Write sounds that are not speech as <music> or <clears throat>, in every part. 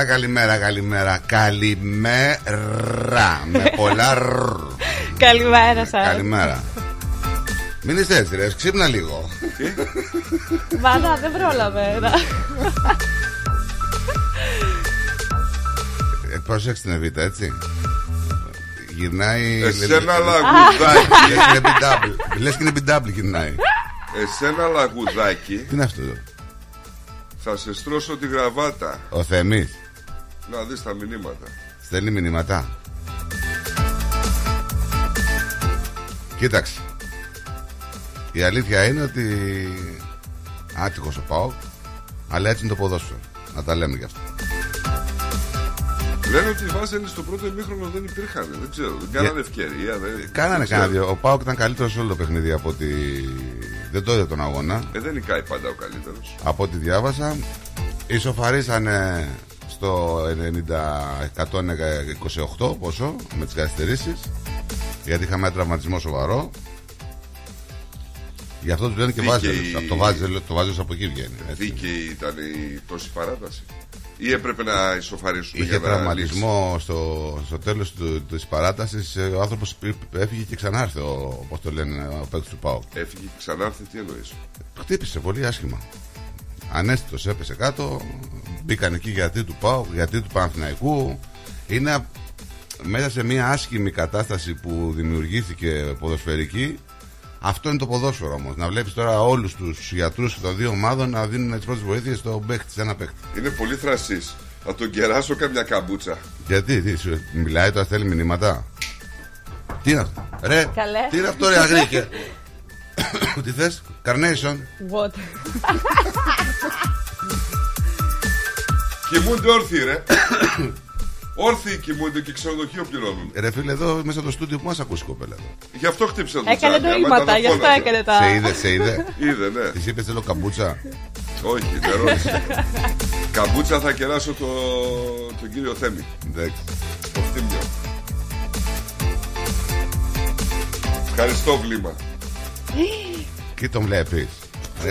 Έλα καλημέρα, καλημέρα. Καλημέρα. Με πολλά ρ. Καλημέρα σας. Καλημέρα. Μην είστε έτσι, ρε. Ξύπνα λίγο. Μάνα, δεν πρόλαβε. να- Ε, πρόσεξε την Εβίτα, έτσι. Γυρνάει. Εσένα Λες λαγουδάκι. και είναι μπιντάμπλ. Λες και είναι μπιντάμπλ γυρνάει. Εσένα λαγουδάκι. Τι είναι αυτό εδώ; Θα σε στρώσω τη γραβάτα. Ο Θεμής Να δεις τα μηνύματα. στέλνει μηνύματα. Κοίταξε. Η αλήθεια είναι ότι άτυχος ο Πάοκ, αλλά έτσι είναι το ποδόσφαιρο. Να τα λέμε γι' αυτό. Λένε ότι οι βάζελοι στο πρώτο ημίχρονο δεν υπήρχαν. Δεν ξέρω. Δεν κάνανε ευκαιρία. Δεν... Κάνανε δεν ξέρω. κανένα δύο. Ο Πάοκ ήταν καλύτερος σε όλο το παιχνίδι από ότι. Δεν το είδε τον αγώνα. Ε, δεν νικάει πάντα ο καλύτερος. Από ό,τι διάβασα, ισοφαρίσανε στο 90-128 πόσο με τις καθυστερήσεις γιατί είχαμε ένα τραυματισμό σοβαρό γι' αυτό τους λένε και Δίκαιη- βάζελος Από το βάζελο, το βάζελος από εκεί βγαίνει έτσι. Δίκαιη ήταν η τόση παράταση. Ή έπρεπε να ισοφαρίσουν Είχε για να τραυματισμό στο, στο τέλος του, της παράτασης ε, ο άνθρωπος έφυγε και ξανά ήρθε ο, πώς το λένε, ο παίκτης του ΠΑΟΚ λύσει. Έφυγε και ξανάρθε, τι εννοείς; Χτύπησε πολύ άσχημα. Ανέστητος έπεσε κάτω. Μπήκαν εκεί γιατί του πάω, γιατί του Παναθηναϊκού. Είναι α- μέσα σε μια άσχημη κατάσταση που δημιουργήθηκε ποδοσφαιρική. Αυτό είναι το ποδόσφαιρο όμως. Να βλέπεις τώρα όλους τους γιατρούς των δύο ομάδων να δίνουν τις πρώτες βοήθειες στον παίχτη, σε ένα παίχτη. Είναι πολύ θρασής. Θα τον κεράσω καμιά καμπούτσα. Γιατί, τι, σου μιλάει τώρα, θέλει μηνύματα; Τι είναι αυτό, ρε, Καλέ. τι είναι αυτό, ρε αγρίκε; <laughs> τι θες, Carnation. What? Κοιμούνται όρθιοι, ρε. όρθιοι κοιμούνται και ξενοδοχείο πληρώνουν. Ρε φίλε, εδώ μέσα στο στούντιο που μας ακούσει η κοπέλα εδώ. Γι' αυτό χτύπησε το Έκανε τσάρι, άμα νοήματα, ήταν γι' αυτό φώναζε. έκανε τα. Σε είδε, σε είδε. Είδε, ναι. Της είπες θέλω καμπούτσα. Όχι, δεν ρώτησε. Καμπούτσα θα κεράσω το, τον κύριο Θέμη. Εντάξει. Το φτύμιο. Ευχαριστώ, βλήμα. Και τον βλέπεις.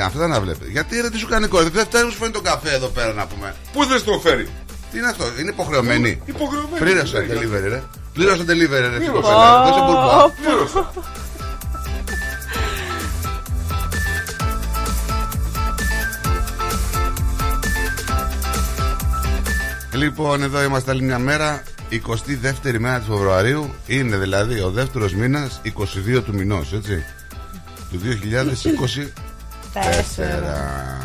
Αυτό δεν να βλέπεις. Γιατί ρε τι σου κάνει κόρη, δεν φτάνει σου φέρνει τον καφέ εδώ πέρα να πούμε. Πού δεν τον φέρει; Τι είναι αυτό, είναι υποχρεωμένη. Υποχρεωμένη. Πλήρωσε Ναι, το για- delivery, ρε. Πλήρωσε το delivery, ρε. στην Πλήρωσε. κοπέλα. Δώσε μπουρμπά. Πλήρωσα. Λοιπόν, εδώ είμαστε άλλη μια μέρα. 22η μέρα του Φεβρουαρίου. Είναι δηλαδή ο δεύτερος μήνας 22 του μηνός, έτσι. Του 2024. Τέσσερα.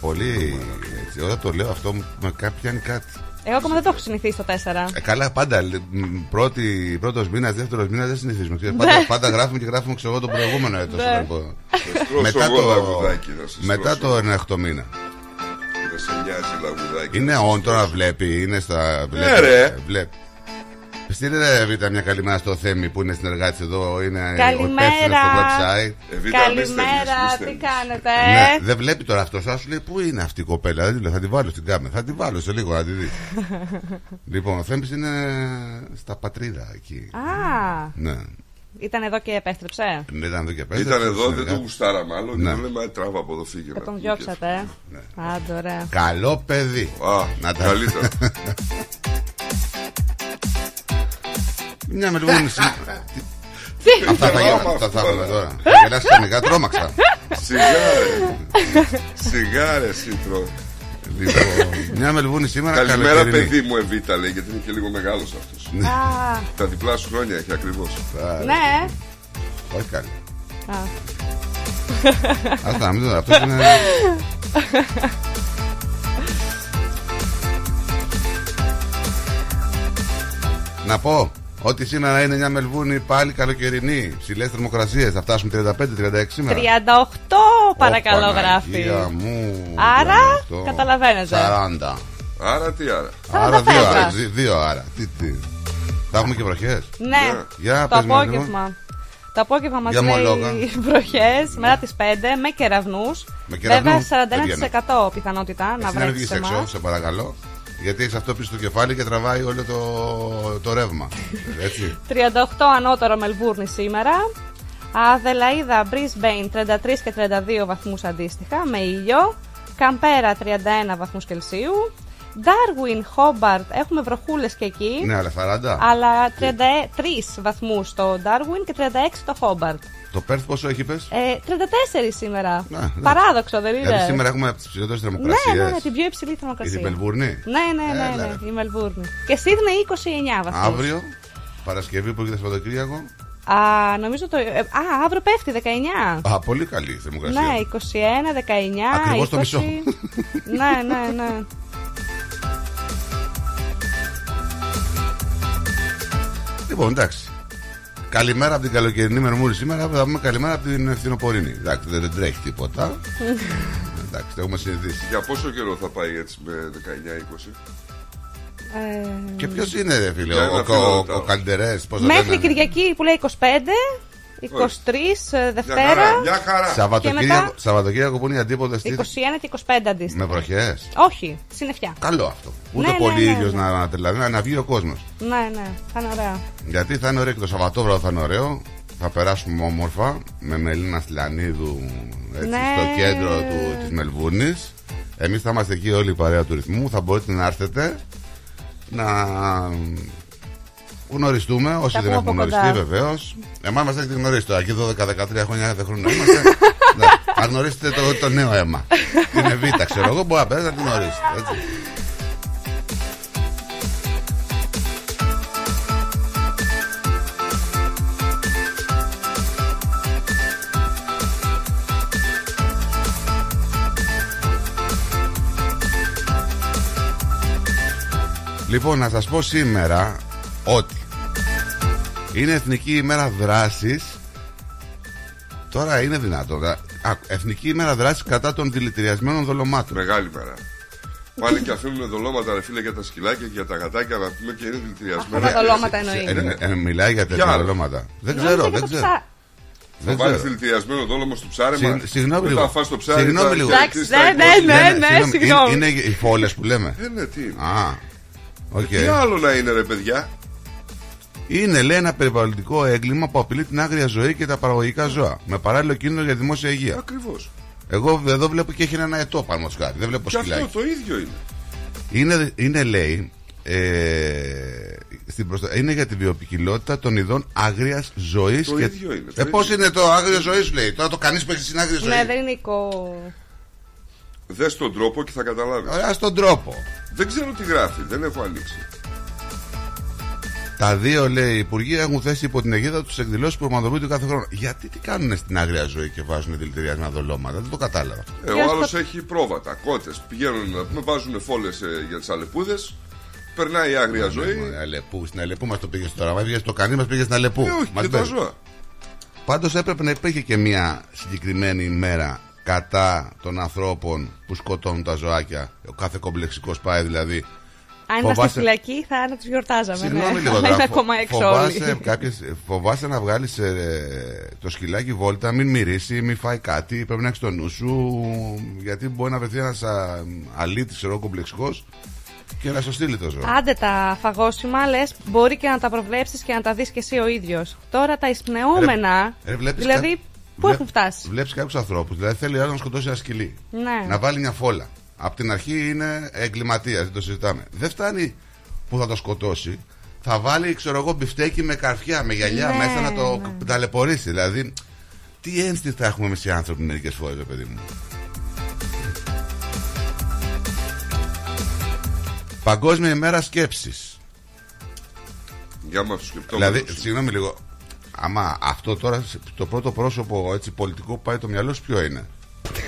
Πολύ. Έτσι, όταν το λέω αυτό με κα- πιάνει κάτι. Εγώ ακόμα δεν το έχω συνηθίσει το 4. Ε, καλά, πάντα. λε, μ, Πρώτη, πρώτος μήνας, δεύτερος μήνας δεν συνηθίζουμε. Ναι. Πάντα, πάντα γράφουμε και γράφουμε ξέρω εγώ το προηγούμενο έτος. Ναι. λοιπόν. Θα στρώσω μετά εγώ το, λαγουδάκι, θα σε μετά στρώσω. το ενέχτο μήνα. Δεν σε νοιάζει λαγουδάκι. Είναι θα σε on τώρα στρώσω. βλέπει, είναι στα. Βλέπει, Ναι, ρε. Βλέπει. Στείλε ρε Β' μια καλημέρα στο Θέμη που είναι συνεργάτης εδώ, είναι ο Καλημέρα. υπεύθυνος στο website. Ε, Β, μη Καλημέρα, στέλνεις, μη τι στέλνεις. κάνετε. Ναι, δεν βλέπει τώρα αυτός. Σα σου λέει πού είναι αυτή η κοπέλα. Δεν τη λέω, θα τη βάλω στην κάμερα. Θα τη βάλω σε λίγο να τη δεις. <laughs> λοιπόν, ο Θέμης είναι στα πατρίδα εκεί. Α, Ναι. ήταν εδώ και επέστρεψε; Δεν ήταν εδώ και πέρα. Ήταν εδώ, δεν το γουστάρα μάλλον. Ναι. Ναι. Λέμε τράβα από εδώ φύγε. Και να τον πούμε διώξατε. ε; Ναι. Άντε, ωραία. Καλό παιδί. και αυτό. Α, Να τα- καλύτερα. <laughs> Μια μελβούνη σήμερα. Τι, Αυτά θα Τρώμα γίνουν. Αυτά θα αυτό, έχουμε ρε. τώρα. Γελάσει κανονικά, τρόμαξα. Σιγάρε. Σιγάρε, σύντρο. Λοιπόν, μια μελβούνη σήμερα. Καλημέρα, καλοκαιρινή. παιδί μου, Εβίτα λέει, γιατί είναι και λίγο μεγάλος αυτός. Α, Τα διπλά σου χρόνια έχει ακριβώς. Α, ναι. Όχι καλή. Α, <laughs> Αυτά, μην το δω. Αυτός είναι. Να πω ότι σήμερα είναι μια Μελβούνη πάλι καλοκαιρινή. Ψηλές θερμοκρασίες. Θα φτάσουμε 35-36 σήμερα. 38 παρακαλώ Ω, γράφει. Παναγία μου, Άρα, 38, καταλαβαίνετε. 40. Άρα τι άρα; Άρα 45. δύο άρα. δι- Δύο άρα. Τι, τι. Θα έχουμε και βροχές. Ναι, Για το πες μας απόγευμα. Το απόγευμα μας Για μολόγα. λέει <laughs> βροχές μετά τι 5 με κεραυνούς. Με Βέβαια κεραυνούς, 41% πιθανότητα να Εσύ να μην βρέξει βγεις σε έξω, εμάς. σε παρακαλώ. Γιατί έχεις αυτό πίσω στο κεφάλι και τραβάει όλο το, το ρεύμα. Έτσι. <laughs> 38 ανώτερο Μελβούρνη σήμερα. Αδελαίδα, Brisbane 33 και 32 βαθμούς αντίστοιχα με ήλιο. Καμπέρα 31 βαθμούς Κελσίου. Darwin, Hobart έχουμε βροχούλες και εκεί. ναι, αλλά 40. Αλλά 33 βαθμούς στο Darwin και 36 στο Hobart. Το Πέρθ πόσο έχει πες; Ε, 34 σήμερα. Ναι, ναι. Παράδοξο, δεν είναι. Δηλαδή σήμερα έχουμε από τις ψηλότερες ναι, θερμοκρασίες. ναι, ναι, την πιο υψηλή Η θερμοκρασία. Μελβούρνη; Ναι, ναι, ναι, Έλα, ναι, ρε. η Μελβούρνη. Και Σίδνεϊ 29 βαθμούς. Αύριο, Παρασκευή που έχει Σαββατοκύριακο; Α, νομίζω το. ε, α, αύριο πέφτει 19. Α, πολύ καλή η θερμοκρασία. Ναι, 21, 19. Ακριβώς το 20. μισό. ναι, ναι, ναι. Λοιπόν, εντάξει. Καλημέρα από την καλοκαιρινή μερμούρη σήμερα. Θα πούμε καλημέρα από την φθινοπορεινή. Εντάξει, δεν, δεν τρέχει τίποτα. εντάξει, το έχουμε συνηθίσει. Για πόσο καιρό θα πάει έτσι με 19-20. Ε, Και ποιος είναι, ρε φίλε, Για ο, ένα ο, φίλο ο, ρωτάω. ο Καλντερές, πώς το μέχρι λένε; Κυριακή που λέει 25, 23 ε, Μια Δευτέρα, χαρά, μια χαρά. Σαββατοκύριακο, μετά- Sαββατοκύριακο που είναι οι αντίποδε 21 και 25 αντίστοιχα. Με βροχές; Όχι, συννεφιά. Καλό αυτό. Ούτε Ναι, ναι, πολύ ναι, ήλιος ναι. να, να, δηλαδή, να, να βγει ο κόσμος. Ναι, ναι, θα είναι ωραία. Γιατί θα είναι ωραίο και το Σαββατόβραδο θα είναι ωραίο. Θα περάσουμε όμορφα με Μελίνα Στυλανίδου έτσι, Ναι. στο κέντρο του, της Μελβούρνης. Εμείς θα είμαστε εκεί όλοι η παρέα του ρυθμού. Θα μπορείτε να έρθετε να γνωριστούμε όσοι Τα δεν πούμε έχουν από γνωριστεί κοντά. βεβαίως. Εμάς μας έχετε γνωρίσει τώρα. Εκεί 12-13 χρόνια κάθε χρόνο είμαστε. <laughs> ναι. Αν γνωρίσετε το, το νέο αίμα. Την Εβίτα, ξέρω εγώ, μπορεί να πέρασε να την γνωρίσετε. Έτσι. Λοιπόν, να σας πω σήμερα ότι είναι Εθνική ημέρα δράσης Τώρα είναι δυνατό δα- Α, Εθνική ημέρα δράσης κατά των δηλητηριασμένων δολωμάτων Μεγάλη μέρα. Πάνε και αφήνουν δολώματα, ρε φίλε, για τα σκυλάκια και για τα γατάκια να πούμε και είναι δηλητηριασμένα. Αυτά τα δολώματα εννοεί. Ε, ε, Μιλάει για τέτοια Ποια; δολώματα Δεν Νόμιζα ξέρω, για δεν το ξέρω ψά- Θα Δεν βάλεις ξέρω δηλητηριασμένο δόλωμο στο ψάρεμα. Συ- συγγνώμη Μετά λίγο. φας το ψάρι. Συγγνώμη θα- λίγο. και Εντάξει, εκεί στα ναι, 20. ναι, ναι. συγγνώμη, συγγνώμη. Είναι, είναι οι φόλες που λέμε Ε, ναι, τι είναι. Α, οκ Τι άλλο να είναι, ρε παιδιά; Είναι, λέει, ένα περιβαλλοντικό έγκλημα που απειλεί την άγρια ζωή και τα παραγωγικά ζώα. Με παράλληλο κίνδυνο για δημόσια υγεία. Ακριβώς. Εγώ εδώ βλέπω και έχει έναν αετό πάνω μας κάτι. Δεν βλέπω Και αυτό σκυλάκι. το ίδιο είναι. Είναι, είναι λέει, ε, στην προστα... είναι για τη βιοποικιλότητα των ειδών άγριας ζωής. Το ίδιο είναι, το Ε, πώς ίδιο. είναι το άγριο ζωής, σου λέει; Τώρα το κανείς που έχει στην άγρια ζωή. Ναι, δεν είναι οικό. Δες τον τρόπο και θα καταλάβεις. Α τον τρόπο. Δεν ξέρω τι γράφει, δεν έχω ανοίξει. Τα δύο, λέει, υπουργοί έχουν θέσει υπό την αιγίδα τους εκδηλώσεις που πραγματοποιούνται κάθε χρόνο. Γιατί τι κάνουν στην άγρια ζωή και βάζουν δηλητηριασμένα δολώματα; Δεν το κατάλαβα. αυτό. Ε, Για ο άλλος στο- Ναι. έχει πρόβατα, κότες. Πηγαίνουν να πούμε, βάζουν φόλες για τις αλεπούδες. Περνάει η άγρια Ναι, ζωή. ναι, Αλεπού, στην Αλεπού μας το πήγε στο τώρα. Πήγε στο κανί, μας πήγε στην Αλεπού. Ε, όχι, και τα ζώα. Πάντως έπρεπε να υπήρχε και μια συγκεκριμένη ημέρα κατά των ανθρώπων που σκοτώνουν τα ζωάκια. Ο κάθε κομπλεξικός πάει δηλαδή. Αν ήμασταν Φοβάσαι- στη φυλακή θα να τους γιορτάζαμε. Συγγνώμη ναι. λίγο Αλλά τώρα. είναι φο- ακόμα έξω φοβάσαι, όλοι. κάποιες, φοβάσαι να βγάλεις το σκυλάκι βόλτα, μην μυρίσει, μην φάει κάτι. Πρέπει να έχεις το νου σου. Γιατί μπορεί να βρεθεί ένας αλήτης, ξέρω κομπλεξικός και να στο στείλει το ζώο. Άντε τα φαγόσιμα, λες, μπορεί και να τα προβλέψεις και να τα δεις και εσύ ο ίδιος. Τώρα τα εισπνεώμενα. Ε, βλέπεις δηλαδή, κα- πού βλέ- έχουν φτάσει; Βλέπεις κάποιους ανθρώπους. Δηλαδή θέλει ο άλλος να σκοτώσει ένα σκυλί. Ναι. Να βάλει μια φόλα. Απ' την αρχή είναι εγκληματίας, δεν το συζητάμε. Δεν φτάνει που θα το σκοτώσει. Θα βάλει, ξέρω εγώ, μπιφτέκι με καρφιά, με γυαλιά Ναι, μέσα να το ναι. ταλαιπωρήσει. Δηλαδή, τι ένστικτα έχουμε εμείς οι άνθρωποι μερικές φορές, παιδί μου. Παγκόσμια ημέρα σκέψης. Για μα το σκεπτό. Δηλαδή, συγγνώμη λίγο. Άμα αυτό τώρα το πρώτο πρόσωπο έτσι, πολιτικό που πάει το μυαλό σου ποιο είναι;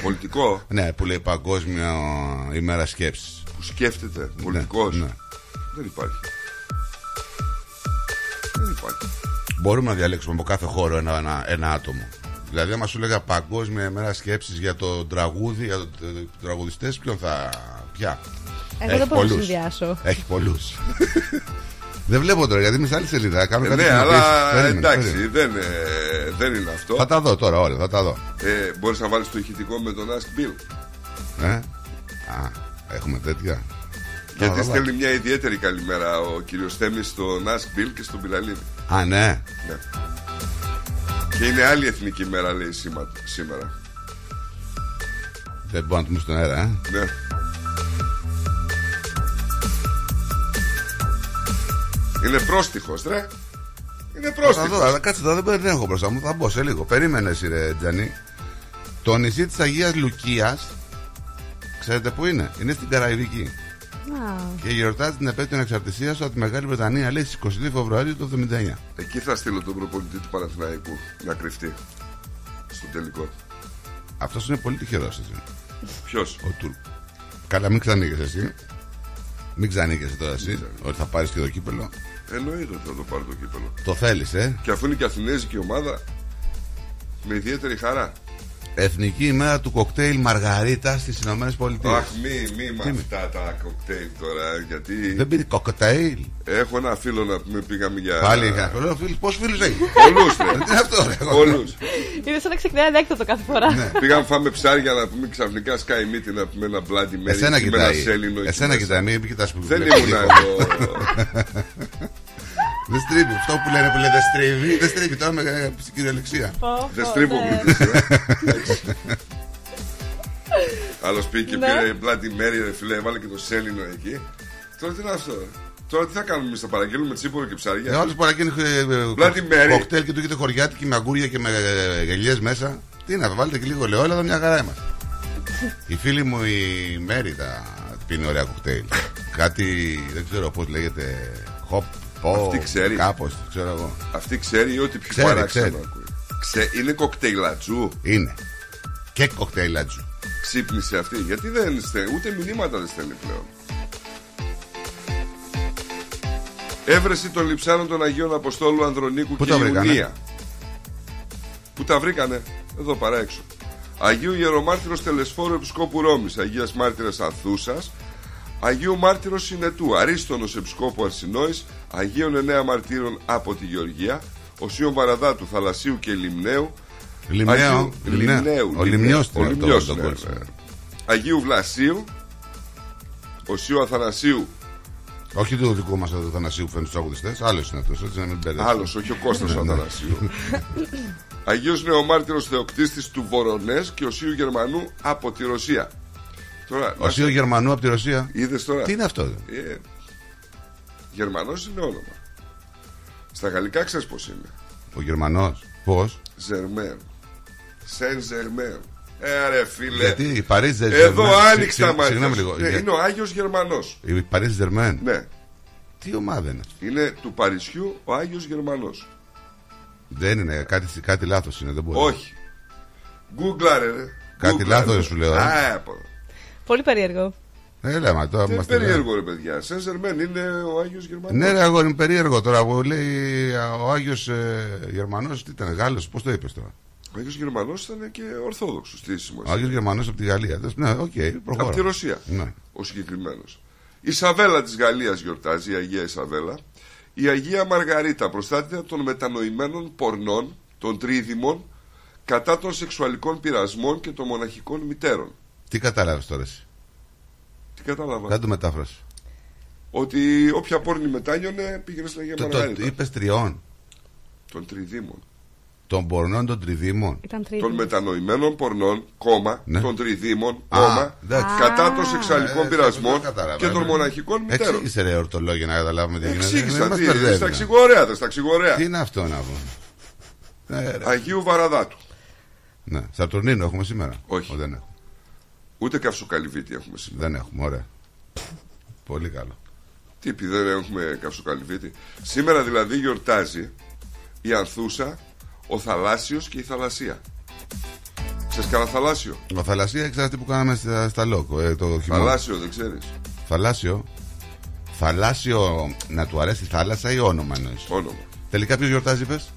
Πολιτικό Ναι, που λέει Παγκόσμια ημέρα σκέψης. που σκέφτεται. Πολιτικός. ναι. Δεν υπάρχει. Δεν υπάρχει. Μπορούμε να διαλέξουμε από κάθε χώρο ένα, ένα, ένα άτομο. Δηλαδή, άμα σου λέγα Παγκόσμια ημέρα σκέψης για το τραγούδι, για το, το, το τραγουδιστές, ποιον θα. Ποια; Εγώ Έχει δεν μπορώ να πολλούς. συνδυάσω. Έχει πολλούς. <laughs> δεν βλέπω τώρα γιατί είμαι σε άλλη σελίδα. Κάνω Ε, κάτι ναι, κοινοποιήσεις. αλλά Περίμενε, εντάξει, περίμενε. δεν, ε, δεν είναι αυτό. Θα τα δω τώρα, ωραία, θα τα δω. Ε, Μπορείς να βάλεις το ηχητικό με τον Ask Bill. Ε; Α, έχουμε τέτοια. Γιατί θα στέλνει μια ιδιαίτερη καλημέρα ο κύριος Θέμης στον Ask Bill και στον Πιλαλίδη. Α, ναι. Ναι. Και είναι άλλη εθνική μέρα, λέει σήμα- σήμερα. Δεν μπορώ να του μου στον αέρα, ε. Ναι. Είναι πρόστιχος, ρε. Είναι Θα δω, πρόστιχος. αλλά κάτσε τώρα δεν δεν έχω μπροστά μου. Θα μπω σε λίγο. Περίμενε, εσύ, ρε Τζανί. Το νησί της Αγίας Λουκίας, ξέρετε πού είναι; Είναι στην Καραϊβική. Α, Και γιορτάζει την επέτειο ανεξαρτησίας από τη Μεγάλη Βρετανία, λέει στις 22 Φεβρουαρίου του 1979. Εκεί θα στείλω τον προπονητή του Παναθηναϊκού να κρυφτεί. Στο τελικό. Αυτός είναι πολύ τυχερός, εσύ. Ποιος; Ο Τουρκ. Καλά, μην ξανοίγεσαι εσύ. Μην ξανοίγεσαι τώρα εσύ. Ότι θα πάρεις και το κύπελο. Εννοείται ότι θα το πάρει το κύπελο. Το θέλεις, ε; Και αφού είναι και αθηνέζικη ομάδα, με χαρά. Εθνική ημέρα του κοκτέιλ Μαργαρίτας στις Ηνωμένες Πολιτείες. Αχ, μη, μη με αυτά τα κοκτέιλ τώρα, γιατί Δεν πήρε κοκτέιλ. έχω ένα φίλο να πούμε πήγαμε για. Πάλι είχα. Λέω, φίλους, Πόσους φίλους έχει; Πολλούς, ρε. Τι είναι αυτό, ρε. Πολλούς. είναι σαν να ξεκινάει ανέκδοτο κάθε φορά. Ναι. Πήγαμε φάμε ψάρια να πούμε ξαφνικά σκάει μύτη να πούμε ένα μπλάντι μέρι. Εσένα εκεί με ένα κοιτάει. σέλινο εκεί Εσένα μέσα. κοιτάει, μην κοιτάς που Δεν βλέπεις ήμουν λίγο. εγώ. <laughs> Δεν στρίβει. Αυτό που λένε που λένε δεν στρίβει. Δεν στρίβει τώρα με ε, κυριολεξία. Πω, Δεν πω, στρίβω ναι. μου. <laughs> Άλλος πήγε και Ναι. πήρε πλάτη μέρη, ρε φίλε, έβαλε και το σέλινο εκεί. Τώρα τι είναι αυτό, ρε. Τώρα τι θα κάνουμε εμείς, θα παραγγείλουμε τσίπορο και Ε, ψάρια. Όλο παρακίνει Bloody Mary. κοκτέιλ και του έχετε χωριάτικη με αγκούρια και με ε, γελιές μέσα. Τι να βάλετε και λίγο ελαιόλαδο, μια χαρά είμαστε. <laughs> Η φίλη μου η Μέρη τα πίνει ωραία κοκτέιλ. Κάτι δεν ξέρω πώς λέγεται. Χοπ, πο, Αυτή ξέρει. Κάπως, ξέρω εγώ. Αυτή ξέρει ότι πιο Ξέρει, παράξενο ξέρει. ακούει. Ξέ, είναι κοκτέιλατζού. Είναι. Και κοκτέιλ ατζου. Ξύπνησε αυτή. Γιατί δεν στέλνει, ούτε μηνύματα δεν στέλνει πλέον. Έβρεση των λειψάνων των Αγίων Αποστόλου Ανδρονίκου Πού και τα βρήκανε; Ιουνία. Πού τα βρήκανε, εδώ παρά έξω. Αγίου Ιερομάρτυρος Τελεσφόρου Επισκόπου Ρώμης, Αγίας Μάρτυρας Ανθούσας, Αγίου Μάρτυρος Συνετού, Αρίστονος Επισκόπου Αρσινόης, Αγίων Εννέα Μαρτύρων από τη Γεωργία, Οσίων Βαραδάτου, Θαλασσίου και Λιμνέου, Λιμνέο. Αγίου- Λιμνέο. Λιμνέου, Ο Λιμνέου. Λιμνιός Ο Λιμνιός, ναι, ναι. ναι. Αγίου Βλασίου, Οσίου Αθανασίου, Όχι του δικού μας του Θανασίου που φαίνεται στους τραγουδιστέ. Άλλος είναι αυτός, έτσι να μην μπερδεύει. Άλλος, όχι ο Κώστας Ναι, ο ναι. Αθανασίου. <laughs> Αγίος Νεομάρτυρος Θεοκτίστης του Βορονές και Οσίου Γερμανού από τη Ρωσία. Τώρα, Ο Σίο Γερμανού από τη Ρωσία. είδες τώρα. Τι είναι αυτό. Ε, Γερμανός είναι όνομα. Στα γαλλικά ξέρεις πώς είναι. Ο Γερμανός. Πώς; Ζερμέν. Σεν Ζερμέν. Ε, ρε φίλε. Γιατί η Παρίζ Εδώ άνοιξε τα μάτια. Συγγνώμη σου. λίγο. Ναι, Για- είναι ο Άγιος Γερμανός. Η Παρίζ Ζερμέν. Ναι. Τι ομάδα είναι αυτή; Είναι του Παρισιού ο Άγιος Γερμανός. Δεν είναι. Κάτι, κάτι λάθος είναι. Δεν μπορεί. Όχι. Γκούγκλαρε ρε. Κάτι Γκούγκλαρε. λάθος σου λέω, ε. Α, από- Πολύ περίεργο. Έλα, μα τώρα Είναι μας τι περίεργο ρε παιδιά. Σεν Ζερμέν είναι ο Άγιος Γερμανός. Ναι, ρε, αγόρι, είναι περίεργο τώρα που λέει α, ο Άγιος ε, Γερμανός, τι ήταν, Γάλλος, πώς το είπες τώρα; Ο Άγιος Γερμανός ήταν και Ορθόδοξος. Τι Ο σημασία. Άγιο Γερμανός από τη Γαλλία. Δες, Ναι, οκ, προχωρώ. Από τη Ρωσία. Ναι. Ο συγκεκριμένος. Ισαβέλα της Γαλλίας γιορτάζει, η Αγία Ισαβέλα. Η Αγία Μαργαρίτα, προστάτιδα των μετανοημένων πορνών, των τρίδυμων, κατά των σεξουαλικών πειρασμών και των μοναχικών μητέρων. Τι κατάλαβες τώρα εσύ; Τι κατάλαβα. Κάτω μετάφραση. Ότι όποια πόρνη μετάνιωνε πήγαινε στην Αγία Το, το, Μαργαρίτα. είπες τριών. Των τριδήμων. Των πορνών των τριδήμων. Ήταν Των τρίτη. μετανοημένων πορνών, κόμμα, Ναι. των τριδήμων, Α, κόμμα, εντάξει. κατά των σεξουαλικών Ε, πειρασμών δεν κατάλαβα, και των ναι. μοναχικών μητέρων. Εξήγησε ρε ορτολόγια να καταλάβουμε τι γίνεται. Εξήγησα Δεν μας τι, μπερδεύει, στα ναι. ξυγορέα, στα ξυγορέα. Τι είναι αυτό να πω. Ναι, ρε. Αγίου Βαραδάτου. Ναι. Σατουρνίνο έχουμε σήμερα. Όχι. Ο, δεν έχουμε. Ούτε καυσοκαλυβίτη έχουμε σήμερα. Δεν έχουμε, ωραία. Πολύ καλό. Τι πει, δεν έχουμε καυσοκαλυβίτη. Σήμερα δηλαδή γιορτάζει η Ανθούσα, ο Θαλάσσιος και η Θαλασσία. Ξέρεις κανένα θαλάσσιο; Ο θαλασσία ξέρετε τι που κάναμε στα, στα λόκο. Ε, το χειμώνα; Θαλάσσιο δεν ξέρεις. Θαλάσσιο. Θαλάσσιο να του αρέσει η θάλασσα ή όνομα εννοείς; Όνομα. Τελικά ποιος γιορτάζει, πες;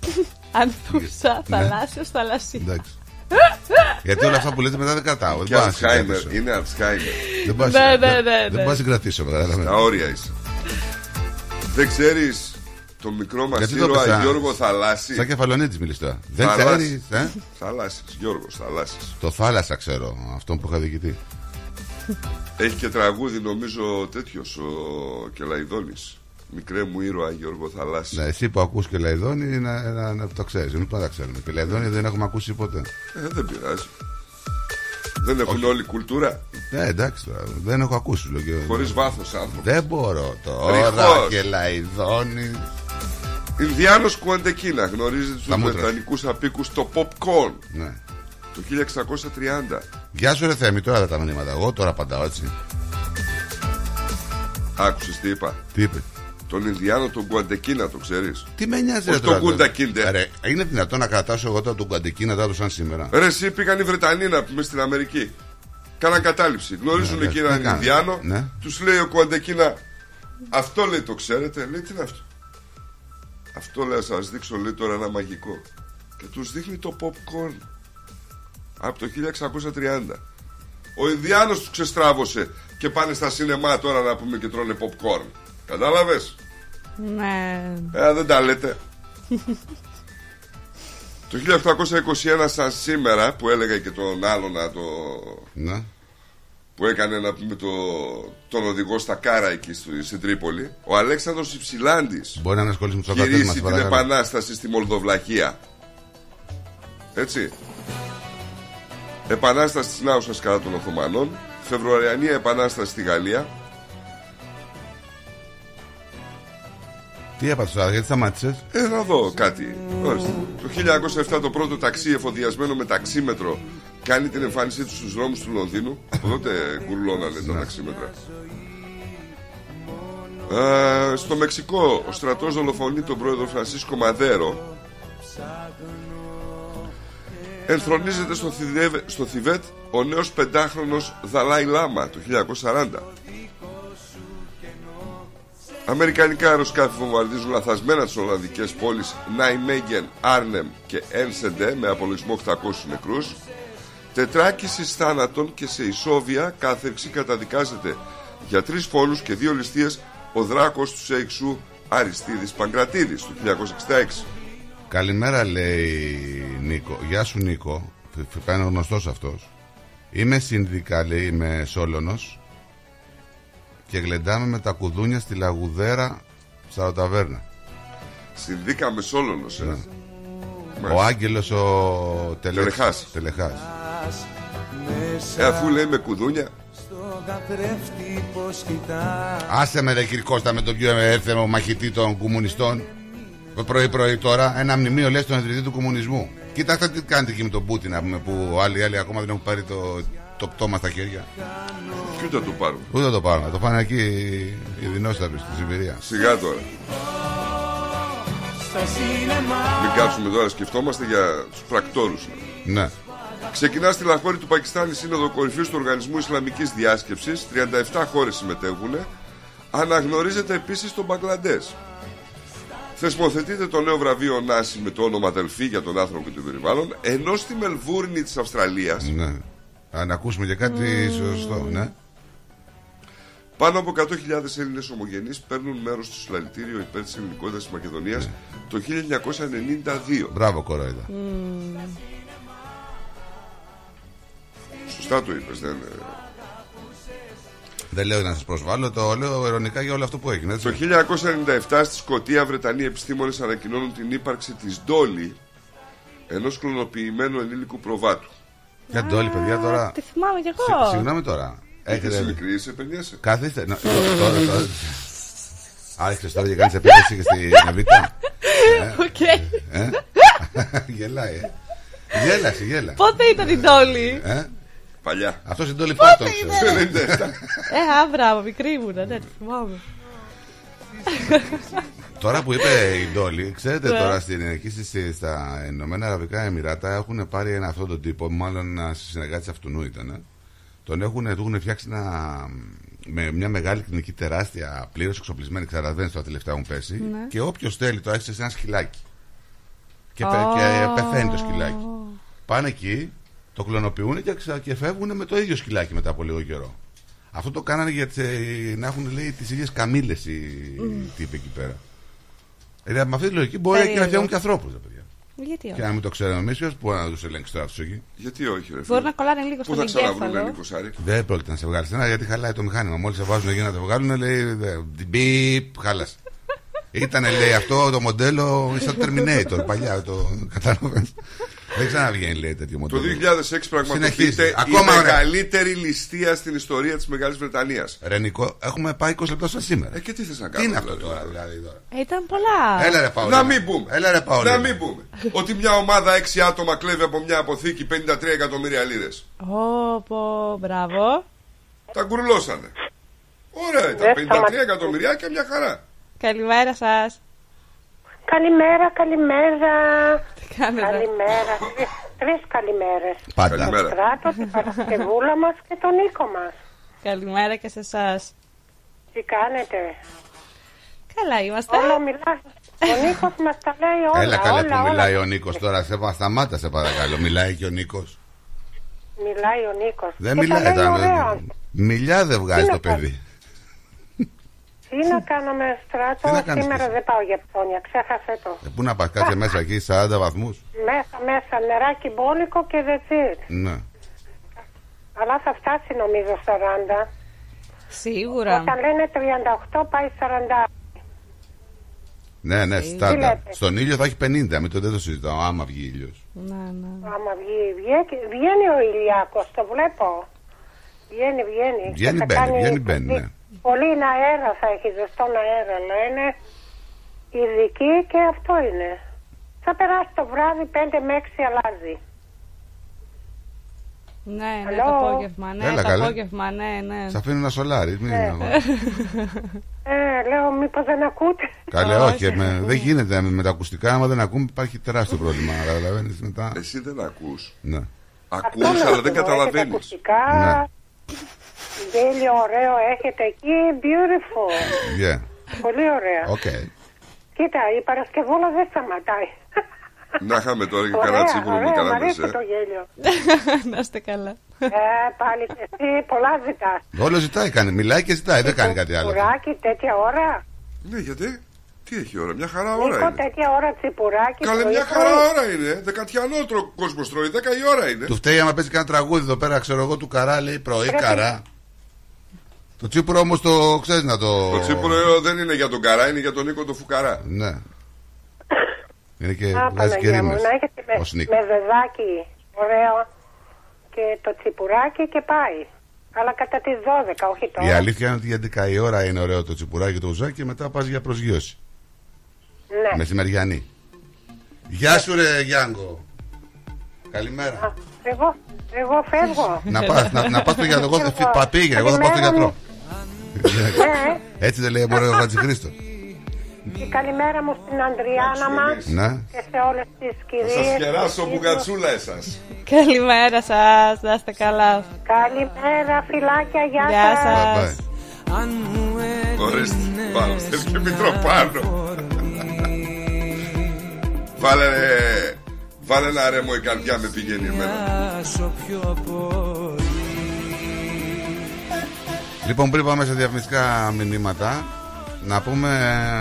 <laughs> Ανθούσα, Ναι. θαλάσσιος, θαλασσί. Εντάξει. Γιατί όλα αυτά που λέτε μετά δεν κρατάω. Δεν Και μπορώ να Αλτσχάιμερ. συγκρατήσω. Είναι Αλτσχάιμερ. Δεν μπορώ να Ναι, συγκρατήσω. ναι, ναι, Δεν ναι. μπορώ να συγκρατήσω. κατάλαβες. Τα όρια είσαι. Δεν ξέρεις το μικρό μας Γιατί το ήρωα πες, α; Γιώργο Θαλάσση. Σαν κεφαλονίτης μιλείς τώρα. Δεν Θαλάσσι. ξέρεις, ε; Θαλάσσης, Γιώργος Θαλάσσης. Το θάλασσα ξέρω, αυτόν που είχα διοικητή. Έχει και τραγούδι νομίζω τέτοιος ο Κηλαηδόνης. Μικρέ μου ήρωα Γιώργο Θαλάσση. Ναι, εσύ που ακούς Κηλαηδόνη να, να, να το ξέρεις. Μην τα ξέρουμε. Κηλαηδόνη δεν έχουμε ακούσει ποτέ. Ε, δεν πειράζει. Δεν έχουν όλοι κουλτούρα; Ναι, εντάξει τώρα. Δεν έχω ακούσει. Λέω, και- Χωρίς βάθος άνθρωπος. Δεν μπορώ τώρα Ρηχός. Κηλαηδόνη. Ινδιάνος Κουαντεκίνα γνωρίζει στους Τα μούτρα. Βρετανικούς αποίκους το popcorn Ναι. το 1630. Γεια σου ρε Θέμη, τώρα δεν τα μηνύματα. Εγώ τώρα απαντάω έτσι. Άκουσες τι είπα; Τι είπε; Τον Ινδιάνο τον Κουαντεκίνα το ξέρεις; Τι με νοιάζει Ως ρε το τώρα. Κούντα Κίντερ. Ρε, είναι δυνατόν να κρατάσω εγώ τώρα τον Κουαντεκίνα τώρα του σαν σήμερα; Ρε εσύ πήγαν οι Βρετανοί να πούμε στην Αμερική. Κάναν κατάληψη. Γνωρίζουν Ναι, εκεί ναι, έναν τι κάνανε. Ινδιάνο. Ναι. Τους λέει ο Κουαντεκίνα. Αυτό λέει το ξέρετε. Λέει τι είναι αυτό; Αυτό λέει να σας δείξω λέει τώρα ένα μαγικό. Και τους δείχνει το popcorn. Από το 1630. Ο Ινδιάνος τους ξεστράβωσε και πάνε στα σινεμά τώρα να πούμε και τρώνε popcorn. Κατάλαβες; Ναι. Ε, δεν τα λέτε. <laughs> το 1821 σαν σήμερα που έλεγα και τον άλλο να το... Ναι. που έκανε να πούμε το... τον οδηγό στα κάρα εκεί στο... στην Τρίπολη ο Αλέξανδρος Υψηλάντης Μπορεί να ασχολήσει με τους ακροατέ γυρίσει μας. την επανάσταση στη Μολδοβλαχία έτσι επανάσταση της Νάουσας κατά των Οθωμανών Φεβρουαριανή επανάσταση στη Γαλλία Τι έπαθες τώρα, γιατί σταμάτησες; Ε, να δω κάτι. Ορίστε. Το 1907 το πρώτο ταξί εφοδιασμένο με ταξίμετρο κάνει την εμφάνισή του στους δρόμους του Λονδίνου. Από τότε κουρλώνανε τα ταξίμετρα. Ε, στο Μεξικό ο στρατός δολοφονεί τον πρόεδρο Φρανσίσκο Μαδέρο. Ενθρονίζεται στο, Θιβέ- στο Θιβέτ ο νέος πεντάχρονος Δαλάη Λάμα το 1940. Αμερικανικά αεροσκάφη βομβαρδίζουν λαθασμένα τις Ολλανδικές πόλεις Νάιμέγεν, Άρνεμ και Ένσεντε με απολογισμό 800 νεκρούς. Τετράκισης θάνατον και σε ισόβια κάθερξη καταδικάζεται για τρεις φόνους και δύο ληστείες ο δράκος του Σέιξου Αριστίδης Παγκρατίδης του 1966. Καλημέρα, λέει Νίκο. Γεια σου, Νίκο. Φυσικά είναι γνωστό αυτό. Είμαι συνδικά, λέει, είμαι Σόλωνο. Και γλεντάμε με τα κουδούνια στη λαγουδέρα στα ταβέρνα. Συνδίκαμε Σόλωνος ε. Ο Άγγελος ο Τελε... Τελεχάς. Τελεχάς. ε, αφού λέει με κουδούνια Άσε με ρε κύριε Κώστα με τον πιο έθεμο μαχητή των κομμουνιστών. Πρωί-πρωί τώρα ένα μνημείο λέει στον ιδρυτή του κομμουνισμού. Κοιτάξτε τι κάνετε εκεί με τον Πούτιν να πούμε, που άλλοι, άλλοι ακόμα δεν έχουν πάρει το, το πτώμα στα χέρια. και ούτε το πάρουμε. Ούτε το πάρουν, το πάνε εκεί οι δεινόσαυροι στη Σιβηρία. Σιγά τώρα. Μην κάτσουμε τώρα σκεφτόμαστε για τους πρακτόρους. Ναι. Ξεκινάς στη Λαχώρη του Πακιστάν η Σύνοδο Κορυφής του Οργανισμού Ισλαμικής Διάσκεψης. 37 χώρες συμμετέχουν. Αναγνωρίζεται επίσης το Μπαγκλαντές. Θεσμοθετείται το νέο βραβείο Νάση με το όνομα Αδελφή για τον άνθρωπο και το περιβάλλον. Ενώ στη Μελβούρνη της Αυστραλίας Ναι. Αν ακούσουμε και κάτι σωστό, ναι. πάνω από 100.000 Έλληνες ομογενείς παίρνουν μέρος στο συλλαλητήριο υπέρ της ελληνικότητας της Μακεδονίας το 1992. Μπράβο, κορόιδα. Σωστά το είπες, δεν. ε. Δεν λέω να σας προσβάλλω, το λέω ειρωνικά για όλο αυτό που έγινε. Έτσι. Το 1997 στη Σκωτία Βρετανοί επιστήμονες ανακοινώνουν την ύπαρξη της Ντόλι ενός κλωνοποιημένου ενήλικου προβάτου. Για την Τόλη, παιδιά, τώρα. Τη θυμάμαι κι Συ- εγώ. Συγγνώμη τώρα. Έχετε Έχετε. ειλικρινή, σε παιδιέσαι. Καθίστε. να- Τώρα, τώρα. Άρχισε τώρα και κάνει επίθεση και στη Νεβίτα. <laughs> Οκ. Ε; <laughs> Γελάει, ε. Γέλασε, γέλα. Πότε ήταν η Ντόλη. Ε; Παλιά. Αυτός είναι Ντόλι Πάρτον. Το 97. Ε, α, μπράβο, μικρή ήμουνα, ναι, τη θυμάμαι. <laughs> Τώρα που είπε η Ντόλη, ξέρετε Ναι. τώρα στην εκεί στις- στα Ηνωμένα Αραβικά Εμιράτα έχουν πάρει ένα αυτόν τον τύπο, μάλλον ένα συνεργάτη αυτού ήταν. ε. Τον έχουν, του έχουν φτιάξει ένα, με μια μεγάλη κλινική τεράστια πλήρως εξοπλισμένη, καταλαβαίνει τώρα τελευταία μου πέσει. Ναι. Και όποιος θέλει το έχει σε ένα σκυλάκι. Και, Ω. πε- και πεθαίνει το σκυλάκι. Πάνε εκεί, το κλωνοποιούν και, ξα- και φεύγουν με το ίδιο σκυλάκι μετά από λίγο καιρό. Αυτό το κάνανε για τις, ε, να έχουν λέει τις ίδιες καμίλε οι τύποι εκεί πέρα. Δηλαδή με αυτή τη λογική μπορεί και να Περίεργο. φτιάχνουν και ανθρώπους, παιδιά. Γιατί Και όχι. να μην το ξέρουμε εμείς, ποιος μπορεί να τους ελέγξει τώρα αυτού εκεί; Γιατί όχι, ρε Μπορεί φίλε. να κολλάνε λίγο Πού στον θα ξαναβρούν εγκέφαλο. Νίκο Σάρη. Δεν πρόκειται να σε βγάλει ένα γιατί χαλάει το μηχάνημα. Μόλις σε βάζουν εκεί να το βγάλουν, λέει. δε- Μπιπ, χάλασε. Ήταν, λέει, αυτό το μοντέλο σαν το Terminator παλιά. Το κατάλαβε. Δεν ξαναβγαίνει, λέει, τέτοιο Το μοντέλο. 2006 πραγματοποιείται Συνεχίζει. η Ακόμα ωραία. μεγαλύτερη ληστεία στην ιστορία της Μεγάλης Βρετανίας. Ρενικό, έχουμε πάει 20 λεπτά σαν σήμερα. Ε, και τι θες να Τι κάνουμε είναι αυτό δηλαδή. τώρα, δηλαδή. Τώρα. Ε, Ήταν πολλά. Έλα ρε Παολίνα. Να μην πούμε. Έλα ρε Παολίνα. Να μην πούμε. Ότι μια ομάδα 6 άτομα κλέβει από μια αποθήκη 53 εκατομμύρια λίρες. Όπο, μπράβο. Τα γκουρλώσανε. Ωραία, ήταν Δεν 53 σταματάει. εκατομμυριά και μια χαρά. Καλημέρα σας. Καλημέρα, καλημέρα. Τι κάνετε. Καλημέρα. Τρεις καλημέρες. Πάντα. Καλημέρα. Στράτο, την Παρασκευούλα μας και τον Νίκο μας. Καλημέρα και σε εσάς. Τι κάνετε; Καλά είμαστε. Όλο μιλάς. Ο Νίκος μας τα λέει όλα. Έλα καλέ όλα, που όλα. μιλάει ο Νίκος τώρα; Σε πα- σταμάτα σε παρακαλώ. Μιλάει και ο Νίκος. Μιλάει ο Νίκος. Δεν μιλάει. Τα λέει τα- ωραία. Μιλιά δεν βγάζει Τι το να κάνω. παιδί. Τι να κάνουμε Τι στράτο. να κάνεις Σήμερα εσύ; δεν πάω για ψώνια. Ξέχασε το. Ε, Πού να πας, κάτσε μέσα εκεί 40 βαθμούς. Μέσα, μέσα, νεράκι μπόλικο και δετσίτ. Ναι. Αλλά θα φτάσει νομίζω 40. Σίγουρα. Όταν λένε 38 πάει 40. Ναι, ναι, στάντα. λέτε; Στον ήλιο θα έχει 50, μην το δεν το συζητάω, άμα βγει ήλιος. Ναι, ναι. Άμα βγει, βγαίνει, βγαίνει ο ηλιάκος, το βλέπω. Βγαίνει, βγαίνει. Και Βγαίνει, θα μπαίνει, κάνει βγαίνει, μπαίνει, πολύ- ναι. Πολύ αέρα θα έχει, ζεστόν αέρα, λένε. Ειδική και αυτό είναι. Θα περάσει το βράδυ 5 με 6 αλλάζει. Ναι, ναι, Αλλό. το απόγευμα. Ναι, Έλα, το καλέ. απόγευμα, ναι, ναι. Σα αφήνω ένα σολάρι. Μην... <laughs> Ε, λέω, μήπως δεν ακούτε; Καλέ, Όχι, όχι, με- δεν γίνεται με, με τα ακουστικά. Άμα δεν ακούμε, υπάρχει τεράστιο πρόβλημα. Καταλαβαίνεις μετά. Εσύ δεν ακούς. Ναι. Ακούς Αυτό αλλά λέω, δεν έχετε καταλαβαίνεις. ακουστικά. Ναι. Τέλειο, ωραίο έχετε εκεί. Beautiful. Yeah. Πολύ ωραία. Οκ. Κοίτα, η Παρασκευούλα δεν σταματάει. Να είχαμε τώρα και Ωραία, κανένα τσίπουρο με ωραία, μ' κανένα αρέσει μεσέ. το γέλιο. <laughs> Να είστε καλά. Ε, πάλι και εσύ πολλά ζητάς. Όλο ζητάει, κάνει. Μιλάει και ζητάει, δεν κάνει κάτι άλλο. Τσιπουράκι τέτοια ώρα. Ναι, γιατί; Τι έχει ώρα, μια χαρά Νίκο, ώρα είναι. τέτοια ώρα τσιπουράκι. Καλέ, πρωί, μια πρωί. χαρά ώρα είναι. Δεκατιανό τρο- κόσμος τρώει, δέκα η ώρα είναι. Του φταίει άμα παίζει κανένα τραγούδι εδώ πέρα, ξέρω εγώ, του καρά, λέει πρωί Πρέπει- καρά. Το τσίπουρο όμως το ξέρεις να το. Το τσίπουρο δεν είναι για τον Καρά, είναι για τον Νίκο το Φουκαρά. Ναι. Είναι και Α, βγάζει και Παναγία μου, ρήμες. να έχετε με, Ο Σνίκ. με δεδάκι ωραίο και το τσιπουράκι και πάει. Αλλά κατά τις 12, όχι τώρα. Η αλήθεια είναι ότι για 11 η ώρα είναι ωραίο το τσιπουράκι το ουζάκι και μετά πας για προσγείωση. Ναι. Μεσημεριανή. Γεια σου, ρε Γιάνγκο. Καλημέρα. Α, Εγώ, εγώ φεύγω. να πας, να, να πας στο γιατρό. Εγώ θα φύγω. Πα, πήγαινε, εγώ θα πάω στο Καλημέρα γιατρό. ναι. Έτσι δεν λέει μπορεί ο Χατζηχρήστο. Και καλημέρα μου στην Αντριάνα μας Ναι. και σε όλες τις Θα κυρίες. σας κεράσω μπουγατσούλα εσάς Καλημέρα σας, να είστε καλά. Καλημέρα, φιλάκια, γεια, Γεια σας. σας. Bye. Ορίστε, πάνω, θέλει και Μητροπάνο. Βάλε, βάλε ένα ρέμο η καρδιά με πηγαίνει εμένα. Λοιπόν, πριν πάμε σε διαφημιστικά μηνύματα, να πούμε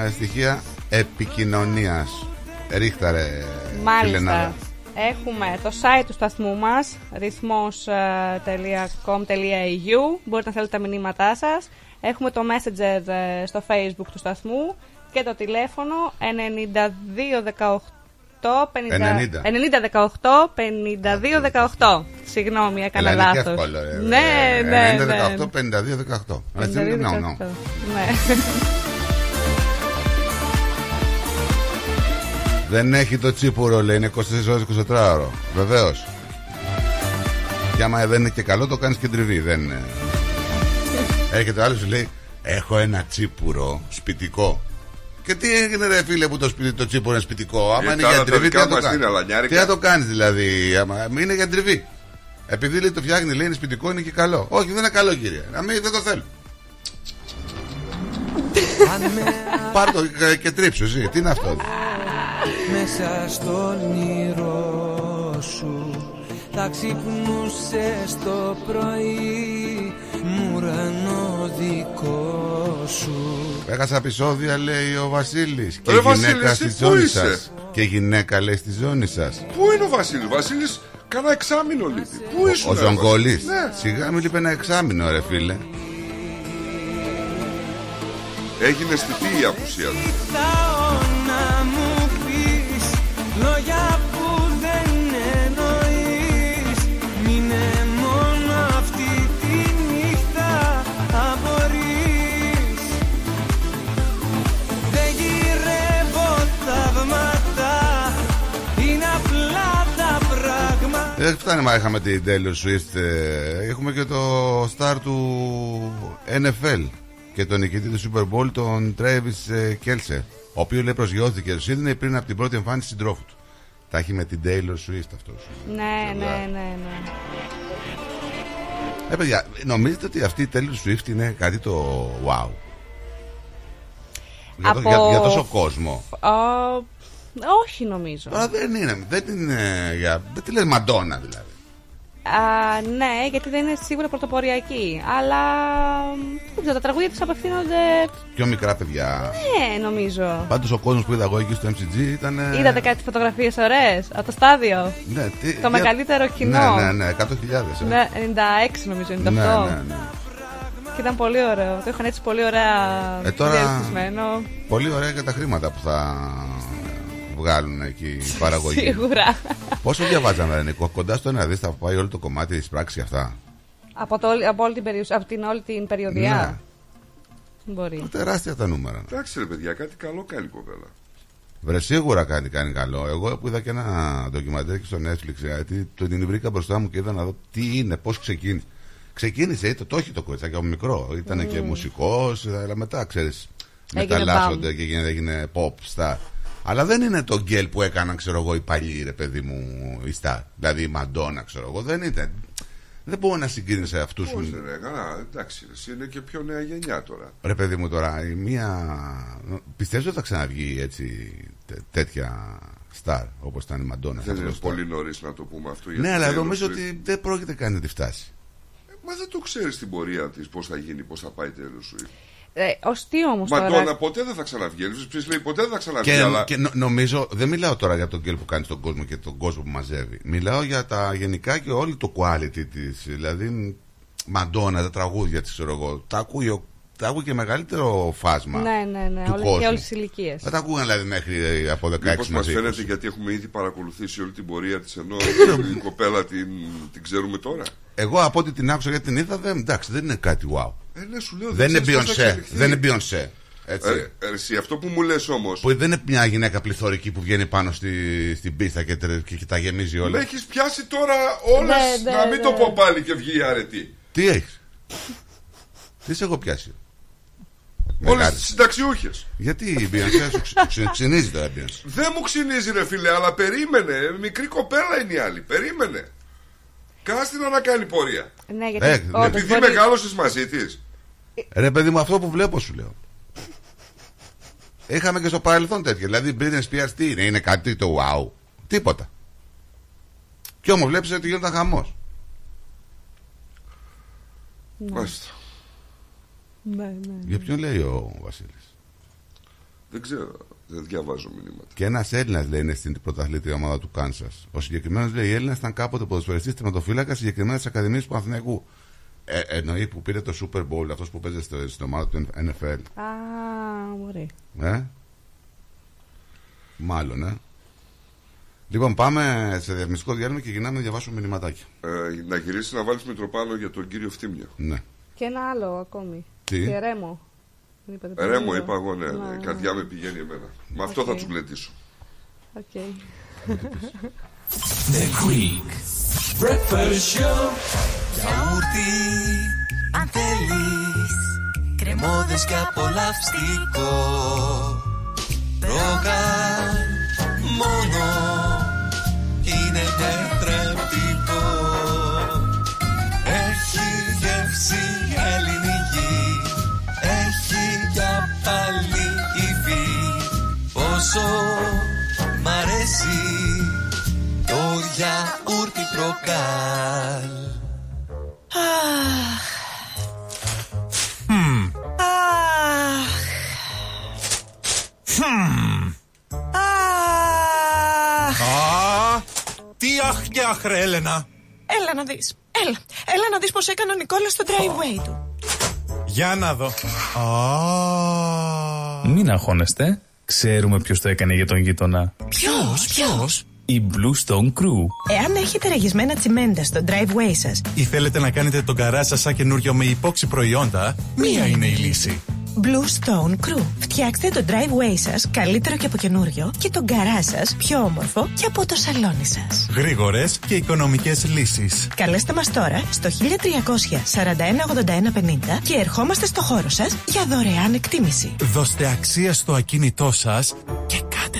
ε, στοιχεία επικοινωνίας. Ρίχτα ρε, Μάλιστα. φιλενάδα. Έχουμε το site του σταθμού μας ρυθμός.com.au Μπορείτε να θέλετε τα μηνύματά σας Έχουμε το messenger ε, στο facebook του σταθμού Και το τηλέφωνο 9218 50, 90. 90 18 52 18 Συγγνώμη, έκανα Έλα, είναι και λάθος εύκολο, ρε. Ναι, ναι, ναι, 90, 18, 52, 18. Αλλά έτσι είναι, 52, no, no. 18. Ναι. Δεν έχει το τσίπουρο, λέει, είναι 24 ώρες 24 ώρο. Βεβαίως. Και άμα δεν είναι και καλό, το κάνεις και τριβή. Δεν είναι. <laughs> Έρχεται ο άλλος σου λέει: Έχω ένα τσίπουρο σπιτικό. Και τι έγινε, ρε φίλε, που το, σπίτι, το τσίπουρο είναι σπιτικό; Άμα Ε, είναι τα για άλλα τα τριβή, τι δικά θα το μας κάνεις; είναι αλανιάρικα. Τι θα το κάνεις, δηλαδή. Άμα είναι για τριβή; Επειδή λέει το φτιάχνει, λέει είναι σπιτικό, είναι και καλό. Όχι, δεν είναι καλό, κύριε. Να μην δεν το θέλω. Πάρ το και, και τρίψου, εσύ. Τι είναι αυτό; Μέσα στο όνειρό σου Θα ξυπνούσες το πρωί Μου ουρανό δικό σου Έχασα επεισόδια, λέει ο Βασίλης. Και Ρε, γυναίκα Βασίλη, στη εσύ πού ζώνη είσαι; σα. Και γυναίκα, λέει, στη ζώνη σας. Πού είναι ο Βασίλης, Βασίλης κάνα εξάμεινο λείπει. Πού ήσουν, Ο ρε, Ζογκόλη. Βασίλη; Ναι, Σιγά μην λείπει ένα εξάμεινο, ρε φίλε. έγινε αισθητή η απουσία του. Κοιτάω να μου πεις Λόγια Δεν φτάνει μα είχαμε την Taylor Swift. ε, Έχουμε και το star του NFL και τον νικητή του Super Bowl, τον Travis ε, Kelce. Ο οποίος λέει προσγειώθηκε στο Sydney πριν από την πρώτη εμφάνιση συντρόφου του. Τα έχει με την Taylor Swift αυτός. Ναι, ναι, ναι, ναι. Ε, παιδιά, νομίζετε ότι αυτή η Taylor Swift είναι κάτι το wow; Για, το- Από- για, για τόσο κόσμο. Ο, όχι νομίζω. Τώρα δεν είναι, δεν είναι για. Δεν τη λες Μαντόνα δηλαδή. Α, ναι, γιατί δεν είναι σίγουρα πρωτοποριακή. Αλλά δεν ξέρω, τα τραγούδια της απευθύνονται. Πιο μικρά παιδιά. Ναι, νομίζω. Πάντως ο κόσμος που είδα εγώ εκεί στο MCG ήταν. ε, Είδατε κάτι φωτογραφίες ωραίες από το στάδιο; Ναι, τι, Το για- μεγαλύτερο κοινό. Ναι, ναι, ναι, 100.000. ε. Ναι, 96 νομίζω, 98. ναι, ναι, ναι. Και ήταν πολύ ωραίο. Το είχαν έτσι πολύ ωραία Ε, τώρα- διαρκισμένο. Πολύ ωραία και τα χρήματα που θα βγάλουν εκεί οι <laughs> παραγωγοί. Σίγουρα. Πόσο διαβάζαμε, ρε Νίκο, κοντά στο ένα δι θα πάει όλο το κομμάτι της πράξης αυτά. από, το, από, όλη την περιουσία, από την όλη την περιοδιά. Μπορεί. Ναι, τεράστια τα νούμερα. Εντάξει ρε παιδιά, κάτι καλό κάνει η κοπέλα. Βρε σίγουρα κάτι κάνει καλό. Εγώ που είδα και ένα ντοκιμαντέρ και στο Netflix, γιατί το την βρήκα μπροστά μου και είδα να δω τι είναι, πώς ξεκίνησε. Ξεκίνησε, είτε το έχει το κοριτσάκι από μικρό. Ήταν και μουσικός, αλλά μετά ξέρεις. Έγινε Μεταλλάσσονται μπαμ. και έγινε, έγινε pop star. Αλλά δεν είναι το γκέλ που έκαναν, ξέρω εγώ, οι παλιοί, ρε παιδί μου, οι star. Δηλαδή η Μαντόνα, ξέρω εγώ. Δεν ήταν. Δεν μπορώ να συγκρίνει σε αυτού. Πώς δεν έκανα, εντάξει, εσύ είναι και πιο νέα γενιά τώρα. Ρε παιδί μου τώρα, η μία. Πιστεύω ότι θα ξαναβγεί έτσι τέ- τέτοια star όπως ήταν η Μαντόνα. Δεν αυτό είναι το star. πολύ νωρίς να το πούμε αυτό. για Ναι, την αλλά Taylor νομίζω Swift. ότι δεν πρόκειται καν να τη φτάσει. Μα δεν το ξέρεις την πορεία της, πώς θα γίνει, πώς θα πάει τέλος σου. Ε, Ω τι όμως τώρα. Μαντόνα ποτέ δεν θα ξαναβγεί. Ελvis λέει ποτέ δεν θα ξαναβγεί. Και, αλλά και νο- νομίζω, δεν μιλάω τώρα για τον γκέλ που κάνει στον κόσμο και τον κόσμο που μαζεύει. Μιλάω για τα γενικά και όλη το quality της. Δηλαδή, Μαντόνα, τα τραγούδια της, ξέρω εγώ. Τα ακούει, ο- τα ακούει και μεγαλύτερο φάσμα. Ναι, ναι, ναι. του Όλες, κόσμου. και όλες τις ηλικίες. Δεν τα ακούγαν δηλαδή μέχρι από 16 Μήπως μας μαζί. φαίνεται γιατί έχουμε ήδη παρακολουθήσει όλη την πορεία της ενώ <laughs> την κοπέλα την, την ξέρουμε τώρα; Εγώ από ό,τι την άκουσα γιατί την είδα, δεν, εντάξει, δεν είναι κάτι wow. Ε, ναι, σου λέω, Δεν είναι ξέρεις πώς θα Beyoncé. εξελιχθεί. Δεν είναι Beyoncé. Έτσι. Ε, ε, εσύ, αυτό που μου λες όμως Που δεν είναι μια γυναίκα πληθωρική που βγαίνει πάνω στη, στην πίστα και, τε- και, και τα γεμίζει όλα. με έχεις πιάσει τώρα όλες Ναι, ναι, να μην ναι. το πω πάλι και βγει η αρετή. Τι έχεις; Τι σε έχω πιάσει; Όλες Μεγάλη. τι συνταξιούχες. Γιατί η Beyoncé σου ξυ- ξυ- ξυνίζει τώρα η Beyoncé; Δεν μου ξυνίζει ρε φίλε, αλλά περίμενε. Μικρή κοπέλα είναι η άλλη. Περίμενε. Κάστηνα να κάνει πορεία. Ναι, γιατί Ε, όντως Επειδή μπορεί- μεγάλωσες μαζί της. Ρε παιδί μου, αυτό που βλέπω σου λέω. Είχαμε και στο παρελθόν τέτοια. Δηλαδή η Britney Spears τι είναι, είναι κάτι το wow. Τίποτα. Κι όμως βλέπεις ότι γινόταν χαμός. Μάλιστα. Ναι, ναι. Για ποιον λέει ο Βασίλης; Δεν ξέρω. Δεν διαβάζω μηνύματα. Και ένας Έλληνας λέει είναι στην πρωταθλήτρια ομάδα του Κάνσας. Ο συγκεκριμένος λέει: Οι Έλληνες ήταν κάποτε ποδοσφαιριστής τερματοφύλακας συγκεκριμένα της Ακαδημίας του Παναθηναϊκού. Ε, εννοεί που πήρε το Super Bowl, αυτός που παίζει στο- στην ομάδα του NFL. Α, μπορεί. Ε; Μάλλον, ε. Λοιπόν, πάμε σε διαφημιστικό διάλειμμα και γυρνάμε να διαβάσουμε μηνυματάκια. Ε, να γυρίσει να βάλεις Μητροπάνο για τον κύριο Ευθύμιο. Ναι. Και ένα άλλο ακόμη. Τι; Και Ρέμο. Δεν είπατε Ρέμο, πολύ. είπα εγώ, ναι. Ναι, Η ναι. καρδιά με πηγαίνει εμένα. Με αυτό θα Οκ. του γλεντήσω. Οκ. The Greek Breakfast Show. Γιαούρτι, αν θέλεις Κρεμώδες και απολαυστικό. Ρόγαν μόνο Είναι τετρεπτικό. Έχει γεύση ελληνική Έχει για πάλι υφή. Πόσο μ' αρέσει το γιαούρτι προκάλ Αχ. Αχ. Αχ. Α, τι αχ και αχ, ρε, Έλενα. Έλα να δεις. Έλα. Έλα να δεις πως έκανε ο Νικόλας στο driveway του. Για να δω. Α, Μην αγχώνεστε. Ξέρουμε ποιος το έκανε για τον γείτονα. Ποιος, ποιος; Η Blue Stone Crew. Εάν έχετε ραγισμένα τσιμέντα στο driveway σας, ή θέλετε να κάνετε τον καρά σας σαν καινούριο με υπόξη προϊόντα, μία είναι η λύση. Blue Stone Crew. Φτιάξτε το driveway σας καλύτερο και από καινούριο και τον καρά σας πιο όμορφο και από το σαλόνι σας. Γρήγορες και οικονομικές λύσεις. Καλέστε μας τώρα στο 1300 41 81 50 και ερχόμαστε στο χώρο σας για δωρεάν εκτίμηση. Δώστε αξία στο ακίνητό σας και κάτε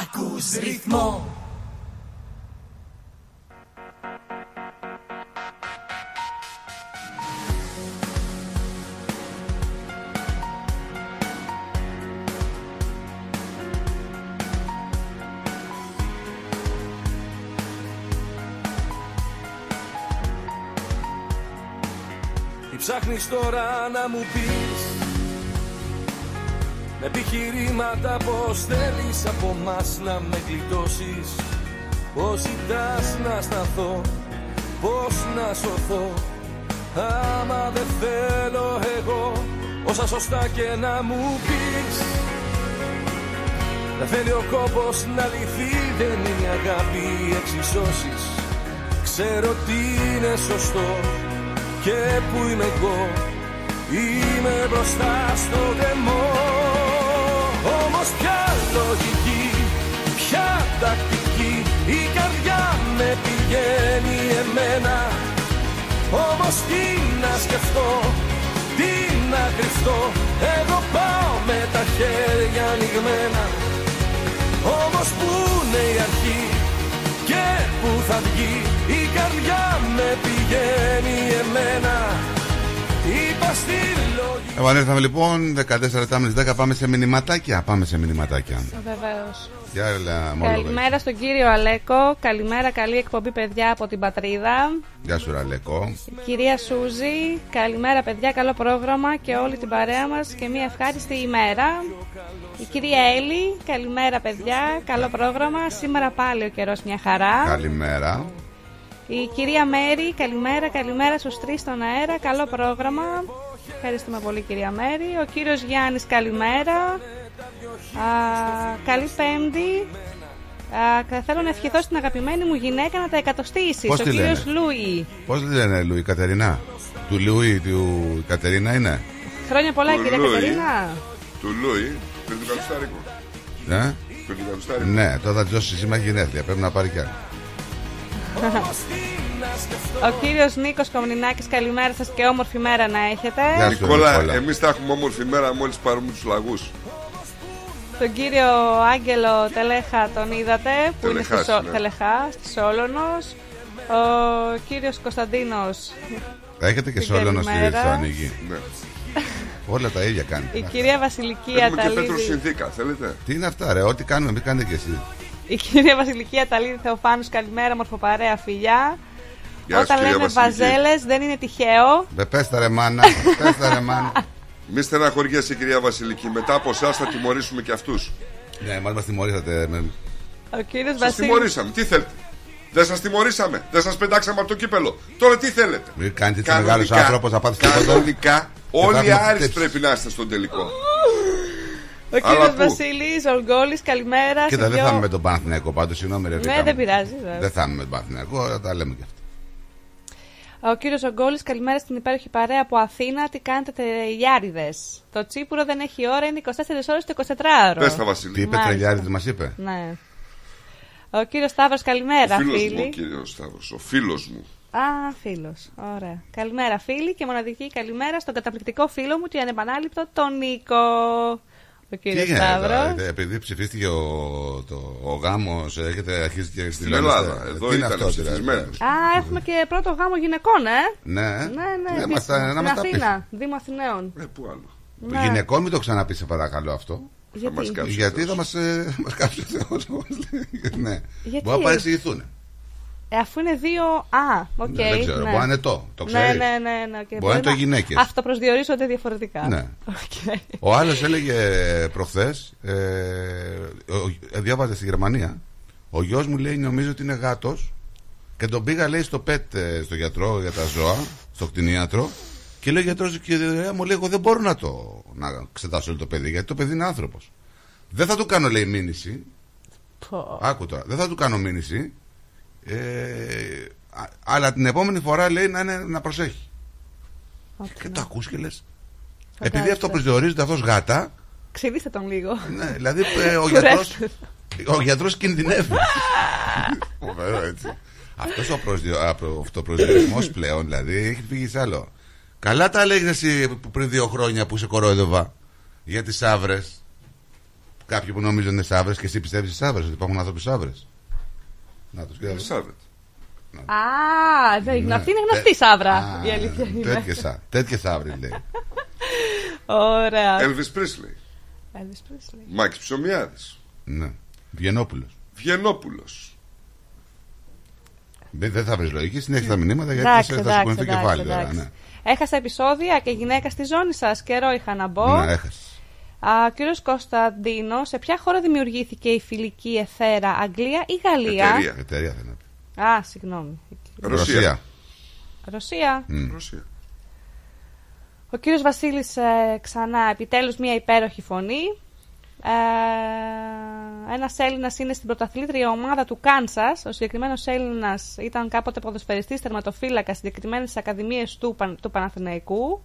Ακούς ρυθμό. Τι ψάχνεις τώρα να μου πεις; Με επιχειρήματα πως θέλεις από μας να με γλιτώσεις; Πως ζητάς να σταθώ, πως να σωθώ; Άμα δεν θέλω εγώ όσα σωστά και να μου πεις. Δεν θέλει ο κόπος να λυθεί δεν είναι η αγάπη οι εξισώσεις. Ξέρω τι είναι σωστό και που είμαι εγώ. Είμαι μπροστά στο δαιμό Όμως ποια λογική, ποια τακτική Η καρδιά με πηγαίνει εμένα. Όμως τι να σκεφτώ, τι να κρυφτώ Εγώ πάω με τα χέρια ανοιγμένα. Που είναι η αρχή και που θα βγει η καρδιά με πηγαίνει εμένα. Είπα στη λογική Επανέλθαμε λοιπόν 14 λεπτά με τις 10 πάμε σε μηνυματάκια. Πάμε σε μηνυματάκια. Βεβαίως. Γεια έλα μόνο Καλημέρα στον κύριο Αλέκο. Καλημέρα, καλή εκπομπή, παιδιά από την πατρίδα. Γεια σου Ραλεκό. Κυρία Σούζη, καλημέρα, παιδιά. Καλό πρόγραμμα και όλη την παρέα μας και μια ευχάριστη ημέρα. Η κυρία Έλλη, καλημέρα, παιδιά. Καλό πρόγραμμα. Σήμερα πάλι ο καιρός μια χαρά. Καλημέρα. Η κυρία Μέρη, καλημέρα, καλημέρα στους τρεις στον αέρα. Καλό πρόγραμμα. Ευχαριστούμε πολύ, κυρία Μέρη. Ο κύριος Γιάννης, καλημέρα. Α, καλή Πέμπτη. Α, κα- θέλω να ευχηθώ στην αγαπημένη μου γυναίκα να τα εκατοστήσει. Πώς Ο τη κύριος λένε; Λούι. Πώς τη λένε Λουί Κατερίνα; Του Λουί, του η Κατερίνα είναι; Χρόνια πολλά, Του κυρία Λούι. Κατερίνα. Του Λούι, πριν του Καλουστάρικο. Ναι. Πριν του Καλουστάρικο. Ναι, τώρα θα τη δώσει σήμερα γενέθλια. Πρέπει να πάρει κι άλλο. Ο κύριος Νίκος Κομνηνάκης, καλημέρα σας και όμορφη μέρα να έχετε. Γεια σου, Νικόλα, Νικόλα. εμείς θα έχουμε όμορφη μέρα μόλις πάρουμε τους λαγούς. Τον κύριο Άγγελο Τελέχα τον είδατε που είναι στη Τελεχάς, Σο... ναι. Τελεχά, στη Σόλωνος. Ο κύριος Κωνσταντίνος, Έχετε και Την σόλωνο στη καλημέρα. στο ανοίγει. Ναι. Όλα τα ίδια κάνει. η κυρία Βασιλική Έχουμε και Πέτρος Αταλίδη. Συνθήκα, θέλετε; Τι είναι αυτά, ρε, ό,τι κάνουμε, μην κάνετε κι εσύ. Η κυρία Βασιλική Αταλίδη Θεοφάνους, καλημέρα, μορφοπαρέα φιλιά. Γεια σου, Όταν κυρία λέμε Βασιλική. βαζέλες δεν είναι τυχαίο. Δε πες τα ρε μάνα, πες τα ρε μάνα. <laughs> Μη στεναχωριέσαι, κυρία Βασιλική. Μετά από εσάς θα τιμωρήσουμε και αυτούς. Ναι, μας μας τιμωρήσατε. με- Ο κύριος Σας Βασίλης. τιμωρήσαμε. Τι θέλετε. Δεν σας τιμωρήσαμε. Δεν σας πετάξαμε από το κύπελο. Τώρα τι θέλετε; Μην κάνετε έτσι μεγάλος άνθρωπος να πάτε στο κήπεδο. Κανονικά όλοι οι έχουμε Άρης χτυπήσει. πρέπει να είστε στον τελικό. Ο Αλλά κύριος πού; Βασίλης Οργόλης, καλημέρα. Κοίτα, σε δεν δυο- θα είμαι με τον Παναθηναϊκό πάντως, συγγνώμη ρε Ναι, Ρίτα δεν μου. πειράζει. βέβαια. Δεν θα είμαι με τον Παναθηναϊκό, θα τα λέμε κι αυτά. Ο κύριος Ογκόλη, καλημέρα στην υπέροχη παρέα από Αθήνα. Τι κάνετε, τελειάριδε. Το τσίπουρο δεν έχει ώρα, είναι 24 ώρες το 24ωρο. Πες τα Βασίλη. Τι είπε Μάλιστα. Τρελιάρης μας είπε; Ναι. Ο κύριος Σταύρος, καλημέρα, Ο φίλος μου, φίλοι. ο κύριος Σταύρος. Ο φίλος μου. Α, φίλος. Ωραία. Καλημέρα, φίλοι. Και μοναδική καλημέρα στον καταπληκτικό φίλο μου και ανεπανάληπτο τον Νίκο. Ο Τι κύριο έγινε Σταύρος. τώρα, ε, επειδή ψηφίστηκε ο, το, ο γάμος, έχετε αρχίσει και στην Στην Ελλάδα. Εδώ ήταν ψηφισμένος. Α, έχουμε και πρώτο γάμο γυναικών, ε. Ναι, Ναι, ναι. ναι δι- μας τα- να στην μας τα πεις. Αθήνα, Δήμο Αθηναίων. Ε, πού άλλο; Ναι. Γυναικών μην το ξαναπείς σε παρακαλώ αυτό. Γιατί; μας κάψει. Γιατί θα μας, ε, μας κάψει ο Θεός όπως λέει. Ναι. Γιατί; Μπορεί να παρεξηγηθούν. Ε, αφού είναι δύο. Α, οκ. Ναι, δεν ξέρω, ναι. μπορεί να είναι το, το Ναι, ξέρεις. ναι, ναι. ναι. και Μπορεί να είναι το γυναίκες. Αυτοπροσδιορίζονται διαφορετικά. Ναι. Οκ. Ο άλλος έλεγε προχθές, ε, ο- ε, διάβαζε στη Γερμανία, ο γιος μου λέει νομίζω ότι είναι γάτος και τον πήγα λέει στο pet ε, στο γιατρό για τα ζώα, στο κτηνίατρο και λέει ο γιατρός και μου λέει εγώ δεν μπορώ να το να εξετάσω όλο το παιδί γιατί το παιδί είναι άνθρωπος. Δεν θα του κάνω λέει μήνυση, Πω. άκου τώρα, δεν θα του κάνω μήνυση ε, α- αλλά την επόμενη φορά λέει να, είναι, να προσέχει. Ό,τι Και να. το ακούς και λες Φαντάζεσαι. επειδή αυτό προσδιορίζεται αυτός γάτα Ξυρίστε τον λίγο. ναι, δηλαδή <laughs> ε, ο Κουρεύτε. γιατρός, ο γιατρός κινδυνεύει. <laughs> Φοβερό έτσι. Αυτός ο προσδιο, α, προ- αυτοπροσδιορισμός πλέον δηλαδή έχει φύγει σ' άλλο. Καλά τα λέγεις εσύ που πριν δύο χρόνια που σε κορόιδευα για τις σαύρες. Κάποιοι που νομίζουν είναι σαύρες και εσύ πιστεύεις στις σαύρες, ότι υπάρχουν άνθρωποι σαύρες. Να τους κοιτάξω. Σάββατ. Α, δεν- Ναι. αυτή είναι γνωστή σαύρα. Α, Η αλήθεια είναι. τέτοιες σα- Τέτοιες σαύρες λέει. <laughs> Ωραία. Elvis Presley. Elvis Presley. Μάκης Ψωμιάδης. Ναι. Βιενόπουλος. Βιενόπουλος. Δεν δεν θα βρεις λογική, συνέχισε τα μηνύματα γιατί Εντάξει, θα, θα εντάξει, σηκωθεί το εντάξει, κεφάλι τώρα. εντάξει. Ναι. Έχασα επεισόδια και γυναίκα στη ζώνη σας. Καιρό είχα να μπω. Ναι, έχασες. Α, κύριος Κωνσταντίνο, σε ποια χώρα δημιουργήθηκε η φιλική εθέρα, Αγγλία ή Γαλλία; Εταιρεία. Εταιρεία δεν είναι. Α, συγγνώμη. Ρωσία. Ρωσία. Μμ. Ρωσία. Ο κύριος Βασίλης ε, ξανά, επιτέλους μια υπέροχη φωνή. Ε, ένας Έλληνας είναι στην πρωταθλήτρια ομάδα του Κάνσας. Ο συγκεκριμένος Έλληνας ήταν κάποτε ποδοσφαιριστής τερματοφύλακα στις συγκεκριμένες ακαδημίες του, Παν- του Παναθηναϊκού.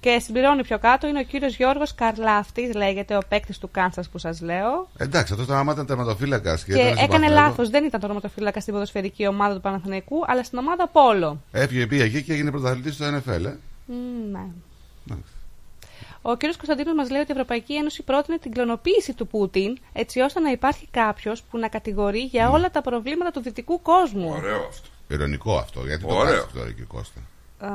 Και συμπληρώνει πιο κάτω είναι ο κύριος Γιώργος Καρλάφτης, λέγεται ο παίκτης του Κάνσας που σας λέω. Εντάξει, αυτό άμα ήταν τερματοφύλακας και, Και, ήταν στον έκανε Παναθηναϊκό, λάθος, δεν ήταν το τερματοφύλακα στην ποδοσφαιρική ομάδα του Παναθηναϊκού, αλλά στην ομάδα Πόλο. Έφυγε, πήγε εκεί και έγινε πρωταθλητής στο NFL. Ε. Μμ, ναι. Εντάξει. Ο κ. Κωνσταντίνος μας λέει ότι η Ευρωπαϊκή Ένωση πρότεινε την κλωνοποίηση του Πούτιν, έτσι ώστε να υπάρχει κάποιος που να κατηγορεί για όλα τα προβλήματα του δυτικού κόσμου. Ωραίο αυτό. Ειρωνικό αυτό, γιατί το Ωραίο. κάνει αυτό τώρα και Κώστα. Α,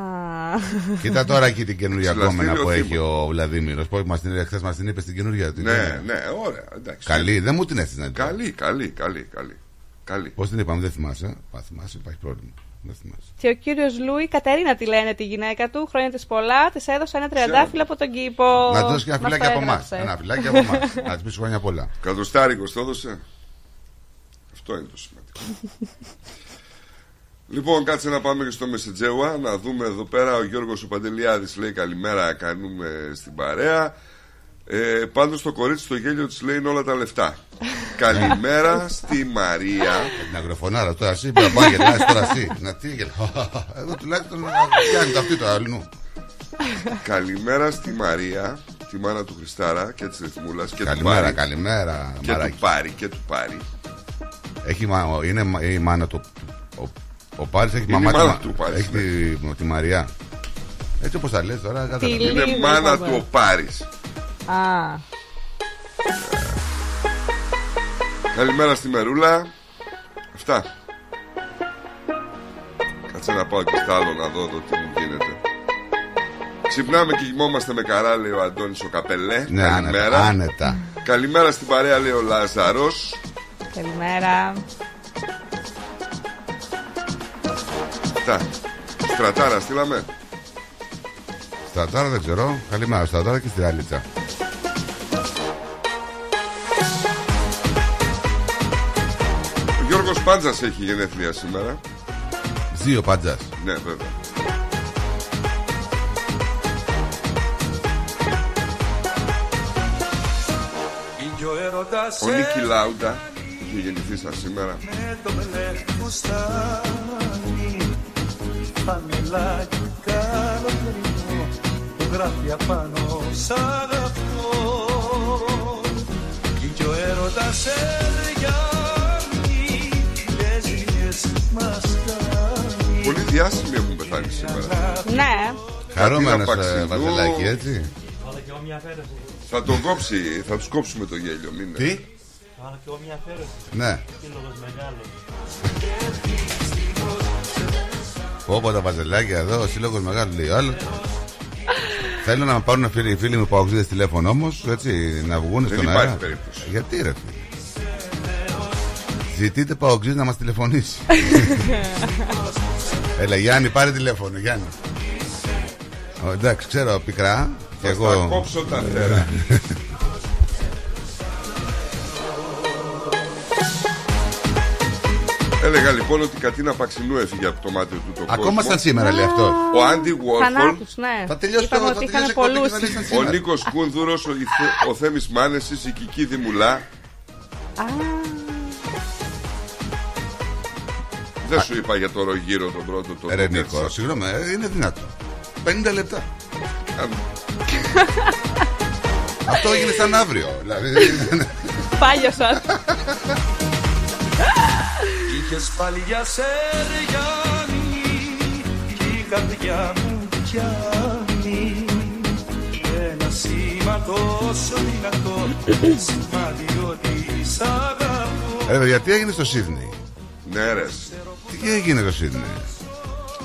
Κοίτα τώρα εκεί την καινούργια Συλλαστήριο κόμενα που θύμα. έχει ο Βλαδίμηρος. Πώς μας την χθες μας την είπε στην καινούργια. την Ναι, καινούργια. ναι, ωραία. Εντάξει. Καλή, δεν μου την έστειλε να την πω. Καλή, καλή, καλή, καλή. καλή. Πώς την είπαμε, δεν θυμάσαι. Πα, θυμάσαι, υπάρχει πρόβλημα. Δεν θυμάσαι. και ο κύριος Λούι, Κατερίνα τη λένε τη γυναίκα του, χρόνια της πολλά, της έδωσε ένα τριαντάφυλλο από τον κήπο. Να τη δώσει και ένα Μας φυλάκι από εμάς. έγραψε. Ένα φυλάκι από εμάς. <laughs> Να της πεις χρόνια πολλά. Κατοστάρικο το έδωσε. Αυτό είναι το σημαντικό. <laughs> λοιπόν, κάτσε να πάμε και στο Μεσετζέουα να δούμε εδώ πέρα. Ο Γιώργος ο Παντελιάδης λέει καλημέρα, κάνουμε στην παρέα. Ε, πάντως το κορίτσι στο γέλιο της λέει είναι όλα τα λεφτά. <laughs> καλημέρα στη Μαρία. Ε, Την αγροφωνάρα τώρα εσύ, πρέπει να πάει γελάς τώρα εσύ. Να τι γελά. <laughs> Εδώ τουλάχιστον να πιάνει το αυτή το αλλού. καλημέρα στη Μαρία, τη μάνα του Χριστάρα και της Ρυθμούλας και του Καλημέρα, Πάρη. καλημέρα. Και Μαράκι. του Πάρη και του Πάρη. Έχει, μα- είναι μα- η μάνα του. Ο, ο Πάρης έχει Είναι μαμά η μάνα τη- του Πάρης, Έχει τη, τη Μαριά. Έτσι όπως τα λες τώρα, κατάλαβα. Τι Είναι Λίδη, μάνα είπαμε. του ο Πάρης. Α, Καλημέρα στη Μερούλα. Αυτά. Κάτσε να πάω και στα άλλο να δω εδώ τι μου γίνεται. Ξυπνάμε και κοιμόμαστε με καρά, λέει ο Αντώνης ο Καπελέ. Ναι, Καλημέρα. άνετα, άνετα. Καλημέρα στην παρέα, λέει ο Λάζαρος. καλημέρα. Αυτά. Στρατάρα, στείλαμε. Στρατάρα δεν ξέρω. Καλημέρα, Στρατάρα και στη Ραλίτσα. Ο Γιώργος Πάντζας έχει γενέθλια σήμερα. Δύο πάντζας. Ναι, βέβαια. Κι ο έρωτας Ο Νίκη Λάουντα είχε γεννηθεί σαν σήμερα. με το μπλε φουστάνι Φανελάκι καλοκαιρινό Το γράφει απάνω σ' αγαπώ Κι ο έρωτας έργιανει Λέσβιες μας κάνει Πολύ διάσημοι έχουν πεθάνει σήμερα. Ναι, Χαρούμενος Κατίνα ε, Παξινού. Βαζελάκη, έτσι. Θα τον κόψει, θα τους κόψουμε το γέλιο. Μην είναι. Τι; Ναι. Πω <laughs> πω τα βαζελάκια εδώ, ο σύλλογος μεγάλος λέει ο άλλος. Θέλω να με πάρουν φίλοι, οι φίλοι μου που ακούγεται τηλέφωνο όμως, έτσι, να βγουν Δεν στον υπάρχει αέρα. περίπτωση. Γιατί ρε φίλε. Ζητείτε Παοξής να μας τηλεφωνήσει. <laughs> Έλα Γιάννη πάρε τηλέφωνο Γιάννη. Ο, εντάξει ξέρω πικρά και Θα στα εγώ κόψω τα φτερά. <laughs> Έλεγα λοιπόν ότι η Κατίνα Παξινού έφυγε από το μάτι του το Ακόμα κόσμο. σαν σήμερα λέει αυτό. Ο Άντι Βόρχολ, θανάτους, ναι. Θα τελειώσει Είπαμε το- θα ότι τελειώσει είχαν η εκπομπή και πολλούς. θα λέει σαν ο σήμερα. Νίκος Κούνδουρος, ο, Ιθε- ο Θέμης Μάνεσης, η Κική Δημουλά. Α, Δεν σου είπα για το ρογύρο τον πρώτο τον Ρε τον Νίκος, Κέρτσα. συγγνώμη, ε, είναι δυνατό. 50 λεπτά. Αυτό έγινε σαν αύριο. Δηλαδή, πάλιωσα. <laughs> Είχες παλιά σεριάνι Κι η καρδιά μου πιάνει Ένα σήμα τόσο δυνατό Σημάδι ότι σ' αγαπώ Ρε παιδιά, τι έγινε στο Σίδνεϊ; Ναι ρε. Τι έγινε στο Σίδνεϊ;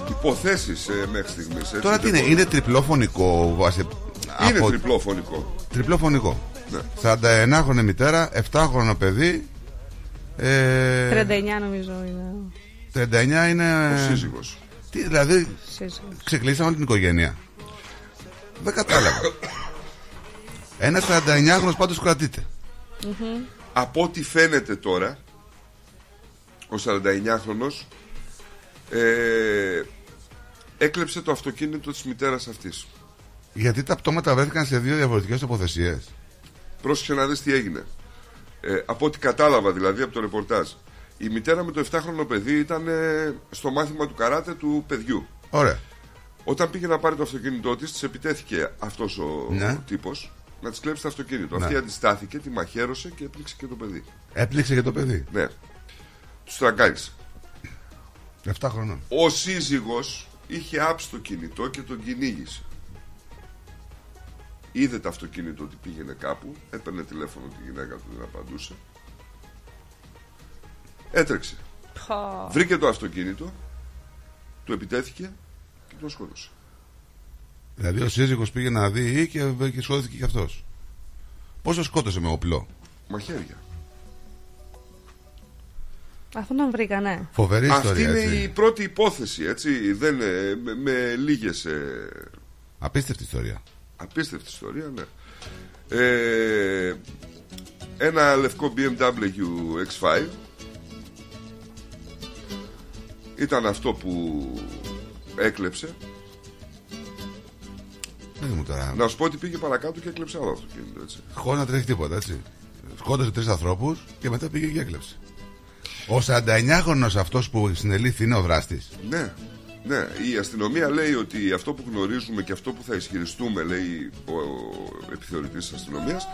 Υποθέσεις ε, μέχρι στιγμής. έτσι, Τώρα τι είναι, δεν είναι τριπλόφωνικό. βάσε- μπορώ- Είναι από- τριπλόφωνικό. τριπλόφωνικό. Ναι. 49χρονη μητέρα, 7χρονο παιδί. Ε, 39 νομίζω είναι. 39 είναι. Ο σύζυγος. Τι, δηλαδή, σύζυγος. ξεκλείσαμε όλη την οικογένεια. Δεν κατάλαβα. Ένα 49χρονο πάντως κρατείται. Από ό,τι φαίνεται τώρα, ο 49χρονος ε, έκλεψε το αυτοκίνητο της μητέρας αυτής. Γιατί τα πτώματα βρέθηκαν σε δύο διαφορετικές τοποθεσίες. Πρόσεχε να δεις τι έγινε. Ε, από ό,τι κατάλαβα δηλαδή από το ρεπορτάζ. Η μητέρα με το 7χρονο παιδί ήταν ε, στο μάθημα του καράτε του παιδιού. Ωραία. Όταν πήγε να πάρει το αυτοκίνητό της, της επιτέθηκε αυτός ο Ναι. τύπος να της κλέψει το αυτοκίνητο. Ναι. Αυτή αντιστάθηκε, τη μαχαίρωσε και έπληξε και το παιδί. Έπληξε και το παιδί. Ναι. Του τραγκάρισε. 7 χρονών. Ο σύζυγος είχε άψει το κινητό και τον κυνήγησε. Είδε το αυτοκίνητο ότι πήγαινε κάπου, έπαιρνε τηλέφωνο τη γυναίκα του, δεν απαντούσε. Έτρεξε. Πω. Βρήκε το αυτοκίνητο, του επιτέθηκε και τον σκότωσε. Δηλαδή ο σύζυγος πήγε να δει και, και σκότωθηκε και αυτός. Πόσο σκότωσε με όπλο; Μαχαίρια. Αυτό να βρήκανε. Φοβερή Αυτή ιστορία είναι έτσι. η πρώτη υπόθεση, έτσι. Δεν, ε, με, με λίγες ε, Απίστευτη ιστορία. Απίστευτη ιστορία, ναι. Ε, ένα λευκό BMW X5 ήταν αυτό που έκλεψε. Δεν μου τώρα. Να σου πω ότι πήγε παρακάτω και έκλεψε άλλο αυτοκίνητο, έτσι. Χωρίς να τρέχει τίποτα, έτσι. Σκότωσε τρεις ανθρώπους και μετά πήγε και έκλεψε. Ο 49χρονο αυτός που συνελήφθη είναι ο δράστης. Ναι, ναι. Η αστυνομία λέει ότι αυτό που γνωρίζουμε και αυτό που θα ισχυριστούμε, λέει ο, ο επιθεωρητής της αστυνομίας,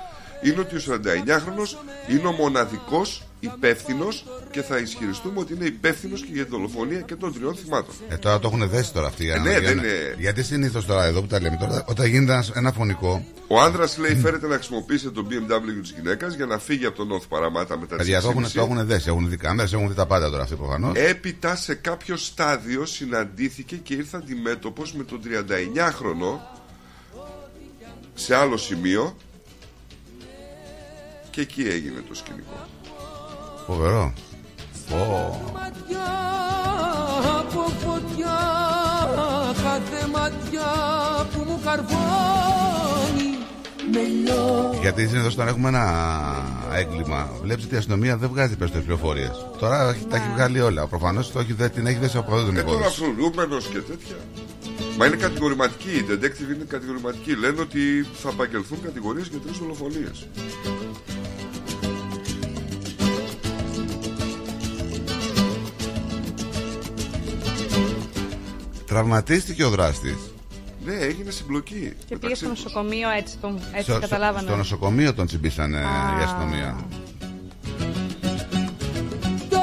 είναι ότι ο 49χρονος είναι ο μοναδικός υπεύθυνος και θα ισχυριστούμε ότι είναι υπεύθυνος και για τη δολοφονία και των τριών θυμάτων. Ε, τώρα το έχουν δέσει τώρα αυτοί. για Ε, να- ναι, για δεν να- είναι- Γιατί συνήθως τώρα εδώ που τα λέμε τώρα, όταν γίνεται ένας- ένα φωνικό. Ο άνδρας λέει φέρεται να χρησιμοποιήσει το BMW τη γυναίκα για να φύγει από τον North Παραμάτα μετά τις Παιδιά το έχουν, το έχουν δέσει. Έχουν δει κάμερες, έχουν δει τα πάντα τώρα αυτοί προφανώς. Έπειτα σε κάποιο στάδιο συναντήθηκε και ήρθε αντιμέτωπος με τον 39χρονο σε άλλο σημείο και εκεί έγινε το σκηνικό. Φοβερό. Πω. Ματιά από φωτιά Κάθε ματιά που μου καρβώνει Με λιώνει Γιατί συνήθως όταν έχουμε ένα έγκλημα, βλέπεις ότι η αστυνομία δεν βγάζει περισσότερε πληροφορίες. Τώρα τα έχει βγάλει όλα. Προφανώς την έχει δέσει από εδώ την Και τώρα υπόθεση. φρουρούμενος και τέτοια. Μα είναι κατηγορηματική, η detective είναι κατηγορηματική. Λένε ότι θα απαγγελθούν κατηγορίες για τρεις δολοφονίες. Τραυματίστηκε ο δράστης. Ναι, έγινε συμπλοκή. Και πήγε στο μεταξύ τους. νοσοκομείο έτσι, τον, έτσι Στο, στο, καταλάβανε. στο νοσοκομείο τον τσιμπήσανε η αστυνομία. Το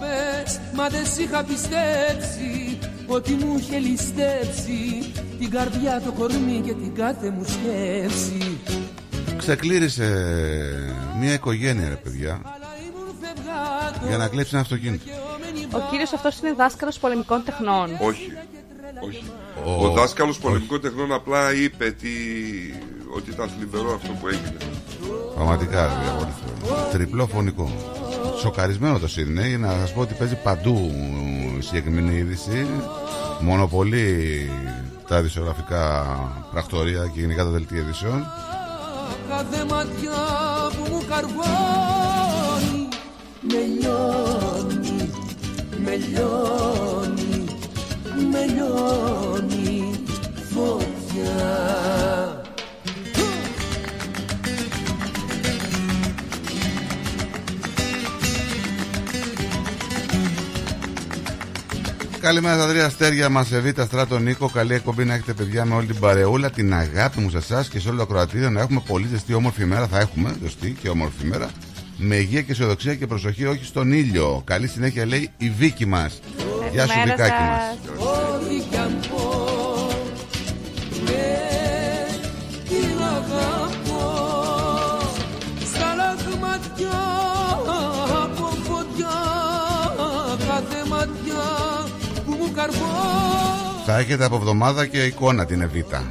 πες, μα δεν σ' είχα πιστέψει Ότι μου είχε ληστέψει Την καρδιά, το κορμί και την κάθε μου σκέψη Ξεκλήρισε μια οικογένεια, ρε παιδιά, για να κλέψει ένα αυτοκίνητο. Ο κύριος αυτός είναι δάσκαλος πολεμικών τεχνών. Όχι. Όχι. Ο- Ο, δάσκαλος πολεμικών τεχνών απλά είπε τι... ότι ήταν θλιβερό αυτό που έγινε. Πραγματικά, ρε παιδιά, πολύ θλιβερό. Τριπλό φωνικό. Σοκαρισμένο το Σίδνεϊ. Να σας πω ότι παίζει παντού η συγκεκριμένη είδηση. Μονοπολεί τα δισογραφικά πρακτορία και γενικά τα δελτία ειδήσεων. Κάθε ματιά που μου καρβώνει Με λιώνει, με λιώνει, με λιώνει φωτιά Καλημέρα στα τρία αστέρια μας, Εβίτα Στράτο Νίκο. Καλή εκπομπή να έχετε παιδιά με όλη την παρεούλα. Την αγάπη μου σε εσάς και σε όλο το ακροατήριο. Να έχουμε πολύ ζεστή όμορφη ημέρα. Θα έχουμε ζεστή και όμορφη ημέρα. Με υγεία και αισιοδοξία και προσοχή, όχι στον ήλιο. Καλή συνέχεια λέει η Βίκη μας. Γεια σου, Καλημέρα Βικάκι σας. μα. Ό,τι κι αν πω Ναι, την αγαπώ Στα λαχματιά από φωτιά Κάθε ματιά που μου καρβώνει Θα έχετε από εβδομάδα και εικόνα την Εβίτα.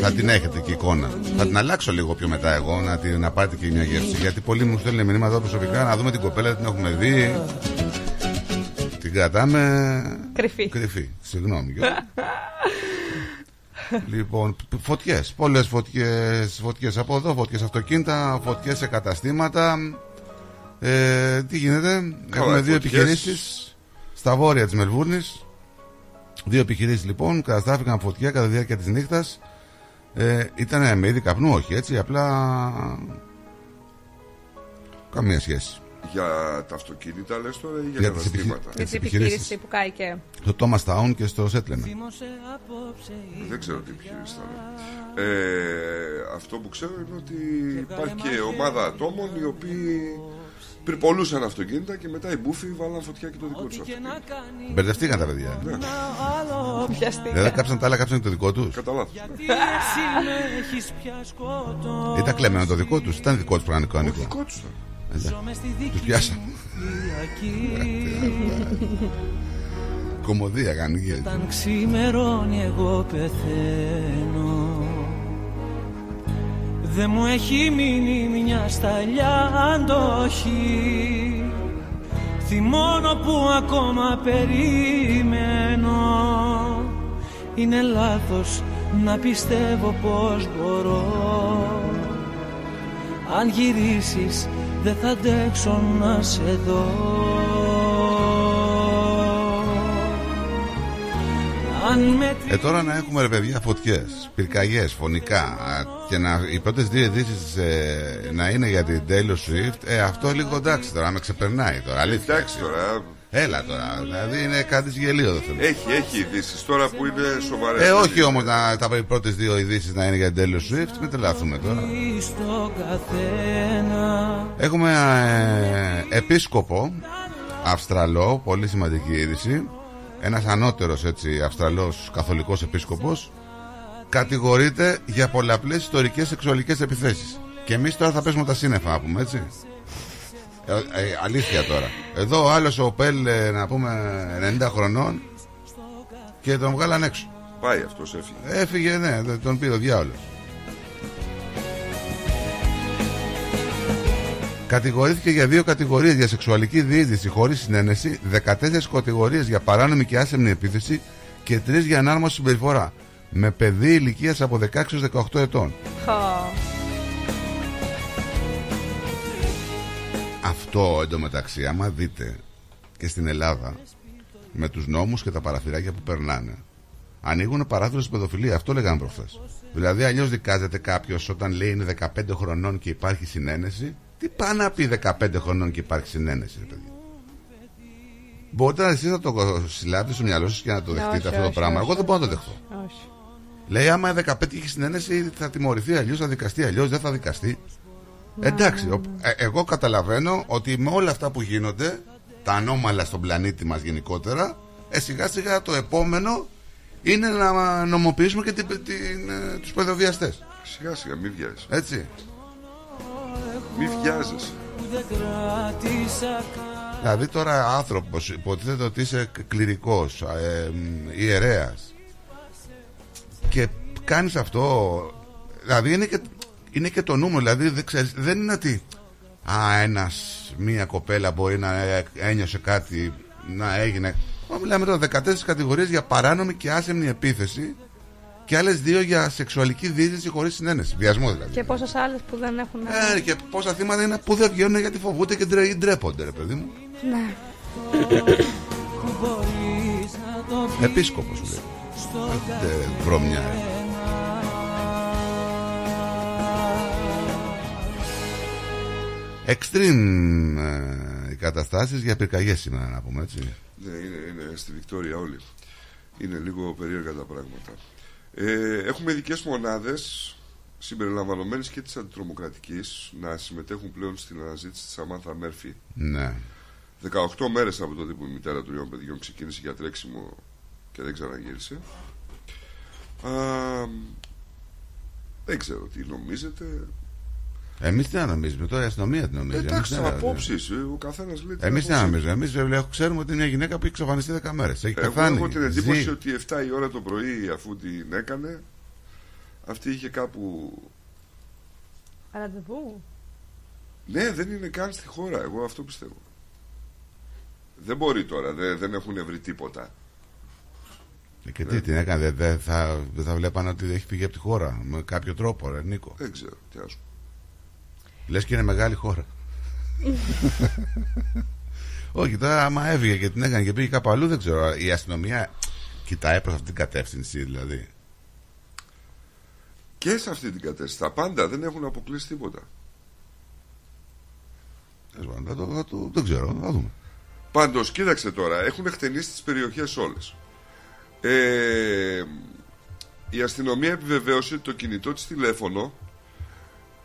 Θα την έχετε και εικόνα. Θα την αλλάξω λίγο πιο μετά εγώ να, την, να πάρετε και μια γεύση. Γιατί πολλοί μου στέλνουν μηνύματα εδώ προσωπικά να δούμε την κοπέλα, την έχουμε δει. Την κρατάμε. Κρυφή. Κρυφή. Συγγνώμη. Γιώργο. λοιπόν, φωτιές. Πολλές φωτιές φωτιές από εδώ, φωτιές αυτοκίνητα, φωτιές σε καταστήματα. Ε, τι γίνεται, έχουμε δύο φωτιές. επιχειρήσεις στα βόρεια της Μελβούρνης. Δύο επιχειρήσεις λοιπόν καταστράφηκαν από φωτιά κατά τη διάρκεια της νύχτας. Ε, ήταν με είδη καπνού, όχι έτσι, απλά. Καμία σχέση. Για τα αυτοκίνητα λες τώρα ή για, Για τα τις επιχει- καταστήματα. Για τις την επιχειρήσεις. επιχείρηση που κάηκε. Στο Thomas Town και στο Settlement. Δεν ξέρω τι επιχείρηση θα είναι. Ε, αυτό που ξέρω είναι ότι υπάρχει και ομάδα ατόμων οι οποίοι πυρπολούσαν αυτοκίνητα και μετά οι μπούφοι βάλαν φωτιά και το δικό τους αυτοκίνητο. Μπερδευτήκαν τα παιδιά. Ναι. Δεν κάψαν τα άλλα, κάψαν και το δικό τους. Κατά λάθος. Ήταν κλεμμένο το δικό τους, ήταν δικό τους πραγματικό ανήκο. Δικό τους ήταν. Του πιάσαν. Κομμωδία κάνει και έτσι. Όταν ξημερώνει εγώ πεθαίνω Δε μου έχει μείνει μια σταλιά αντοχή Θυμώνω που ακόμα περιμένω Είναι λάθος να πιστεύω πως μπορώ Αν γυρίσεις δεν θα αντέξω να σε δω Αν με Ε, τώρα να έχουμε ρε παιδιά φωτιές, πυρκαγιές, φωνικά α, και να, οι πρώτες δύο ειδήσεις ε, να είναι για την Taylor Swift, ε, αυτό λίγο εντάξει τώρα, με ξεπερνάει τώρα. Αλήθεια. Εντάξει τώρα. Έλα τώρα, δηλαδή είναι κάτι γελίο το θέμα. Έχει, έχει ειδήσεις τώρα που είναι σοβαρές. Ε, όχι όμως τα πρώτες δύο ειδήσεις να είναι για την Taylor Swift, μην τρελαθούμε τώρα. στο καθένα Έχουμε ε, επίσκοπο Αυστραλό, πολύ σημαντική είδηση. Ένας ανώτερος έτσι Αυστραλός καθολικός επίσκοπος κατηγορείται για πολλαπλές ιστορικές σεξουαλικές επιθέσεις. Και εμείς τώρα θα πέσουμε τα σύννεφα να πούμε έτσι. Ε, ε, αλήθεια τώρα. Εδώ ο άλλος ο Πέλ ε, να πούμε 90 χρονών και τον βγάλαν έξω. Πάει αυτός, έφυγε. Έφυγε, ναι, τον πήρε ο διάολος. Κατηγορήθηκε για δύο κατηγορίες για σεξουαλική διείσδυση χωρίς συνένεση, 14 κατηγορίες για παράνομη και άσεμνη επίθεση και 3 για ανάρμοση συμπεριφορά. Με παιδί ηλικίας από 16 έως 18 ετών. Αυτό εντωμεταξύ, άμα δείτε και στην Ελλάδα με τους νόμους και τα παραθυράκια που περνάνε, ανοίγουν παράθυρο στην παιδοφιλία. Αυτό λέγανε προχθές. Δηλαδή, αλλιώς δικάζεται κάποιος όταν λέει είναι 15 χρονών και υπάρχει συνένεση. Τι πάει να πει 15 χρονών και υπάρχει συνένεση, ρε παιδί; Μπορείτε να εσεί να το συλλάβετε στο μυαλό σας και να το δεχτείτε όχι, αυτό το όχι, πράγμα. όχι. Εγώ δεν μπορώ να το δεχτώ. Όχι. Λέει, άμα 15 έχει συνένεση, θα τιμωρηθεί αλλιώς, θα δικαστεί αλλιώς, δεν θα δικαστεί. Εντάξει, ο- ε, εγώ καταλαβαίνω ότι με όλα αυτά που γίνονται, τα ανώμαλα στον πλανήτη μας γενικότερα, ε, σιγά σιγά το επόμενο είναι να νομοποιήσουμε και την, την, ε, τους παιδοβιαστές. Σιγά σιγά, μην βιάζεσαι. Έτσι. Μην βιάζεσαι. δεν κράτησα Δηλαδή τώρα άνθρωπος υποτίθεται ότι είσαι κληρικός, ε, μ, ιερέας και κάνεις αυτό, δηλαδή είναι και, είναι και το νούμερο, δηλαδή δεν, ξέρεις, δεν είναι ότι α, ένας, μία κοπέλα μπορεί να ε, ένιωσε κάτι, να έγινε. Μα μιλάμε τώρα 14 κατηγορίες για παράνομη και άσεμνη επίθεση και άλλες δύο για σεξουαλική δίδυση χωρίς συνένεση, βιασμός δηλαδή. Και πόσες άλλες που δεν έχουν. Ε, και πόσα θύματα είναι που δεν βγαίνουν γιατί φοβούνται και ντρε- ντρέπονται, ρε παιδί μου. Ναι. μπορείς να το πεις Επίσκοπος λέει. στο Ε, βρωμιά. Extreme ε, οι καταστάσεις για πυρκαγιές σήμερα να πούμε έτσι. Ναι, είναι, είναι στη Βικτόρια όλοι. Είναι λίγο περίεργα τα πράγματα. Ε, έχουμε ειδικές μονάδες συμπεριλαμβανομένες και της αντιτρομοκρατικής να συμμετέχουν πλέον στην αναζήτηση της Σαμάνθα Μέρφυ. Ναι. 18 μέρες από τότε που η μητέρα των τριών παιδιών ξεκίνησε για τρέξιμο και δεν ξαναγύρισε. Α, δεν ξέρω τι νομίζετε. Εμείς τι να νομίζουμε, τώρα η αστυνομία τι νομίζει. Εντάξει, Εμείς τι να- απόψεις. Ο καθένας λέει. την Εμείς τι άποψή να του. νομίζουμε. Εμείς βέβαια ξέρουμε ότι είναι μια γυναίκα που έχει εξαφανιστεί 10 μέρες. Έχει Εγώ πεθάνει. έχω την εντύπωση ζει. ότι 7 η ώρα το πρωί αφού την έκανε αυτή είχε κάπου Ραντεβού. Ναι, δεν είναι καν στη χώρα. Εγώ αυτό πιστεύω. Δεν μπορεί τώρα. Δεν, δεν έχουν βρει τίποτα. Ε, Και τι την έκανε, δεν δεν θα, δεν θα βλέπανε ότι έχει φύγει από τη χώρα με κάποιο τρόπο, ρε Νίκο. Δεν ξέρω. Τι ας πω. Λες και είναι μεγάλη χώρα. Όχι, τώρα άμα έφυγε και την έκανε και πήγε κάπου αλλού, δεν ξέρω. Η αστυνομία κοιτάει προς αυτή την κατεύθυνση, δηλαδή. Και σε αυτή την κατεύθυνση. Τα πάντα δεν έχουν αποκλείσει τίποτα. Τέλος πάντων, θα το- θα το- Δεν ξέρω, θα δούμε. Πάντως, κοίταξε τώρα, έχουν χτενίσει τις περιοχές όλες. Ε, η αστυνομία επιβεβαίωσε ότι το κινητό της τηλέφωνο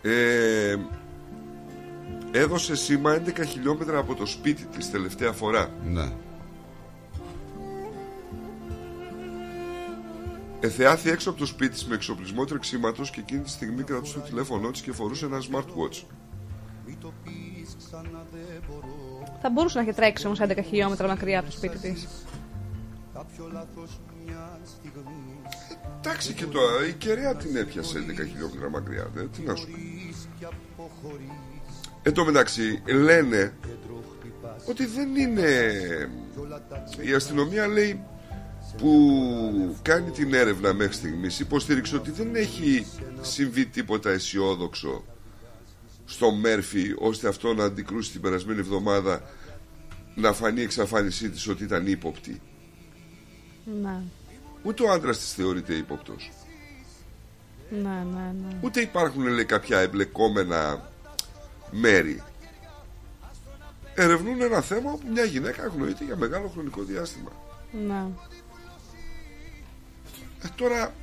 ε, έδωσε σήμα 11 χιλιόμετρα από το σπίτι της τελευταία φορά. Ναι. Εθεάθη έξω από το σπίτι της με εξοπλισμό τρεξίματος και εκείνη τη στιγμή κρατούσε το τηλέφωνό της και φορούσε ένα smartwatch. Θα μπορούσε να έχει τρέξει όμως 11 χιλιόμετρα μακριά από το σπίτι της. Εντάξει και το, η κεραία την έπιασε 11 χιλιόμετρα μακριά. Δε, τι να σου πω. Εν τω μεταξύ λένε ότι δεν είναι η αστυνομία λέει που κάνει την έρευνα μέχρι στιγμής υποστήριξε ότι δεν έχει συμβεί τίποτα αισιόδοξο στο Μέρφυ ώστε αυτό να αντικρούσει την περασμένη εβδομάδα να φανεί η εξαφάνισή της ότι ήταν ύποπτη Ναι. ούτε ο άντρας της θεωρείται ύποπτος Ναι, ναι, ναι. ούτε υπάρχουν λέει κάποια εμπλεκόμενα μέρη ερευνούν ένα θέμα όπου μια γυναίκα αγνοείται για μεγάλο χρονικό διάστημα ναι. Ε, τώρα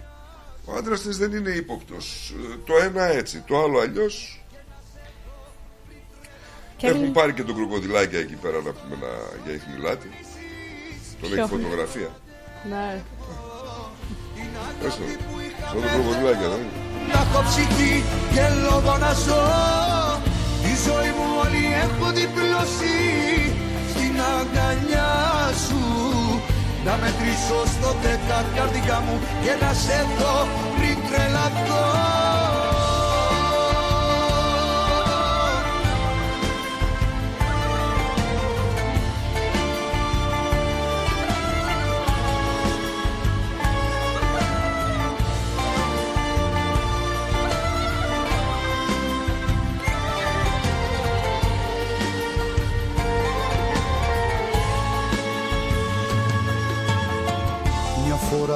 ο άντρας της δεν είναι ύποπτος. Το ένα έτσι, το άλλο αλλιώς. Και Έχουν δεν- πάρει και τον κροκοδιλάκια εκεί πέρα να πούμε να, για ιχνηλάτη. Τον Ποιο; έχει φωτογραφία. ναι. Έστω. Σαν τον κροκοδιλάκια, δεν είναι. Να έχω ψυχή και λόγο να ζω Τη ζωή μου όλοι έχω διπλώσει Στην αγκαλιά σου. Να μετρήσω στο δέκα καρδιά μου Και να σε δω πριν τρελαθώ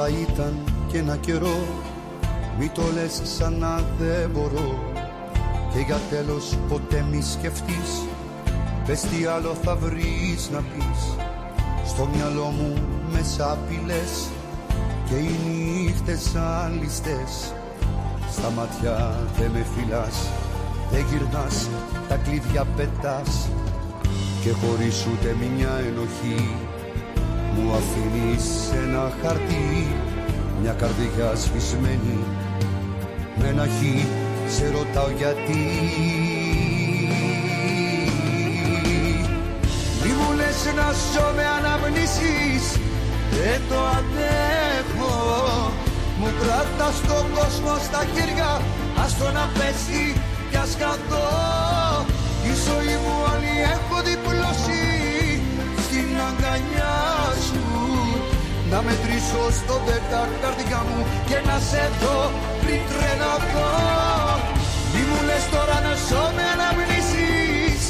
Μια φορά ήταν και ένα καιρό. Μη το λες σαν να δεν μπορώ. Και για τέλος ποτέ μη σκεφτείς. Πες τι άλλο θα βρεις να πεις. Στο μυαλό μου μέσα απειλές Και οι νύχτες σαν ληστές. Στα μάτια δεν με φυλάς. Δεν γυρνάς, τα κλειδιά πετάς. Και χωρίς ούτε μια ενοχή μου αφήνεις ένα χαρτί Μια καρδιά σβησμένη. Με ένα χι σε ρωτάω γιατί. Μη μου λες να ζω με αναμνήσεις Δεν το αντέχω. Μου κρατάς τον κόσμο στα χέρια Ας το να πέσει κι ας καθώ Η ζωή μου όλη έχω διπλώσει Στην αγκαλιά σου. Να μετρήσω στο δέκα καρδιά μου Και να σε δω πριν τρελαθώ. Μη μου λες τώρα να ζω με αναμνήσεις.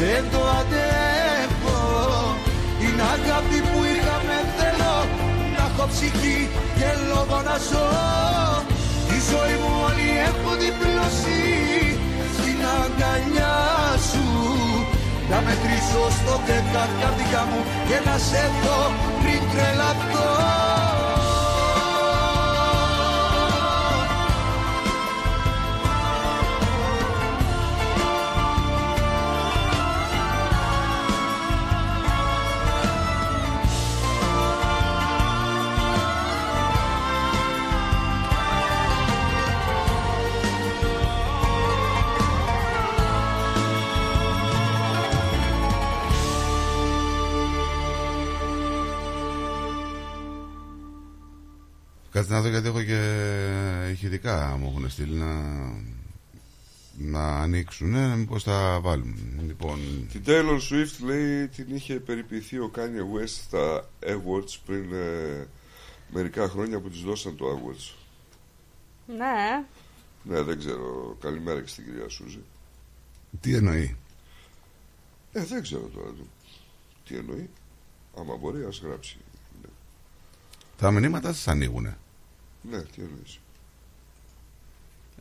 Δεν το αντέχω. Είναι αγάπη που είχαμε θέλω. Να έχω ψυχή και λόγο να ζω. Τη ζωή μου όλη έχω διπλώσει. Στην αγκαλιά σου Να μετρήσω στο δέκα καρδιά μου Και να σε δω πριν τρελαθώ δω γιατί έχω και ηχητικά μου έχουν στείλει να, να ανοίξουν. Ναι, μήπως τα βάλουμε. Λοιπόν, Την Taylor Swift λέει την είχε περιποιηθεί ο Kanye West στα Awards πριν ε, μερικά χρόνια που της δώσαν το Awards. Ναι. Ναι, δεν ξέρω. Καλημέρα και στην κυρία Σούζη. τι εννοεί; Ε, δεν ξέρω τώρα τι εννοεί; Άμα μπορεί, ας γράψει. Τα μηνύματα σας ανοίγουνε. Ναι, τι εννοείς.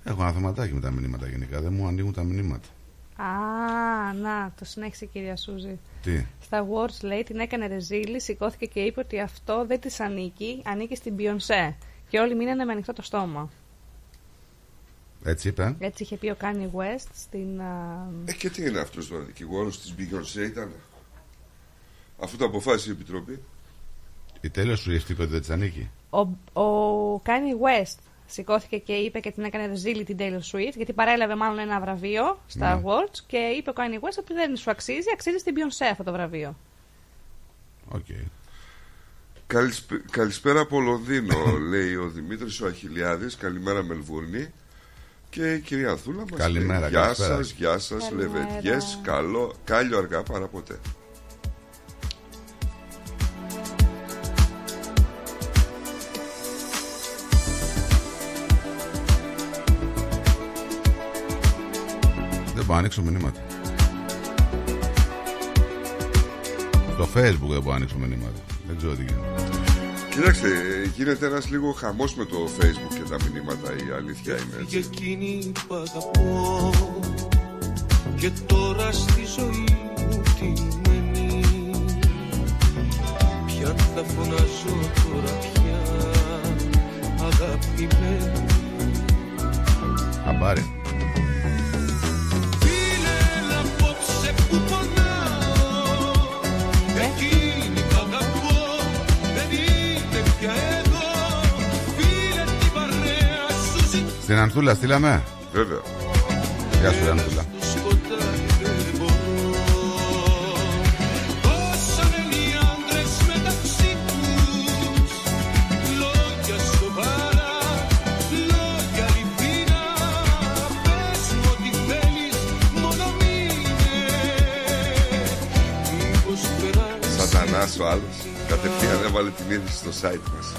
Έχω ένα θεματάκι με τα μηνύματα γενικά. Δεν μου ανοίγουν τα μηνύματα. Α, να, το συνέχισε η κυρία Σούζη. Τι; Στα Words λέει την έκανε ρεζίλη, σηκώθηκε και είπε ότι αυτό δεν της ανήκει, ανήκει στην Beyoncé. Και όλοι μείνανε με ανοιχτό το στόμα. Έτσι είπε. Έτσι είχε πει ο Kanye West στην. α, Ε, και τι είναι αυτός τώρα, δικηγόρο της Beyoncé ήταν. Αφού το αποφάσισε η Επιτροπή. Η τέλο σου είπε ότι δεν της ανήκει. Ο, ο Kanye West σηκώθηκε και είπε και την έκανε ρεζίλι την Taylor Swift, γιατί παρέλαβε μάλλον ένα βραβείο στα Ναι. Awards και είπε ο Kanye West ότι δεν σου αξίζει, αξίζει στην Beyoncé αυτό το βραβείο. Οκ. Καλησπέ- Καλησπέρα από Λονδίνο, <laughs> λέει ο Δημήτρης ο Αχιλιάδης Καλημέρα Μελβούρνη. Και η κυρία Θούλα μας Καλημέρα, λέει, Γεια καλησπέρα. σας, γεια σας, Καλημέρα. λεβεντιές, καλό, κάλιο αργά παρά ποτέ. Μπορώ να ανοίξω μηνύματα. Στο facebook δεν μπορώ να ανοίξω μηνύματα. Δεν ξέρω τι γίνεται. Κοίταξε, γίνεται ένας λίγο χαμός με το facebook και τα μηνύματα, η αλήθεια είναι Για έτσι. εκείνη που αγαπώ Και τώρα στη ζωή μου τι μένει Ποια θα φωνάζω τώρα πια Αγαπημένη Χαμπάρι. Στην Ανθούλα στείλαμε. Βέβαια. Γεια σου, ρε Ανθούλα. Ο άλλος κατευθείαν έβαλε την είδηση στο site μας.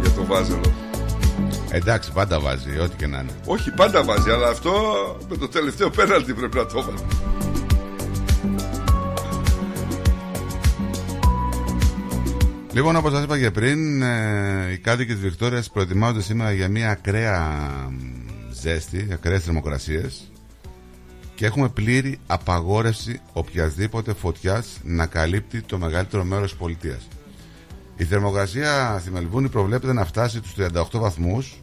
Για το βάζελο. Εντάξει, πάντα βάζει, ό,τι και να είναι. Όχι, πάντα βάζει, αλλά αυτό με το τελευταίο πέναλτι πρέπει να το βάλει. Λοιπόν, όπως σας είπα και πριν, ε, οι κάτοικοι τη Βικτόριας προετοιμάζονται σήμερα για μια ακραία μ, ζέστη, ακραίες θερμοκρασίες και έχουμε πλήρη απαγόρευση οποιασδήποτε φωτιάς να καλύπτει το μεγαλύτερο μέρος της πολιτείας. Η θερμοκρασία στη Μελβούνη προβλέπεται να φτάσει τους 38 βαθμούς.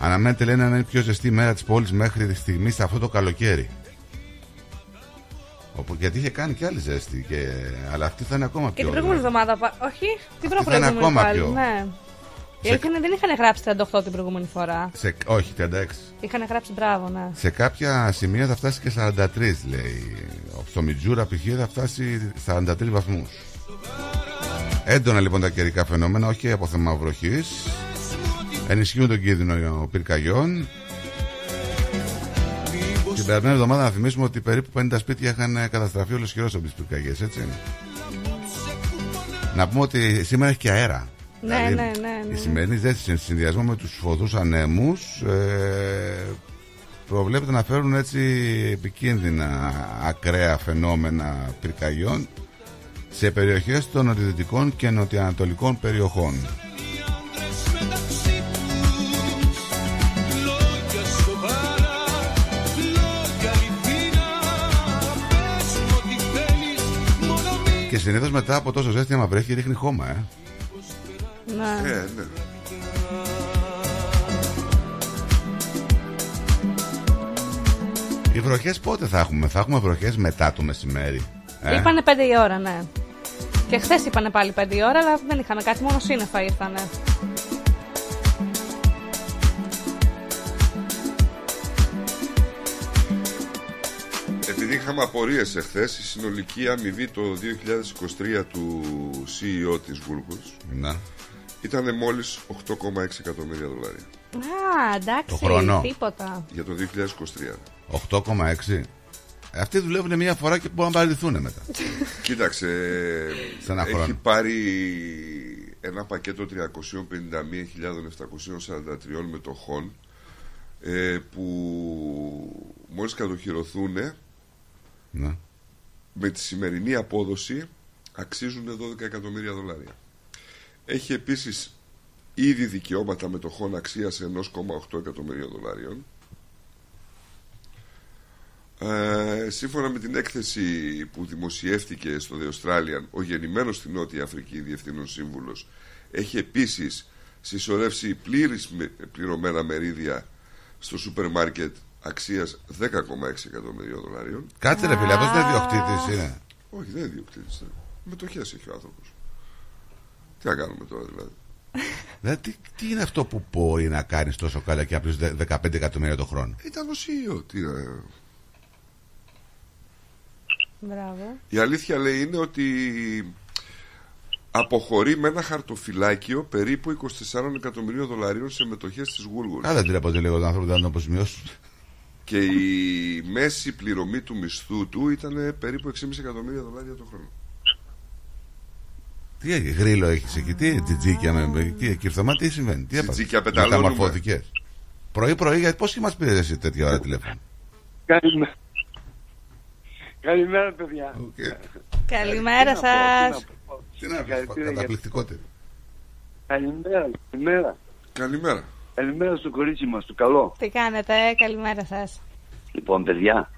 Αναμένεται, λένε, να είναι η πιο ζεστή μέρα της πόλης μέχρι τη στιγμή σε αυτό το καλοκαίρι. Όπου, γιατί είχε κάνει και άλλη ζέστη, και, αλλά αυτή θα είναι ακόμα Και πιο. την προηγούμενη εβδομάδα. πα- Όχι, την θα είναι προηγούμενη ακόμα πάλι. πιο. Ναι. Η Σε- αλήθεια είναι δεν είχαν γράψει 38 την προηγούμενη φορά. Σε, όχι, 36. Είχαν γράψει μπράβο, ναι. Σε κάποια σημεία θα φτάσει και 43, λέει. Στο Μιτζούρα π.χ. θα φτάσει 43 βαθμούς. Έντονα λοιπόν τα καιρικά φαινόμενα, όχι από θέμα βροχής. Ενισχύουν τον κίνδυνο πυρκαγιών. Την περασμένη εβδομάδα να θυμίσουμε ότι περίπου 50 σπίτια είχαν καταστραφεί ολοσχερό από τις πυρκαγιές, έτσι. Να πούμε ότι σήμερα έχει και αέρα. Ναι, Δηλαδή, ναι, ναι, ναι. Η σημερινή ζέστη σε συνδυασμό με τους φοδούς ανέμους ε, προβλέπεται να φέρουν έτσι επικίνδυνα ακραία φαινόμενα πυρκαγιών σε περιοχές των νοτιοδυτικών και νοτιοανατολικών περιοχών. Λόγια σοβαρά, λόγια αληθινά Πες μου ό,τι θέλεις, μόνο μη Και συνήθως μετά από τόσο ζέστη άμα βρέχει ρίχνει χώμα, ε. Ναι. Ε, ναι. Οι βροχές πότε θα έχουμε, θα έχουμε βροχές μετά το μεσημέρι. Ε; Είπανε 5 η ώρα, ναι. Και χθες είπανε πάλι 5 η ώρα, αλλά δεν είχαμε κάτι, μόνο σύννεφα ήρθανε. Επειδή είχαμε απορίες εχθές, η συνολική αμοιβή το 2023 του CEO της Google Να. Ήταν μόλις 8,6 εκατομμύρια δολάρια Α, εντάξει, Το χρόνο. τίποτα. για το 2023. 8,6. Ε, Αυτοί δουλεύουν μία φορά και μπορούν να παραιτηθούν μετά. <laughs> Κοίταξε, Σε ένα έχει χρόνο. πάρει ένα πακέτο 351.743 μετοχών ε, που μόλις κατοχυρωθούν Ναι. με τη σημερινή απόδοση αξίζουν 12 εκατομμύρια δολάρια. Έχει επίσης ήδη δικαιώματα μετοχών αξίας 1,8 εκατομμύρια δολάριων. Ε, σύμφωνα με την έκθεση που δημοσιεύτηκε στο The Australian, ο γεννημένος στην Νότια Αφρική διευθύνων σύμβουλος έχει επίσης συσσωρεύσει πλήρης με- πληρωμένα μερίδια στο σούπερ μάρκετ αξίας 10,6 εκατομμυρίων δολαρίων. Κάτσε ρε φίλε, αυτός δεν είναι διοκτήτης είναι. Όχι, δεν είναι διοκτήτης. Μετοχές έχει ο άνθρωπος. Τι να κάνουμε τώρα δηλαδή. Δηλαδή, τι, τι είναι αυτό που μπορεί να κάνεις τόσο καλά και απλώς 15 εκατομμύρια το χρόνο; Ήταν ο CEO. Τι, να- Μπράβο. Η αλήθεια λέει είναι ότι αποχωρεί με ένα χαρτοφυλάκιο περίπου 24 εκατομμυρίων δολαρίων σε μετοχές της Woolworths. Καλά, δεν τρέπονται λίγο τον άνθρωπος να τον αποζημιώσουν. Και η μέση πληρωμή του μισθού του ήταν περίπου 6,5 εκατομμύρια δολάρια το χρόνο. Τι έγινε, γρήλο έχεις εκεί, τι τζιτζίκια με. Τι, κυρθωμά, τι συμβαίνει, τι έπαθες; Τζιτζίκια πεταλώνουμε. Μεταμορφώθηκε. Πρωί-πρωί, γιατί πώς μας πήρες εσύ τέτοια ώρα τηλέφωνο; Καλημέρα. Καλημέρα, παιδιά. Καλημέρα Τι να πω, σας. Τι να Συγχαρητήρια πεις, για- καταπληκτικότερο. Καλημέρα, καλημέρα. Καλημέρα. Καλημέρα στο κορίτσι μας, το καλό. Τι κάνετε, καλημέρα σας. Λοιπόν, παιδιά,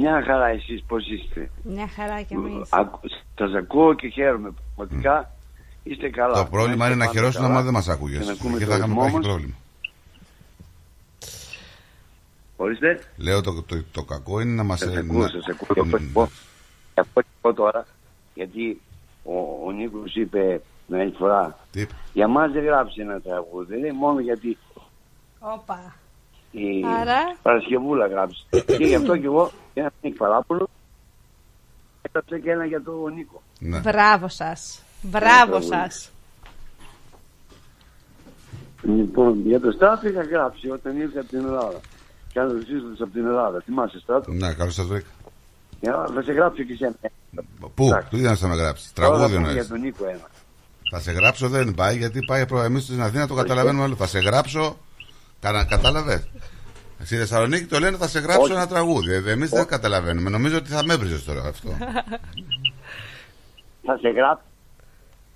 μια χαρά εσείς πώς είστε. Μια χαρά κι εμείς. Ακου- Σας ακούω και χαίρομαι. Πραγματικά είστε καλά. Το πρόβλημα είναι να είστε χαιρόσουν πάντα άμα δεν καλά μας άκουγε. Και να ακούμε Και το θα είχαμε ρυθμό έχει μας. πρόβλημα. Ορίστε. Λέω το, το, το κακό είναι να μας. Σας ακούω, σας ακούω. Θα πω- πω- Θα πω και πω τώρα, γιατί ο, ο Νίκος είπε την άλλη φορά, Τι είπε; για μας δεν γράψει ένα τραγούδι, λέει μόνο γιατί Όπα. η Άρα; Παρασκευούλα γράψει. και γι' αυτό και εγώ, ένα Νίκ Παράπολο, έγραψα και ένα για τον Νίκο. Ναι. Μπράβο σας. Μπράβο τραγούδι. σας. Λοιπόν, για το Στάθη είχα γράψει όταν ήρθε από την Ελλάδα. Και αν ρωτήσετε από την Ελλάδα, θυμάσαι Στάθη; Ναι, καλώς σας βρήκα. Για- Θα σε γράψω και εσένα. Πού, Εντάξει. τι να με γράψεις. Τώρα Τραγούδι θα πούμε εννοείς. Για τον Νίκο ένα. Θα σε γράψω δεν πάει γιατί πάει προ εμείς στην Αθήνα το καταλαβαίνουμε όλο. Θα σε γράψω. Κατα... Κατάλαβες; Στη Θεσσαλονίκη το λένε θα σε γράψω Όχι. ένα τραγούδι. Εμείς δεν καταλαβαίνουμε. Νομίζω ότι θα με έβριζε τώρα αυτό. <laughs> Θα σε γράψω.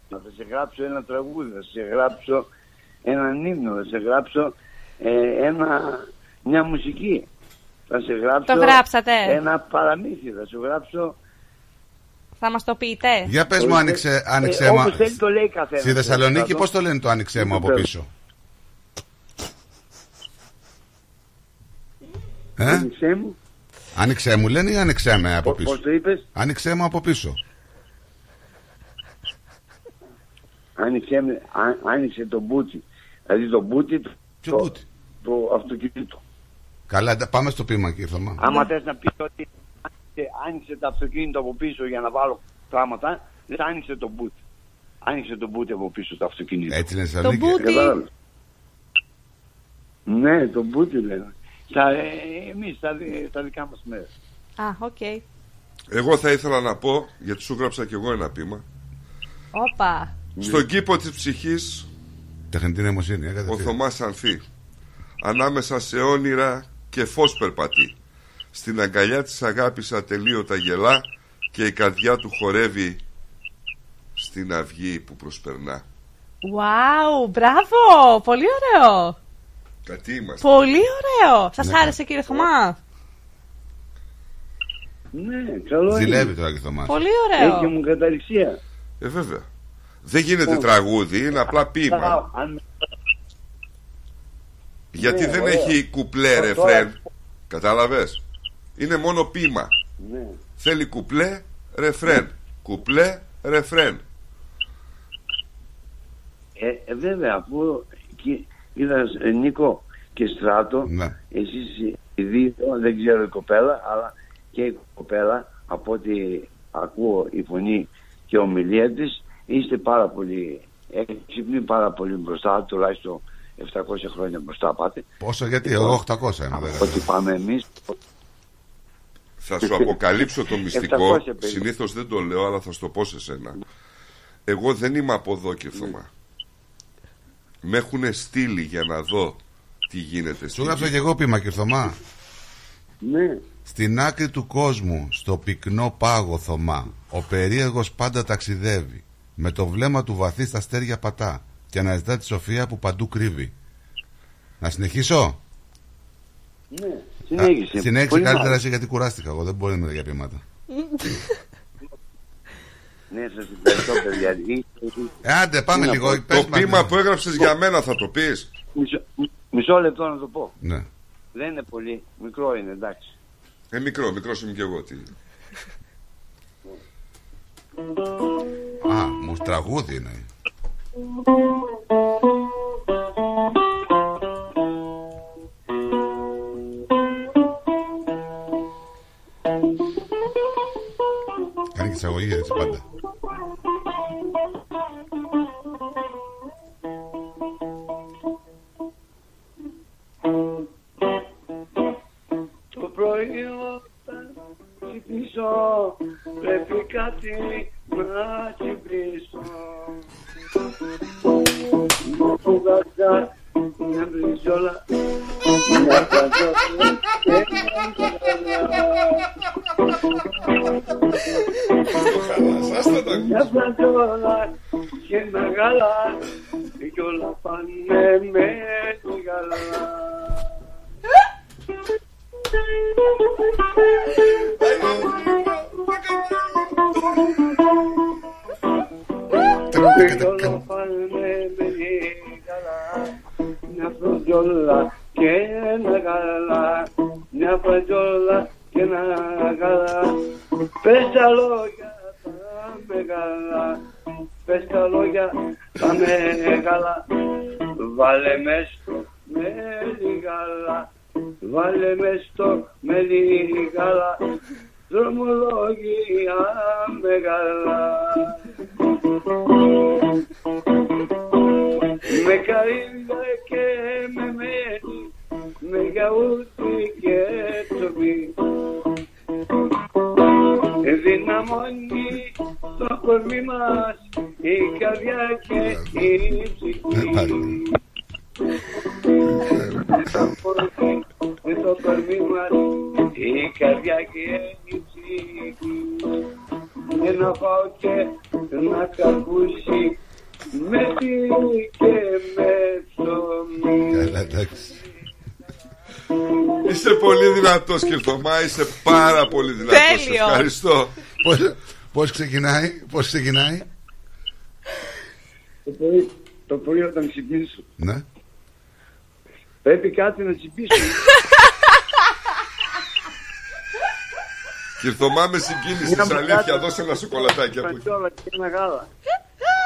Θα σε γράψω ένα τραγούδι, θα σε γράψω έναν ύμνο, θα σε γράψω ε, ένα, μια μουσική. Θα σε γράψω Το γράψατε. ένα παραμύθι, θα σου γράψω... Θα μας το πείτε. Για πες μου, άνοιξε, άνοιξε ε, μα- όπως θέλει το λέει καθένας. Στη Θεσσαλονίκη Κάτω. πώς το λένε το άνοιξέ μου από πίσω; Ε; Άνοιξέ μου. Άνοιξέ μου λένε ή άνοιξέ με από Πώς πίσω; το είπες; Άνοιξέ μου από πίσω. Άνοιξε, με- α- άνοιξε το μπούτι. Δηλαδή το μπούτι το, το, το αυτοκίνητο. Καλά, εντα- πάμε στο ποίημα κύριε Θωμά. Άμα θες να πεις ότι άνοιξε, άνοιξε το αυτοκίνητο από πίσω για να βάλω πράγματα, δεν άνοιξε το μπούτι. Άνοιξε το μπούτι από πίσω το αυτοκίνητο. Έτσι λένε στη Θεσσαλονίκη. μπούτι. Κατάλαβες; Ναι, το μπούτι λένε. Στα, ε, εμείς, στα, δι- στα δικά μας μέρες. Α, οκ. Εγώ θα ήθελα να πω, γιατί σου γράψα κι εγώ ένα ποίημα. Όπα. Στον κήπο της ψυχής Τεχνητή νοημοσύνη. ε, ο κατευθείαν. Θωμάς Ανθή Ανάμεσα σε όνειρα και φως περπατεί Στην αγκαλιά της αγάπης ατελείωτα γελά Και η καρδιά του χορεύει Στην αυγή που προσπερνά Wow, μπράβο. Πολύ ωραίο. Κάτι είμαστε Πολύ ωραίο. Σας Ναι. άρεσε κύριε Θωμάς; Ναι, καλό Ζηλεύει είναι. τώρα και Θωμάς. Πολύ Έχει ωραίο. και μου καταληξία. Ε βέβαια Δεν γίνεται τραγούδι, είναι απλά ποίημα Θα- αν- Γιατί Ναι, δεν ωραία. έχει κουπλέ Τώρα- ρεφρέν Κατάλαβες; Είναι μόνο ποίημα Ναι. Θέλει κουπλέ ρεφρέν Κουπλέ ρεφρέν Ε, ε, βέβαια, αφού κι- είδα ε, Νίκο και Στράτο, Ναι. εσείς οι δύο, δεν ξέρω η κοπέλα, αλλά και η κοπέλα, από ό,τι ακούω η φωνή και η ομιλία της, είστε πάρα πολύ έξυπνοι, πάρα πολύ μπροστά, τουλάχιστον 700 χρόνια μπροστά πάτε. Πόσο, γιατί εγώ 800 είμαι. δεν Ό,τι πάμε εμείς, Θα σου αποκαλύψω το μυστικό 700 περίπου. Συνήθως δεν το λέω αλλά θα σου το πω σε σένα Εγώ δεν είμαι από εδώ και Θωμά Με έχουν στείλει για να δω τι γίνεται Σου στην γράψα γη. και εγώ πείμα κύριε Θωμά. ναι, Στην άκρη του κόσμου, στο πυκνό πάγο Θωμά, ο περίεργος πάντα ταξιδεύει. Με το βλέμμα του βαθύ στα αστέρια πατά και αναζητά τη σοφία που παντού κρύβει. Να συνεχίσω; ναι, συνέχισε. Α, Συνέχισε Πολύ καλύτερα μ' εσύ γιατί κουράστηκα εγώ. Δεν μπορεί να μιλάω για ποίηματα. <laughs> Ναι, σας ευχαριστώ παιδιά. Είστε- Ε, άντε, πάμε Τι να λίγο. πω. πες Το μας ποίημα λίγο. που έγραψες για μένα θα το πεις. Μισό, μισό λεπτό να το πω. Ναι. Δεν είναι πολύ. Μικρό είναι, εντάξει. Ε, μικρό, μικρός είμαι και εγώ. Τι. Α, μου τραγούδι είναι. Κάνει και εισαγωγή έτσι πάντα. Πρωί όταν ξυπνήσω πρέπει κάτι να ξυπνήσω. Μια πουγάτσα, μια μπριζόλα, μια κατζόλα και μια πλατζόλα και ένα γάλα κι όλα πάνε με τη γαλά. Και όλα πάνε με τη γαλά. Μια φροντζόλα και ένα γάλα. Μια φροντζόλα και ένα γάλα. Πες τα λόγια τα μεγάλα. Πες τα λόγια τα μεγάλα. Βάλε μες στο μέλι γάλα. Βάλε μες στο μέλι γάλα. Δρομολόγια μεγάλα. Με καρύδια και με μένη, με γιαούρτι και τσοπί. Δυναμώνει το κορμί μας η καρδιά και η ψυχή. Δυναμώνει το κορμί μας η καρδιά και η ψυχή. Και να πάω και να κακούσει με τυρί και με ψωμί. Καλά, εντάξει. Είσαι πολύ δυνατός Κυρθωμά, είσαι πάρα πολύ δυνατός. Τέλειος. Ευχαριστώ. Πώς, πώς ξεκινάει, πώς ξεκινάει; Το πρωί, το πρωί όταν ξυπνήσω Ναι. Πρέπει κάτι να τσιμπήσω. Κυρθωμά με συγκίνησες, Μια αλήθεια, μπουκάτα. δώσε ένα σοκολατάκι από εκεί. Φραγκόλα και ένα γάλα.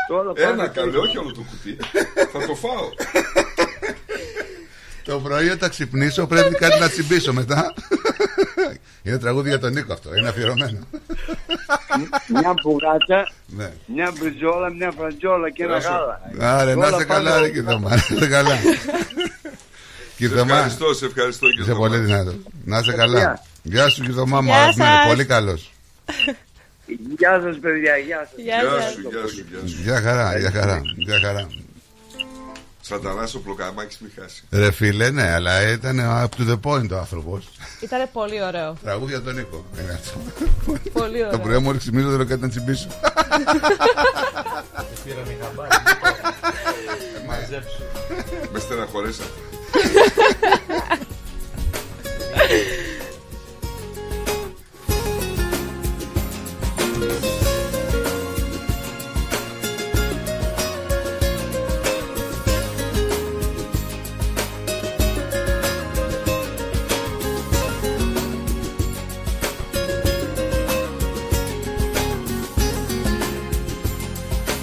Τώρα Ένα πάμε καλέ, στο- όχι όλο το κουτί. Θα το φάω. Το πρωί όταν ξυπνήσω πρέπει κάτι να τσιμπήσω μετά. Είναι τραγούδι για τον Νίκο αυτό, είναι αφιερωμένο. Μια πουγάτσα, Ναι. μια μπριζόλα, μια φραντζόλα και ένα Γεια σου. γάλα. Άρε, να Όλα είσαι πάνε καλά, ρε όλα. Κυρθωμά. Να είσαι καλά. Σε Κυρθωμά, ευχαριστώ, σε ευχαριστώ είσαι Κυρθωμά. πολύ δυνατός. Να είσαι καλά. Γεια. Γεια σου, Κυρθωμά μου. Γεια Αγαπημένη, σας. πολύ καλός. Γεια σας παιδιά, γεια σας. Γεια Γεια σας. σου, γεια σου, γεια σου. Γεια χαρά, γεια χαρά. Γεια χαρά. Σατανάς ο πλοκαμάκης μη χάσει. Ρε φίλε, ναι, αλλά ήταν up to the point ο άνθρωπος. Ήταν πολύ ωραίο. Τραγούδια τον Νίκο. Είναι αυτό. Πολύ Το ωραίο. πρωί μου ξυπνήσω, δεν κάτι να τσιμπήσω. Με στεναχωρέσατε.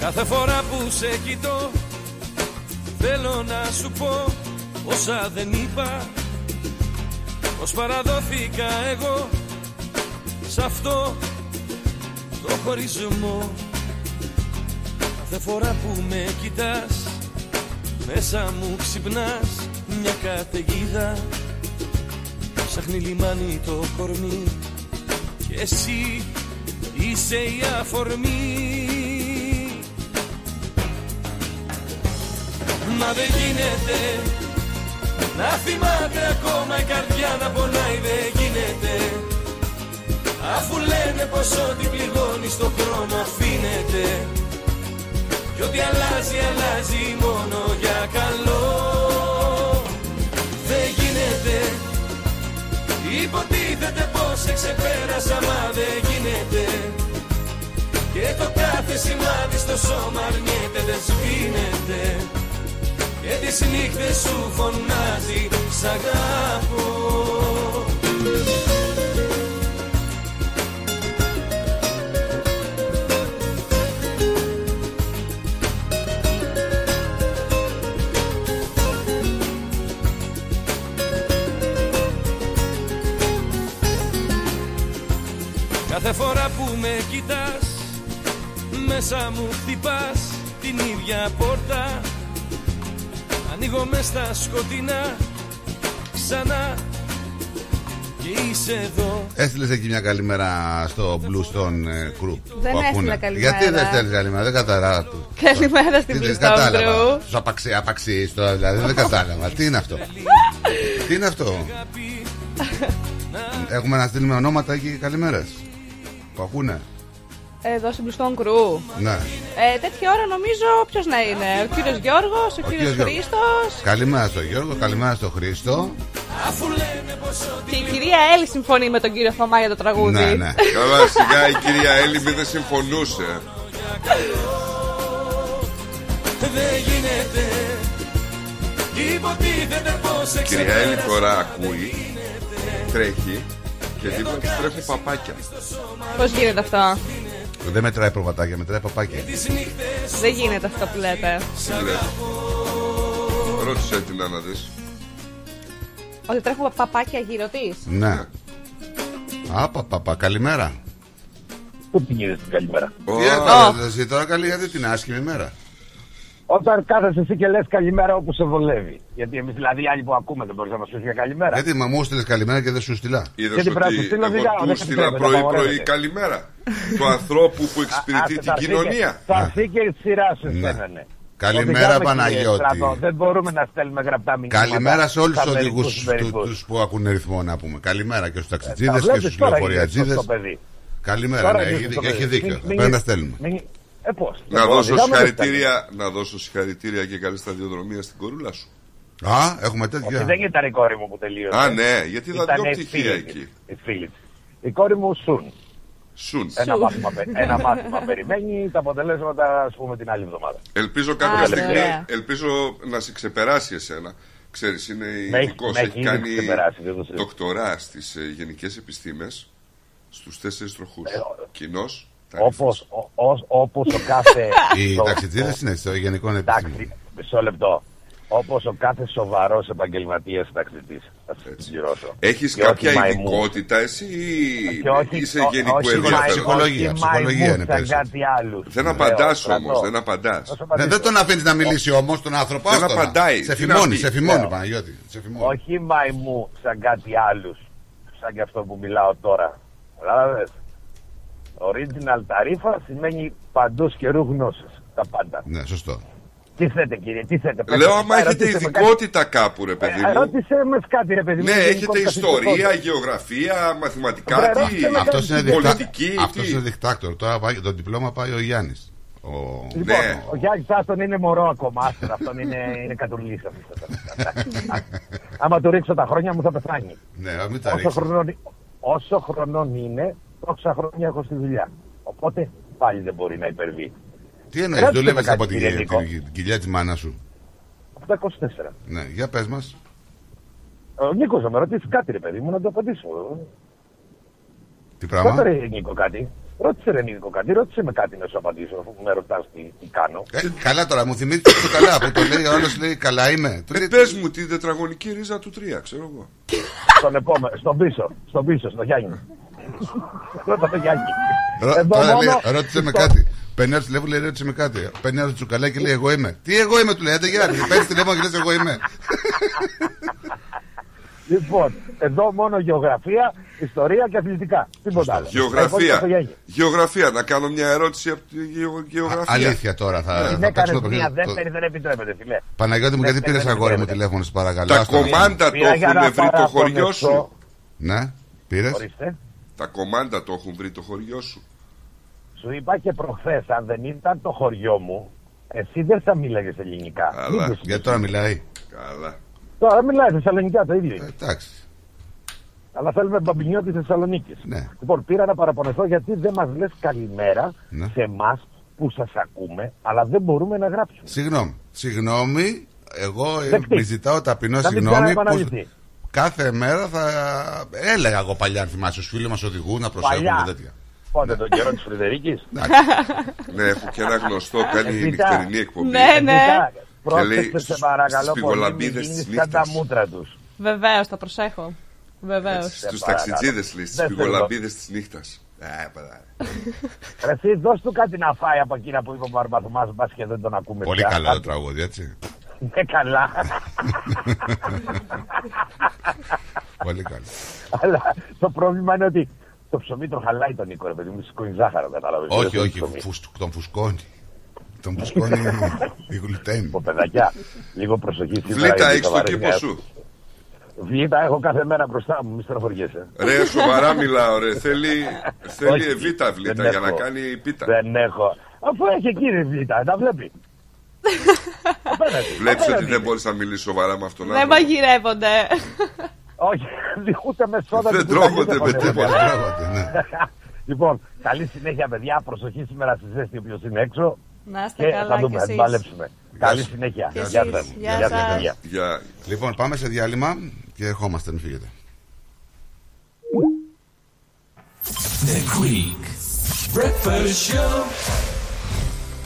Κάθε φορά που σε κοιτώ Θέλω να σου πω όσα δεν είπα Πως παραδόθηκα εγώ Σ' αυτό το χωρισμό. Κάθε φορά που με κοιτάς Μέσα μου ξυπνάς μια καταιγίδα. Ψάχνει λιμάνι το κορμί Και εσύ είσαι η αφορμή. Μα δεν γίνεται να θυμάται ακόμα η καρδιά να πονάει δεν γίνεται. Αφού λένε πως ό,τι πληγώνει στο χρόνο αφήνεται. Κι ό,τι αλλάζει αλλάζει μόνο για καλό. Δεν γίνεται. Υποτίθεται πως σε ξεπέρασα μα δεν γίνεται. Και το κάνω σημάδι στο σώμα αρνιέται δεν σβήνεται Και τις νύχτες σου φωνάζει σ' αγαπώ. Κάθε φορά που με κοιτάς Μέσα μου χτυπάς την ίδια πόρτα Ανοίγω μες στα σκοτεινά Ξανά Και είσαι εδώ Έστειλες εκεί μια καλημέρα στο Bluestone ε, Group. Δεν που έστειλα ακούνε. καλημέρα. Γιατί δεν στέλνεις καλημέρα, δεν κατάλαβα. Καλημέρα στην Δεν Bluestone κατάλαβα. Group. Σου απαξί, απαξί τώρα, δηλαδή δεν κατάλαβα. Τι είναι αυτό; Τι είναι αυτό; Έχουμε να στείλουμε ονόματα εκεί καλημέρας Που ακούνε. Εδώ στην Bluestone Crew. Ναι. Ε, τέτοια ώρα νομίζω ποιος να είναι; Ο κύριος Γιώργος, ο, κύριος κύριος Γιώργος. Χρήστος Καλημέρα στο Γιώργο, καλημέρα στο Χρήστο. και η κυρία Έλλη συμφωνεί με τον κύριο Θωμά για το τραγούδι. Ναι, ναι. <laughs> Καλά, σιγά η κυρία Έλλη δεν συμφωνούσε. Δεν γίνεται Υποτίθεται πως Η κυρία Έλλη τώρα ακούει, τρέχει και δίπλα της τρέχουν παπάκια. Πώς γίνεται αυτό; Δεν μετράει προβατάκια, μετράει παπάκια. Δεν γίνεται αυτό που λέτε. Τι λες. Ρώτησε την να δεις. Ότι τρέχουν παπάκια γύρω της. Ναι. Α, πα, πα, πα, καλημέρα. Πού πηγαίνεις την καλημέρα; Τι έκανε εσύ τώρα καλή, γιατί την άσχημη μέρα. Όταν κάθεσαι εσύ και λες καλημέρα όπου σε βολεύει. Γιατί εμείς δηλαδή οι άλλοι που ακούμε δεν μπορείς να μας πεις για καλημέρα. Γιατί μα μου έστειλες καλημέρα και δεν σου στείλα. Είδες Γιατί πρέπει να ότι σου στείλω εγώ δουλειά, του δεν στείλα επιτρέπεται, πρωί-πρωί απαγορεύεται. καλημέρα. του ανθρώπου που εξυπηρετεί Άσε, την θα έρθει κοινωνία. και- Θα έρθει και η σειρά σου Ναι. στέλνανε. Καλημέρα, Οδηγάμε, κύριε Παναγιώτη. Στράτο, Δεν μπορούμε να στέλνουμε γραπτά μηνύματα. Καλημέρα σε όλους στα τους οδηγούς μερικούς μερικούς. που ακούνε ρυθμό να πούμε. Καλημέρα και στους Τα ταξιτζίδε και βλέπεις στους τώρα, είναι λεωφοριατζίδε. σωστό παιδί. Καλημέρα, Τώρα ναι, είναι έχει, σωστό έχει παιδί. δίκιο. Μην- Πρέπει μην- να τα στέλνουμε. Μην- Ε, πώς. Να Λοιπόν, δώσω οδηγάμε, δεν συγχαρητήρια, να δώσω συγχαρητήρια και καλή σταδιοδρομία στην κορούλα σου. Α, έχουμε Όχι, τέτοια. δεν ήταν η κόρη μου που τελείωσε. Α, ναι, γιατί είδα Ήτανε δυο η πτυχία φίλη εκεί. της, Η φίλη της. Η κόρη μου Σουν. Σουν. Ένα μάθημα, πε- ένα μάθημα περιμένει, τα αποτελέσματα ας πούμε την άλλη εβδομάδα. Ελπίζω κάποια Α, στιγμή, ωραία. ελπίζω να σε ξεπεράσει εσένα. Ξέρεις, είναι Με έχει- ειδικός, με έχει έχει ήδη κάνει ξεπεράσει, δεν το συζητώ. δοκτορά στις ε, γενικές επιστήμες στους τέσσερις τροχούς. Ε, Κοινός, Όπως, ο, ως- όπως ο κάθε... <laughs> Οι το- ταξιτζίδε είναι στο γενικό επιστήμο. Εντάξει, μισό λεπτό. Όπως ο κάθε σοβαρός επαγγελματίας ταξιτής. Θα σε συμπληρώσω. Έχεις Και κάποια όχι μαϊμού. ειδικότητα εσύ ή Και όχι- είσαι ό- γενικού όχι ενδιαφέρον. μαϊμού, Ψυχολογία, όχι ψυχολογία μαϊμού είναι σαν περισσότερο. κάτι άλλους. Δεν Λέω, απαντάς στρατό. όμως, δεν απαντάς. Θα σου Ναι, απαντήσω. δεν τον αφήνεις να μιλήσει όμως τον άνθρωπο. Δεν άστονα. απαντάει. Σε Τι είναι φημώνει, αυτή; σε φημώνει Λέω. Παναγιώτη. Σε φημώνει. Όχι μαϊμού σαν κάτι άλλους. Σαν και αυτό που μιλάω τώρα. Κατάλαβες; Original ταρίφα σημαίνει παντός καιρού γνώσης. Τα πάντα. Ναι, σωστό. Τι θέτε κύριε, τι θέτε. πέστε Λέω μου, άμα έχετε ρωτήστε με κάτι. ειδικότητα κάπου ρε παιδί Ε, μου. Ρώτησε με κάτι ρε παιδί μου. Ναι, είναι έχετε γενικός ιστορία, καθηγητικός. γεωγραφία, μαθηματικά, Βρε, τι, ρώτησε με Αυτός είναι, δικτά... πολιτική, αυτός τι. είναι δικτάκτορ. Τώρα πάει... το διπλώμα πάει ο Γιάννης. Ο... Λοιπόν, Ναι. ο Γιάννης Άστον είναι μωρό ακόμα. Άστον, αυτόν είναι, είναι κατουρλής αυτός. Άμα του ρίξω τα χρόνια μου θα πεθάνει. Ναι, α, μην τα Όσο ρίξει. χρονών, όσο χρονών είναι, τόσα χρόνια έχω στη δουλειά. Οπότε πάλι δεν μπορεί να υπερβεί. Τι εννοείς, Ρώτησε με δουλεύει κάτι, από την, κύριε Νίκο. την, την κοιλιά της μάνας σου. Από τα 24. Ναι, για πες μας. Ο Νίκος θα με ρωτήσει κάτι ρε παιδί μου να το απαντήσω. Τι Πότε πράγμα. ρε Νίκο κάτι. Ρώτησε ρε Νίκο κάτι, ρώτησε με κάτι να σου απαντήσω αφού με ρωτάς τι, τι κάνω. Ε, καλά τώρα, μου θυμίζει το καλά που το λέει ο άλλος λέει καλά είμαι. Του Ε, λέει, πες μου την τετραγωνική ρίζα του 3, ξέρω εγώ. Στον επόμενο, στον πίσω, στον πίσω, στο Γιάννη. Ρώτα το Γιάννη. Ρω- Εδώ Τώρα μόνο- λέει, ρώτησε με στο- κάτι. Παίρνει ένα τηλέφωνο, λέει ρώτησε με κάτι. Παίρνει ένα τσουκαλάκι και λέει εγώ είμαι. Τι εγώ είμαι, του λέει, άντε Γιάννη. Παίρνεις τηλέφωνο και λες εγώ είμαι. <laughs> Λοιπόν, εδώ μόνο γεωγραφία, ιστορία και αθλητικά. Τίποτα άλλο. Τα υπόλοιπα στο Γεωγραφία. Γιάννη. Γεωγραφία, να κάνω μια ερώτηση από τη γεω- γεωγραφία. Αλήθεια τώρα θα, Την θα παίξω έκανε το μία παιχνίδι. Το- δεύτερη, δεν επιτρέπεται, φιλέ. Παναγιώτη μου, γιατί Δεύτερη πήρες δεν αγόρι μου επιτρέπεται. τηλέφωνο, σε παρακαλώ. Τα Άστο να κομμάντα το Πήρα για έχουν να βρει το χωριό παραπονεθώ. σου. Ναι, πήρες. Ορίστε. Τα κομμάντα το έχουν βρει το χωριό σου. Σου είπα και προχθές, αν δεν ήταν το χωριό μου, εσύ δεν θα μίλαγες ελληνικά. Καλά. Μην το Γιατί τώρα μιλάει; Καλά. Τώρα μιλάει θεσσαλονικά το ίδιο. είναι. Εντάξει. Αλλά θέλουμε μπαμπινιώτη Θεσσαλονίκης. Ναι. Λοιπόν, πήρα να παραπονεθώ γιατί δεν μας λες καλημέρα Ναι. σε εμάς που σας ακούμε, αλλά δεν μπορούμε να γράψουμε. Συγγνώμη. Συγγνώμη, εγώ ε, Δεκτή. μη ζητάω ταπεινό Να μην συγγνώμη. που ξαναεπαναληφθεί. Κάθε μέρα θα έλεγα εγώ παλιά, αν θυμάσαι, στους φίλους μας οδηγούν να προσέχουν Παλιά. τέτοια. Πότε τον καιρό της Φρυδερίκης; <laughs> Ναι, έχω και ένα γνωστό, κάνει Β. νυχτερινή εκπομπή. Ναι, ναι. Και λέει Πρόσεξε σε παρακαλώ στις πολύ, μην πηγολαμπίδες γίνεις της σαν τα νύχτας. μούτρα τους. Βεβαίως, τα προσέχω. Βεβαίως. Στους ταξιτζίδες λέει, στι Δεν θέλω. πηγολαμπίδε της νύχτας. Ε, παρά. Ρε Εσύ δώσ' του κάτι να φάει από εκείνα που είπε ο Μπαρμπαθμάς, μπας και δεν τον ακούμε Πολύ πια. καλό το τραγούδι, έτσι. Ναι, καλά. Πολύ καλό. Αλλά το πρόβλημα είναι ότι το ψωμί το χαλάει τον Νίκο, ρε παιδί μου, σηκώνει ζάχαρο, κατάλαβες. όχι, Δεν όχι, θέλει ψωμί. φουσ- τον φουσκώνει. Τον φουσκώνει <laughs> η γλουτένη. Λοιπόν, παιδάκια, λίγο προσοχή σήμερα. Βλήτα, γιατί έχεις θα το βαρέσει κήπο μια- σου. Βλήτα έχω κάθε μέρα μπροστά μου, μη στενοχωριέσαι. Ρε, σοβαρά μιλάω, ρε. Θέλει, θέλει Όχι, εβίτα βλήτα δεν για να έχω. κάνει πίτα. Δεν έχω. Αφού έχει εκεί ρε Βλήτα, τα βλέπει. Απέναντι, Βλέπεις ότι απέναντι. δεν μπορείς να μιλήσεις σοβαρά με αυτόν τον Δεν άνθρωπο. μαγειρεύονται. Όχι, ούτε με σώτα Δεν ούτε τρώγονται ούτε με ποτέ. τίποτα. ναι. <laughs> Λοιπόν, καλή συνέχεια, παιδιά. Προσοχή σήμερα στη ζέστη, όποιο είναι έξω. Να είστε Και καλά θα κι δούμε, θα την εσείς. παλέψουμε. Καλή σου. συνέχεια. Και Γεια εσείς. σας. Γεια Γεια σας. σας, παιδιά. Για... Λοιπόν, πάμε σε διάλειμμα και ερχόμαστε, μην φύγετε. The Greek Breakfast Show.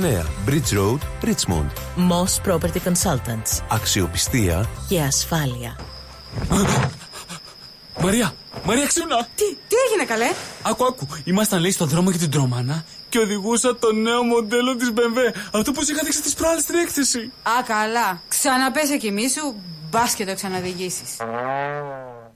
Bridge Road, Richmond. Moss Property Consultants. Αξιοπιστία Και ασφάλεια. Μαρία, Μαρία ξύπνα! Τι, τι έγινε καλέ; Άκου, άκου. Ήμασταν λέει στον δρόμο για την Τρομάνα και οδηγούσα το νέο μοντέλο της BMW. Αυτό που σου είχα δείξει τη προάλλη στην έκθεση. Α, καλά. Ξαναπέσε κι εμεί σου, μπας και το ξαναδηγήσει.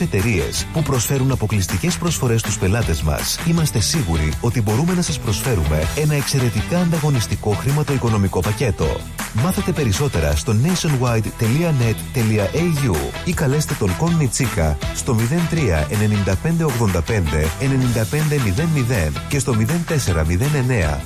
εταιρείες που προσφέρουν αποκλειστικές προσφορές στους πελάτες μας, είμαστε σίγουροι ότι μπορούμε να σας προσφέρουμε ένα εξαιρετικά ανταγωνιστικό χρηματοοικονομικό πακέτο. Μάθετε περισσότερα στο nationwide.net.au ή καλέστε τον Κον Τσίκα στο 03 95 85 95 00 και στο 0409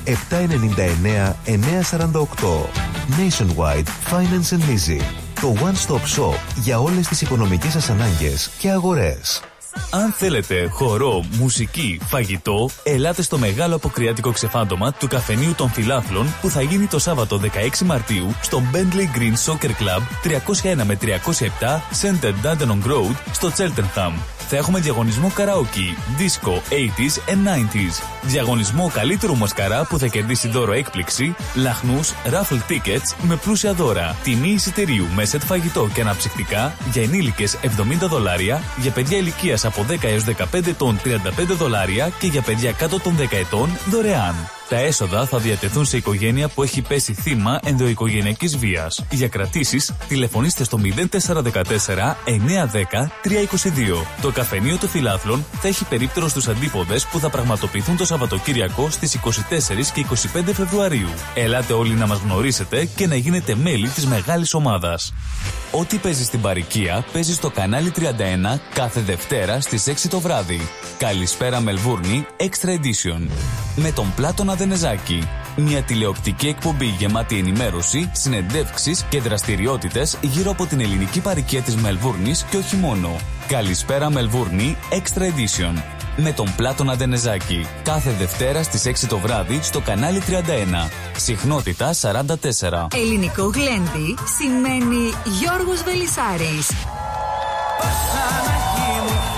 799 948. Nationwide Finance and Leasing. Το one-stop shop για όλες τις οικονομικές σας ανάγκες και αγορές. Αν θέλετε χορό, μουσική, φαγητό, ελάτε στο μεγάλο αποκριάτικο ξεφάντωμα του καφενείου των φιλάθλων που θα γίνει το Σάββατο 16 Μαρτίου στο Bentley Green Soccer Club 301 με 307 Center Dandenong Road στο Cheltenham. Θα έχουμε διαγωνισμό καραόκι, disco 80s and 90s. Διαγωνισμό καλύτερου μασκαρά που θα κερδίσει δώρο έκπληξη, λαχνούς, raffle tickets με πλούσια δώρα. Τιμή εισιτηρίου με σετ φαγητό και αναψυκτικά για ενήλικες 70 δολάρια, για παιδιά ηλικίας από 10 έως 15 ετών 35 δολάρια και για παιδιά κάτω των 10 ετών δωρεάν. Τα έσοδα θα διατεθούν σε οικογένεια που έχει πέσει θύμα ενδοοικογενειακής βίας. Για κρατήσεις, τηλεφωνήστε στο 0414 910 322. Το καφενείο των φιλάθλων θα έχει περίπτερο στους αντίποδες που θα πραγματοποιηθούν το Σαββατοκύριακο στις 24 και 25 Φεβρουαρίου. Ελάτε όλοι να μας γνωρίσετε και να γίνετε μέλη της μεγάλης ομάδας. Ό,τι παίζει στην παροικία παίζει στο κανάλι 31 κάθε Δευτέρα στις 6 το βράδυ. Καλησπέρα Μελβούρνη Extra Edition. Με τον Πλάτωνα Δενεζάκη. Μια τηλεοπτική εκπομπή γεμάτη ενημέρωση, συνεντεύξεις και δραστηριότητες γύρω από την ελληνική παροικία της Μελβούρνης και όχι μόνο. Καλησπέρα Μελβούρνη Extra Edition. με τον Πλάτωνα Ντενεζάκη. Κάθε Δευτέρα στις 6 το βράδυ στο κανάλι 31. Συχνότητα 44. Ελληνικό γλέντι σημαίνει Γιώργος Βελισάρης. Ο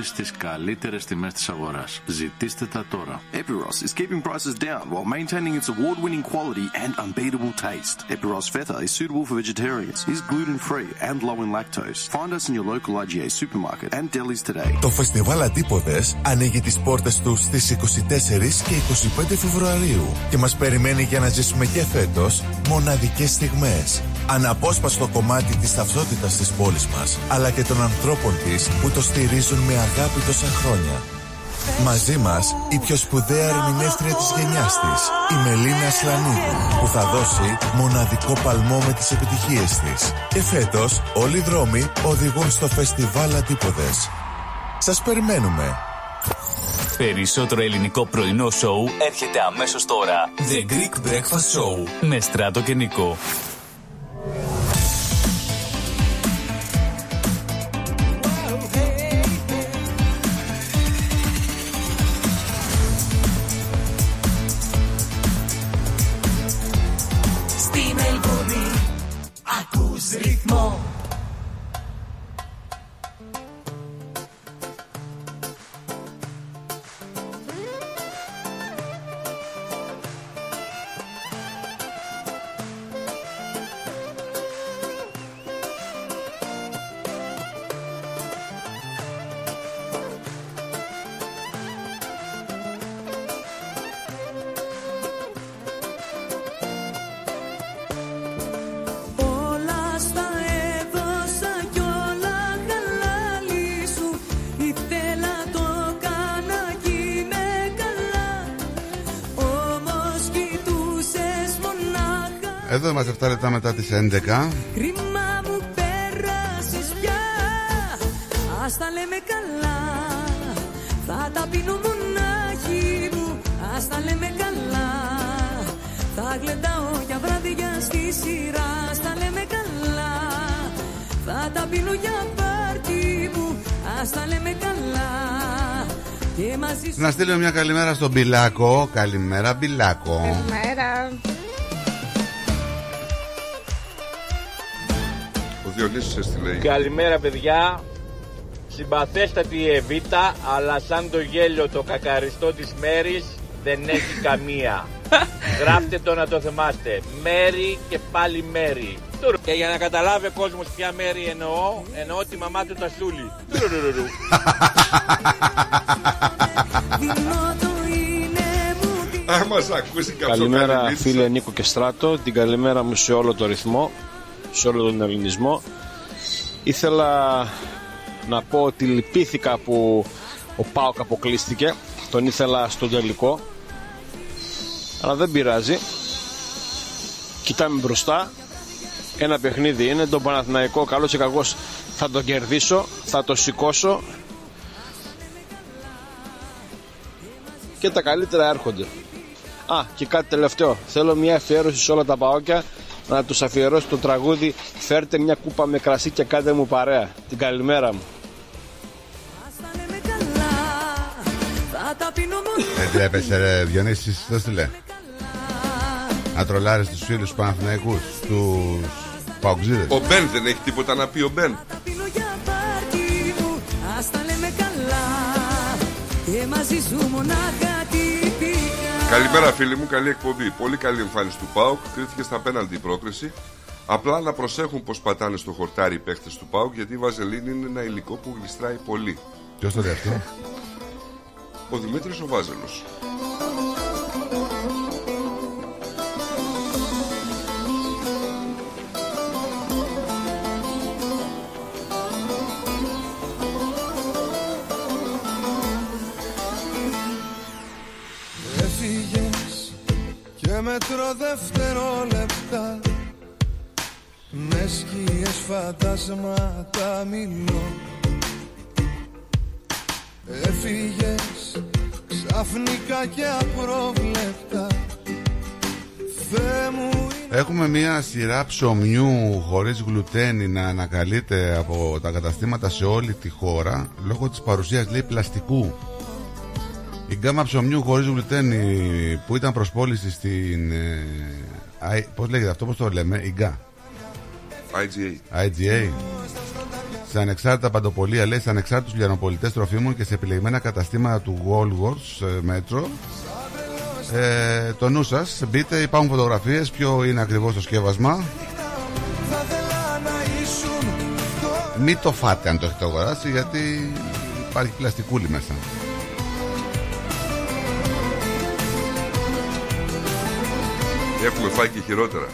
της στις καλύτερες τιμές της αγοράς. Ζητήστε τα τώρα. Epiros is keeping prices down while maintaining its award-winning quality and unbeatable taste. Epiros Feta is suitable for vegetarians, is gluten-free and low in lactose. Find us in your local IGA supermarket and delis today. Το φεστιβάλ Αντίποδες ανοίγει τις πόρτες του στις 24 και 25 Φεβρουαρίου και μας περιμένει για να ζήσουμε και φέτος μοναδικές στιγμές. Αναπόσπαστο κομμάτι της ταυτότητας της πόλης μας, αλλά και των ανθρώπων της που το στηρίζουν με αγάπη τόσα χρόνια. Μαζί μας η πιο σπουδαία ερμηνεύτρια της γενιάς της, η Μελίνα Σλανίδη, που θα δώσει μοναδικό παλμό με τις επιτυχίες της. Και φέτος όλοι οι δρόμοι οδηγούν στο φεστιβάλ Αντίποδες. Σας περιμένουμε. Περισσότερο ελληνικό πρωινό σοου έρχεται αμέσως τώρα. The Greek Breakfast Show με Στράτο και Νικό. Ακούς ρυθμό Εδώ είμαστε 7 λεπτά μετά τις 11. Κρίμα μου πέρασεις πια Ας τα λέμε καλά Θα τα πίνω μονάχη μου Ας τα λέμε καλά Θα γλεντάω για βράδια στη σειρά Ας τα λέμε καλά Θα τα πίνω για πάρτι μου Ας τα λέμε καλά Και μαζί σου Να στείλουμε μια καλημέρα στον Μπιλάκο. Καλημέρα, Μπιλάκο. Μέρα. Διονύσης έστειλε. Καλημέρα παιδιά. Συμπαθέστατη η Εβίτα Αλλά σαν το γέλιο το κακαριστό της Μέρης Δεν έχει <laughs> καμία. Γράφτε το να το θυμάστε. Μέρη και πάλι Μέρη. Και για να καταλάβει ο κόσμος ποια Μέρη εννοώ Εννοώ τη μαμά του Τασούλη. Τουρουρουρου. Αν μας ακούσει κάποιο Καλημέρα καλημέρα φίλε Νίκο και Στράτο. Την καλημέρα μου σε όλο το ρυθμό Σε όλο τον ελληνισμό. Ήθελα να πω ότι λυπήθηκα που ο Πάοκ αποκλείστηκε. Τον ήθελα στο τελικό. Αλλά δεν πειράζει. Κοιτάμε μπροστά. Ένα παιχνίδι είναι. Το Παναθηναϊκό καλός ή κακός Θα το κερδίσω Θα το σηκώσω. Και τα καλύτερα έρχονται. Α, και κάτι τελευταίο. Θέλω μια αφιέρωση σε όλα τα παόκια να τους αφιερώσει το τραγούδι Φέρτε μια κούπα με κρασί και κάντε μου παρέα. Την καλημέρα μου. Δεν τρέπεσαι ρε Διονύσης, το στείλε. Να τρολάρεις τους φίλους του Παναθηναϊκούς, τους Παοξίδες. Ο Μπεν δεν έχει τίποτα να πει ο Μπεν. Ας τα λέμε καλά Και μαζί σου μονάχα τυπικά Καλημέρα φίλοι μου, καλή εκπομπή. Πολύ καλή εμφάνιση του ΠΑΟΚ. Κρίθηκε στα πέναλτι η πρόκριση. Απλά να προσέχουν πώ πατάνε στο χορτάρι οι παίχτες του ΠΑΟΚ γιατί η βαζελίνη είναι ένα υλικό που γλιστράει πολύ. Ποιος το λέει αυτό; Ο Δημήτρης ο Βάζελος. Και μέτρο δευτερόλεπτα Με σκιές φαντάσματα μιλώ. Έφυγες ξαφνικά και απρόβλεπτα. Θεέ μου Έχουμε μια σειρά ψωμιού χωρίς γλουτένι να ανακαλείται από τα καταστήματα σε όλη τη χώρα λόγω της παρουσίας λέει πλαστικού. Η γκάμα ψωμιού χωρίς γλουτένι που ήταν προς πώληση στην... Ε, I- πώς λέγεται αυτό, πώς το λέμε, η γκά. IGA. IGA. Σε ανεξάρτητα παντοπολία, λέει, σε ανεξάρτητους λιανοπολιτές τροφίμων και σε επιλεγμένα καταστήματα του Woolworths ε, Metro. Ε, το νου σας, μπείτε, υπάρχουν φωτογραφίες, ποιο είναι ακριβώς το σκεύασμα. Μην το φάτε αν το έχετε αγοράσει, γιατί υπάρχει πλαστικούλι μέσα. Έχουμε φάει και χειρότερα.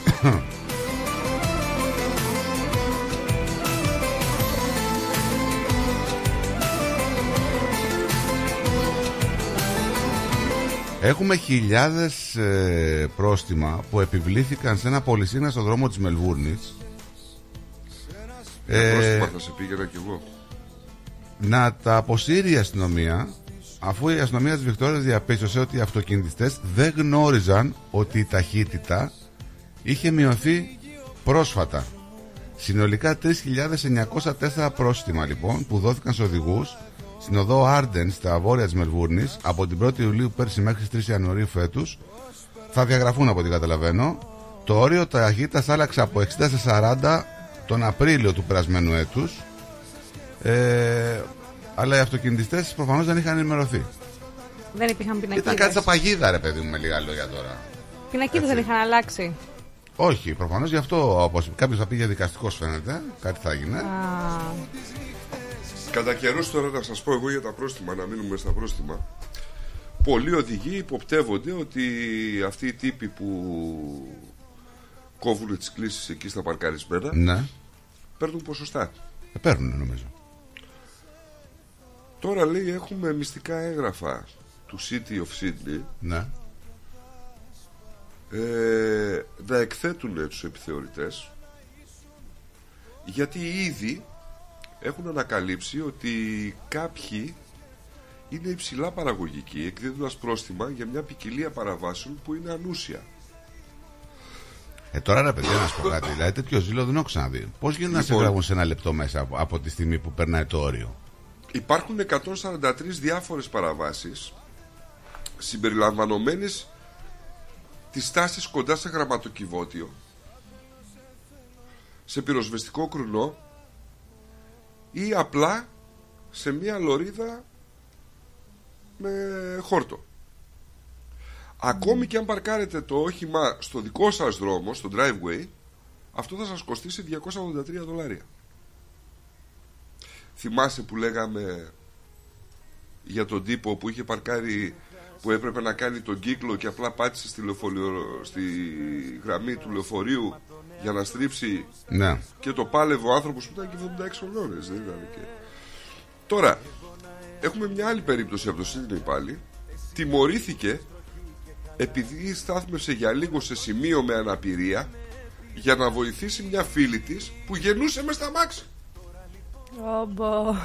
Έχουμε χιλιάδες ε, πρόστιμα που επιβλήθηκαν σε ένα πολυσύνα στο δρόμο της Μελβούρνης Ε, Ε, πρόστιμα θα σε πήγαινα κι εγώ. να τα αποσύρει η αστυνομία αφού η αστυνομία της Βικτόριας διαπίστωσε ότι οι αυτοκινητιστές δεν γνώριζαν ότι η ταχύτητα είχε μειωθεί πρόσφατα. Συνολικά 3.904 πρόστιμα λοιπόν που δόθηκαν σε οδηγούς στην οδό Άρντεν στα βόρεια της Μελβούρνης από την 1η Ιουλίου πέρσι μέχρι τις 3 Ιανουαρίου φέτους θα διαγραφούν από ό,τι καταλαβαίνω. Το όριο ταχύτητας άλλαξε από 60 σε 40 τον Απρίλιο του περασμένου έτους ε, αλλά οι αυτοκινητιστές προφανώς δεν είχαν ενημερωθεί. Δεν υπήρχαν πινακίδες. Ήταν κάτι σαν παγίδα ρε παιδί μου με λίγα λόγια τώρα. Πινακίδες δεν είχαν αλλάξει. Όχι, προφανώς γι' αυτό όπως κάποιος θα πήγε δικαστικός φαίνεται, κάτι θα έγινε. Α, Κατά καιρούς τώρα να σας πω εγώ για τα πρόστιμα, να μείνουμε στα πρόστιμα. Πολλοί οδηγοί υποπτεύονται ότι αυτοί οι τύποι που κόβουν τις κλήσεις εκεί στα παρκαρισμένα Ναι, παίρνουν ποσοστά. ε, παίρνουν νομίζω. Τώρα λέει έχουμε μυστικά έγγραφα του City of Sydney Ναι. ε, να εκθέτουν τους επιθεωρητές γιατί ήδη έχουν ανακαλύψει ότι κάποιοι είναι υψηλά παραγωγικοί εκδίδοντας πρόστιμα για μια ποικιλία παραβάσεων που είναι ανούσια. Ε, τώρα ρε παιδιά να σου πω κάτι, <laughs> δηλαδή τέτοιο ζήλο δεν έχω ξαναδεί. Πώς γίνεται να σε Λοιπόν. γράφουν σε ένα λεπτό μέσα από, από τη στιγμή που περνάει το όριο; Υπάρχουν 143 διάφορες παραβάσεις συμπεριλαμβανομένες της στάσης κοντά σε γραμματοκιβώτιο σε πυροσβεστικό κρουνό ή απλά σε μια λωρίδα με χόρτο. Ακόμη και αν παρκάρετε το όχημα στο δικό σας δρόμο, στο driveway, αυτό θα σας κοστίσει 283 δολάρια. Θυμάσαι που λέγαμε για τον τύπο που είχε παρκάρει που έπρεπε να κάνει τον κύκλο και απλά πάτησε στη, λεωφορείο- στη γραμμή του λεωφορείου για να στρίψει Ναι. και το πάλευε ο άνθρωπος που ήταν και 76 χρονών. Δεν ήταν και... Τώρα, έχουμε μια άλλη περίπτωση από το Σίδνεϊ πάλι. Τιμωρήθηκε επειδή στάθμευσε για λίγο σε σημείο με αναπηρία για να βοηθήσει μια φίλη της που γεννούσε μες στα μάξι. Όμπο.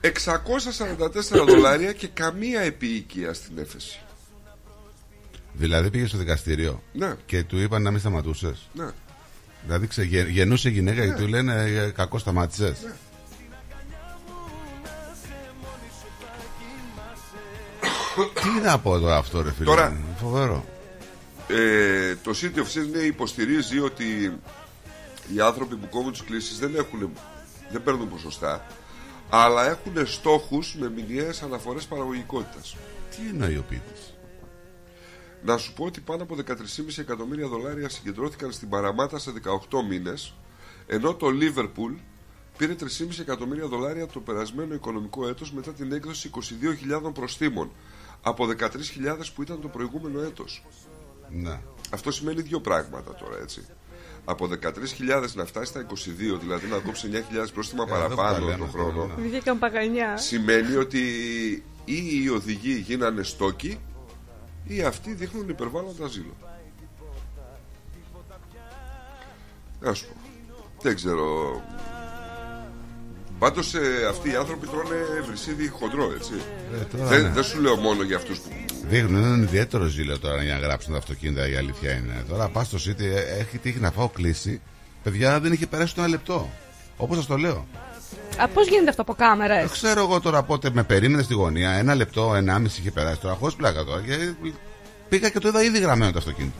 644 δολάρια και καμία επίοικια στην έφεση. Δηλαδή πήγες στο δικαστήριο Ναι. και του είπαν να μην σταματούσες. Ναι. Δηλαδή ξε, γε- γεννούσε η γυναίκα και Ναι. του λένε ε, κακό σταμάτησες. Τι να πω τώρα αυτό, ρε φίλε. Τώρα- μου, Φοβερό. Ε, το City of Sydney υποστηρίζει ότι οι άνθρωποι που κόβουν τις κλήσεις δεν, έχουν, δεν παίρνουν ποσοστά αλλά έχουν στόχους με μηνιαίες αναφορές παραγωγικότητας. Τι εννοεί ο ποιητής; Να σου πω ότι πάνω από 13,5 εκατομμύρια δολάρια συγκεντρώθηκαν στην Παραμάτα σε 18 μήνες ενώ το Liverpool πήρε 3,5 εκατομμύρια δολάρια το περασμένο οικονομικό έτος μετά την έκδοση 22.000 προστήμων από 13.000 που ήταν το προηγούμενο έτος. Ναι. Αυτό σημαίνει δύο πράγματα τώρα, έτσι. Από 13.000 να φτάσει στα 22, δηλαδή να κόψει 9.000 πρόστιμα Ε, εδώ που τα παραπάνω λέμε το αυτά, χρόνο. ναι. Βγήκαν παγανιά. Σημαίνει ότι ή οι οδηγοί γίνανε στόκοι ή αυτοί δείχνουν υπερβάλλοντα ζήλο. Να σου πω. Δεν ξέρω. Πάντως αυτοί οι άνθρωποι τρώνε βρυσίδι χοντρό, έτσι. Ε, τώρα δεν, ναι. δεν σου λέω μόνο για αυτούς που. Δείχνουν έναν ιδιαίτερο ζήλο τώρα για να γράψουν τα αυτοκίνητα, η αλήθεια είναι. Τώρα πας στο City, ε, έχει τύχει να φάω κλίση. Παιδιά δεν είχε περάσει το ένα λεπτό. Όπως σας το λέω. Α, πώς γίνεται αυτό από κάμερα, Δεν ξέρω εγώ τώρα πότε με περίμενε στη γωνία. Ένα λεπτό, ενάμιση είχε περάσει τώρα. Χωρίς πλάκα τώρα. Και πήγα και το είδα ήδη γραμμένο το αυτοκίνητο.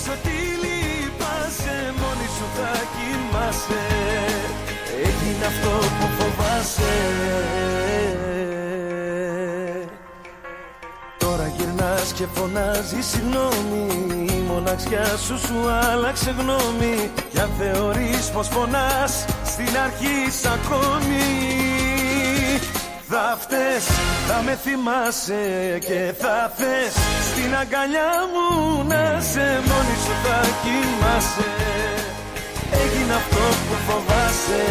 Λες ότι λείπασαι Μόνη σου θα κοιμάσαι. Έγινε αυτό που φοβάσαι. Τώρα γυρνάς και φωνάζεις συγγνώμη Η μοναξιά σου σου άλλαξε γνώμη. Για θεωρείς πως πονάς Στην αρχή σ' ακόμη θα φταίς, θα με θυμάσαι και θα θες Στην αγκαλιά μου να σε μόνη σου θα κοιμάσαι. Έγινε αυτό που φοβάσαι.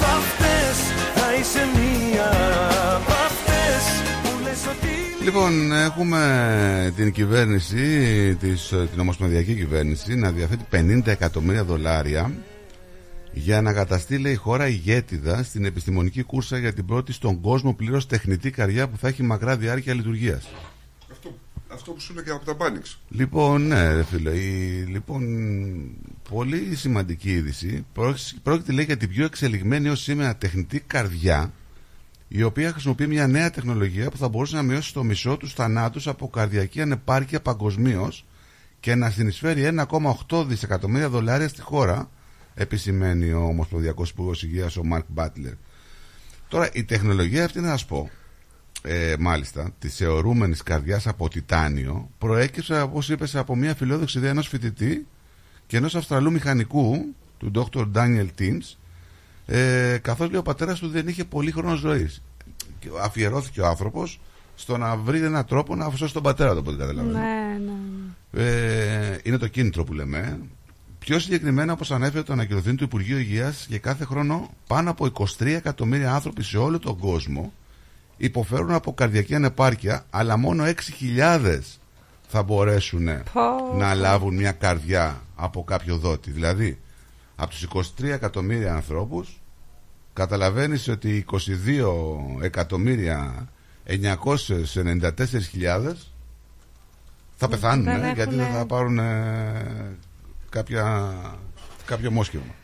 Θα φταίς, θα είσαι μία από αυτές που λες ότι Λοιπόν, έχουμε την κυβέρνηση, της, την ομοσπονδιακή κυβέρνηση, να διαθέτει 50 εκατομμύρια δολάρια για να καταστεί, λέει, η χώρα ηγέτιδα στην επιστημονική κούρσα για την πρώτη στον κόσμο πλήρως τεχνητή καρδιά που θα έχει μακρά διάρκεια λειτουργίας. Αυτό, αυτό που σου λέει και από τα Πάνιξ. Λοιπόν, ναι, ρε φίλε. Η, λοιπόν, πολύ σημαντική είδηση. Πρόκειται- Πρόκειται, λέει, για την πιο εξελιγμένη ως σήμερα τεχνητή καρδιά, η οποία χρησιμοποιεί μια νέα τεχνολογία που θα μπορούσε να μειώσει στο μισό τους θανάτους από καρδιακή ανεπάρκεια παγκοσμίως και να συνεισφέρει 1,8 δισεκατομμύρια δολάρια στη χώρα, επισημαίνει ο Ομοσπονδιακός Υπουργός Υγείας, ο Μαρκ Μπάτλερ. Τώρα, η τεχνολογία αυτή, να σας πω, ε, μάλιστα, της αιωρούμενη καρδιάς από τιτάνιο, προέκυψε, όπως είπες, από μια φιλόδοξη ιδέα ενός φοιτητή και ενός Αυστραλού μηχανικού, του Dr. Daniel Teams, ε, καθώς λέει ο πατέρας του δεν είχε πολύ χρόνο ζωής. Αφιερώθηκε ο άνθρωπος στο να βρει έναν τρόπο να αφοσώσει τον πατέρα του, από ό,τι καταλαβαίνω. Ναι, ναι. Ε, είναι το κίνητρο που λέμε. Πιο συγκεκριμένα, όπως ανέφερε το ανακοινωθήν του Υπουργείου Υγείας, για κάθε χρόνο πάνω από 23 εκατομμύρια άνθρωποι σε όλο τον κόσμο υποφέρουν από καρδιακή ανεπάρκεια, αλλά μόνο 6.000 θα μπορέσουν Πω. να λάβουν μια καρδιά από κάποιο δότη. Δηλαδή, από τους 23 εκατομμύρια ανθρώπους, καταλαβαίνεις ότι 22 εκατομμύρια 994.000 θα πεθάνουν Δεν ε, γιατί δεν έχουνε- θα πάρουν ε, κάποια, κάποιο μόσχευμα.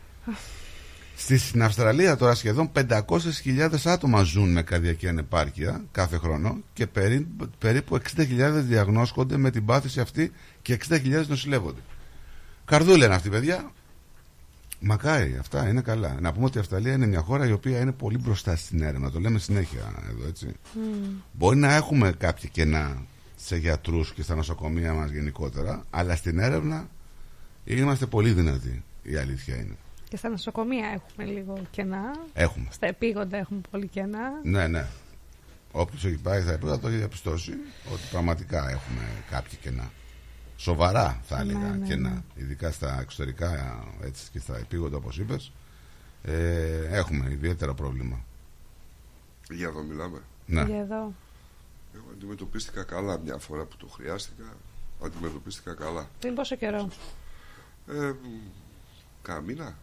Στη, στην Αυστραλία τώρα σχεδόν 500.000 άτομα ζουν με καρδιακή ανεπάρκεια κάθε χρόνο και περί, περίπου 60.000 διαγνώσκονται με την πάθηση αυτή και 60.000 νοσηλεύονται. Καρδούλα είναι αυτή, παιδιά. Μακάρι, αυτά είναι καλά. Να πούμε ότι η Αυστραλία είναι μια χώρα η οποία είναι πολύ μπροστά στην έρευνα. Το λέμε συνέχεια εδώ, έτσι. Μπορεί να έχουμε κάποια κενά σε γιατρούς και στα νοσοκομεία μας γενικότερα, αλλά στην έρευνα είμαστε πολύ δυνατοί. Η αλήθεια είναι. Και στα νοσοκομεία έχουμε λίγο κενά. Έχουμε. Στα επίγοντα έχουμε πολύ κενά. Ναι, ναι. Όποιος έχει πάει θα επίπεδα το έχει διαπιστώσει ότι πραγματικά έχουμε κάποια κενά. Σοβαρά θα έλεγα Ναι, ναι, κενά. ναι. Ειδικά στα εξωτερικά έτσι, και στα επίγοντα όπως είπες. Ε, έχουμε ιδιαίτερο πρόβλημα. Για εδώ μιλάμε. Ναι. Για εδώ. Εγώ αντιμετωπίστηκα καλά μια φορά που το χρειάστηκα. Αντιμετωπίστηκα καλά. Πριν πόσο καιρό; Ε, κάνα μήνα.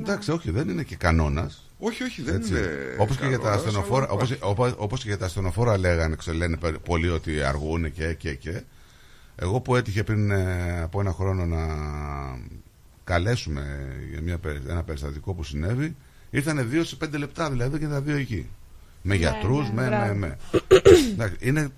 Εντάξει, όχι, δεν είναι και κανόνας. Όχι, όχι, δεν είναι Όπως και, για τα κανόνας, ασθενοφόρα, αλλά όπως, υπάρχει. όπως, όπως και για τα ασθενοφόρα λέγανε, ξέρω, λένε πε- πολλοί ότι αργούν και, και, και. Εγώ που έτυχε πριν ε, από ένα χρόνο να καλέσουμε για μια, περι- ένα περιστατικό που συνέβη, ήρθανε δύο σε πέντε λεπτά, δηλαδή και τα δύο εκεί. Με Ναι, γιατρούς, ναι, με, με, μπράβο. με. Εντάξει, είναι,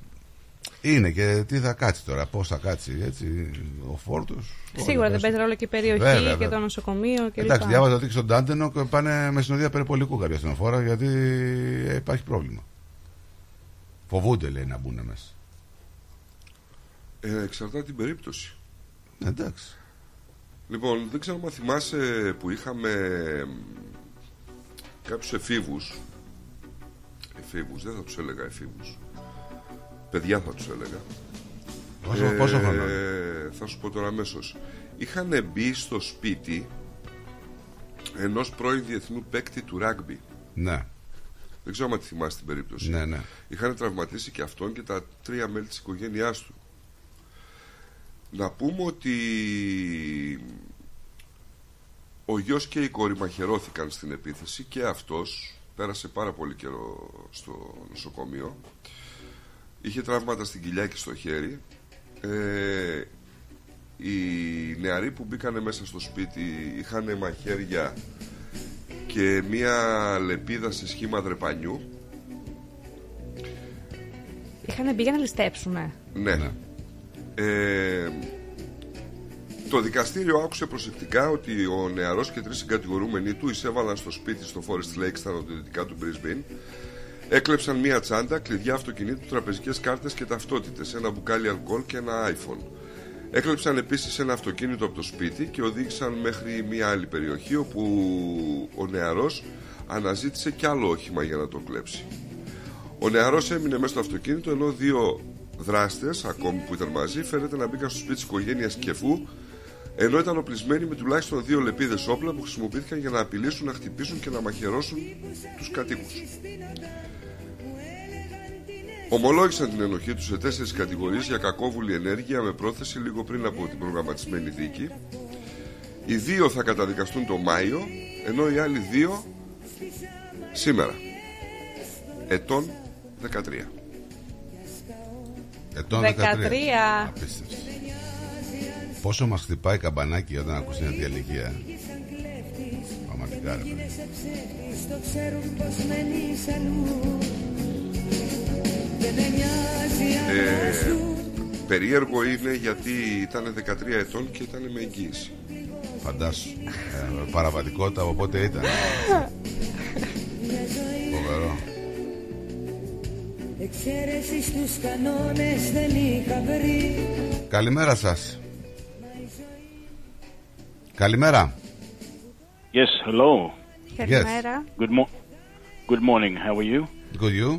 είναι και τι θα κάτσει τώρα, πώς θα κάτσει, έτσι, ο φόρτος. Σίγουρα δεν παίζει ρόλο και η περιοχή Βέβαια, και βέβαια. το νοσοκομείο κλπ. Εντάξει, διάβαζα ότι στον Τάντενο και πάνε με συνοδεία περιπολικού κάποια ασθενοφόρα γιατί ε, υπάρχει πρόβλημα. Φοβούνται, λέει, να μπουν μέσα. Ε, εξαρτάται την περίπτωση. Εντάξει. Λοιπόν, δεν ξέρω αν θυμάσαι που είχαμε κάποιους εφήβους εφήβους, δεν θα τους έλεγα εφήβους παιδιά θα τους έλεγα Πόσο- πόσο χρόνο; θα σου πω τώρα αμέσως. είχαν μπει στο σπίτι ενός πρώην διεθνού παίκτη του ράγκμπι Ναι. δεν ξέρω αν τη θυμάσαι την περίπτωση Ναι, ναι. είχαν τραυματίσει και αυτόν και τα τρία μέλη της οικογένειάς του να πούμε ότι ο γιος και η κόρη μαχαιρώθηκαν στην επίθεση και αυτός πέρασε πάρα πολύ καιρό στο νοσοκομείο είχε τραύματα στην κοιλιά και στο χέρι ε, οι νεαροί που μπήκανε μέσα στο σπίτι είχαν μαχαίρια και μία λεπίδα σε σχήμα δρεπανιού Είχαν μπει για να ληστέψουνε. Ναι. Ε, το δικαστήριο άκουσε προσεκτικά ότι ο νεαρός και τρεις συγκατηγορούμενοι του εισέβαλαν στο σπίτι στο Forest Lake στα νοτιοδυτικά του Brisbane. Έκλεψαν μία τσάντα, κλειδιά αυτοκινήτου, τραπεζικές κάρτες και ταυτότητες, ένα μπουκάλι αλκοόλ και ένα iPhone. Έκλεψαν επίσης ένα αυτοκίνητο από το σπίτι και οδήγησαν μέχρι μία άλλη περιοχή όπου ο νεαρός αναζήτησε κι άλλο όχημα για να το κλέψει. Ο νεαρός έμεινε μέσα στο αυτοκίνητο ενώ δύο δράστες, ακόμη που ήταν μαζί, φαίνεται να μπήκαν στο σπίτι της οικογένειας Κεφού, ενώ ήταν οπλισμένοι με τουλάχιστον δύο λεπίδες όπλα που χρησιμοποιήθηκαν για να απειλήσουν, να χτυπήσουν και να μαχαιρώσουν τους κατοίκους. Ομολόγησαν την ενοχή τους σε τέσσερις κατηγορίες για κακόβουλη ενέργεια με πρόθεση λίγο πριν από την προγραμματισμένη δίκη. Οι δύο θα καταδικαστούν το Μάιο, ενώ οι άλλοι δύο σήμερα. Ετών 13. Ετών 13. 13. Απίστευτος. Πόσο μας χτυπάει καμπανάκι όταν ακούς την τέτοια ηλικία. Πραγματικά ρε παιδί. Το ξέρουν πως μένεις αλλού Δεν με νοιάζει αν Ε, μας δουν περίεργο είναι γιατί ήταν 13 ετών και ήταν με εγγύηση. Φαντάσου. Ε, παραβατικότητα οπότε ήταν. Φοβερό. Εξαίρεσης στους κανόνες δεν είχα βρει Καλημέρα σας. Καλημέρα. Yes, hello. Καλημέρα. Good mo- Good morning. How are you? Good you?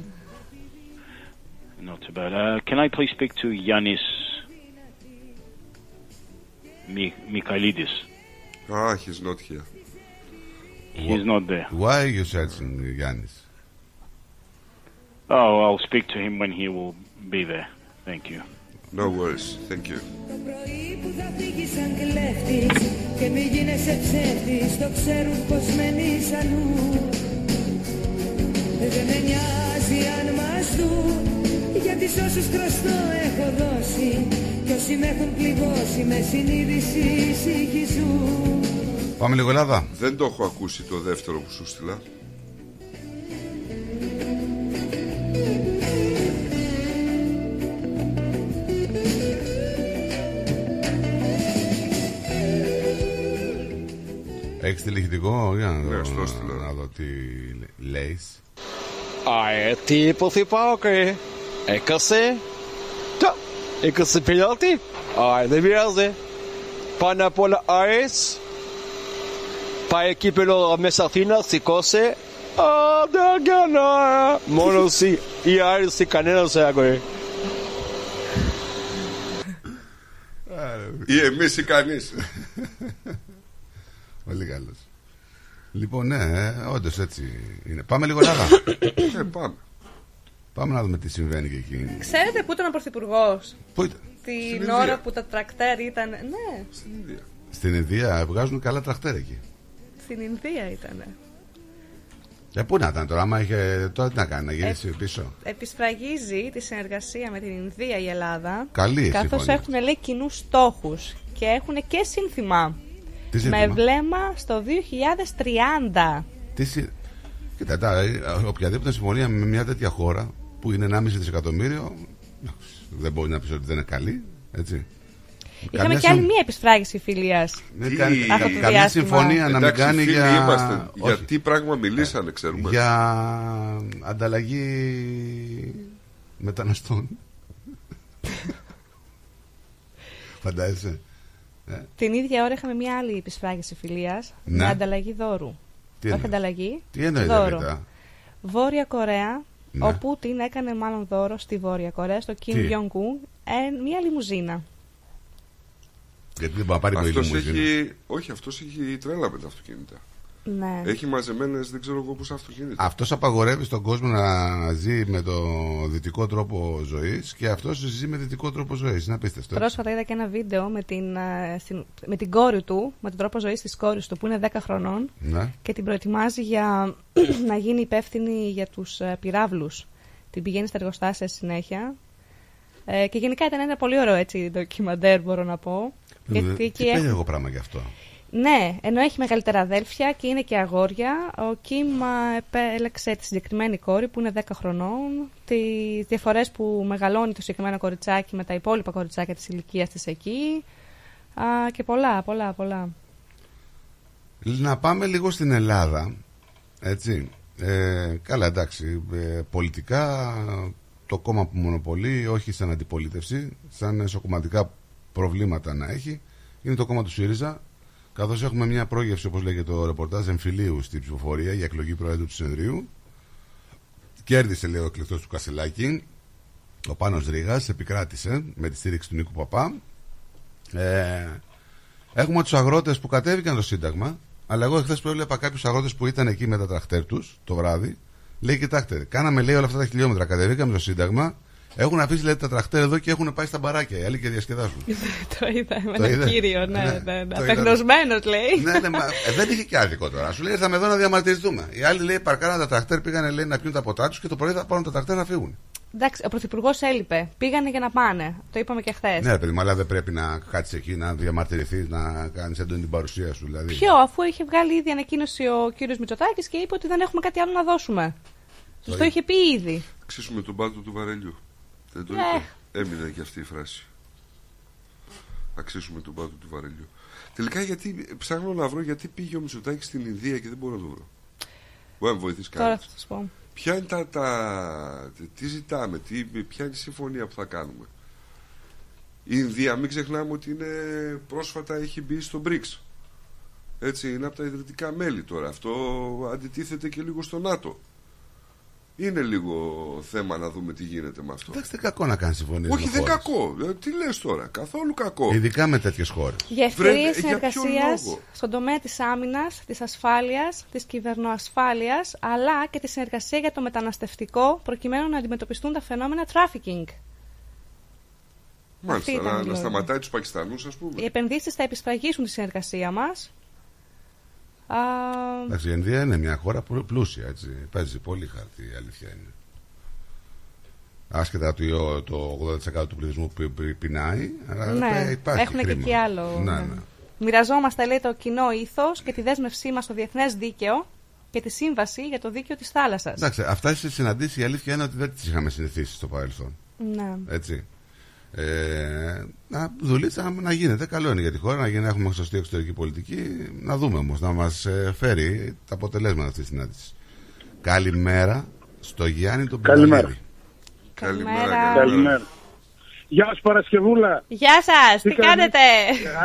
Not too bad. Uh, can I please speak to Yanis Mi- Mikhailidis? Ah, he's not here. He's not there. Why are you searching Giannis? Oh, I'll speak to him when he will be there. Thank you. No worries. Thank you. Το πρωί που θα φύγεις σαν κλέφτης Και μη γίνεσαι ψεύτης Το ξέρουν πως μένεις αλλού Δεν με νοιάζει αν μας δουν Γιατί σ' όσους χρωστό έχω δώσει Κι όσοι με έχουν πληγώσει Με συνείδηση συγχυζούν Πάμε λίγο Ελλάδα. Δεν το έχω ακούσει το δεύτερο που σου στείλα. Έχεις τηλεχητικό για να, Ναι, δω, στο έστειλα. να δω τι λέει. Αε, τι υποθυπάκρε. Έκασε. Τα, έκασε πιλάτη. Αε, δεν πειράζει. Πάνω απ' όλα Άρης. Πάει εκεί πέρα μέσα Αθήνα, σηκώσε. Α, δεν κάνω. Μόνο εσύ, η Άρης, κανένας άγορε. Ή εμείς ή κανείς. Πολύ καλός. Λοιπόν, ναι, όντως έτσι είναι. Πάμε λίγο Ελλάδα. <coughs> Ε, πάμε. Πάμε να δούμε τι συμβαίνει και εκεί. Ξέρετε πού ήταν ο Πρωθυπουργός; Πού ήταν; την Ινδία. ώρα που τα τρακτέρ ήταν. Ναι, Στην Ινδία. Στην Ινδία βγάζουν καλά τραχτέρ εκεί. Στην Ινδία ήταν. Ε, πού να ήταν τώρα, άμα είχε. Τώρα τι να κάνει, να γυρίσει πίσω; Επισφραγίζει τη συνεργασία με την Ινδία η Ελλάδα. Καλή Καθώς συμφωνία. έχουν λέει κοινούς στόχους και έχουν και σύνθημα. Τι Με σύνθημα; βλέμμα στο 2030. Τι συ- Κοίτα, τα, ε, οποιαδήποτε συμφωνία με μια τέτοια χώρα που είναι 1,5 δισεκατομμύριο δεν μπορεί να πεις ότι δεν είναι καλή. Έτσι. Είχαμε Καμιά και άλλη συμ- μία επισφράγηση φιλίας. Δεν κάνει- Αυτό το καμιά διάστημα. συμφωνία να μην Εντάξει, κάνει φίλοι για. είμαστε. όχι. Για τι πράγμα μιλήσανε, ξέρουμε. Για ανταλλαγή μεταναστών. <laughs> Φαντάζεσαι. Ε, Την ίδια ώρα είχαμε μία άλλη επισφράγηση φιλία Ναι. με ανταλλαγή δώρου. Τι Όχι εννοείς; ανταλλαγή. Τι εννοείς, δώρο. Δαβίδα; Βόρεια Κορέα, Ναι. ο Πούτιν έκανε μάλλον δώρο στη Βόρεια Κορέα, στο Kim Τι; Jong-un, ε, μία λιμουζίνα. Γιατί δεν μπορεί να πάρει πολύ Αυτός λιμουζίνα. έχει, όχι, αυτός έχει τρέλα με τα αυτοκίνητα. Ναι. Έχει μαζεμένες δεν ξέρω εγώ πόσα αυτοκίνητα. Αυτός απαγορεύει στον κόσμο να ζει με το δυτικό τρόπο ζωής και αυτός ζει με δυτικό τρόπο ζωής. Είναι απίστευτο. έτσι. Πρόσφατα είδα και ένα βίντεο με την, ε, στην- με την κόρη του, με τον τρόπο ζωής της κόρης του που είναι 10 χρονών Ναι. και την προετοιμάζει για <clears throat> να γίνει υπεύθυνη για τους πυράβλους. Την πηγαίνει στα εργοστάσια στη συνέχεια. Ε, και γενικά ήταν ένα πολύ ωραίο έτσι ντοκιμαντέρ, μπορώ να πω. Ε, Γιατί Τι εκεί έχουν- περίεργο πράγμα γι' αυτό. Ναι, ενώ έχει μεγαλύτερα αδέλφια και είναι και αγόρια, ο Κιμ α, επέλεξε τη συγκεκριμένη κόρη που είναι 10 χρονών, τις διαφορές που μεγαλώνει το συγκεκριμένο κοριτσάκι με τα υπόλοιπα κοριτσάκια της ηλικίας της εκεί α, και πολλά, πολλά, πολλά. Να πάμε λίγο στην Ελλάδα. Έτσι. Ε, καλά, εντάξει. Ε, πολιτικά το κόμμα που μονοπολεί, όχι σαν αντιπολίτευση, σαν εσωκομματικά προβλήματα να έχει, είναι το κόμμα του ΣΥΡΙΖΑ. Καθώς έχουμε μια πρόγευση, όπως λέγεται το ρεπορτάζ, εμφυλίου στην ψηφοφορία για εκλογή Προέδρου του Συνεδρίου. Κέρδισε, λέει ο εκλεκτός του Κασελάκη. Ο Πάνος Ρήγας επικράτησε με τη στήριξη του Νίκου Παπά. Ε, Έχουμε τους αγρότες που κατέβηκαν το Σύνταγμα, αλλά εγώ εχθές προέβλεπα κάποιους αγρότες που ήταν εκεί με τα τραχτέρ τους το βράδυ. Λέει, κοιτάξτε, κάναμε λέει όλα αυτά τα χιλιόμετρα, κατεβήκαμε το Σύνταγμα, έχουν αφήσει λέει, τα τραχτέρ εδώ και έχουν πάει στα μπαράκια οι άλλοι και διασκεδάζουν. <laughs> το είδα με Το έναν είδες; κύριο, ναι, Ναι, ναι, ναι. το είδα. Απεγνωσμένος, λέει. ναι, ναι, μα, ε, δεν είχε και άδικο τώρα. Σου λέει, ήρθαμε εδώ να διαμαρτυρηθούμε. Οι άλλοι λέει, παρκάραν τα τραχτέρ, πήγανε λέει, να πιούν τα ποτά τους και το πρωί θα πάρουν τα τραχτέρ να φύγουν. Εντάξει, ο Πρωθυπουργός έλειπε. Πήγανε για να πάνε. Το είπαμε και χθες. Ναι, ρε παιδί μου, αλλά δεν πρέπει να κάτσεις εκεί να διαμαρτυρηθείς, να κάνεις έντονη την παρουσία σου. Δηλαδή. Ποιο, αφού είχε βγάλει ήδη ανακοίνωση ο κύριος Μητσοτάκης και είπε ότι δεν έχουμε κάτι άλλο να δώσουμε. Του το είπε. είχε πει ήδη. Αξίσουμε τον πάτο του βαρελιού. Δεν το Ε. είπε. Έμεινε και αυτή η φράση. Αξίσουμε τον πάτο του βαρελιού. Τελικά γιατί ψάχνω να βρω γιατί πήγε ο Μητσοτάκης στην Ινδία και δεν μπορώ να το βρω. Μπορεί να με βοηθήσει Τώρα κανένα. θα σας πω. Ποια είναι τα, τα. Τι ζητάμε, τι, ποια είναι η συμφωνία που θα κάνουμε. Η Ινδία, μην ξεχνάμε ότι είναι πρόσφατα έχει μπει στο BRICS. Έτσι, είναι από τα ιδρυτικά μέλη τώρα. Αυτό αντιτίθεται και λίγο στο ΝΑΤΟ. Είναι λίγο θέμα να δούμε τι γίνεται με αυτό. Εντάξει, δεν κακό να κάνεις συμφωνίες. Όχι, δεν κακό. Ε, Τι λες τώρα, καθόλου κακό. Ειδικά με τέτοιες χώρες. Για ευκαιρίε Βρε, για ποιο συνεργασίας λόγο; στον τομέα της άμυνας, της ασφάλειας, της κυβερνοασφάλειας, αλλά και τη συνεργασία για το μεταναστευτικό, προκειμένου να αντιμετωπιστούν τα φαινόμενα trafficking. Μάλιστα, Αυτή ήταν να, η να λόγη. σταματάει τους Πακιστανούς ας πούμε. Οι επενδύσεις θα επισφραγίσουν τη συνεργασία μας. Εντάξει, η Ινδία είναι μια χώρα πλου- πλούσια, έτσι. Παίζει πολύ χαρτί, η αλήθεια είναι. Άσχετα του το 80% του πληθυσμού που πει- πεινάει, αλλά Ναι, υπάρχει έχουν και χρήμα. εκεί άλλο. Ναι, ναι. ναι. Μοιραζόμαστε, λέει, το κοινό ήθος και τη δέσμευσή μας στο διεθνές δίκαιο και τη σύμβαση για το δίκαιο της θάλασσας. Εντάξει, αυτά στι συναντήσει η αλήθεια είναι ότι δεν τις είχαμε συνηθίσει στο παρελθόν. Ναι. Έτσι. Ε, να δουλίτσα να γίνεται. Καλό είναι για τη χώρα να γίνει, να έχουμε σωστή εξωτερική πολιτική. Να δούμε όμως, να μας φέρει τα αποτελέσματα αυτής της συνάντησης. Καλημέρα στο Γιάννη τον Καλημέρα. Πιναλίδη. Καλημέρα. Καλημέρα. Γεια σου Παρασκευούλα. Γεια σας, τι, κάνετε;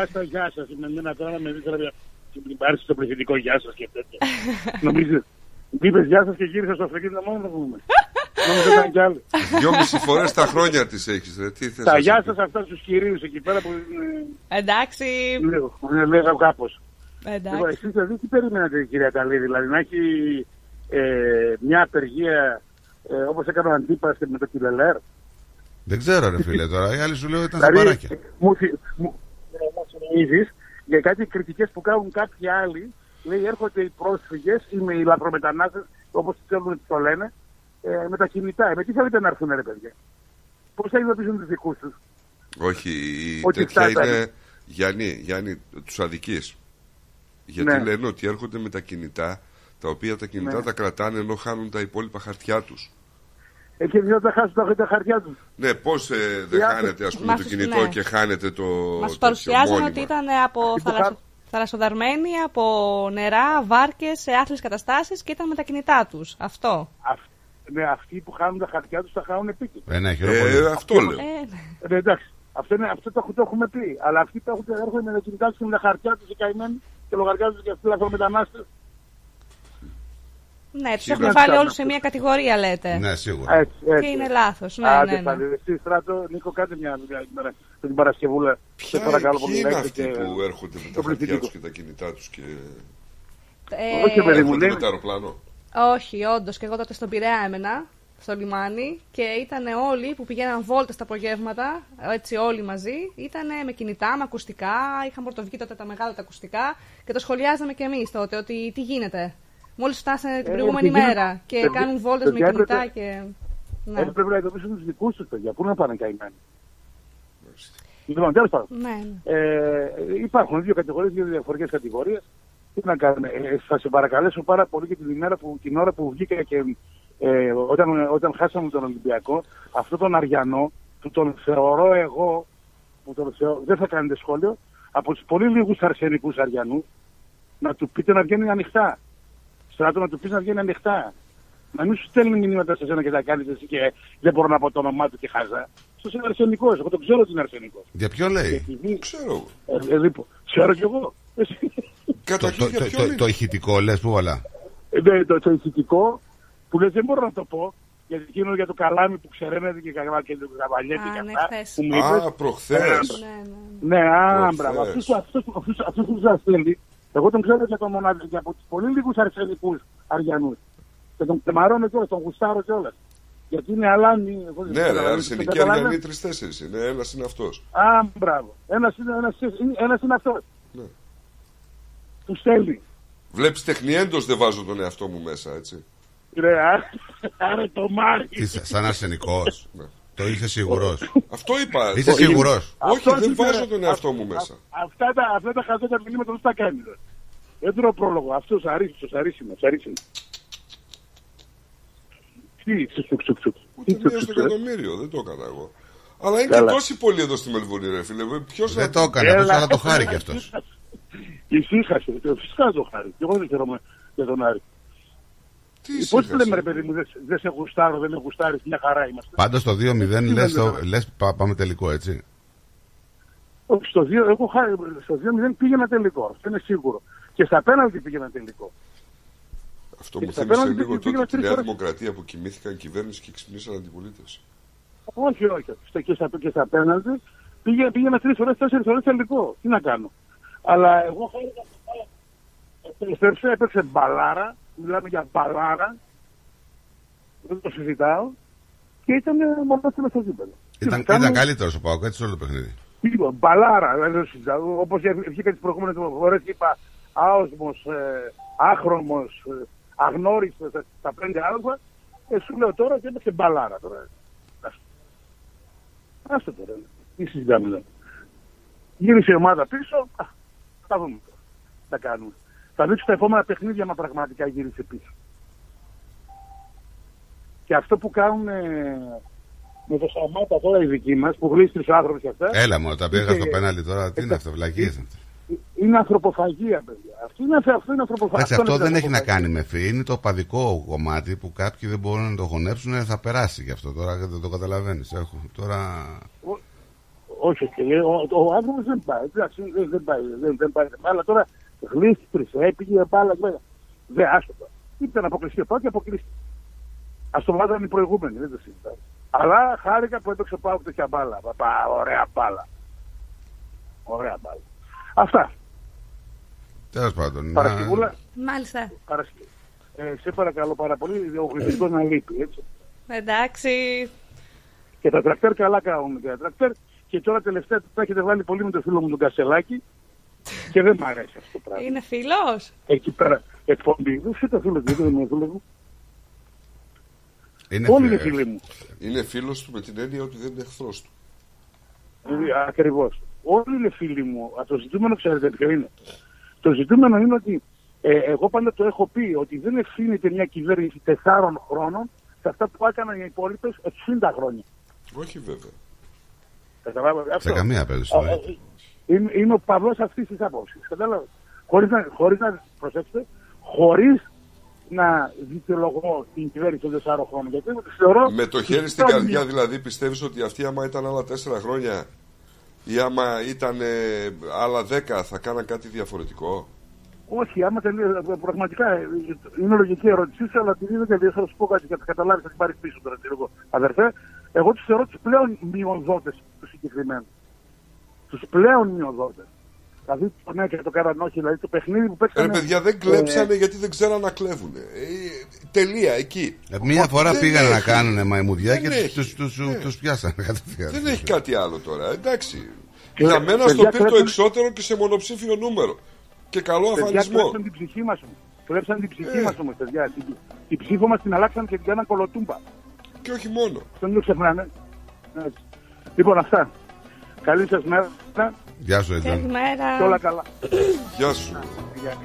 Άστα, γεια σας. Με μένα τώρα με δείτε την πάρεις στο πληθυντικό γεια σας και τέτοια. Νομίζω. Μου είπες γεια σας και γύρισα στο αυτοκίνητο μόνο να πούμε. <laughs> Νομίζω ήταν κι άλλοι. Δυόμιση φορές τα χρόνια τη έχεις, ρε. Τι θες Τα να γεια σου σας αυτά στους κυρίους εκεί πέρα που είναι Εντάξει. λίγο. Είναι λέγα κάπως. Εντάξει. Λοιπόν, εσείς δηλαδή τι περιμένατε κυρία Καλή, δηλαδή να έχει ε, μια απεργία ε, όπως έκανε ο Αντίπας και με το Κιλελέρ. Δεν ξέρω, ρε φίλε τώρα. Οι άλλοι σου λέω ήταν στα Δηλαδή, μπαράκια. μου, θυ- μου, ε, μου θυμίζεις για κάτι κριτικές που κάνουν κάποιοι άλλοι λέει έρχονται οι πρόσφυγες ή με οι λαθρομετανάστες, όπως θέλουν το λένε, ε, με τα κινητά. Ε, με τι θέλετε να έρθουν, ρε παιδιά; Πώς θα ειδοποιήσουν τους δικούς τους; Όχι, η Ότι τέτοια φτάσανε. είναι. Γιάννη, Γιάννη τους αδική. Γιατί Ναι. λένε ότι έρχονται με τα κινητά, τα οποία τα κινητά Ναι. τα κρατάνε ενώ χάνουν τα υπόλοιπα χαρτιά τους. Ε, και δεν θα χάσουν τα, τα χαρτιά τους. Ναι, πώς ε, δεν Για- χάνετε ας πούμε, Μας- το κινητό ναι. και χάνετε το. Μας τέτοιο παρουσιάζαν μόνιμα. ότι ήταν από θαλασσο... θαλασσοδαρμένοι, από νερά, βάρκες, σε άθλιες καταστάσεις και ήταν με τα κινητά τους. Αυτό. Ναι, αυτοί που χάνουν τα χαρτιά τους θα χάνουν επίκαιρα. Ε, ναι, Ε, χειροπολί. αυτό λέω. Ε, Ε, εντάξει. Αυτό, είναι, αυτό το, έχω- το έχουμε πει. Αλλά αυτοί που έχουν έρχονται με τα κινητά του και με τα χαρτιά τους οι καημένοι και λογαριάζουν και αυτοί οι λαθρομετανάστε. ναι, τους Σίγουρα. έχουν βάλει όλους σε μία κατηγορία, λέτε. Ναι, σίγουρα. Έτσι, έτσι. Και είναι λάθος. Ναι, Άντε ναι, ναι. πάλι, εσύ στράτο, Νίκο, κάντε μια δουλειά σήμερα την Παρασκευούλα. Ποια, Σε παρακαλώ ποιοι πολύ. είναι λέτε αυτοί και- που έρχονται με το τα χαρτιά πληθυντικό. τους και τα κινητά τους και. Ε, Όχι, παιδί μου, έρχονται λέει. με το αεροπλάνο. Όχι, όντως. Και εγώ τότε στον Πειραιά έμενα, στο λιμάνι, και ήταν όλοι που πηγαίναν βόλτες τα απογεύματα, έτσι όλοι μαζί. Ήταν με κινητά, με ακουστικά. Είχαν πρωτοβγεί τότε τα μεγάλα τα ακουστικά και το σχολιάζαμε κι εμείς τότε ότι τι γίνεται. Μόλις φτάσανε την Ε, προηγούμενη τι γίνεται. μέρα και Παιδιά- κάνουν βόλτες με παιδιά, κινητά έπρεπε- και. Ναι. Έπρεπε να ειδοποιήσουν τους δικούς τους παιδιά. Πού να πάνε καημένοι. Λοιπόν, τέλος πάντων. Ναι, ναι. Ε, υπάρχουν δύο κατηγορίες, δύο διαφορετικές κατηγορίες. Τι να κάνουμε. Ε, θα σε παρακαλέσω πάρα πολύ και την ημέρα που, την ώρα που βγήκα και ε, όταν, όταν χάσαμε τον Ολυμπιακό, αυτόν τον Αριανό, που τον θεωρώ εγώ, που τον θεω- δεν θα κάνετε σχόλιο, από τους πολύ λίγους αρσενικούς Αριανούς, να του πείτε να βγαίνει ανοιχτά. Στράτο να του πεις να βγαίνει ανοιχτά. Να μην σου στέλνει μηνύματα σε σένα και τα κάνεις εσύ και δεν μπορώ να πω το όνομά του και χάζα. Αυτός είναι αρσενικός. Εγώ το ξέρω ότι είναι αρσενικός. Για ποιο λέει; Επειδή... Ξέρω. Ε, ε, λοιπόν, ξέρω κι εγώ. Εσύ. Το, Καταρχήν το, για το, ποιον το, είναι. το ηχητικό λες που όλα. Ε, ναι, το, το ηθητικό που λες δεν μπορώ να το πω. Γιατί εκείνο για το καλάμι που ξεραίνεται και καλά και το καβαλιέται Α, και ναι, αυτά. χθες. που μου είπες. Α, προχθές. Ε, Ναι, ναι. Ναι, α, Προχθές. μπράβο. Αυτός, αυτός, αυτός, αυτός που σας στέλνει, εγώ τον ξέρω για τον μοναδικό, και από τους πολύ λίγους αρσενικούς Αριανούς. Και τον κρεμαρώνω κιόλας, τον γουστάρω κιόλας. Γιατί είναι αλάνι. εγώ δεν Ναι, ρε, καταλαβαίνω, αρσενικοί το καταλαβαίνω. αριανοί τρει-τέσσερι είναι. Ένας είναι αυτός. Α, μπράβο. Ένας είναι, ένας, είναι- ένας είναι αυτός. Ναι. Τους στέλνει. Βλέπεις τεχνιέντος δεν βάζω τον εαυτό μου μέσα, έτσι. Ρε, α- άρε το μάρι. Τι, σα- σαν αρσενικός. <laughs> Ναι. το είσαι σίγουρος. Αυτό είπα. Είσαι Το- σίγουρος. Όχι, Αυτός δεν είναι, βάζω ρε. τον εαυτό μου Α- μέσα. Αυτά τα, αυτά τα χαζότα μηνύματα δεν τα κάνει. ρε. Δεν τρώω πρόλογο. Αυτός αρίσιμος, αρίσιμος, αρίσιμος. Τι, τσουκ, τσουκ, τσουκ, τσουκ. Τι, Ούτε τσουκ, μία στο τσουκ, ρε. εκατομμύριο, δεν το έκανα εγώ. Αλλά είναι και Καλά. τόσοι πολλοί εδώ στη Μελβούνι, ρε φίλε. Ποιος Δεν το έκανε αυτό, αλλά το χάρη κι αυτός. <laughs> Ησύχασε. Ε, Φυσικά το χάρη. Και εγώ δεν χαίρομαι για τον Άρη. Τι Πώς ησύχασε; λέμε, ρε παιδί μου, δεν δεν σε γουστάρω, δεν με γουστάρεις, μια χαρά είμαστε. Πάντως το 2-0 λες δεν λες, πά- πάμε τελικό, έτσι. Όχι, στο 2, εγώ χάρη, στο 2-0 πήγαινα τελικό. Αυτό είναι σίγουρο. Και στα πέναλτι πήγαινα τελικό. Αυτό Και μου στα θύμισε πέναλτι λίγο πήγαινα τότε τη τρεις Νέα φορές. Δημοκρατία που κοιμήθηκαν κυβέρνηση και ξυπνήσαν αντιπολίτευση. Όχι, όχι. Στο, και, στα, και στα πέναλτι πήγαινα, πήγαινα τρει φορέ, τέσσερις φορέ τελικό. Τι να κάνω. Αλλά εγώ χάρηκα. Επέστρεψε, έπαιξε μπαλάρα. Μιλάμε για μπαλάρα. Δεν το συζητάω. Και ήταν μονάχα στο γήπεδο. Τι Ήταν, να κάνω. ήταν καλύτερος ο Πάοκ, έτσι όλο το παιχνίδι. Λοιπόν, μπαλάρα, δεν το συζητάω. Όπως βγήκα τις προηγούμενες φορές και είπα άοσμος, ε, άχρωμο, ε, αγνώριστο στα πέντε άλφα. Ε, σου λέω τώρα και έπαιξε μπαλάρα τώρα. Άστο. Άστο τώρα. Τι συζητάμε εδώ. Γύρισε η ομάδα πίσω. Α, θα δούμε τώρα. Θα κάνουμε. Θα δείξω τα επόμενα παιχνίδια μα πραγματικά γύρισε πίσω. Και αυτό που κάνουν ε, με το Σαμάτα τώρα οι δικοί μας, που γλίστρησε ο άνθρωπος και αυτά. Έλα μου, τα πήγα είναι- στο πέναλτι τώρα. Τι είναι αυτό, βλακίες. Είναι ανθρωποφαγία, παιδιά. Αυτό είναι, αυτό είναι ανθρωποφαγία. Εντάξει, αυτό είναι δεν έχει να ανθρωποφαγία. κάνει με φύ. Είναι το παδικό κομμάτι που κάποιοι δεν μπορούν να το χωνέψουν. Θα περάσει γι' αυτό τώρα δεν το καταλαβαίνεις. Τώρα. Όχι, και λέει, ο, ο άνθρωπος δεν πάει. Εντάξει, δεν, δεν πάει. Δεν, δεν πάει. Αλλά τώρα γλίστρησε, έπηγε μπάλα. βέβαια. Δεν άστο τώρα. Ήταν αποκλειστή ο Πάο και αποκλείστηκε. Α το βάζανε οι προηγούμενοι, δεν το συζητάω. Αλλά χάρηκα που έπαιξε ο Πάο τέτοια μπάλα. Παπα, ωραία μπάλα. Ωραία μπάλα. Αυτά. Τέλος πάντων. να- Παρασκευούλα. Μάλιστα. Παρασκευή. Ε, σε παρακαλώ πάρα πολύ, ο Χριστός να λείπει, έτσι. Εντάξει. Και τα τρακτέρ καλά κάνουν και τα τρακτέρ. Και τώρα τελευταία τα έχετε βάλει πολύ με το φίλο μου τον Κασελάκη. Και δεν μ' αρέσει αυτό το πράγμα. Είναι φίλος; Εκεί πέρα εκπομπή. Δεν είσαι το φίλο μου, δεν είναι φίλος μου. Είναι Όλοι φι- είναι φίλοι μου. Είναι φίλος του με την έννοια ότι δεν είναι εχθρός του. Ακριβώς. Όλοι είναι φίλοι μου. Α, Το ζητούμενο ξέρετε ποιο είναι. Το ζητούμενο είναι ότι ε, εγώ πάντα το έχω πει ότι δεν ευθύνεται μια κυβέρνηση τεσσάρων χρόνων σε αυτά που έκαναν οι υπόλοιπες 60 χρόνια. Όχι βέβαια. Καταλάβατε αυτό. καμία περίπτωση, Α, ε, Είμαι, είμαι ο παδό αυτής της άποψης. Κατάλαβε. Χωρίς να, χωρίς να, προσέξτε, χωρίς να δικαιολογώ την κυβέρνηση των τεσσάρων χρόνων. Γιατί εγώ τη θεωρώ. Με το χέρι στην ήταν καρδιά μια- δηλαδή πιστεύεις ότι αυτή άμα ήταν άλλα τέσσερα χρόνια ή άμα ήταν ε, άλλα δέκα θα κάναν κάτι διαφορετικό; Όχι, άμα τελείω, πραγματικά ε, είναι λογική η ερώτησή σου, αλλά επειδή δεν τελείω, θα σου πω κάτι και θα καταλάβεις, θα την πάρεις πίσω τώρα. ξέρω εγώ. Αδερφέ, εγώ τους θεωρώ τους πλέον μειονδότε τους συγκεκριμένους. Τους πλέον μειονδότε. Δηλαδή το ναι και το κάναν όχι, δηλαδή το παιχνίδι που παίξανε. Ρε παιδιά δεν κλέψανε γιατί δεν ξέραν να κλέβουν. Ε, τελεία εκεί. Ε, Μία φορά Δεν πήγανε να έχει. κάνουν μαϊμουδιά Δεν και έχει. τους, τους, τους, Ναι. τους πιάσανε <laughs> κατευθείαν. Δεν έχει κάτι άλλο τώρα. Εντάξει. Και, Για μένα παιδιά, στο πήρε το κλέψαν- εξώτερο και σε μονοψήφιο νούμερο. Και καλό Παιδιά, αφανισμό. κλέψαν την ψυχή μας. Κλέψαν την ψυχή Ε. μας όμως, παιδιά. Την, την ψήφο μας την αλλάξαν και την κάναν κολοτούμπα. Και όχι μόνο. Τον το ξεχνάνε. Έτσι. Λοιπόν, αυτά. Καλή σας μέρα. Γεια σου, Έντζον. Καλημέρα. Και όλα καλά. Γεια σου. Γεια.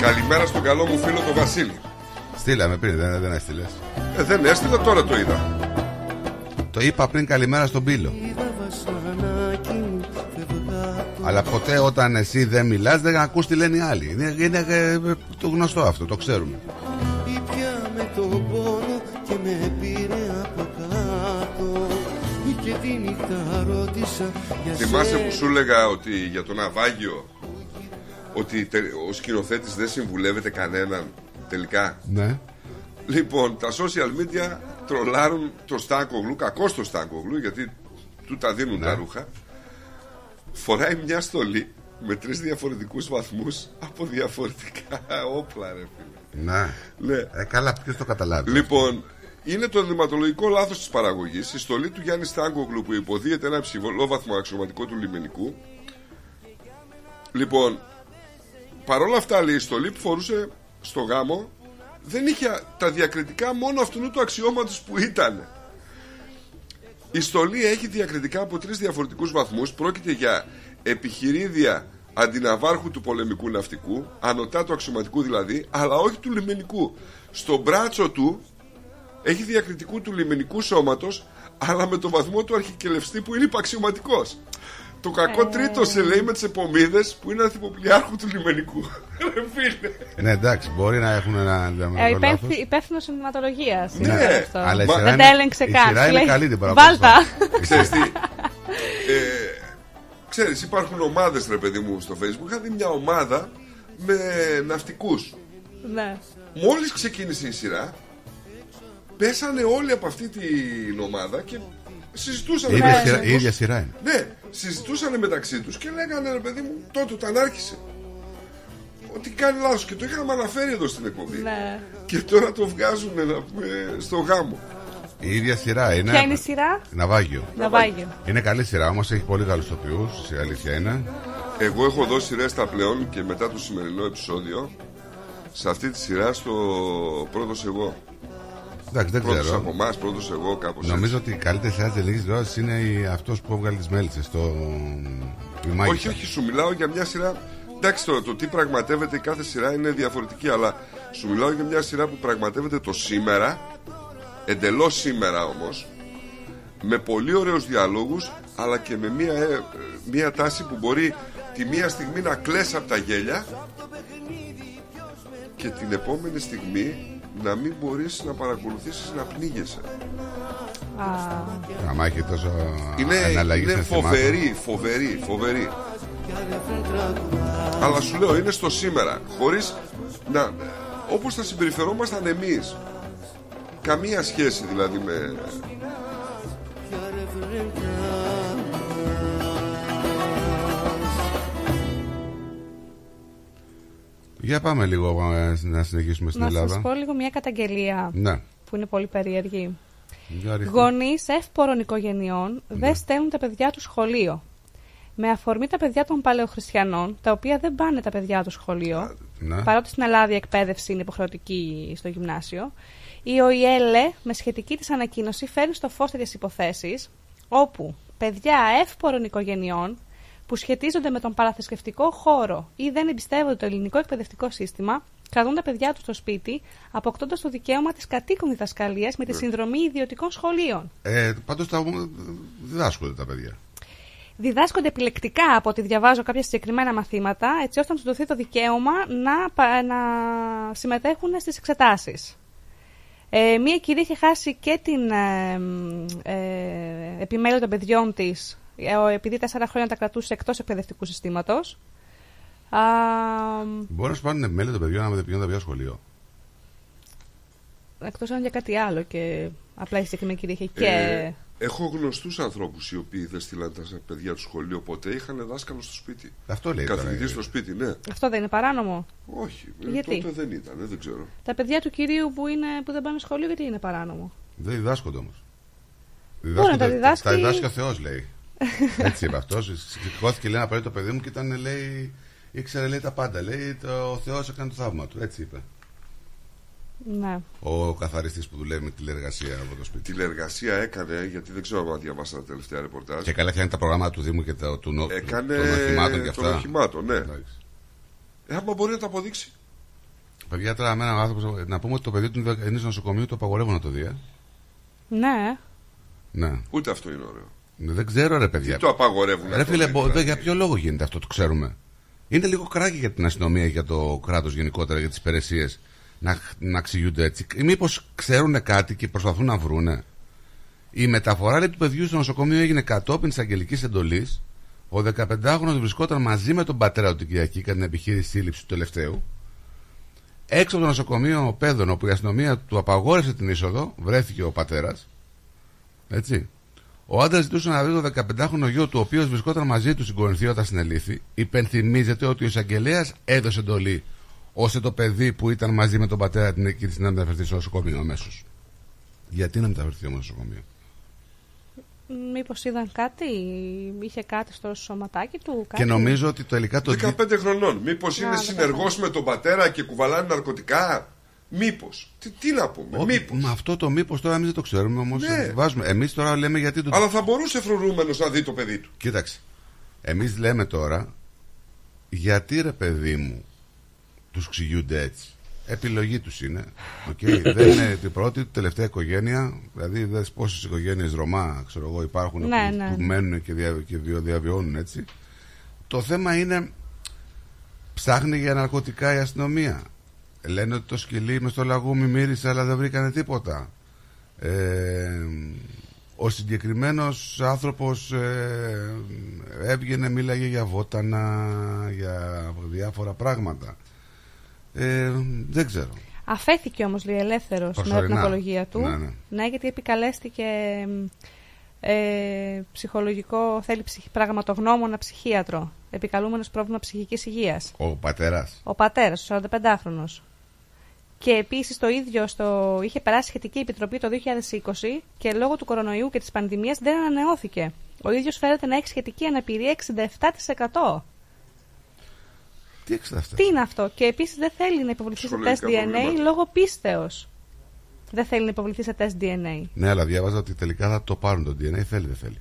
Καλημέρα στον καλό μου φίλο τον Βασίλη. Στείλαμε πριν, δεν, δεν έστειλες. Ε, δεν έστειλα τώρα το είδα. Το είπα πριν καλημέρα στον Πύλο. Αλλά ποτέ όταν εσύ δεν μιλάς δεν ακούς τι λένε οι άλλοι. Είναι, είναι ε, το γνωστό αυτό, το ξέρουμε. Ήπια με τον πόνο και με πήρε από κάτω Και τη νύχτα ρώτησα για Θυμάσαι που σου έλεγα ότι για το ναυάγιο ότι τε- ο σκηνοθέτης δεν συμβουλεύεται κανέναν τελικά; Ναι. Λοιπόν, τα social media τρολάρουν το Στάνκογλου, κακό το Στάνκογλου, γιατί του τα δίνουν Ναι. τα ρούχα. Φοράει μια στολή με τρεις διαφορετικούς βαθμούς από διαφορετικά <laughs> όπλα, ρε φίλε. Να. Ναι. Ε, καλά, ποιος το καταλάβει. Λοιπόν, είναι το ενδυματολογικό λάθος της παραγωγής. Η στολή του Γιάννη Στάνκογλου που υποδίεται ένα ψηφολόβαθμο αξιωματικό του λιμενικού. Λοιπόν, παρόλα αυτά λέει η στολή που φορούσε στο γάμο δεν είχε τα διακριτικά μόνο αυτού του αξιώματος που ήταν. Η στολή έχει διακριτικά από τρεις διαφορετικούς βαθμούς. Πρόκειται για επιχειρίδια αντιναβάρχου του πολεμικού ναυτικού, ανωτά του αξιωματικού δηλαδή, αλλά όχι του λιμενικού. Στο μπράτσο του έχει διακριτικού του λιμενικού σώματος, αλλά με το βαθμό του αρχικελευστή που είναι υπαξιωματικός. Το κακό τρίτο σε λέει με τις επομίδες που είναι ανθυποπλιάρχου του λιμενικού. <laughs> Ρε φίλε. Ναι, εντάξει, μπορεί να έχουν ένα Ε, διαμετρικό λάθος. υπεύθυ- Υπεύθυνος ενδυματολογίας. Ναι, αλλά η σειρά Δεν είναι- τα έλεγξε η καν. σειρά Σου είναι λέει, καλή την παρακολουθώ. Βάλτα. Ξέρεις τι, <laughs> ε, ξέρεις υπάρχουν ομάδες ρε παιδί μου στο facebook Είχα δει μια ομάδα με ναυτικούς Ναι. Μόλις ξεκίνησε η σειρά Πέσανε όλοι από αυτή την ομάδα Και συζητούσαν Η ίδια, μεταξύ σειρά, η τους. ίδια σειρά είναι. Ναι, συζητούσαν μεταξύ τους Και λέγανε ρε παιδί μου τότε όταν άρχισε Ότι κάνει λάθος Και το είχαμε αναφέρει εδώ στην εκπομπή Ναι. Και τώρα το βγάζουν να πούμε, στο γάμο Η ίδια σειρά είναι. Ποια είναι η σειρά; Ναυάγιο. Ναυάγιο. Είναι καλή σειρά όμως, έχει πολύ καλού τοπιού. Η αλήθεια είναι. Εγώ έχω δώσει σειρές στα πλέον και μετά το σημερινό επεισόδιο σε αυτή τη σειρά στο πρώτος εγώ. Εντάξει, δεν πρώτος ξέρω. από εμάς, πρώτος εγώ, κάπως Νομίζω ότι η καλύτερη σειρά της ελληνικής τηλεόρασης είναι αυτός που έβγαλε τις μέλισσες. Το. Η έτσι. Μάγισσα. Όχι, όχι, σου μιλάω για μια σειρά. Εντάξει, τώρα το τι πραγματεύεται η κάθε σειρά είναι διαφορετική, αλλά σου μιλάω για μια σειρά που πραγματεύεται το σήμερα, εντελώς σήμερα όμως, με πολύ ωραίους διαλόγους, αλλά και με μια, ε, μια τάση που μπορεί τη μία στιγμή να κλαις από τα γέλια και την επόμενη στιγμή να μην μπορείς να παρακολουθήσεις να πνίγεσαι. Άμα έχει τόσο Είναι, αναλλαγή είναι συναισθημάτων. φοβερή, φοβερή, φοβερή. Αλλά σου λέω είναι στο σήμερα Χωρίς να Όπως θα συμπεριφερόμασταν εμείς Καμία σχέση δηλαδή με Για πάμε λίγο ε, να συνεχίσουμε στην Να Ελλάδα. σας πω λίγο μια καταγγελία Ναι. που είναι πολύ περίεργη. Για αριθμό. Γονείς εύπορων οικογενειών Ναι. δεν στέλνουν τα παιδιά τους σχολείο. Με αφορμή τα παιδιά των παλαιοχριστιανών, τα οποία δεν πάνε τα παιδιά τους σχολείο, ναι. παρότι στην Ελλάδα η εκπαίδευση είναι υποχρεωτική στο γυμνάσιο, η ΟΗΕΛΕ με σχετική της ανακοίνωση φέρνει στο φως τέτοιες υποθέσεις, όπου παιδιά εύπορων οικογενειών που σχετίζονται με τον παραθρησκευτικό χώρο ή δεν εμπιστεύονται το ελληνικό εκπαιδευτικό σύστημα, κρατούν τα παιδιά τους στο σπίτι, αποκτώντας το δικαίωμα της κατοίκων διδασκαλίας με τη Ναι. συνδρομή ιδιωτικών σχολείων. Ε, Πάντως τα διδάσκονται τα παιδιά. Διδάσκονται επιλεκτικά από ό,τι διαβάζω κάποια συγκεκριμένα μαθήματα, έτσι ώστε να τους δοθεί το δικαίωμα να, πα- να συμμετέχουν στις εξετάσεις. Ε, μία κυρία είχε χάσει και την ε, μ, ε, επιμέλεια των παιδιών της, ε, ο- επειδή τέσσερα χρόνια τα κρατούσε εκτός εκπαιδευτικού συστήματος. Α, Μπορεί να σου πάρουν μέλη των παιδιών να δεν πηγαίνουν τα παιδιά στο σχολείο. εκτός αν για κάτι άλλο και απλά η συγκεκριμένη κυρία είχε και... Ε, έχω γνωστούς ανθρώπους οι οποίοι δεν στείλαν τα παιδιά του σχολείο ποτέ, είχαν δάσκαλο στο σπίτι. Αυτό λέει τώρα, Καθηγητής ε. στο σπίτι, ναι. Αυτό δεν είναι παράνομο; Όχι, ε, Γιατί; τότε δεν ήταν, ε, δεν ξέρω. Τα παιδιά του κυρίου που, είναι, που δεν πάνε σχολείο, γιατί είναι παράνομο; Δεν διδάσκονται όμως. Μπορεί να τα διδάσκει- Τα διδάσκει ο Θεός, λέει. Έτσι είπε αυτός. Σηκώθηκε λέει να πάρει το παιδί μου και ήταν, λέει, ήξερε λέει, τα πάντα. Λέει, το, ο Θεός έκανε το θαύμα του. Έτσι είπε. Ναι. Ο καθαριστή που δουλεύει με τηλεργασία από το σπίτι. Τηλεργασία έκανε, γιατί δεν ξέρω αν διαβάσατε τα τελευταία ρεπορτάζ. Και καλά φτιάχνει τα προγράμματα του Δήμου και τα, του, νο- Έκανε των οχημάτων και των αυτά. οχημάτων, ναι. Ε, άμα μπορεί να τα αποδείξει. Παιδιά, τώρα με έναν άνθρωπο. Να πούμε ότι το παιδί του είναι στο νοσοκομείο, το απαγορεύουν να το δει. ε. Ναι. Ναι. Ούτε αυτό είναι ωραίο. Δεν ξέρω, ρε παιδιά. Τι το απαγορεύουν Ρε αυτό, φίλε, δηλαδή; μπο- για ποιο λόγο γίνεται αυτό, το ξέρουμε. Είναι λίγο κράκι για την αστυνομία, για το κράτος γενικότερα, για τις υπηρεσίες να, να αξιούνται έτσι. Μήπως ξέρουν κάτι και προσπαθούν να βρούνε. Η μεταφορά λέει, του παιδιού στο νοσοκομείο έγινε κατόπιν της αγγελικής εντολής. Ο 15χρονο βρισκόταν μαζί με τον πατέρα του την Κυριακή κατά την επιχείρηση σύλληψη του τελευταίου. Έξω από το νοσοκομείο Πέδων, όπου η αστυνομία του απαγόρευσε την είσοδο, βρέθηκε ο πατέρας. Έτσι. Ο άντρας ζητούσε να δει το 15χρονο γιο του, ο οποίος βρισκόταν μαζί του στην Κορινθία όταν συνελήφθη. Υπενθυμίζεται ότι ο εισαγγελέας έδωσε εντολή ώστε το παιδί που ήταν μαζί με τον πατέρα την εκκίνηση να μεταφερθεί στο νοσοκομείο αμέσως. Γιατί να μεταφερθεί όμως στο νοσοκομείο; Μήπως είδαν κάτι, είχε κάτι στο σωματάκι του. Κάτι; Και νομίζω ότι τελικά το. 15 χρονών. Μήπως είναι Α, συνεργός με τον πατέρα και κουβαλάνε ναρκωτικά; Μήπως. Τι, τι να πούμε. Όχι, Μήπως. με αυτό το μήπως τώρα εμείς δεν το ξέρουμε όμως. Ναι. Βάζουμε. Εμείς τώρα λέμε γιατί το. Αλλά θα μπορούσε φρουρούμενος να δει το παιδί του. Κοίταξε. Εμείς λέμε τώρα γιατί ρε παιδί μου τους ξηγούνται έτσι. Επιλογή τους είναι. Okay. δεν είναι την πρώτη, την τελευταία οικογένεια. Δηλαδή, δες πόσες οικογένειες Ρωμά ξέρω εγώ, υπάρχουν Ναι, που, ναι. που μένουν και, δια, και δια- διαβιώνουν έτσι. Το θέμα είναι ψάχνει για ναρκωτικά η αστυνομία. Λένε ότι το σκυλί με στο λαγούμι μύρισε αλλά δεν βρήκανε τίποτα. Ε, ο συγκεκριμένος άνθρωπος ε, έβγαινε, μίλαγε για βότανα, για διάφορα πράγματα. Ε, δεν ξέρω. Αφέθηκε όμως λέει ελεύθερος με Προσωρινά. την απολογία του. Ναι, ναι. γιατί επικαλέστηκε ε, ψυχολογικό, θέλει ψυχ, πραγματογνώμονα ψυχίατρο. Επικαλούμενος πρόβλημα ψυχικής υγείας. Ο πατέρας. Ο πατέρας, ο 45χρονο. Και επίσης το ίδιο στο... είχε περάσει σχετική επιτροπή το 2020 και λόγω του κορονοϊού και της πανδημίας δεν ανανεώθηκε. Ο ίδιος φέρεται να έχει σχετική αναπηρία 67%. Τι 67%? Τι είναι αυτό; Και επίσης δεν θέλει να υποβληθεί σε τεστ Ψυχολογικά DNA προβλήματα. λόγω πίστεως. Δεν θέλει να υποβληθεί σε τεστ DNA. Ναι, αλλά διάβαζα ότι τελικά θα το πάρουν το DNA. Θέλει, δεν θέλει.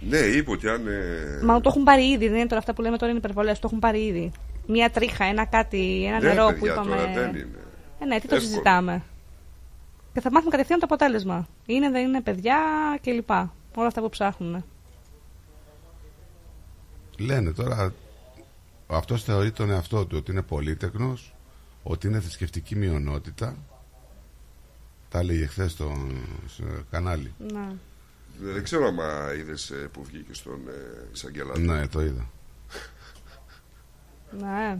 Ναι, είπε ότι αν. ε, Μα το έχουν πάρει ήδη. Δεν είναι τώρα αυτά που λέμε τώρα είναι υπερβολές. Το έχουν πάρει ήδη. Μία τρίχα, ένα κάτι, ένα ναι, νερό παιδιά, που είπαμε. Τώρα δεν είναι. Ε, ναι, τι το Εύκολο. συζητάμε. Και θα μάθουμε κατευθείαν το αποτέλεσμα. Είναι, δεν είναι παιδιά κλπ. Όλα αυτά που ψάχνουν. Λένε τώρα, αυτός θεωρεί τον εαυτό του ότι είναι πολύτεκνος, ότι είναι θρησκευτική μειονότητα. Τα έλεγε χθες στο, στο κανάλι. Ναι. Δεν ξέρω άμα είδες που βγήκε στον ε, εισαγγελάτη. Ναι, το είδα. Ναι.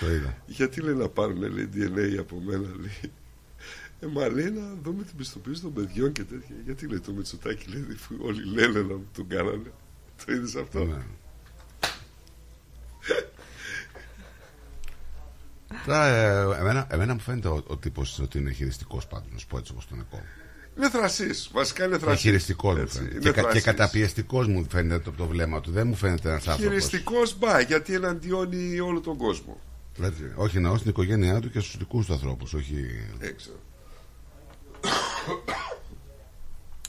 Το είδα. Γιατί λέει να πάρουν λέει, DNA από μένα, λέει. Ε, μα λέει να δούμε την πιστοποίηση των παιδιών και τέτοια. Γιατί λέει το Μητσοτάκι, λέει, αφού όλοι λένε να μου τον κάνανε. Το είδες αυτό; Ναι. Τώρα, ε, εμένα, εμένα μου φαίνεται ο, ο τύπος ότι είναι χειριστικός πάντως, να σου πω έτσι όπως τον ακούω. Είναι θρασής. Βασικά είναι θρασής. Χειριστικός μου φαίνεται. Και, κα- και καταπιεστικός μου φαίνεται το, το βλέμμα του. Δεν μου φαίνεται ένας άνθρωπος. Χειριστικός μπα, γιατί εναντιώνει όλο τον κόσμο. Όχι, εννοώ στην οικογένειά του και στους δικούς του ανθρώπους. Όχι. Έξω.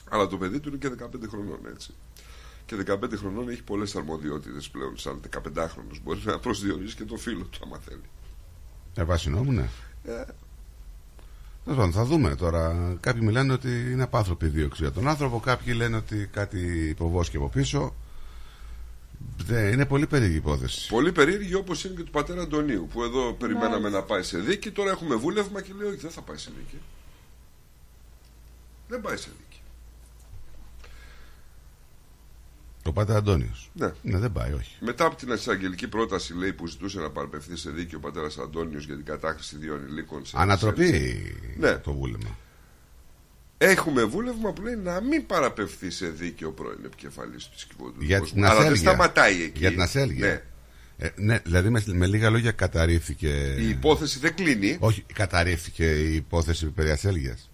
Αλλά το παιδί του είναι και 15 χρονών, έτσι. Και 15 χρονών έχει πολλές αρμοδιότητες πλέον. Σαν 15χρονο μπορεί να προσδιορίσει και το φίλο του, άμα θέλει. Ε, βάσει νόμου, ναι. Ε, Τέλος πάντων, θα δούμε τώρα. Κάποιοι μιλάνε ότι είναι απάνθρωπη η δίωξη για τον άνθρωπο, κάποιοι λένε ότι κάτι υποβόσκει από πίσω. Δεν, είναι πολύ περίεργη υπόθεση. Πολύ περίεργη όπως είναι και του πατέρα Αντωνίου. Που εδώ περιμέναμε να πάει σε δίκη. Τώρα έχουμε βούλευμα και λέει: Όχι, δεν θα πάει σε δίκη. Δεν πάει σε δίκη. Το πατέρα Αντώνιος. Ναι. δεν πάει, όχι. Μετά από την εισαγγελική πρόταση λέει, που ζητούσε να παραπευθεί σε δίκη ο πατέρας Αντώνιος για την κατάχρηση δύο ανηλίκων σε Ανατροπή Ναι. το βούλεμα. Έχουμε βούλευμα που λέει να μην παραπευθεί σε δίκη ο πρώην επικεφαλής του Κυβωτού. Για την Αλλά δεν ασέλγεια. σταματάει εκεί. Για την ασέλγεια. Ναι. Ε, ναι, δηλαδή με, με λίγα λόγια καταρρίφθηκε. Η υπόθεση δεν κλείνει. Όχι, καταρρίφθηκε η υπόθεση περί ασέλγειας.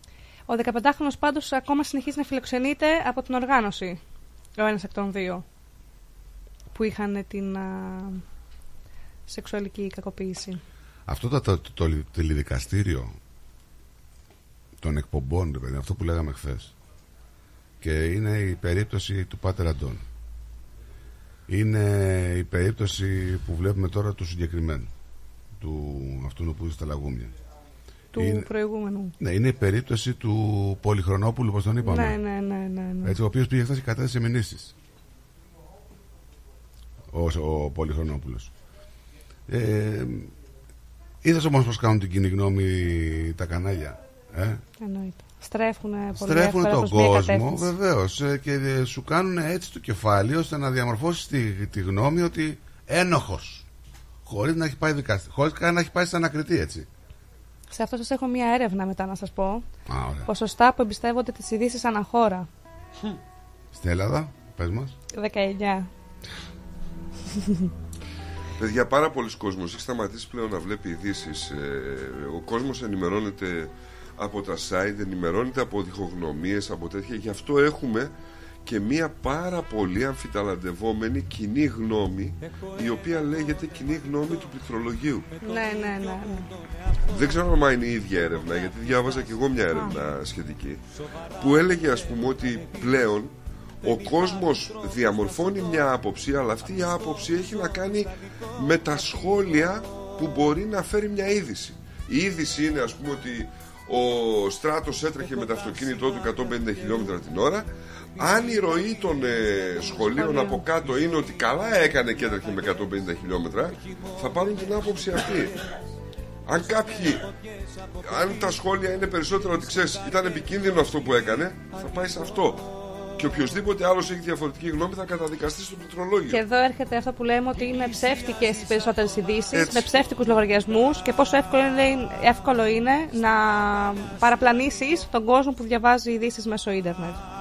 Ο 15χρονο πάντως ακόμα συνεχίζει να φιλοξενείται από την οργάνωση. Ο ένας εκ των δύο. Που είχαν την α, σεξουαλική κακοποίηση. Αυτό το, το, το, το τηλεδικαστήριο των εκπομπών, ρε παιδί, αυτό που λέγαμε χθες. Και είναι η περίπτωση του Πάτερ Αντών. Είναι η περίπτωση που βλέπουμε τώρα του συγκεκριμένου. Του αυτού που είναι στα λαγούμια. Του Είναι- προηγούμενου. Ναι, είναι η περίπτωση του Πολυχρονόπουλου, όπως τον είπαμε. Ναι, ναι, ναι, ναι. ναι. Έτσι, ο οποίος πήγε χθες και κατέθεσε μηνύσεις. Ο, ο Πολυχρονόπουλος. Ε, Είδες όμως πώς κάνουν την κοινή γνώμη τα κανάλια; Ε; Εννοείται. Στρέφουν πολύ Στρέφουν εύκολα τον προς μία κόσμο, κατεύθυνση. βεβαίως, και ε, σου κάνουν έτσι το κεφάλι ώστε να διαμορφώσεις τη, τη γνώμη ότι ένοχος. Χωρίς να έχει πάει δικαστή, χωρίς καν να έχει πάει σαν ανακριτή, έτσι. Σε αυτό σας έχω μία έρευνα μετά να σας πω. Α, ωραία. Ποσοστά που εμπιστεύονται τις ειδήσεις αναχώρα. Στην Ελλάδα, πες μας. 19. Παιδιά, πάρα πολλοί κόσμος έχει σταματήσει πλέον να βλέπει ειδήσεις. ο κόσμος ενημερώνεται από τα site, ενημερώνεται από διχογνωμίες, από τέτοια. Γι' αυτό έχουμε και μία πάρα πολύ αμφιταλαντευόμενη κοινή γνώμη, η οποία λέγεται κοινή γνώμη του πληκτρολογίου. ναι, ναι, ναι. ναι. Δεν ξέρω αν είναι η ίδια έρευνα, γιατί διάβαζα και εγώ μια έρευνα σχετική, που έλεγε ας πούμε ότι πλέον ο κόσμος διαμορφώνει μια άποψη, αλλά αυτή η άποψη έχει να κάνει με τα σχόλια που μπορεί να φέρει μια είδηση. Η είδηση είναι ας πούμε ότι ο Στράτος έτρεχε με το αυτοκίνητό του 150 χιλιόμετρα την ώρα. Αν η ροή των ε, σχολείων από κάτω είναι ότι καλά έκανε και έτρεχε με 150 χιλιόμετρα θα πάρουν την άποψη αυτή. Αν κάποιοι αν τα σχόλια είναι περισσότερο ότι ξέρεις ήταν επικίνδυνο αυτό που έκανε θα πάει σε αυτό και οποιοδήποτε άλλος έχει διαφορετική γνώμη θα καταδικαστεί στο πληκτρολόγιο Και εδώ έρχεται αυτό που λέμε ότι είναι ψεύτικες οι περισσότερες ειδήσεις, Έτσι. με ψεύτικους λογαριασμούς και πόσο εύκολο είναι, εύκολο είναι να παραπλανήσεις τον κόσμο που διαβάζει ειδήσεις μέσω ίντερνετ.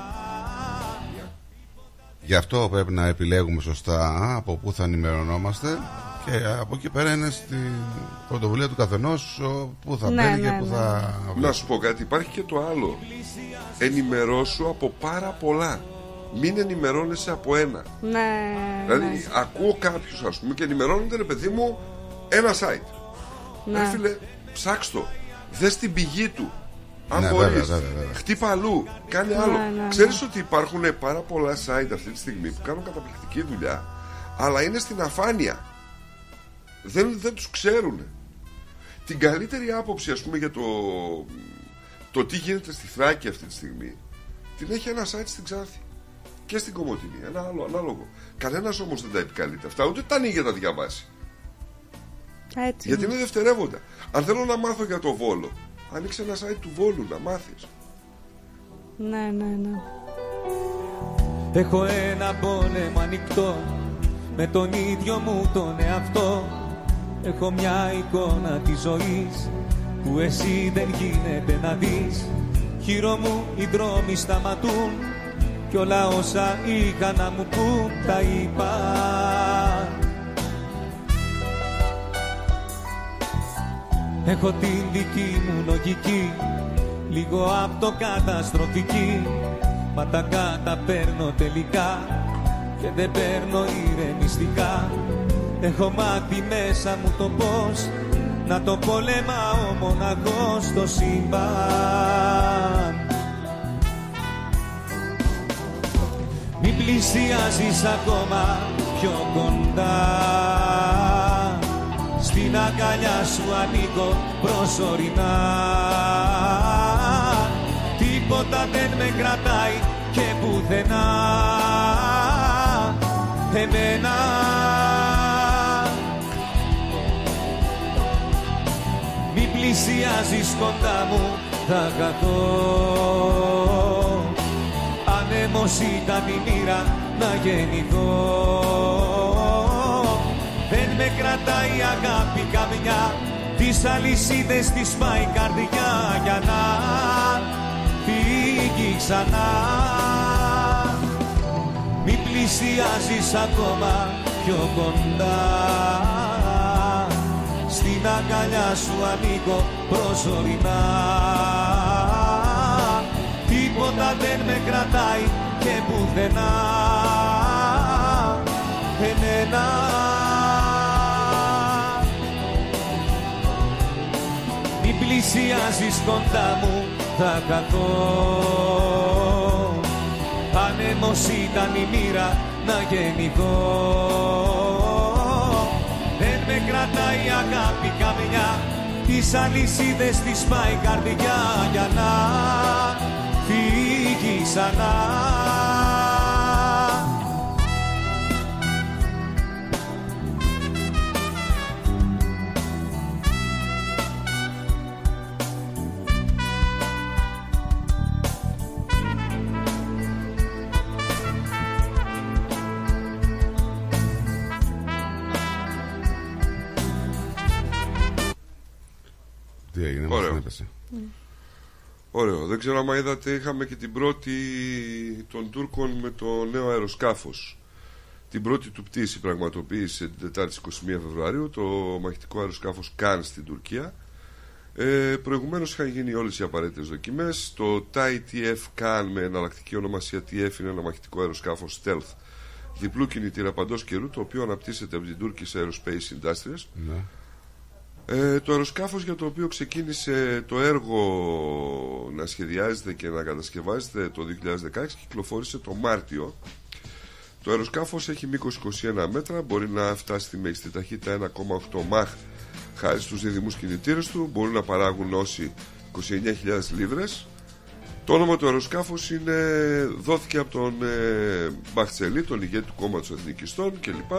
Γι' αυτό πρέπει να επιλέγουμε σωστά από πού θα ενημερωνόμαστε και από εκεί πέρα είναι στην πρωτοβουλία του καθενός πού θα Ναι, μπαίνει ναι, και πού ναι. θα Να σου πω κάτι, υπάρχει και το άλλο. Ενημερώσου από πάρα πολλά. Μην ενημερώνεσαι από ένα. Ναι. Δηλαδή, ναι. ακούω κάποιους, ας πούμε, και ενημερώνονται, ρε παιδί μου, ένα site. Ναι. Ρε φίλε, ψάξ' το. Δες την πηγή του. Αν Ναι, μπορείς, βέβαια, βέβαια, βέβαια. χτύπα αλλού. Κάνε Ναι, άλλο. ναι, ναι. Ξέρεις ότι υπάρχουν πάρα πολλά site αυτή τη στιγμή που κάνουν καταπληκτική δουλειά, αλλά είναι στην αφάνεια. Δεν, δεν τους ξέρουν. Την καλύτερη άποψη, ας πούμε, για το, το τι γίνεται στη Θράκη αυτή τη στιγμή, την έχει ένα site στην Ξάνθη. Και στην Κομωτινή. Ένα άλλο ανάλογο. Κανένας όμως δεν τα επικαλείται αυτά, ούτε τα ανοίγει για να τα διαβάσει. Έτσι. Γιατί είναι δευτερεύοντα. Αν θέλω να μάθω για το Βόλο, ανοίξε ένα site του Βόλου να μάθεις. Ναι, ναι, ναι. Έχω ένα πόλεμο ανοιχτό με τον ίδιο μου τον εαυτό Έχω μια εικόνα της ζωής που εσύ δεν γίνεται να δεις Γύρω μου οι δρόμοι σταματούν κι όλα όσα είχα να μου πούν τα είπα Έχω την δική μου λογική Λίγο απ' το καταστροφική. Μα τα καταπέρνω τελικά Και δεν παίρνω ηρεμιστικά. Έχω μάθει μέσα μου το πώς Να το πολεμάω μοναχός στο σύμπαν. Μην πλησιάζεις ακόμα πιο κοντά Στην αγκαλιά σου ανήκω προσωρινά. Τίποτα δεν με κρατάει και πουθενά. Εμένα. Μην πλησιάζεις κοντά μου θα καθώ Ανέμος ήταν η μοίρα να γεννηθώ. Δεν με κρατάει αγάπη καμιά. Τις αλυσίδες της πάει η καρδιά για να φύγει ξανά. Μην πλησιάζεις ακόμα πιο κοντά. Στην αγκαλιά σου ανήκω προσωρινά. Τίποτα δεν με κρατάει και πουθενά. Εμένα πλησιάζεις κοντά μου θα καθώ. Άνεμος ήταν η μοίρα να γεννηθώ. Δεν με κρατάει αγάπη καμιά Τις αλυσίδες της πάει η καρδιά για να φύγει ξανά Τι έγινε, μας Ωραίο. την έπεσε. Ωραίο. Δεν ξέρω αν είδατε, είχαμε και την πρώτη των Τούρκων με το νέο αεροσκάφος. Την πρώτη του πτήση πραγματοποίησε την Τετάρτη 21 Φεβρουαρίου το μαχητικό αεροσκάφος Καν στην Τουρκία. Ε, Προηγουμένως είχαν γίνει όλες οι απαραίτητες δοκιμές. Το TAI TF Khan με εναλλακτική ονομασία TF είναι ένα μαχητικό αεροσκάφος stealth διπλού κινητήρα παντός καιρού, το οποίο αναπτύσσεται από την Turkish Aerospace Industries. Ναι. Ε, το αεροσκάφος για το οποίο ξεκίνησε το έργο να σχεδιάζεται και να κατασκευάζεται το 2016 κυκλοφόρησε το Μάρτιο. Το αεροσκάφος έχει μήκος 21 μέτρα, μπορεί να φτάσει στη μέγιστη ταχύτητα 1,8 μαχ χάρη στους διδυμούς κινητήρες του, μπορεί να παράγουν όσοι 29.000 λίβρες. Το όνομα του αεροσκάφους είναι, δόθηκε από τον ε, Μπαχτσελή, τον ηγέτη του κόμματος Εθνικιστών κλπ.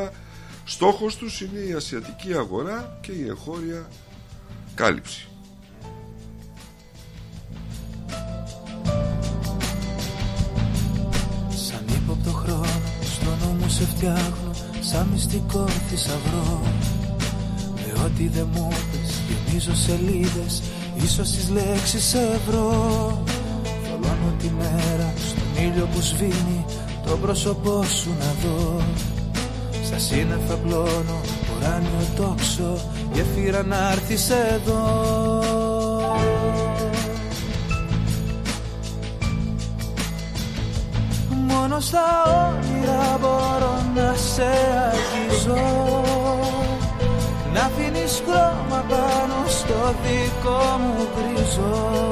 Στόχος τους είναι η ασιατική αγορά και η εγχώρια κάλυψη. Σαν ύποπτο χρόνο στο νου μου σε φτιάχνω Σαν μυστικό θησαυρό. Με ό,τι δεν μου πες γεμίζω σελίδες Ίσως τις λέξεις σε βρω Θολώνω τη μέρα στον ήλιο που σβήνει Το πρόσωπό σου να δω Στα σύννεφα πλώνω ουράνιο τόξο Γεφύρα να έρθεις εδώ. Μόνο στα όνειρα μπορώ να σε αγγίζω. Να αφήνεις χρώμα πάνω στο δικό μου γκριζό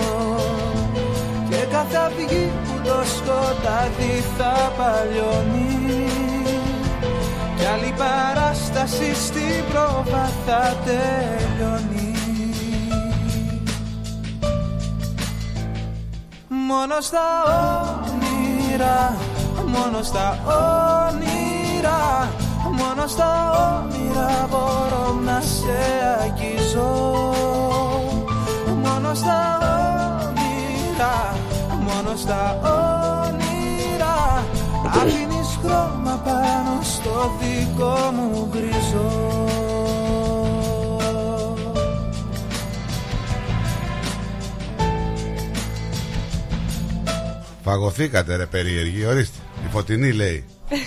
Και κάθε αυγή που το σκοτάδι θα παλιώνει Κι άλλη παράσταση στην πρόβα θα τελειώνει. Μόνο στα όνειρα, μόνο στα όνειρα Μόνο στα όνειρα μπορώ να σε αγγίζω. Μόνο στα όνειρα, μόνο στα όνειρα Αφήνεις χρώμα πάνω στο δικό μου γκριζό Φαγωθήκατε ρε περίεργοι, ορίστε. Η φωτεινή λέει.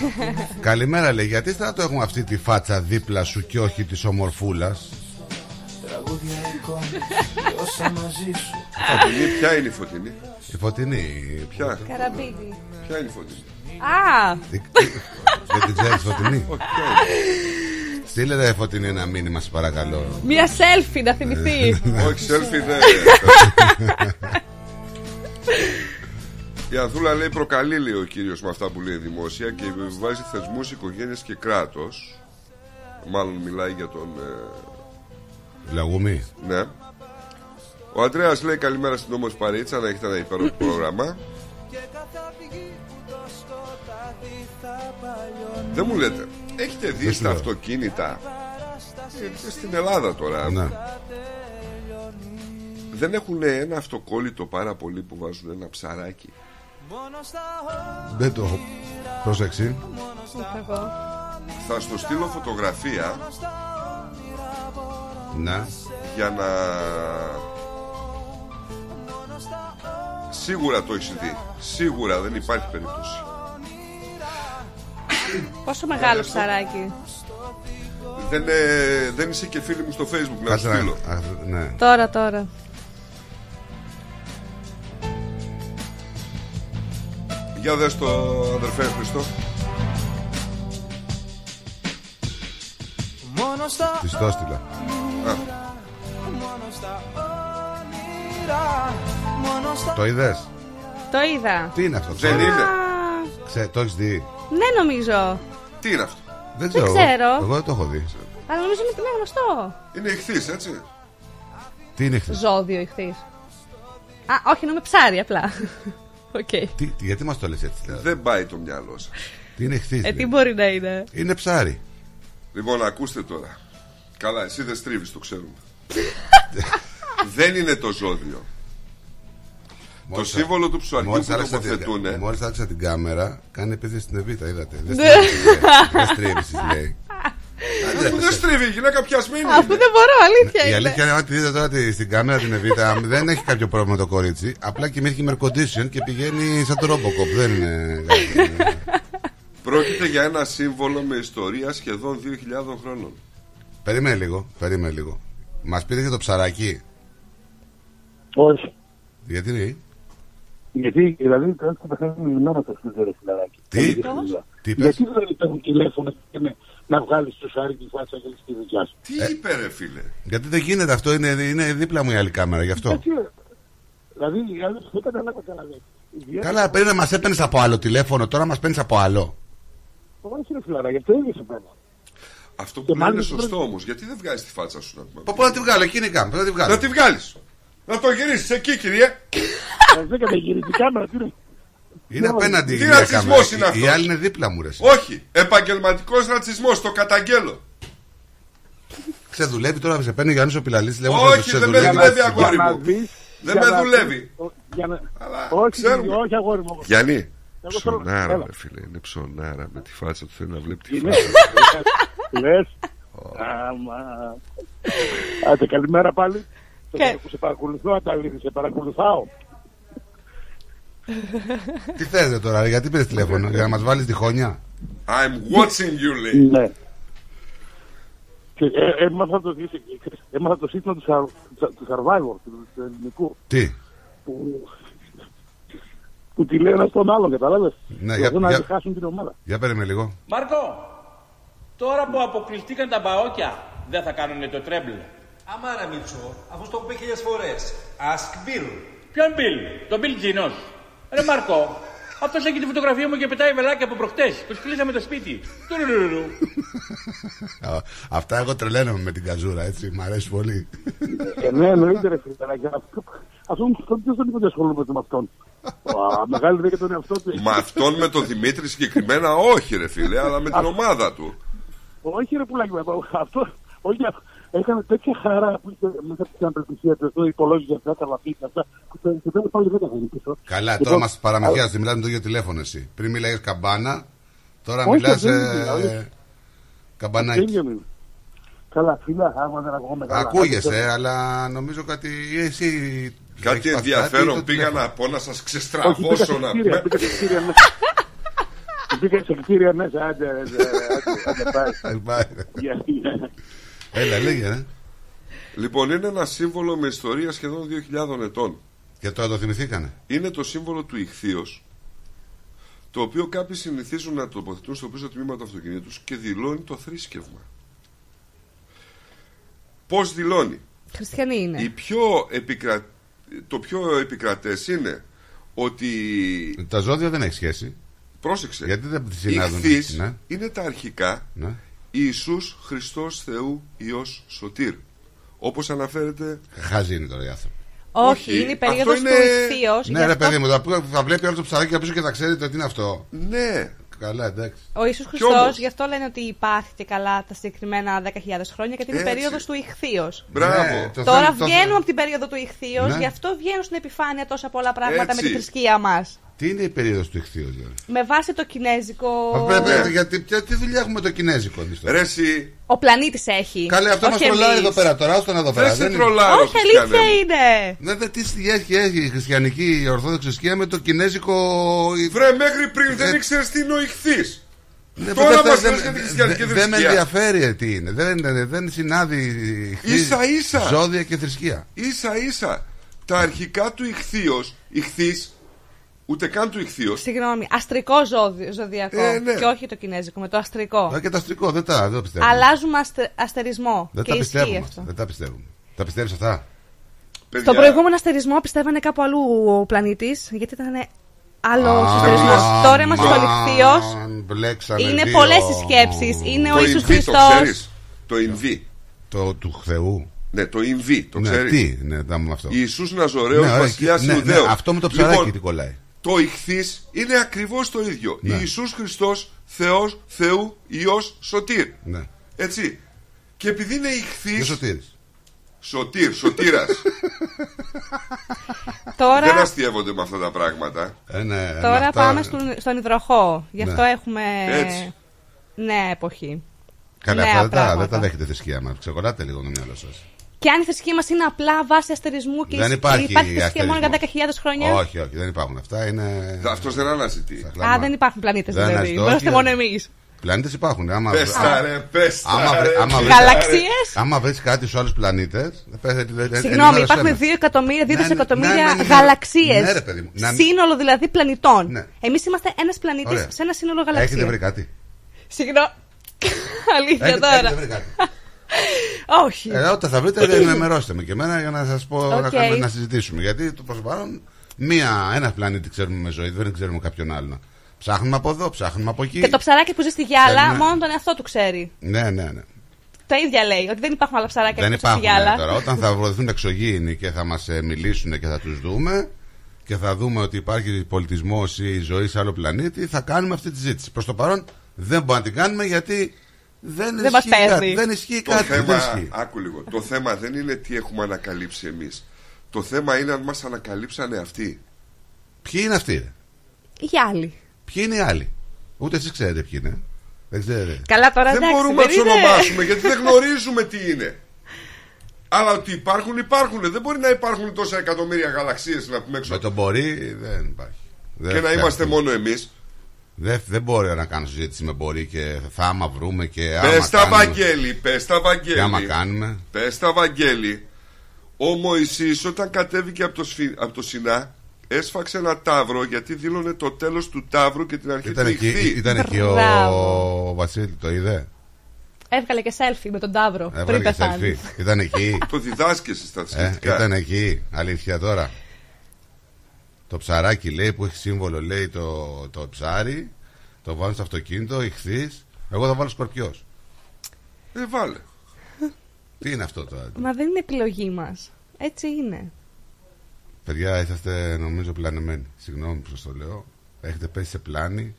<laughs> Καλημέρα λέει, γιατί θα το έχουμε αυτή τη φάτσα δίπλα σου και όχι της ομορφούλας; Φωτεινή, ποια είναι η φωτεινή; Η φωτεινή. Ποια; Καραμπίδη. Ποια είναι η φωτεινή; Α! Δεν την ξέρεις φωτεινή. Όχι, ποια είναι. Στείλε ρε φωτεινή ένα μήνυμα, σε παρακαλώ. Μία selfie να θυμηθείς. Όχι, selfie δεν. <laughs> Η Ανθούλα λέει προκαλεί λέει ο κύριος με αυτά που λέει δημόσια και βάζει θεσμούς, οικογένειες και κράτος. Μάλλον μιλάει για τον... ε, Λαγούμη. ναι. Ο Αντρέας λέει καλημέρα στην όμορφη παρήτσα να έχετε ένα υπέροχο <laughs> πρόγραμμα. Δεν μου λέτε, έχετε δει Δεν στα λέω. αυτοκίνητα; Ε, στην Ελλάδα τώρα Ναι. δεν έχουν ένα αυτοκόλλητο πάρα πολύ που βάζουν ένα ψαράκι; Δεν το έχω προσέξει. Θα στο στείλω φωτογραφία Ναι. για να Σίγουρα το έχεις δει Σίγουρα δεν υπάρχει περίπτωση Πόσο μεγάλο ψαράκι. δεν, ε, δεν είσαι και φίλη μου στο facebook να σου Κάτσε να- στείλω α, Ναι. Τώρα, τώρα. Για δες το αδερφέ Χριστό Μόνο στα Της το έστειλα. μόνο στα όνειρα Μόνο στα Το είδες; Το είδα. Τι είναι αυτό, Δεν ξέρεις; είναι Ξέ, το έχεις δει; Ναι, νομίζω. Τι είναι αυτό; Δεν ξέρω. ξέρω. Εγώ δεν το έχω δει. Αλλά νομίζω ότι είναι γνωστό. Είναι ιχθύς έτσι Τι είναι χθες. Ζώδιο ιχθύς. Α, όχι, εννοούμε ψάρι απλά. <laughs> Οκ. Τι, τι- γιατί μας το λες έτσι, δηλαδή; Δεν πάει το μυαλό σας Τι είναι χθες, Ε, τι λέει. μπορεί να είναι; Είναι ψάρι. Λοιπόν, ακούστε τώρα. Καλά, εσύ δεν στρίβεις, το ξέρουμε. <laughs> δεν είναι το ζώδιο. Το Μόλις- σύμβολο του ψωαριού Μόλις που άρχισα την- τοποθετούν. Μόλις άρχισα την κάμερα, κάνει επίθεση στην Εβίτα, είδατε. Δεν Ναι. στρίβεις, λέει. Δεν στρίβεις, λέει. Αφού δεν στρίβει, η γυναίκα πιασμένη. Αφού είναι. δεν μπορώ, αλήθεια Η είναι. αλήθεια είναι ότι δείτε τώρα τη- στην κάμερα την Εβίτα δεν έχει κάποιο πρόβλημα το κορίτσι. Απλά κοιμήθηκε με air condition και πηγαίνει σαν το Robocop. Δεν είναι. Πρόκειται για ένα σύμβολο με ιστορία σχεδόν 2.000 χρόνων. περίμενε λίγο, περίμενε λίγο. Μας πήρε και το ψαράκι. Όχι. Γιατί είναι; Γιατί, δηλαδή, τώρα θα πεθάνουν λιμένα στο σπίτι, ρε φιλαράκι. Τι; Δεν είναι δουλειά. Τι είπες; Γιατί δεν παίρνουν τηλέφωνο και με- να βγάλεις το σάρι τη φάτσα και στη δικιά σου; Τι είπε, ρε φίλε; Γιατί δεν γίνεται αυτό, είναι, είναι δίπλα μου η άλλη κάμερα γι' αυτό. Έτσι, Δηλαδή, δηλαδή, δεν καταλάβα καλά. δε. Καλά, πριν μας έπαιρνες από άλλο τηλέφωνο, τώρα μας παίρνεις από άλλο. Όχι, ρε φιλαράκι, αυτό ίδιο σε πέρα. Αυτό Και που λέει είναι μάλιστα σωστό πρέπει- όμως. Γιατί δεν βγάζεις τη φάτσα σου να πούμε. Πού να τη βγάλω, εκείνη η κάμερα, να τη βγάλω. Να τη βγάλεις. Να το γυρίσεις εκεί, κύριε. Δεν καταγυρίζει η κάμερα, τι είναι; Είναι απέναντι η Τι μία ρατσισμός κάμερα. είναι Η- αυτός; Η άλλη είναι δίπλα μου, ρε. εσύ. Όχι. Επαγγελματικός ρατσισμός. Το καταγγέλω. Ξεδουλεύει τώρα, σε παίρνει ο Γιάννης ο Πιλαλής. Όχι, δεν με δουλεύει, αγόρι Για να μου. δεις, Δεν για με να δουλεύει. δεις, ο- για να- Όχι, ξέρουμε. όχι, αγόρι μου. Γιάννη. Εγώ θέλω- Ψωνάρα, έλα. ρε φίλε. Είναι ψωνάρα με τη φάτσα του. Θέλει να βλέπει τη Είναι. φάτσα. Λες. Άμα. Άντε, καλημέρα πάλι. Σε Και- παρα- Σε παρακολουθώ, Αταλίδη, σε παρακολουθάω. Τι θέλετε τώρα, γιατί πήρες τηλέφωνο, για να μας βάλεις τη χωνιά. I'm watching you, λέει. Ναι. Και ε, έμαθα το, έμαθα το σύστημα του, Sur- του Survivor, του, του ελληνικού, Τι; που, που τη λέει ένας στον άλλον, κατάλαβες; Ναι, Για για- να για- χάσουν την ομάδα. Για παίρνει λίγο. Μάρκο, τώρα που αποκλειστήκαν τα μπαόκια, δεν θα κάνουν το τρέμπλ. Άμα ρε Μίτσο, αφού στο έχω πει χίλιες φορές. Ask Bill. Ποιον Μπιλ, τον Μπιλ Τζίνος. Ρε Μάρκο, αυτός έχει τη φωτογραφία μου και πετάει βελάκια από προχτές. Τους κλείσαμε το σπίτι. Τουρουρουρου. Α, Αυτά εγώ τρελαίνομαι με την καζούρα, έτσι. Μ' αρέσει πολύ. Ε, ναι, εννοείται ρε φίλε. Αυτό, αυτό ποιος δεν είπε ότι ασχολούμαι με αυτόν; Α, Μεγάλη δεν και τον εαυτό του. Μα αυτόν με τον Δημήτρη συγκεκριμένα όχι, ρε φίλε, αλλά με την ομάδα του. Όχι ρε πουλάκι, μου, αυτό, όχι, έκανε τέτοια χαρά που είχε μέσα από την απελπισία του, το υπολόγιζε αυτά, τα λαπίτια αυτά, που το στο τέλος πάλι δεν τα βγαίνει πίσω. Καλά, Λοιπόν, τώρα μας παραμυθιάζει, μιλάμε με το ίδιο τηλέφωνο εσύ. Πριν μιλάγες καμπάνα, τώρα Όχι, μιλάς. δεν είναι, δηλαδή. Καμπανάκι. ίδιο είναι. Καλά, φίλα, άμα δεν ακούγομαι καλά. Ακούγεσαι, αλλά νομίζω κάτι. Εσύ. Κάτι έχεις πάθει ενδιαφέρον το πήγα τηλέφωνο. να πω να σας Όχι, πήγα ξεστραβώσω σε να κτίρια, πήγα σε κτίρια μέσα. <laughs> Πήγα σε κτίρια μέσα, άντε, άντε, άντε, άντε, πάει. Ε, πάει. Γιατί, Έλα, λέγε, ναι. Λοιπόν, είναι ένα σύμβολο με ιστορία σχεδόν 2.000 ετών. Και τώρα το θυμηθήκανε. Είναι το σύμβολο του ηχθείος το οποίο κάποιοι συνηθίζουν να τοποθετούν στο πίσω τμήμα του αυτοκινήτου και δηλώνει το θρήσκευμα. Πώς δηλώνει; Χριστιανοί είναι. Η πιο επικρα... Το πιο επικρατές είναι ότι Τα ζώδια δεν έχει σχέση. Πρόσεξε. Γιατί δεν οι συνάδουν. ηχθείς Ναι. είναι τα αρχικά Ναι. Ιησούς Χριστός Θεού Υιός Σωτήρ. Όπως αναφέρεται Χάζι είναι τώρα οι άνθρωποι. Όχι, είναι η περίοδος αυτό του είναι- ηχθείος. Ναι, γι' ρε αυτό παιδί μου, θα, θα βλέπει όλο το ψαράκι απ' πίσω και θα ξέρει το τι είναι αυτό. Ναι. Καλά, εντάξει. Ο Ιησούς Κι Χριστός, όμως- γι' αυτό λένε ότι υπάρχει και καλά τα συγκεκριμένα 10.000 χρόνια, γιατί είναι η Έτσι. περίοδος του ηχθείος. Μπράβο. Ναι, το Τώρα θέμα- το- βγαίνουμε από την περίοδο του ηχθείος, Ναι. γι' αυτό βγαίνουν στην επιφάνεια τόσα πολλά πράγματα Έτσι. με τη θρησκεία μας. Τι είναι η περίοδος του ηχθείου, δηλαδή; Με βάση το κινέζικο. Πρέπει, γιατί ποια- τι δουλειά έχουμε το κινέζικο εμείς τώρα; Ρε εσύ, Ο πλανήτης έχει. Καλέ, αυτό μας όχι τρολάρει εμείς. εδώ πέρα τώρα. Άστο να εδώ πέρα. δεν σε είναι- τρολάρω Όχι, αλήθεια Χριστιανέ μου. είναι. Ναι, δε, τι έχει, έχει η χριστιανική η ορθόδοξη θρησκεία με το κινέζικο. Βρε μέχρι πριν δεν Ε, ήξερες τι είναι ο ηχθής Ναι, Τώρα δεν- μας δεν- λες για τη χριστιανική δεν- Δεν με θρησκεία. ενδιαφέρει τι είναι. Δεν, δεν, δεν συνάδει ηχθή, Ίσα ίσα. ζώδια και θρησκεία. Ίσα ίσα Τα αρχικά του ηχθείος Ηχθής Ούτε καν του ηχθείος Συγγνώμη, αστρικό ζώδιο, ζωδιακό. Ε, ναι. Και όχι το κινέζικο, με το αστρικό. Α, Και το αστρικό, δεν τα δεν το πιστεύω. Αλλάζουμε αστε- αστερισμό. Δεν και τα ισχύει πιστεύουμε. αυτό. αυτά. Δεν τα πιστεύουμε. Τα πιστεύεις αυτά; Παιδιά, Στον προηγούμενο αστερισμό πιστεύανε κάπου αλλού ο πλανήτης, γιατί ήταν άλλος αστερισμός. Τώρα είμαστε στον ηχθείος. Μπλέξανε Είναι δύο. πολλές οι σκέψεις. Είναι ο Το Ιησούς Ινβί το Χριστός. ξέρεις; Το Ινβί Το του Θεού. Ναι το Ινβί το Ναι, ξέρεις; τι, ναι, δάμε με αυτό. Ιησούς Ναζωραίος Ναι, ωραία, βασιλιάς ναι, ναι, Ιουδαίος αυτό με το ψαράκι Λοιπόν, τι κολλάει. Το ηχθής είναι ακριβώς το ίδιο Ναι. Ιησούς Χριστός Θεός Θεού Υιός Σωτήρ Ναι. Έτσι Και επειδή είναι Δεν ηχθής σωτήρης. Σωτήρ, σωτήρας <laughs> Τώρα, Δεν αστείευονται με αυτά τα πράγματα Ε, ναι, με τώρα αυτά- πάμε στον, στον υδροχό. Γι' αυτό Ναι. έχουμε Έτσι. νέα εποχή. Καλά, νέα αυτά δεν τα, πράγματα. δεν τα δέχεται η θρησκεία μας. Ξεκολλάτε λίγο το μυαλό σας. Και αν η θρησκεία μας είναι απλά βάση αστερισμού και Δεν η- υπάρχει θρησκεία μόνο για αστερισμός. 10.000 χρόνια. Όχι, όχι, δεν υπάρχουν αυτά. Είναι. Αυτός δεν αναζητεί Α, δεν υπάρχουν πλανήτες Δεν δηλαδή. αναζητώ, Είμαστε όχι, μόνο δεν- εμείς. Πλανήτες υπάρχουν. Άμα Πες τα ρε, πες τα άμα, ρε, βρει- άμα πες βρει- τα ρε. Γαλαξίες. Άμα βρει κάτι στους άλλους πλανήτες. Συγγνώμη, υπάρχουν 2 εκατομμύρια, 2 Ναι, ναι, δισεκατομμύρια ναι, ναι, ναι. γαλαξίες. Ναι, ρε, παιδί μου. Να- Σύνολο δηλαδή πλανητών. Ναι. Εμείς είμαστε ένας πλανήτης Ωραία. σε ένα σύνολο Έχετε γαλαξία. βρει κάτι; Συγγνώμη. <laughs> Αλήθεια Έχετε, τώρα. Έχετε βρει κάτι. Όχι. Ε, όταν θα βρείτε, ενημερώστε με και εμένα για να σας πω να, Οκ. κάνουμε- να συζητήσουμε. Γιατί το προς το παρόν, μία, ένα πλανήτη ξέρουμε με ζωή, δεν ξέρουμε κάποιον άλλον. Ψάχνουμε από εδώ, ψάχνουμε από εκεί. Και το ψαράκι που ζει στη γυάλα, Θέλουμε- μόνο τον εαυτό του ξέρει. Ναι, ναι, ναι. Τα ίδια λέει, ότι δεν υπάρχουν άλλα ψαράκια Δεν που ζει στη υπάρχουν γυάλα. ε, τώρα. Όταν θα βρεθούν εξωγήινοι και θα μας μιλήσουν και θα τους δούμε και θα δούμε ότι υπάρχει πολιτισμός ή ζωή σε άλλο πλανήτη, θα κάνουμε αυτή τη συζήτηση. Προς το παρόν δεν μπορούμε να την κάνουμε γιατί δεν, Δεν μας ισχύει κάτι. παίρνει. Δεν ισχύει Το κάτι. δεν θέμα, ισχύει. άκου λίγο. Το θέμα δεν είναι τι έχουμε ανακαλύψει εμείς. Το θέμα είναι αν μας ανακαλύψανε αυτοί. Ποιοι είναι αυτοί, ρε; Οι άλλοι. Ποιοι είναι οι άλλοι; Ούτε εσείς ξέρετε ποιοι είναι. Δεν ξέρετε. Καλά τώρα δεν εντάξει. μπορούμε να δεν του είναι. ονομάσουμε γιατί δεν γνωρίζουμε τι είναι. Αλλά ότι υπάρχουν, υπάρχουν. Δεν μπορεί να υπάρχουν τόσα εκατομμύρια γαλαξίες να πούμε έξω. Με το μπορεί δεν υπάρχει. Δεν Και να φτάνει. είμαστε μόνο εμείς. Δεν, δεν μπορεί να κάνω συζήτηση με μπορεί και θα άμα βρούμε και άμα Πες τα κάνουμε. Βαγγέλη, πες τα Και άμα Βαγγέλη. κάνουμε. Πες τα Βαγγέλη. Ο Μωυσής όταν κατέβηκε από το, σφι... από το Σινά έσφαξε ένα τάβρο γιατί δήλωνε το τέλος του τάβρου και την αρχή Ήταν του εκεί, ηχθή. ήταν εκεί ο, Μπράβο. ο Βασίλη, το είδε; Έβγαλε και selfie με τον Ταύρο πριν Έβγαλε και πεθάνεις. selfie. Ήταν εκεί. <laughs> Το διδάσκεσαι στα ε, σχετικά. ήταν εκεί. Αλήθεια τώρα. Το ψαράκι λέει που έχει σύμβολο λέει το, το ψάρι. Το βάλω στο αυτοκίνητο, ηχθείς. Εγώ θα βάλω σκορπιός. Ε, βάλε. <laughs> Τι είναι αυτό τώρα. Μα δεν είναι επιλογή μας. Έτσι είναι. Παιδιά, είσαστε νομίζω πλανεμένοι. Συγγνώμη που σας το λέω. Έχετε πέσει σε πλάνη.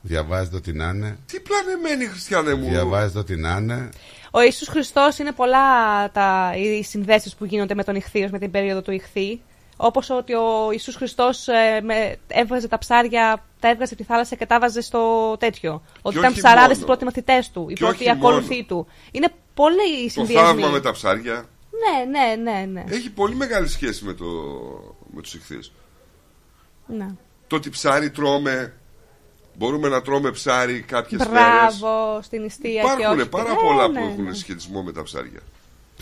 Διαβάζετε ό,τι να είναι. Τι πλανεμένη χριστιανέ μου. Διαβάζετε ό,τι να είναι. Ο Ιησούς Χριστός είναι πολλά τα, οι συνδέσεις που γίνονται με τον ηχθείος, με την περίοδο του ηχθή. Όπως ότι ο Ιησούς Χριστός ε, με, έβγαζε τα ψάρια, τα έβγαζε από τη θάλασσα και τα έβαζε στο τέτοιο. Ότι ήταν όχι ψαράδες μόνο. οι πρώτοι μαθητές του, οι Και πρώτοι όχι ακολουθοί του. Είναι πολλοί οι Το συνδυασμοί. θαύμα με τα ψάρια Ναι, ναι, ναι, ναι. έχει πολύ μεγάλη σχέση με, το... με τους ηχθείς. ναι. Το ότι ψάρι τρώμε, μπορούμε να τρώμε ψάρι κάποιες μέρες. Μπράβο στην ιστία και όχι. Υπάρχουν πάρα Ναι, πολλά ναι, που ναι. έχουν σχετισμό με τα ψάρια.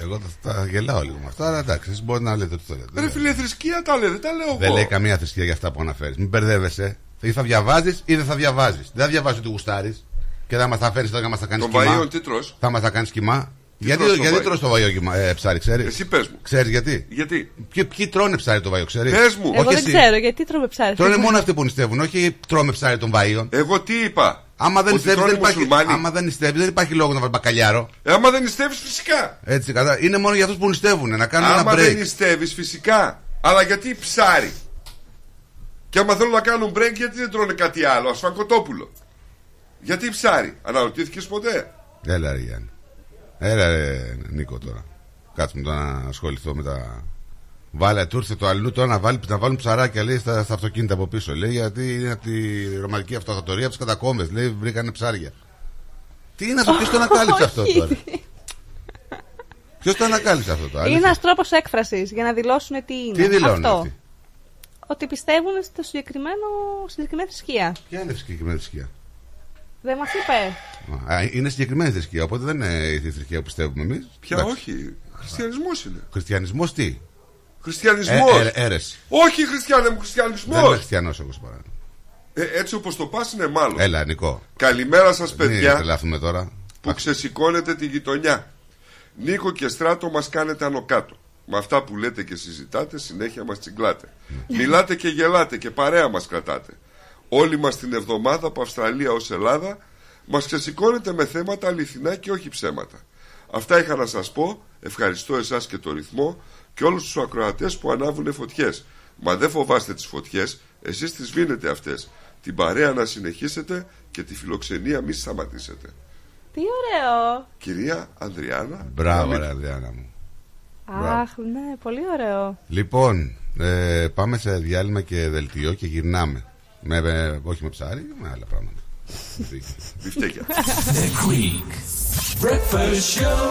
Εγώ τα, τα γελάω λίγο με αυτά, αλλά εντάξει, εσείς μπορείτε να λέτε ό,τι θέλετε. Ρε φίλε, θρησκεία τα λέει, δεν τα λέω Δεν εγώ. λέει καμία θρησκεία για αυτά που αναφέρεις. Μην μπερδεύεσαι. Ή θα διαβάζεις ή δεν θα διαβάζεις. Δεν θα διαβάζεις ότι γουστάρεις και θα μας τα φέρεις τώρα και μας τα κάνεις Τον κοιμά. βαΐον τι τρως; Θα μας τα κάνεις κοιμά. γιατί τρως το γιατί βαΐο; τρως το βαϊό κοιμά, ε, ψάρι, ξέρεις; Εσύ πες μου. Ξέρεις γιατί; Γιατί; Ποιοι, ποιοι τρώνε ψάρι το βαϊό, ξέρεις; Πες μου. Εγώ δεν ξέρω γιατί τρώμε ψάρι. Τρώνε μόνο αυτοί που νηστεύουν, όχι τρώμε ψάρι των βαΐων. Εγώ τι είπα; Άμα δεν Ότι νηστεύεις, τρώνε δεν υπάρχει, μουσουλμάνοι. άμα δεν νηστεύεις, δεν υπάρχει λόγο να βάλει μπακαλιάρο. Ε, άμα δεν νηστεύεις, φυσικά. Έτσι, κατά. Είναι μόνο για αυτούς που νηστεύουν, να κάνουν άμα ένα break. δεν νηστεύεις, φυσικά. Αλλά γιατί ψάρι. Και άμα θέλουν να κάνουν break, γιατί δεν τρώνε κάτι άλλο, ασφακοτόπουλο. Γιατί ψάρι. Αναρωτήθηκες ποτέ; Έλα ρε Γιάννη. Έλα ρε Νίκο τώρα. Κάτσε μου τώρα να ασχοληθώ με τα. Βάλε, του ήρθε το αλλού τώρα να, βάλει, να βάλουν ψαράκια λέει, στα, στα αυτοκίνητα από πίσω. Λέει γιατί είναι από τη ρωμανική αυτοκρατορία από τις κατακόμβε. Λέει βρήκανε ψάρια. Τι είναι αυτό, ποιος το ανακάλυψε <laughs> αυτό τώρα; Ποιος το ανακάλυψε αυτό τώρα. Είναι ένας τρόπος έκφρασης για να δηλώσουν τι είναι. Τι δηλώνουν Αυτό. αυτοί; Ότι πιστεύουν στο συγκεκριμένο, στη συγκεκριμένη θρησκεία. Ποια είναι η συγκεκριμένη θρησκεία; Δεν μας είπε. Α, είναι συγκεκριμένη θρησκεία, οπότε δεν είναι η θρησκεία που πιστεύουμε εμείς. Πια όχι. Χριστιανισμός είναι. Χριστιανισμός τι; Χριστιανισμός. Ε, ε, αίρεση. Όχι, χριστιανέ μου, χριστιανισμός. Δεν είμαι χριστιανός όπως παράδειγμα. Ε, έτσι όπως το πας είναι μάλλον. Έλα, Νικό. Καλημέρα σας, Μην παιδιά. τρελαθούμε τώρα. που ξεσηκώνετε τη γειτονιά. Νίκο και Στράτο μας κάνετε άνω κάτω. Με αυτά που λέτε και συζητάτε, συνέχεια μας τσιγκλάτε. Μιλάτε και γελάτε και παρέα μας κρατάτε. Όλοι μας την εβδομάδα από Αυστραλία ως Ελλάδα μας ξεσηκώνετε με θέματα αληθινά και όχι ψέματα. Αυτά είχα να σας πω. Ευχαριστώ εσάς και το ρυθμό και όλους τους ακροατές που ανάβουν φωτιές. Μα δεν φοβάστε τις φωτιές, εσείς τις σβήνετε αυτές. Την παρέα να συνεχίσετε και τη φιλοξενία μη σταματήσετε. Τι ωραίο. Κυρία Ανδριάνα. Μπράβο, να ρε μην- Ανδριάνα μου. Αχ, ναι, πολύ ωραίο. Λοιπόν, ε, πάμε σε διάλειμμα και δελτίο και γυρνάμε. Με, με- όχι με ψάρι, με άλλα πράγματα. Μπιφτέκια. <laughs> The Greek Breakfast Show.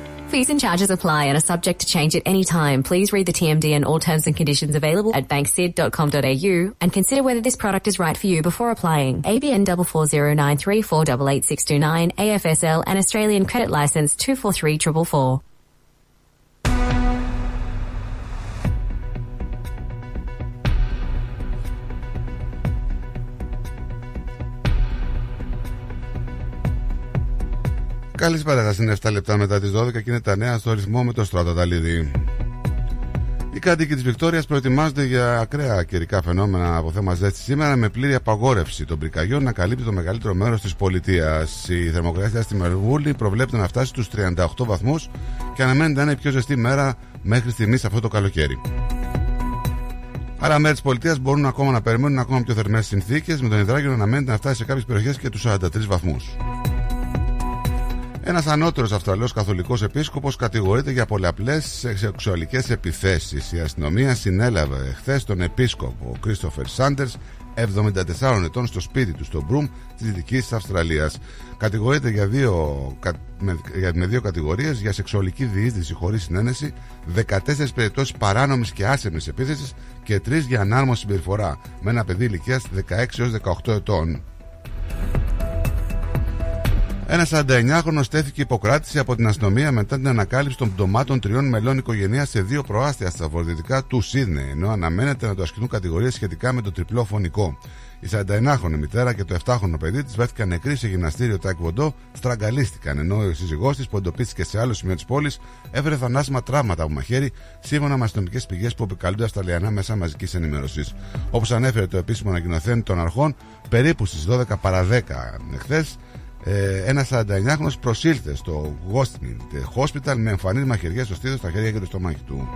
Fees and charges apply and are subject to change at any time. Please read the TMD and all terms and conditions available at banksid.com.au and consider whether this product is right for you before applying. ABN 44093488629 AFSL and Australian Credit License 243444. Καλησπέρα σα. Είναι 7 λεπτά μετά τις 12 και είναι τα νέα στο ρυθμό με το Στράτο Ταλίδη. Οι κάτοικοι της Βικτόριας προετοιμάζονται για ακραία καιρικά φαινόμενα από θέμα ζέστης σήμερα με πλήρη απαγόρευση των πυρκαγιών να καλύπτει το μεγαλύτερο μέρος της πολιτείας. Η θερμοκρασία στη Μελβούλη προβλέπεται να φτάσει στους 38 βαθμούς και αναμένεται να είναι η πιο ζεστή μέρα μέχρι στιγμής αυτό το καλοκαίρι. Άλλα μέρη της πολιτείας μπορούν ακόμα να περιμένουν ακόμα πιο θερμές συνθήκες, με τον υδράγιο να αναμένεται να φτάσει σε κάποιες περιοχές και τους 43 βαθμούς. Ένας ανώτερος Αυστραλός καθολικός επίσκοπος κατηγορείται για πολλαπλές σεξουαλικές επιθέσεις. Η αστυνομία συνέλαβε χθες τον επίσκοπο Κρίστοφερ Σάντερ, 74 ετών, στο σπίτι του στο Μπρουμ της Δυτικής Αυστραλίας. Κατηγορείται για δύο, κα- με, για- με δύο κατηγορίες για σεξουαλική διείσδυση χωρίς συνένεση, 14 περιπτώσεις παράνομης και άσεμη επίθεσης και 3 για ανάρμοση συμπεριφορά με ένα παιδί ηλικίας 16 έως 18 ετών. Ένα 49χρονο στέθηκε υποκράτηση από την αστυνομία μετά την ανακάλυψη των πτωμάτων τριών μελών οικογένειας σε δύο προάστια στα βορειοδυτικά του Σίδνεϊ, ενώ αναμένεται να το ασκηθούν κατηγορίες σχετικά με το τριπλό φωνικό. Η 49χρονη μητέρα και το 7χρονο παιδί της βρέθηκαν νεκροί σε γυμναστήριο Τάικβοντό, στραγγαλίστηκαν, ενώ ο σύζυγός της, που εντοπίστηκε σε άλλο σημείο της πόλης, έφερε θανάσιμα τραύματα από μαχαίρι, σύμφωνα με αστυνομικές πηγές που επικαλούνται στα λιανά μέσα μαζικής ενημέρωσης. Όπως ανέφερε το επίσημο ανακοινωθέν των αρχών, περίπου στις 12 παρα 10 εχθές, ε, ένα 49χρονος προσήλθε στο Westminster Hospital με εμφανή μαχαιριές στο στήθος, στα χέρια και το στομάχι του.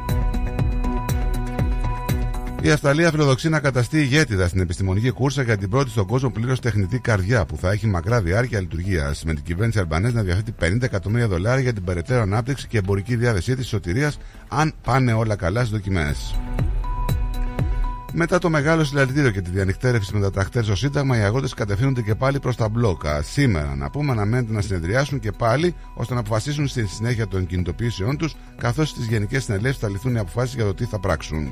Η Αυστραλία φιλοδοξεί να καταστεί ηγέτιδα στην επιστημονική κούρσα για την πρώτη στον κόσμο πλήρως τεχνητή καρδιά που θα έχει μακρά διάρκεια λειτουργίας. Με την κυβέρνηση Αλμπανέ να διαθέτει 50 εκατομμύρια δολάρια για την περαιτέρω ανάπτυξη και εμπορική διάθεσή της σωτηρίας, αν πάνε όλα καλά στις δοκιμές. Μετά το μεγάλο συλλαλητήριο και τη διανυκτέρευση με τα τρακτέρ στο Σύνταγμα, οι αγρότε κατευθύνονται και πάλι προς τα μπλόκα. Σήμερα, να πούμε, αναμένεται να συνεδριάσουν και πάλι ώστε να αποφασίσουν στη συνέχεια των κινητοποιήσεών τους, καθώς στις γενικές συνελεύσεις θα ληφθούν οι αποφάσεις για το τι θα πράξουν.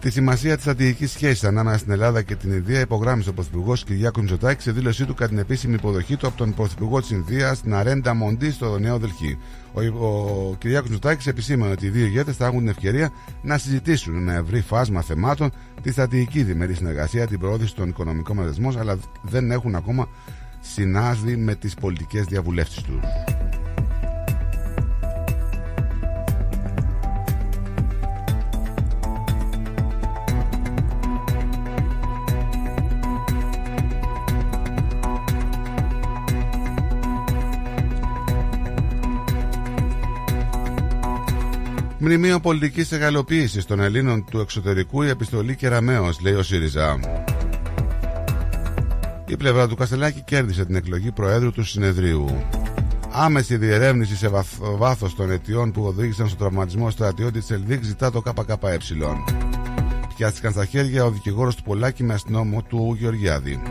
Τη σημασία της στρατηγικής σχέσης ανάμεσα στην Ελλάδα και την Ινδία υπογράμμισε ο Πρωθυπουργός Κυριάκος Μητσοτάκη σε δήλωσή του κατά την επίσημη υποδοχή του από τον Πρωθυπουργό της Ινδίας στην Αρέντα Μοντή στο Νέο Δελχή. Ο, ο Κυριάκος Μητσοτάκης επισήμανε ότι οι δύο ηγέτες θα έχουν την ευκαιρία να συζητήσουν ένα ευρύ φάσμα θεμάτων, τη στρατηγική διμερή συνεργασία, την προώθηση των οικονομικών μεσασμών, αλλά δεν έχουν ακόμα συνάδει με τις πολιτικές διαβουλεύσεις τους. Μνημείο πολιτικής εγαλοποίησης των Ελλήνων του εξωτερικού η επιστολή Κεραμαίο, λέει ο ΣΥΡΙΖΑ. Η πλευρά του Καστελάκη κέρδισε την εκλογή Προέδρου του Συνεδρίου. Άμεση διερεύνηση σε βάθος των αιτιών που οδήγησαν στο τραυματισμό στρατιώτη της Ελδίκ ζητά το ΚΚΕ. Πιάστηκαν στα χέρια ο δικηγόρος του Πολάκη με αστυνόμο του Γεωργιάδη.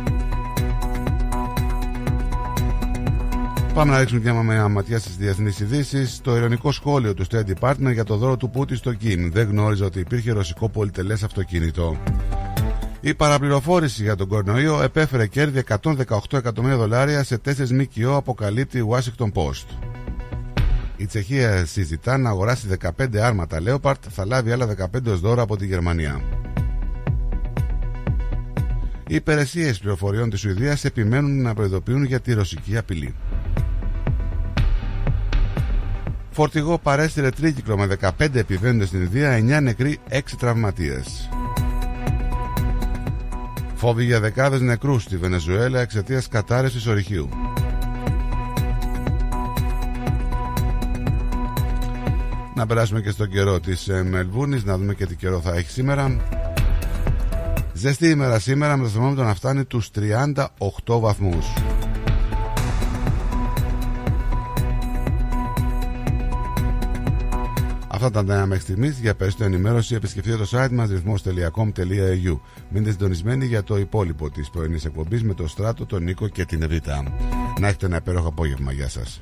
Πάμε να ρίξουμε μια ματιά στις διεθνείς ειδήσει. Το ειρωνικό σχόλιο του State Department για το δώρο του Πούτι στο Κιμ. Δεν γνώριζε ότι υπήρχε ρωσικό πολυτελές αυτοκίνητο. Η παραπληροφόρηση για τον κορονοϊό επέφερε κέρδη 118 εκατομμύρια δολάρια σε 4 ΜΚΟ, αποκαλύπτει η Washington Post. Η Τσεχία συζητά να αγοράσει 15 άρματα Leopard, θα λάβει άλλα 15 ως δώρο από τη Γερμανία. Οι υπηρεσίες πληροφοριών της Σουηδίας επιμένουν να προειδοποιούν για τη ρωσική απειλή. Φορτηγό παρέστηρε τρίκυκλο με 15 επιβαίνοντες στην Ινδία, 9 νεκροί, 6 τραυματίες. Φόβοι για δεκάδες νεκρούς στη Βενεζουέλα εξαιτίας κατάρρευσης ορυχείου. Να περάσουμε και στον καιρό της ε, Μελβούνης, να δούμε και τι καιρό θα έχει σήμερα. Ζεστή ημέρα σήμερα με το θερμόμετρο να φτάνει τους 38 βαθμούς. Αυτά τα νέα μέχρι στιγμής. Για περισσότερη ενημέρωση επισκεφτείτε το site μας ρυθμό.com.au. Μείνετε συντονισμένοι για το υπόλοιπο της πρωινής εκπομπής με το Στράτο, τον Νίκο και την Ρίτα. Να έχετε ένα υπέροχο απόγευμα. Γεια σας.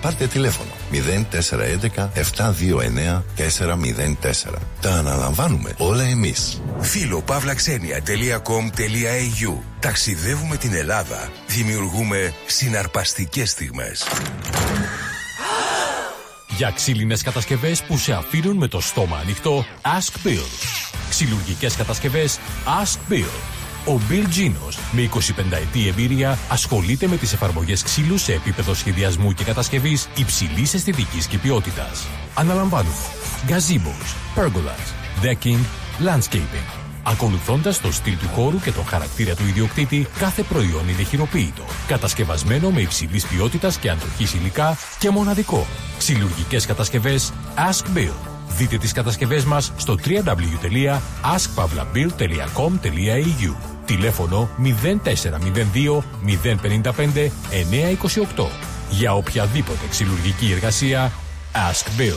Πάρτε τηλέφωνο 0411 729 404. Τα αναλαμβάνουμε όλα εμείς. Φίλο παύλαξενια.com.au Ταξιδεύουμε την Ελλάδα. Δημιουργούμε συναρπαστικές στιγμές. Για ξύλινες κατασκευές που σε αφήνουν με το στόμα ανοιχτό, Ask Bill. Ξυλουργικές κατασκευές Ask Bill. Ο Bill Genos, με 25 ετή εμπειρία, ασχολείται με τις εφαρμογές ξύλου σε επίπεδο σχεδιασμού και κατασκευής υψηλής αισθητικής και ποιότητας. Αναλαμβάνουμε gazebos, pergolas, decking, landscaping. Ακολουθώντας το στυλ του χώρου και τον χαρακτήρα του ιδιοκτήτη, κάθε προϊόν είναι χειροποίητο. Κατασκευασμένο με υψηλής ποιότητας και αντοχής υλικά και μοναδικό. Ξυλουργικές κατασκευές Ask Bill. Δείτε τις κατασκευές μας στο www.askpavlabil.com.au Τηλέφωνο 0402 055 928 Για οποιαδήποτε ξυλουργική εργασία Ask Bill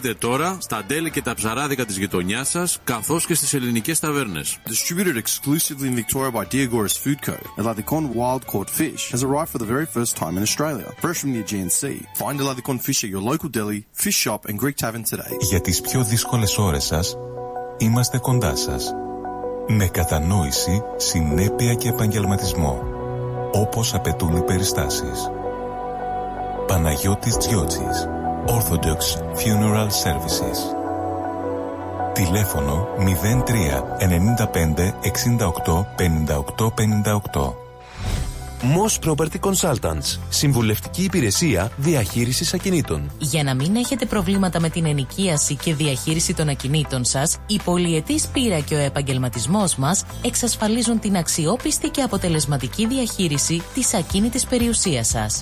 τώρα στα και τα ψαράδικα και Για τις πιο δύσκολες ώρες σας, είμαστε κοντά σας. Με κατανόηση, συνέπεια και επαγγελματισμό. Όπως απαιτούν οι περιστάσεις. Παναγιώτης Τζιότσης. Orthodox Funeral Services. Τηλέφωνο 03 95 68 58 58. Moss Property Consultants. Συμβουλευτική υπηρεσία διαχείρισης ακινήτων. Για να μην έχετε προβλήματα με την ενοικίαση και διαχείριση των ακινήτων σας, η πολυετής πείρα και ο επαγγελματισμός μας εξασφαλίζουν την αξιόπιστη και αποτελεσματική διαχείριση της ακίνητης περιουσίας σας.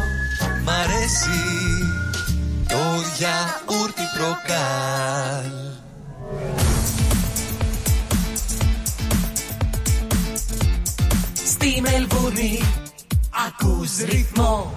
μ' αρέσει Το γιαούρτι προκάλ. Στη Μελβούνι ακούς ρυθμό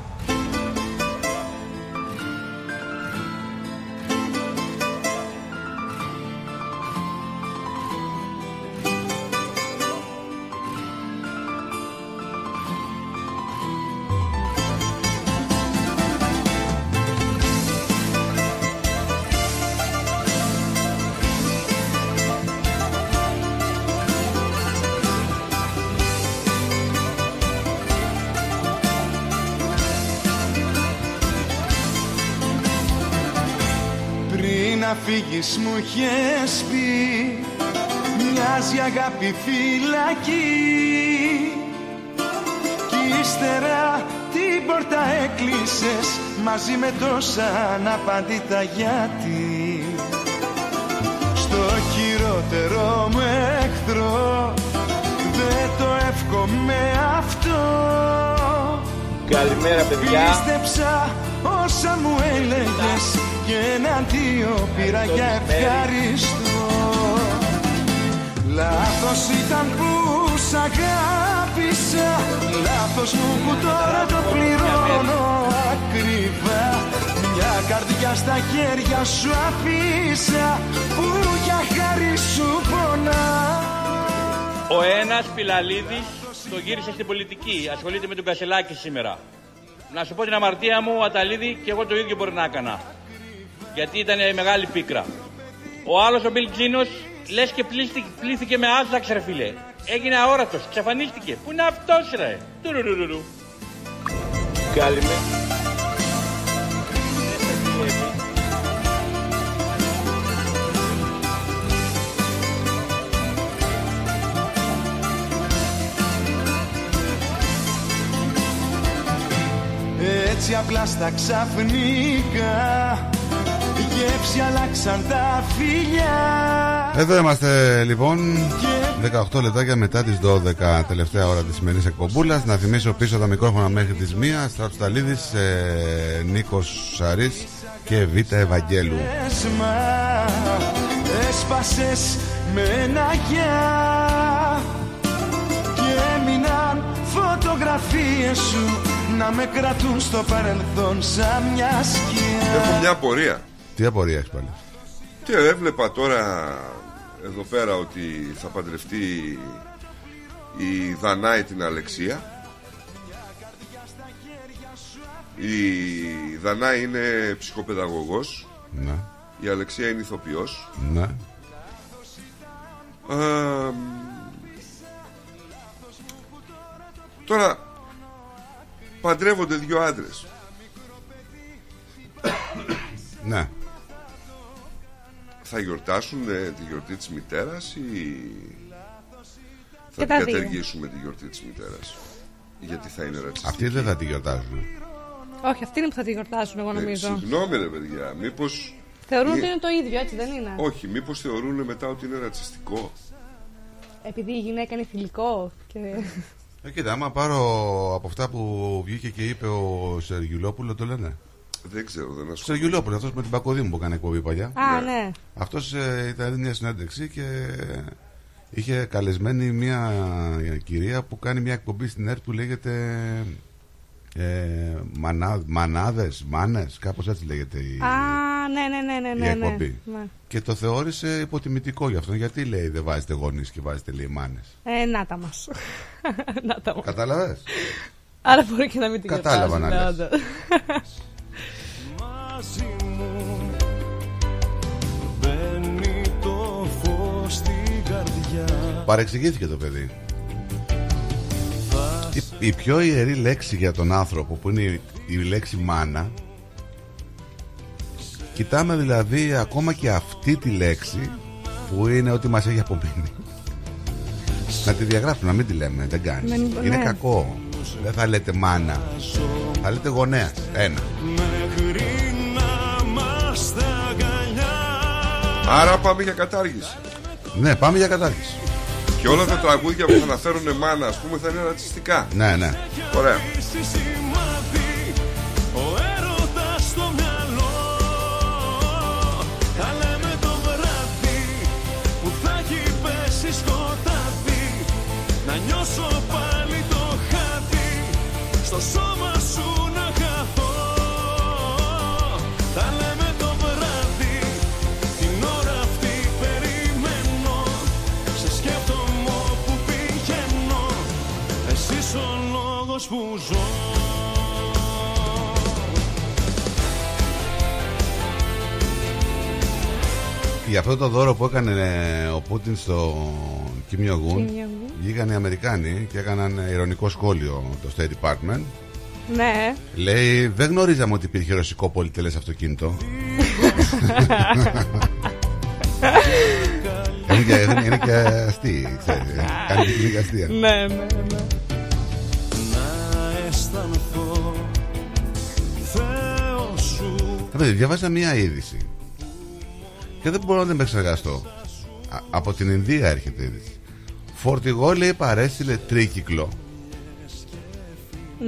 φύγεις μου είχες πει Μοιάζει αγάπη φυλακή. Κι ύστερα την πόρτα έκλεισες Μαζί με τόσα αναπαντήτα γιατί. Στο χειρότερο μου εχθρό Δεν το εύχομαι αυτό. Καλημέρα, παιδιά. Πίστεψα όσα μου έλεγες Και εναντίο πήρα για ευχαριστώ Λάθος ήταν που σ' αγάπησα Λάθος μου που τώρα το πληρώνω ακριβά Μια καρδιά στα χέρια σου αφήσα Που για χάρη σου πονά Ο ένας Πιλαλίδης το γύρισε στην πολιτική. Ασχολείται με τον Κασελάκη σήμερα. Να σου πω την αμαρτία μου, ο Αταλίδη, και εγώ το ίδιο μπορεί να έκανα. Γιατί ήταν μεγάλη πίκρα. Ο άλλος ο Μπιλ Τζίνος, λες και πλήθη- πλήθηκε με άζαξ ρε φίλε. Έγινε αόρατος, ξαφανίστηκε. Πού είναι αυτός ρε; Τουρουρουρουρου. Καλημέρα. Έτσι απλά στα ξαφνικά Γεύση αλλάξαν τα φιλιά. Εδώ είμαστε λοιπόν 18 λεπτάκια μετά τις 12 τελευταία ώρα της σημερινής εκπομπούλας. Να θυμίσω πίσω τα μικρόφωνα μέχρι τις 1 Στράτος Ταλίδης, ε, Νίκος Σαρής και Β' Ευαγγέλου. Έσμα Έσπασες με ένα γεια. Και έμειναν φωτογραφίες σου Να με κρατούν στο παρελθόν σαν μια σκιά. Έχω μια απορία. Τι απορία έχεις πάλι; Τι έβλεπα τώρα εδώ πέρα ότι θα παντρευτεί η Δανάη την Αλεξία. Η Δανάη είναι ψυχοπαιδαγωγός. Ναι, Η Αλεξία είναι ηθοποιός. ναι Ε, τώρα παντρεύονται δύο άντρες. Ναι Θα γιορτάσουν ε, τη γιορτή της μητέρας ή θα Και την τα δύο. καταργήσουμε τη γιορτή της μητέρας; Γιατί θα είναι ρατσιστική; Αυτοί δεν θα τη γιορτάζουν Όχι, αυτοί είναι που θα τη γιορτάσουν, εγώ Ε, νομίζω. Συγγνώμη ρε παιδιά, μήπως... Θεωρούν Ε, ότι είναι το ίδιο, έτσι δεν είναι; Όχι, μήπως θεωρούν μετά ότι είναι ρατσιστικό; Επειδή η γυναίκα είναι θηλυκό. Και... Ε, κοίτα, άμα πάρω από αυτά που βγήκε και είπε ο Σεργιουλόπουλο, το λένε. Δεν ξέρω, δεν ασχολούμαι. Σεργιουλόπουλο, αυτός με την Πακοδήμου που έκανε εκπομπή παλιά. Α, ναι. Αυτός ε, ήταν μια συνέντευξη και είχε καλεσμένη μια κυρία που κάνει μια εκπομπή στην ΕΡΤ που λέγεται ε, μανά, Μανάδες, Μάνες, κάπως έτσι λέγεται η, Α, ναι, ναι, ναι, ναι, η ναι, ναι. εκπομπή. ναι. Και το θεώρησε υποτιμητικό γι' αυτό. Γιατί λέει δεν βάζετε γονείς και βάζετε λέει μάνες. Ε, να τα μας. <laughs> να τα μας. Κατάλαβες; Άρα μπορεί και να μην την Κατάλαβα να γιορτάζουν, λες. Όντως. μαζί μου. Μπαίνει το φως στην καρδιά. Παρεξηγήθηκε το παιδί. Η, η πιο ιερή λέξη για τον άνθρωπο που είναι η, η λέξη μάνα Κοιτάμε δηλαδή ακόμα και αυτή τη λέξη που είναι ό,τι μας έχει απομείνει. Να τη διαγράψουμε, να μην τη λέμε, δεν κάνει. Δεν- Είναι ναι. κακό. Δεν θα λέτε μάνα. Θα λέτε γονέας, ένα Άρα πάμε για κατάργηση. Ναι, πάμε για κατάρχηση Και όλα τα τραγούδια που θα αναφέρουν μάνα, ας πούμε, θα είναι ρατσιστικά. Ναι, ναι Ωραία. Είσαι σημάδι Ο έρωτας στο μυαλό Θα λέμε το βράδυ Που θα έχει πέσει σκοτάδι Να νιώσω πάλι το χάδι Στο σώμα σου να χαθώ λόγος που ζω Για αυτό το δώρο που έκανε ε, ο Πούτιν στο Kim Jong-un Kim Jong-un. βγήκαν οι Αμερικάνοι και έκαναν ε, ειρωνικό σχόλιο το State Department. ναι. Λέει, δεν γνωρίζαμε ότι υπήρχε ρωσικό πολυτελές αυτοκίνητο. <laughs> είναι, και, είναι, είναι και αστεί, ξέρεις. ε. Κάνει και είναι αστεία. ναι, ναι, ναι. Σου Ε, παιδί, διάβασα μία είδηση και δεν μπορώ να την επεξεργαστώ. Α- από την Ινδία έρχεται η είδηση. Φορτηγό λέει παρέστειλε τρίκυκλο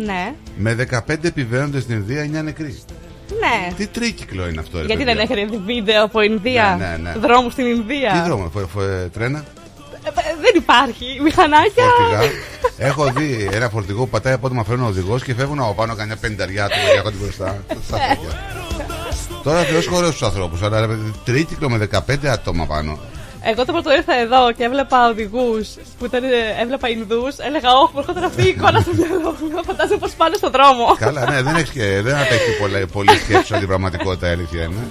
Ναι. με 15 επιβαίνοντες στην Ινδία 9 νεκροί. Ναι. Τι τρίκυκλο είναι αυτό, ρε Γιατί παιδιά; δεν έχετε δει βίντεο από Ινδία, Ναι, ναι, ναι. δρόμους στην Ινδία; Τι δρόμο, φο, φο, τρένα, Ε, ε, δεν υπάρχει. Μηχανάκια. φορτηγά. Έχω δει ένα φορτηγό που πατάει απότομα φέρνει ο οδηγός και φεύγουν από πάνω κανένα πενταριά του για κάτι μπροστά. <laughs> Στα χέρια. Τώρα θεό χωρί του ανθρώπους, αλλά ρε παιδί, τρίκυκλο με 15 άτομα πάνω. Εγώ το πρώτο ήρθα εδώ και έβλεπα οδηγούς που ήταν, ε, έβλεπα Ινδούς. Έλεγα, Όχι, μου έρχονταν αυτή η εικόνα στο μυαλό μου. Φαντάζομαι πώ πάνε στον δρόμο. Καλά, ναι, δεν, έχεις και, δεν απέχει πολλά, πολύ σκέψη από την πραγματικότητα, η αλήθεια είναι.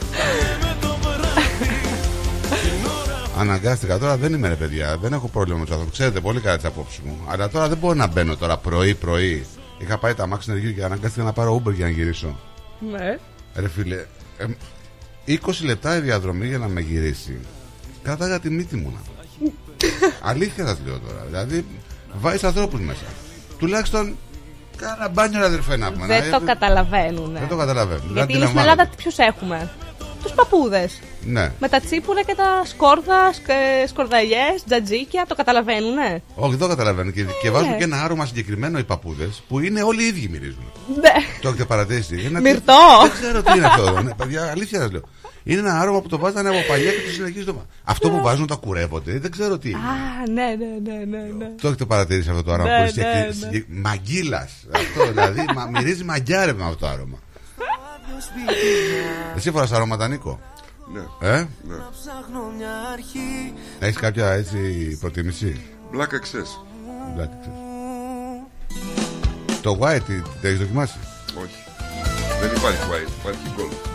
Αναγκάστηκα τώρα, δεν είμαι ρε παιδιά, δεν έχω πρόβλημα με τους ανθρώπους. Ξέρετε πολύ καλά τις απόψεις μου. Αλλά τώρα δεν μπορώ να μπαίνω τώρα πρωί-πρωί. Είχα πάει τα μάξι ενεργείου και αναγκάστηκα να πάρω Uber για να γυρίσω. Ναι. Ρε φίλε, ε, 20 λεπτά η διαδρομή για να με γυρίσει. Κράταγα τη μύτη μου. να. <laughs> Αλήθεια σας λέω τώρα. Δηλαδή, βάζεις ανθρώπους μέσα. Τουλάχιστον κάνα μπάνιο, ρε αδερφέ, να πούμε. Δεν Να- το καταλαβαίνουν. Δεν το καταλαβαίνω. Δεν Γιατί είναι στην αντιλαμβάνονται. Ελλάδα ποιου έχουμε; Τους παππούδες. Ναι. Με τα τσίπουρα και τα σκόρδα, σκορδαλιές, τζατζίκια, το καταλαβαίνουνε; Όχι, δεν το καταλαβαίνω. Και, και βάζουν Ναι. και ένα άρωμα συγκεκριμένο οι παππούδες που είναι όλοι οι ίδιοι μυρίζουν. Ναι. Το έχετε παρατηρήσει. Ένα- Μυρτό. Δεν ξέρω τι είναι αυτό. Ναι, παιδιά, αλήθεια σας λέω. Είναι ένα άρωμα που το βάζανε από παλιά και το συνεχίζει το. Αυτό που βάζουν τα κουρεύονται. Δεν ξέρω τι είναι. Α, ναι, ναι, ναι, ναι. ναι. Το έχετε παρατηρήσει αυτό το άρωμα Ναι, που είναι ναι, συγκεκρι- ναι. συγκεκ- Μαγκύλας. Αυτό δηλαδή μα, μυρίζει μαγκιάρευμα αυτό το άρωμα. Εσύ φοράς αρώματα Νίκο. Ναι. Ε; Ναι. Έχεις κάποια έτσι προτίμηση; Black Access. Black Access. Το white τι, τι το έχεις δοκιμάσει; Όχι. Δεν υπάρχει white, υπάρχει gold.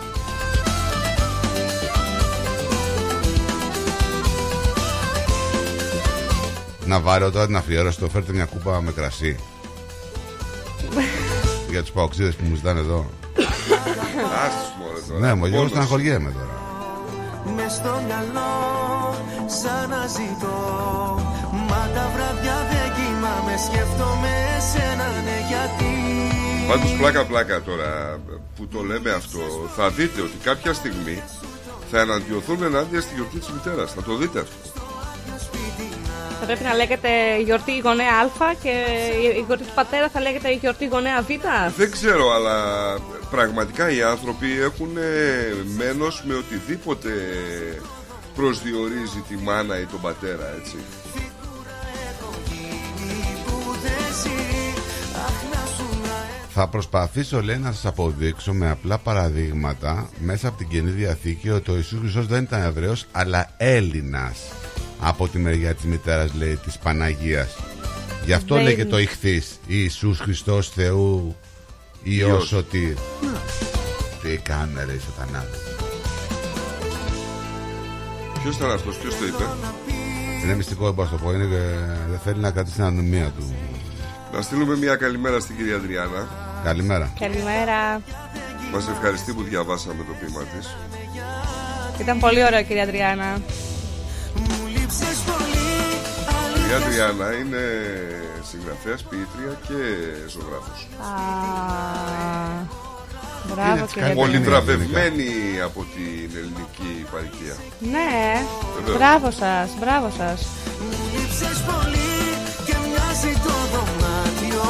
Να βάρω τώρα την αφιέρωση το φέρτε μια κούπα με κρασί. <laughs> Για τους παοξίδες που μου ζητάνε εδώ. Άστος μωρέ τώρα. Ναι, μου εγώ Μόνος. στεναχωριέμαι τώρα. Με στο μυαλό σαν να ζητώ Μα τα βράδια δεν κοιμάμαι Σκέφτομαι εσένα ναι γιατί Πάντως πλάκα πλάκα τώρα που το λέμε αυτό θα δείτε ότι κάποια στιγμή θα εναντιωθούν ενάντια στη γιορτή της μητέρας. Θα το δείτε αυτό. Θα πρέπει να λέγεται γιορτή γονέα Α και η γιορτή του πατέρα θα λέγεται γιορτή γονέα Β. Δεν ξέρω, αλλά πραγματικά οι άνθρωποι έχουν ε, μένος με οτιδήποτε προσδιορίζει τη μάνα ή τον πατέρα, έτσι. Θα προσπαθήσω λέει να σας αποδείξω με απλά παραδείγματα μέσα από την Καινή Διαθήκη ότι ο Ιησούς Χριστός δεν ήταν Εβραίος αλλά Έλληνας από τη μεριά της μητέρας λέει της Παναγίας γι' αυτό Δεν- λέει και το ηχθής Ιησούς Χριστός Θεού Υιός Υιός. Σωτήρ τι κάνουν ρε οι σατανάδες Ποιος ήταν αυτός, ποιος το είπε; είναι μυστικό δεν μπορώ να το πω είναι και δεν θέλει να κρατήσει την ανομία του Να στείλουμε μια καλημέρα στην κυρία Αντριάννα. Καλημέρα Καλημέρα. Μας ευχαριστεί που διαβάσαμε το ποίημα της. Ήταν πολύ ωραίο, κυρία Αντριάννα. Η κυρία Αντριάννα είναι συγγραφέας, ποιήτρια και ζωγράφος. Α, Μπράβο, Έτσι, κυρία κάνει Πολύ Αντριάννα. βραβευμένη από την ελληνική παροικία. Ναι, Βεβαίως. μπράβο σας, μπράβο σας. Λείψες πολύ και μοιάζει το δωμάτιο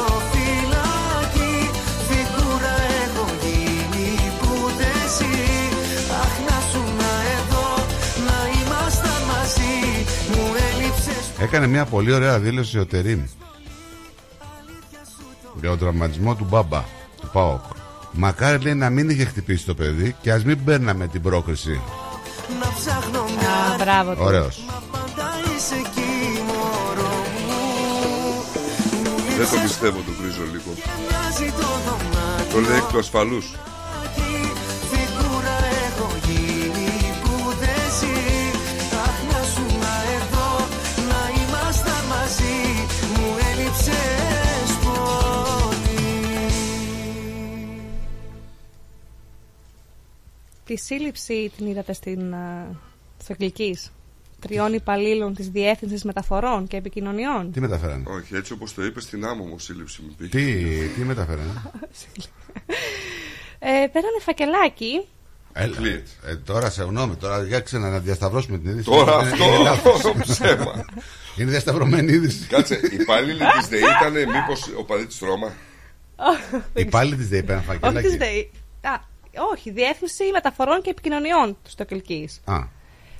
Έκανε μια πολύ ωραία δήλωση ο Τερίμ για τον τραυματισμό του Μπάμπα, του ΠΑΟΚ. Μακάρι λέει να μην είχε χτυπήσει το παιδί και ας μην παίρναμε την πρόκριση. να ψάχνω μια Α, μπράβο του. Ωραίος. πάντα είσαι εκεί μωρό μου Δεν το πιστεύω, το κρίζω λίγο. Μοιάζει το δωμάτιο Το λέει εκ του ασφαλούς. Τη σύλληψη την είδατε στην, α, στο Αγγλικής; Τριών υπαλλήλων της Διεύθυνσης Μεταφορών και Επικοινωνιών; Τι μεταφέρανε; Όχι, έτσι όπως το είπες στην άμμο μου σύλληψη μου πήγε. Τι, τι μεταφέρανε; Ε, πέρανε φακελάκι. Έλα. Κλείτ. Ε, τώρα σε γνώμη, τώρα για ξένα να διασταυρώσουμε την είδηση. Τώρα Είναι- αυτό είναι λάθος. ψέμα. Είναι διασταυρωμένη είδηση. Κάτσε, οι υπάλληλοι της ΔΕΗ ήταν μήπως ο παδί της Ρώμα; Οι πάλι της ΔΕΗ πέραν Όχι φακελάκι. της ΔΕΗ. Α, όχι, Διεύθυνση Μεταφορών και Επικοινωνιών του Στοκελκής. Α,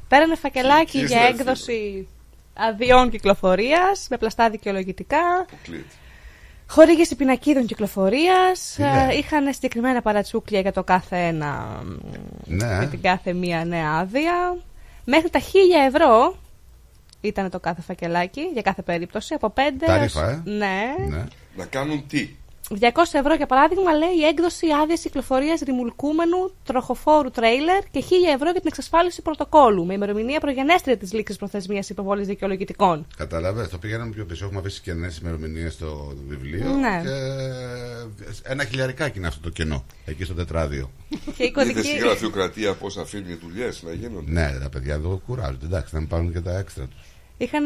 Πέρανε φακελάκι Κλειστ, για ρε, έκδοση αδειών κυκλοφορίας με πλαστά δικαιολογητικά. Κλείτ. Χορήγηση πινακίδων κυκλοφορίας. Τι λέει; Είχαν συγκεκριμένα παρατσούκλια για το κάθε ένα. ναι. Για την κάθε μία νέα άδεια. Μέχρι τα 1000 ευρώ ήταν το κάθε φακελάκι για κάθε περίπτωση. Από 5 Ταρίφα, ε. Ναι. ναι. Να κάνουν τι; 200 ευρώ για παράδειγμα λέει η έκδοση άδειας κυκλοφορίας ρημουλκούμενου τροχοφόρου τρέιλερ και 1000 ευρώ για την εξασφάλιση πρωτοκόλου με ημερομηνία προγενέστρια της λήξη προθεσμίας υποβολή δικαιολογητικών. Καταλαβαίνεις, το πήγαμε πιο πίσω. Έχουμε αφήσει κενές ημερομηνίες στο βιβλίο. Ναι. Και ένα χιλιαρικάκι είναι αυτό το κενό. Εκεί στο τετράδιο. <laughs> Και η Είδες η κωδική. γραφειοκρατία πώς αφήνει δουλειές να γίνονται. ναι, τα παιδιά εδώ κουράζονται. Εντάξει, να μην πάρουν και τα έξτρα τους. Είχαν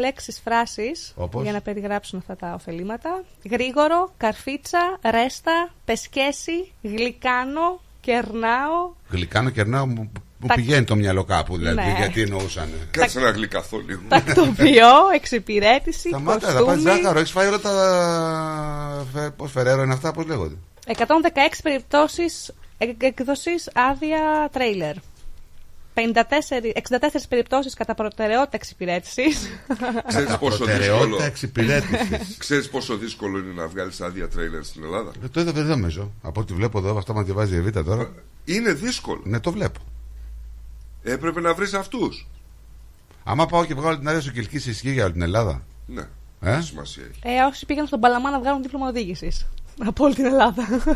λέξεις, φράσεις Όπως; για να περιγράψουν αυτά τα ωφελήματα. Γρήγορο, καρφίτσα, ρέστα, πεσκέση, γλυκάνο, Κερνάω. Γλυκάνο κερνάω μου, μου Τα- πηγαίνει το μυαλό κάπου δηλαδή. Ναι. Γιατί εννοούσαν. Κάτσε να γλυκαθώ λίγο. Τακτοποιώ, εξυπηρέτηση, Σταμάτα, θα πάρει κοστούμι. ζάχαρο. Έχεις φάει όλα τα. φε- Πώς φεραίρο είναι αυτά, πώς λέγονται; 116 περιπτώσεις εκ- εκδοσής άδεια τρέιλερ. 54, 64 περιπτώσεις κατά προτεραιότητα εξυπηρέτησης. <laughs> Ξέρεις Κατά πόσο προτεραιότητα δύσκολο. εξυπηρέτησης. <laughs> Ξέρεις πόσο δύσκολο είναι να βγάλεις άδεια τρέιλερ στην Ελλάδα; Ε, Το είδα δεν νομίζω. Από ό,τι βλέπω εδώ, αυτά μα διαβάζει η Εβίτα τώρα. Είναι δύσκολο. Ναι, το βλέπω. Έπρεπε να βρεις αυτούς. Άμα πάω και βγάλω την άδεια σου κυλική σε ισχύει για όλη την Ελλάδα. Ναι. Ε; Σημασία έχει. ε, όσοι πήγαν στον Παλαμά να βγάλουν δίπλωμα οδήγησης. Από όλη την Ελλάδα. <laughs>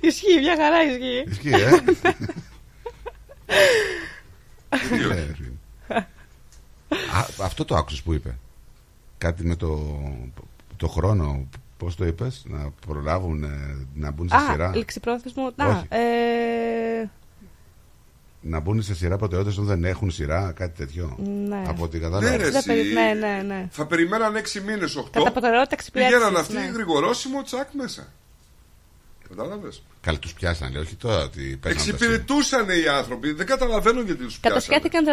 ισχύει, μια χαρά ισχύει. Ισχύει, ε; Τι Ναι, Α, αυτό το άκουσες που είπε. Κάτι με το, το χρόνο. Πώς το είπες, να προλάβουν ε, να μπουν σε σειρά. Α, ληξιπρόθεσμο. Να, Όχι. ε, Να μπουν σε σειρά προτεραιότητες όταν δεν έχουν σειρά, κάτι τέτοιο. Ναι. Από ό,τι Ναι, κατάλαβα. ρε, δεν εσύ. περι- ναι, ναι, ναι. Θα περιμέναν 6 μήνες, 8. Κατά προτεραιότητα εξυπηρέτησης, Πηγαίναν αυτοί ναι. γρηγορόσιμο, τσακ μέσα. Κατάλαβες; Καλά, τους πιάσαν, λέει, όχι τώρα ότι παίρνουν τα σειρά. Εξυπηρετούσαν οι άνθρωποι. Δεν καταλαβαίνω γιατί τους πιάσανε. Κατασχέθηκαν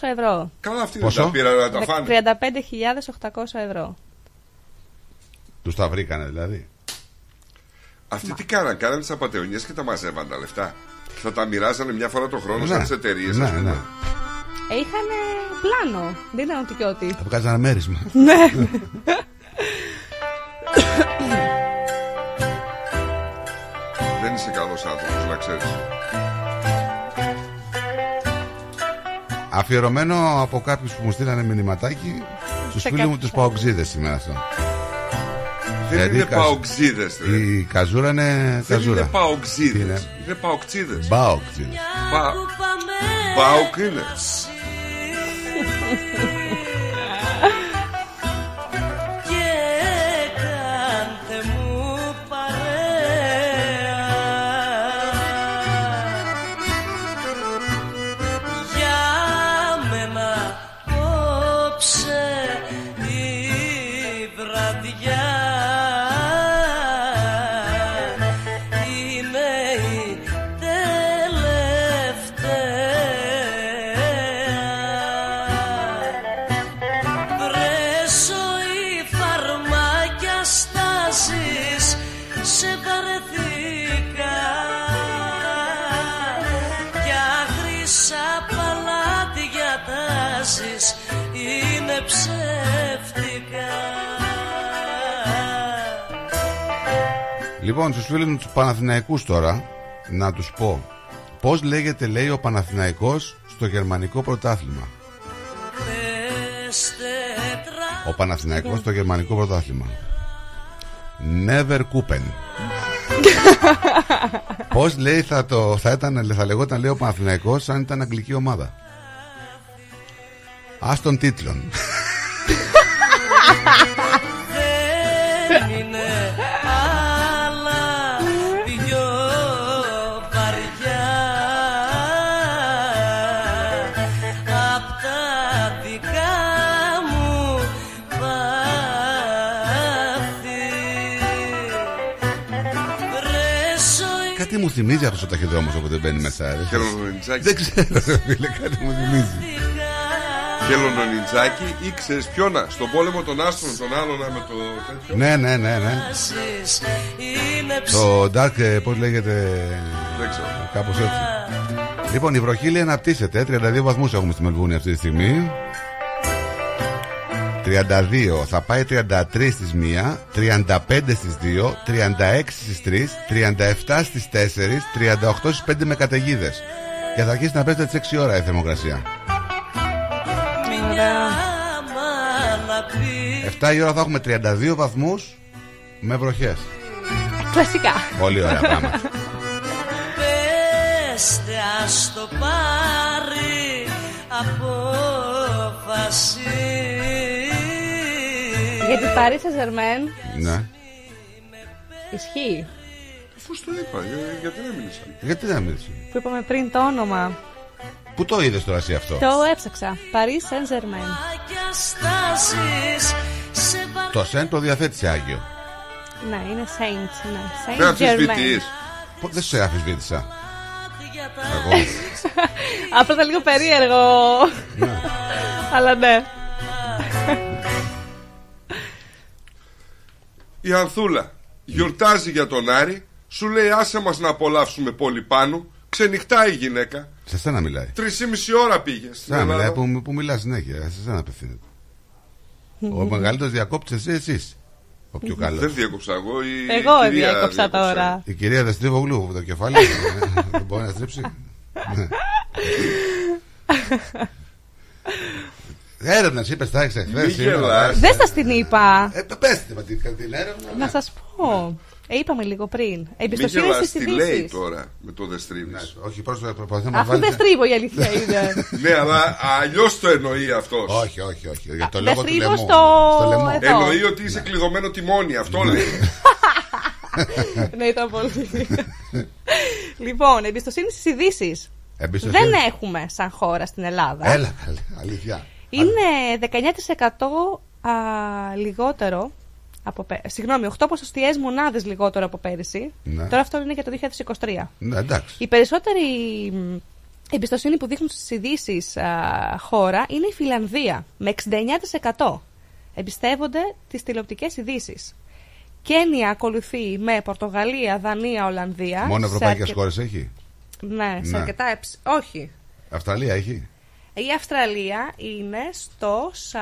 35.800 ευρώ. Καλά, αυτοί Πόσο; δεν τα πήραν να τα φάνε. 35.800 ευρώ. Τους τα βρήκανε δηλαδή. Αυτοί τι κάναν, κάνανε τις απαταιωνιές και τα μαζεύαν τα λεφτά. Θα τα μοιράζανε μια φορά το χρόνο Ναι. σαν τι εταιρείες. Ναι, ναι. Ε, είχαν πλάνο. Δεν ήταν ότι και ότι. Θα βγάζανε μέρισμα. ναι. <laughs> <laughs> είσαι καλός άνθρωπος, να ξέρεις. Αφιερωμένο από κάποιους που μου στείλανε μηνυματάκι στου Σε φίλους μου κάποιους. τους Παοξίδες σήμερα αυτό. Δεν Γιατί είναι η καζ- παοξίδες. Η καζούρα είναι Δεν καζούρα. είναι παοξίδες. Είναι Είναι παοξίδες. Μπάοξίδες. Πάοκ είναι. Λοιπόν, στους φίλους μου τους Παναθηναϊκούς τώρα, να τους πω πώς λέγεται, λέει, ο Παναθηναϊκός στο γερμανικό πρωτάθλημα; Πες τετρά Ο Παναθηναϊκός στο γερμανικό πρωτάθλημα. Never Kupen. Πώς λέει θα, το, θα, ήταν, θα λεγόταν λέει ο Παναθηναϊκός αν ήταν αγγλική ομάδα. Α των τίτλων. Κάτι μου θυμίζει αυτός ο ταχυδρόμος όποτε μπαίνει μέσα. ρε. Χελονιτζάκι. Δεν ξέρω, ρε φίλε, κάτι μου θυμίζει. Χελονιτζάκι ή ξέρεις ποιον να. Στον πόλεμο των άστρων, τον άλλον να με το τέτοιο. Ναι, ναι, ναι, ναι. Άσεις είναι Το Dark, ε, πώς λέγεται, Δεν ξέρω. κάπως έτσι. Λοιπόν, η βροχή λέει αναπτύσσεται. 32 βαθμούς έχουμε στη Μελβούνη αυτή τη στιγμή. 32, θα πάει 33 στις 1, 35 στις 2, 36 στις 3, 37 στις 4, 38 στις 5 με καταιγίδες. Και θα αρχίσει να πέφτει τις 6 ώρα η θερμοκρασία. μια μαλαπή 7 η ώρα θα έχουμε 32 βαθμούς με βροχές. Κλασικά. Πολύ ωραία <laughs> πράγματα. Πέστε ας το πάρει απόφαση Για την Paris Saint-Germain ναι. ισχύει. Αφού σου το είπα, για- γιατί δεν μίλησα. Γιατί δεν μιλήσει. Που είπαμε πριν το όνομα. Πού το είδες τώρα εσύ αυτό; Το έψαξα. Paris Saint-Germain. Κι αστάσεις σε βαρ... Το ΣΕΝ το διαθέτει σε Άγιο. Ναι, είναι Saints. Ναι. Saint Δεν Germain. αμφισβητείς. Πο- Δεν σε αφισβήτησα. Εγώ. <laughs> Απλά ήταν λίγο περίεργο. Αλλά ναι. Η Ανθούλα γιορτάζει για τον Άρη, σου λέει άσε μας να απολαύσουμε πολύ πάνω. Ξενυχτάει η γυναίκα. Σε σένα μιλάει. Τρεις ώρα πήγε. στην Σε σένα μιλάει Ελλάδα. που, που μιλάς συνέχεια. Σε σένα απευθύνεται. Ο μεγαλύτερος διακόπτης εσύ, εσείς. Ο πιο καλός. Δεν διέκοψα εγώ. Η Εγώ κυρία διέκοψα διέκοψε. τώρα. Η κυρία δεν στρίβω γλου το κεφάλι. Δεν <laughs> μπορεί να στρίψει. <laughs> <laughs> Ναι. Έρευνα, είπες, τα έχεις Μη εχθέ. γελάς. Δεν σα την είπα. Ε, πέστε με την την έρευνα. Να σας πω. Ε, είπαμε λίγο πριν. Μην Εμπιστοσύνη γελάς, στις τι λέει ειδήσεις. τώρα με το δεν στρίβεις. Όχι, πώς το προσπαθεί να Αφού βάλει. δεν στρίβω η αλήθεια είναι. <laughs> Ναι, αλλά αλλιώς το εννοεί αυτός. Όχι, όχι, όχι. Για το δεν λόγο του στρίβω λαιμού. στο- Στο λαιμό. εδώ. Εννοεί ότι είσαι κλειδωμένο τιμόνι, αυτό λέει. <laughs> ναι, ήταν πολύ. <laughs> λοιπόν, εμπιστοσύνη στις ειδήσεις. Εμπιστοσύνη. Δεν έχουμε σαν χώρα στην Ελλάδα. Έλα, καλή, αλήθεια. Είναι 19% α, λιγότερο. Από, πέ- συγγνώμη, 8 ποσοστιαίες μονάδες λιγότερο από πέρυσι. Ναι. Τώρα αυτό είναι για το 2023. Ναι, εντάξει. Η περισσότερη μ, εμπιστοσύνη που δείχνουν στις ειδήσεις α, χώρα είναι η Φιλανδία με 69%. Εμπιστεύονται τις τηλεοπτικές ειδήσεις. Κένια ακολουθεί με Πορτογαλία, Δανία, Ολλανδία. Μόνο Σε ευρωπαϊκές αρκε- χώρες έχει; Ναι, σε Ναι. αρκετά εψ... Όχι. Αυστραλία έχει; Η Αυστραλία είναι στο 43%.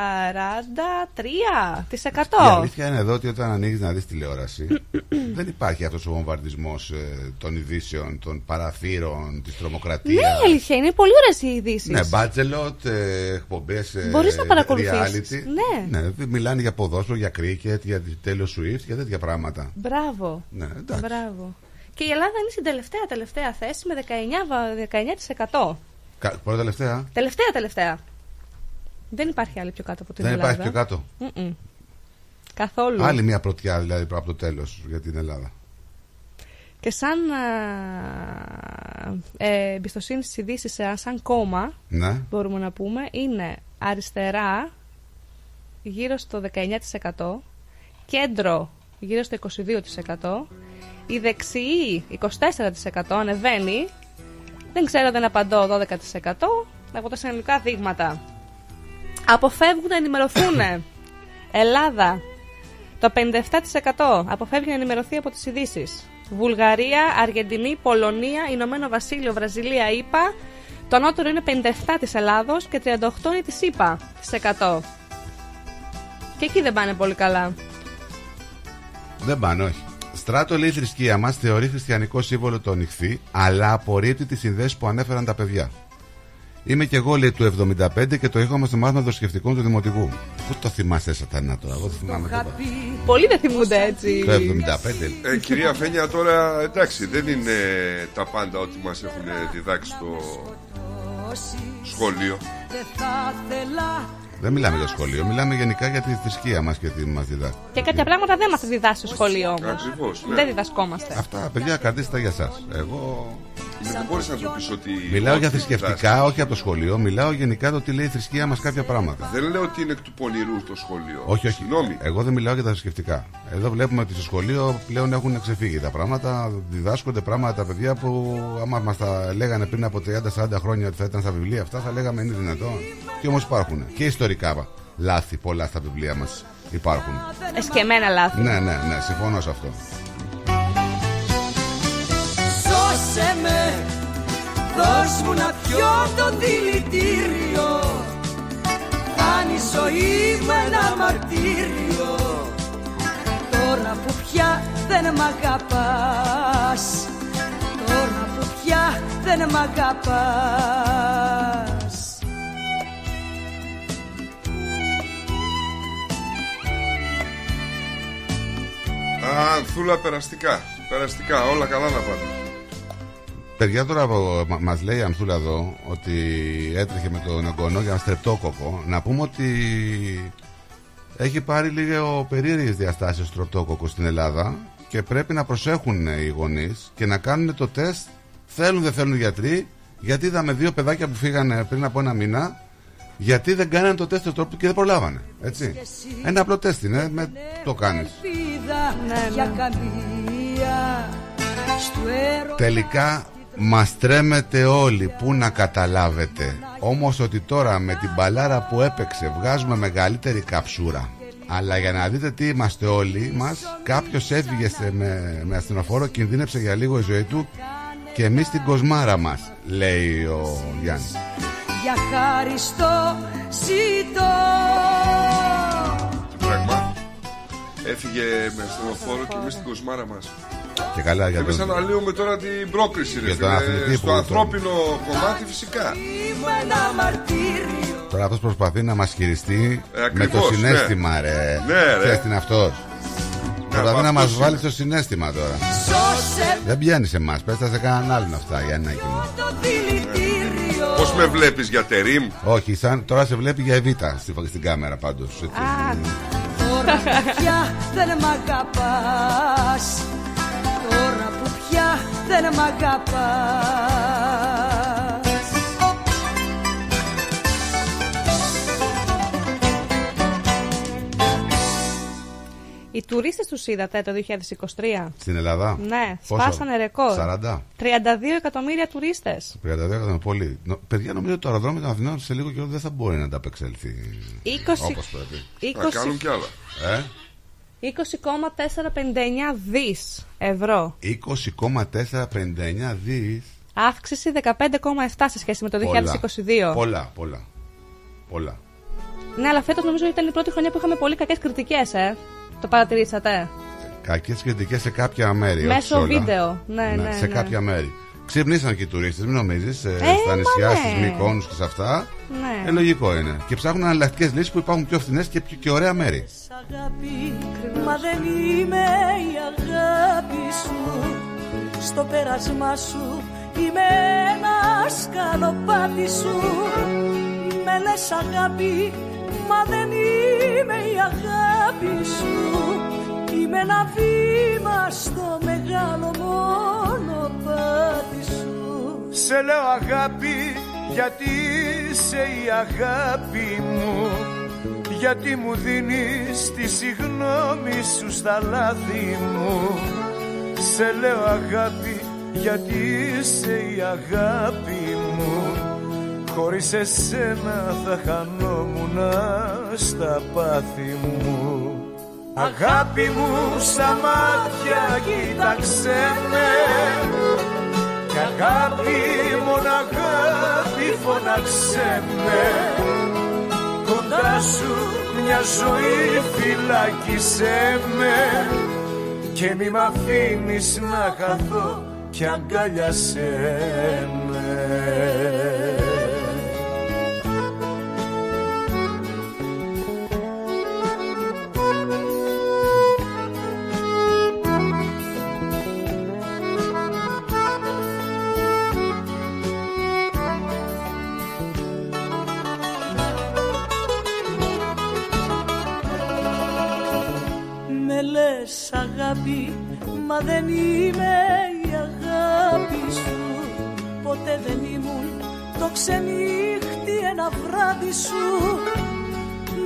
Η αλήθεια είναι εδώ ότι όταν ανοίγεις να δεις τηλεόραση, <clears throat> δεν υπάρχει αυτός ο βομβαρδισμός των ειδήσεων, των παραθύρων, της Ναι, τρομοκρατία. η αλήθεια είναι πολύ ωραίες οι ειδήσεις. Ναι, μπάτζελοτ, εκπομπές. Μπορείς να παρακολουθήσεις. Ναι. ναι. Μιλάνε για ποδόσφαιρο, για κρίκετ, για τέλο Swift, για τέτοια πράγματα. Μπράβο. Ναι, εντάξει. Μπράβο. Και η Ελλάδα είναι στην τελευταία τελευταία θέση με 19, βα- 19%. Κα- Πρώτα τελευταία. Τελευταία τελευταία. Δεν υπάρχει άλλη πιο κάτω από την Δεν Ελλάδα. υπάρχει πιο κάτω. Mm-mm. Καθόλου. Άλλη μια πρωτιά δηλαδή από το τέλος για την Ελλάδα. Και σαν α, ε, εμπιστοσύνη στις ειδήσεις σε- σαν κόμμα, Ναι. μπορούμε να πούμε, είναι αριστερά γύρω στο 19%, κέντρο γύρω στο 22%, η δεξιή 24% ανεβαίνει, δεν ξέρω, δεν απαντώ 12% από τα συνολικά δείγματα. Αποφεύγουν να ενημερωθούν. <coughs> Ελλάδα, το 57% αποφεύγει να ενημερωθεί από τις ειδήσεις. Βουλγαρία, Αργεντινή, Πολωνία, Ηνωμένο Βασίλειο, Βραζιλία, ΗΠΑ. Το ανώτερο είναι 57 της Ελλάδος και 38 είναι της ΗΠΑ. της 100. Και εκεί δεν πάνε πολύ καλά. Δεν πάνε, όχι. Στράτο λέει η θρησκεία μας θεωρεί χριστιανικό σύμβολο το νυχθή, αλλά απορρίπτει τις συνδέσεις που ανέφεραν τα παιδιά. Είμαι και εγώ, λέει, του 75 και το είχαμε στο μάθημα δοσκευτικών του Δημοτικού. Πού το θυμάστε, Σατανά τώρα, εγώ δεν θυμάμαι τίποτα. Πολλοί δεν θυμούνται έτσι. Το 75. Ε, κυρία Φένια, τώρα εντάξει, δεν είναι τα πάντα ότι μας έχουν διδάξει στο σχολείο. Δεν μιλάμε για σχολείο, μιλάμε γενικά για τη θρησκεία μας και τι μας διδάσκει. Και κάποια πράγματα δεν μας διδάσκει στο σχολείο όμως. Ακριβώς, ναι. Δεν διδασκόμαστε. Αυτά, παιδιά, κρατήστε τα για εσά. Εγώ Δεν μπορείς να το πεις ότι... μιλάω ότι για διδάσκει. θρησκευτικά, όχι από το σχολείο. Μιλάω γενικά το τι λέει η θρησκεία μας κάποια πράγματα. Δεν λέω ότι είναι εκ του πονηρού το σχολείο. Όχι, όχι. Συγγνώμη. Εγώ δεν μιλάω για τα θρησκευτικά. Εδώ βλέπουμε ότι στο σχολείο πλέον έχουν ξεφύγει τα πράγματα. Διδάσκονται πράγματα τα παιδιά που άμα μας τα λέγανε πριν από 30-40 χρόνια ότι θα ήταν στα βιβλία αυτά, θα λέγαμε είναι δυνατόν. Και όμως υπάρχουν. Και ιστορικά λάθη πολλά στα βιβλία μας υπάρχουν. Εσκεμμένα λάθη. Ναι, ναι, ναι, συμφωνώ σε αυτό. Σώσε με, δώσ' μου να πιω το δηλητήριο Κάνει η ζωή μου ένα μαρτύριο Τώρα που πια δεν μ' αγαπάς Τώρα που πια δεν μ' αγαπάς Α, Ανθούλα, περαστικά. Περαστικά, όλα καλά να πάνε. Παιδιά τώρα μα μας λέει η Ανθούλα εδώ ότι έτρεχε με τον εγγονό για ένα στρεπτόκοκο. Να πούμε ότι έχει πάρει λίγο περίεργες διαστάσεις ο στρεπτόκοκο στην Ελλάδα και πρέπει να προσέχουν οι γονείς και να κάνουν το τεστ θέλουν δεν θέλουν οι γιατροί γιατί είδαμε δύο παιδάκια που φύγανε πριν από ένα μήνα γιατί δεν κάνανε το τεστ του τρόπου και δεν προλάβανε. Έτσι. Ένα απλό τεστ είναι, με, το κάνεις. Ελπίδα Ναι, για καμία στο έρωτα Τελικά μας τρέμετε όλοι που να καταλάβετε Όμως ότι τώρα με την μπαλάρα που έπαιξε βγάζουμε μεγαλύτερη καψούρα Αλλά για να δείτε τι είμαστε όλοι μας Κάποιος έφυγε σε- με, με ασθενοφόρο Κινδύνεψε για λίγο η ζωή του Και εμείς την κοσμάρα μας Λέει ο Γιάννης για χάριστο ζητώ Τι πράγμα. Έφυγε με ασθενοφόρο και εμείς στην κοσμάρα μας. Και καλά Και για εμείς τον... αναλύουμε τώρα την πρόκριση. Ρε, Για τον φίλε. αθλητή Στο που- ανθρώπινο κομμάτι φυσικά. Είμαι ένα μαρτύριο Τώρα αυτός προσπαθεί να μας χειριστεί Ε, Με ακριβώς, το συνέστημα ναι. ρε Ναι, ρε. Ξέρεις τι είναι αυτός Προσπαθεί να αυτός μας είναι. βάλει στο συνέστημα τώρα Σώσε Δεν πιάνεις σε εμάς, πες τα σε κανέναν άλλον αυτά, Γιάννακι μου. το δηλητήριο Πώς με βλέπεις για τερίμ. Όχι, σαν, τώρα σε βλέπει για Εβίτα στη, στην κάμερα πάντως. Τώρα που πια δεν μ' αγαπάς Τώρα που πια δεν μ' αγαπάς Οι τουρίστες τους είδατε το 2023. Στην Ελλάδα; Ναι, Πόσο; σπάσανε ρεκόρ. 40. 32 εκατομμύρια τουρίστες. 32 εκατομμύρια πολύ. Νο- Παιδιά, νομίζω το αεροδρόμιο των Αθηνών σε λίγο καιρό δεν θα μπορεί να ανταπεξέλθει 20 όπως πρέπει. 20 Να κάνουν κι άλλα. Ε; 20,459 δις ευρώ. 20,459 δις. Αύξηση 15,7 σε σχέση με το 2022. Πολλά, πολλά. Πολλά. Ναι, αλλά φέτος νομίζω ήταν η πρώτη χρονιά που είχαμε πολύ κακές κριτικές, ε. Το παρατηρήσατε. Κακές κριτικές σε κάποια μέρη. όχι σε Μέσω όλα. βίντεο. Ναι, ναι. σε ναι. κάποια μέρη. Ξυπνήσαν και οι τουρίστες, μην νομίζεις. στα μα νησιά, ναι. στις Μυκόνου και σε αυτά. Ναι. Ε, λογικό είναι. Και ψάχνουν εναλλακτικές λύσεις που υπάρχουν πιο φθηνές και, πιο- και ωραία μέρη. αγάπη Μα δεν είμαι η αγάπη σου Στο πέρασμά σου είμαι ένας σκαλοπάτι σου Με λες αγάπη Μα δεν είμαι η αγάπη σου Είμαι ένα βήμα στο μεγάλο μονοπάτι σου. Σε λέω αγάπη γιατί είσαι η αγάπη μου. Γιατί μου δίνεις τη συγνώμη σου στα λάθη μου. Σε λέω αγάπη γιατί είσαι η αγάπη μου. Χωρίς εσένα θα χανόμουν στα πάθη μου Αγάπη μου στα μάτια κοίταξε με. Κι αγάπη μόνο αγάπη φωνάξε με. Κοντά σου μια ζωή φυλάκισέ με. Και μη μ' αφήνεις να χαθώ κι αγκαλιάσέ με Με αγάπη Μα δεν είμαι η αγάπη σου. Ποτέ δεν ήμουν το ξενύχτη ένα βράδυ σου.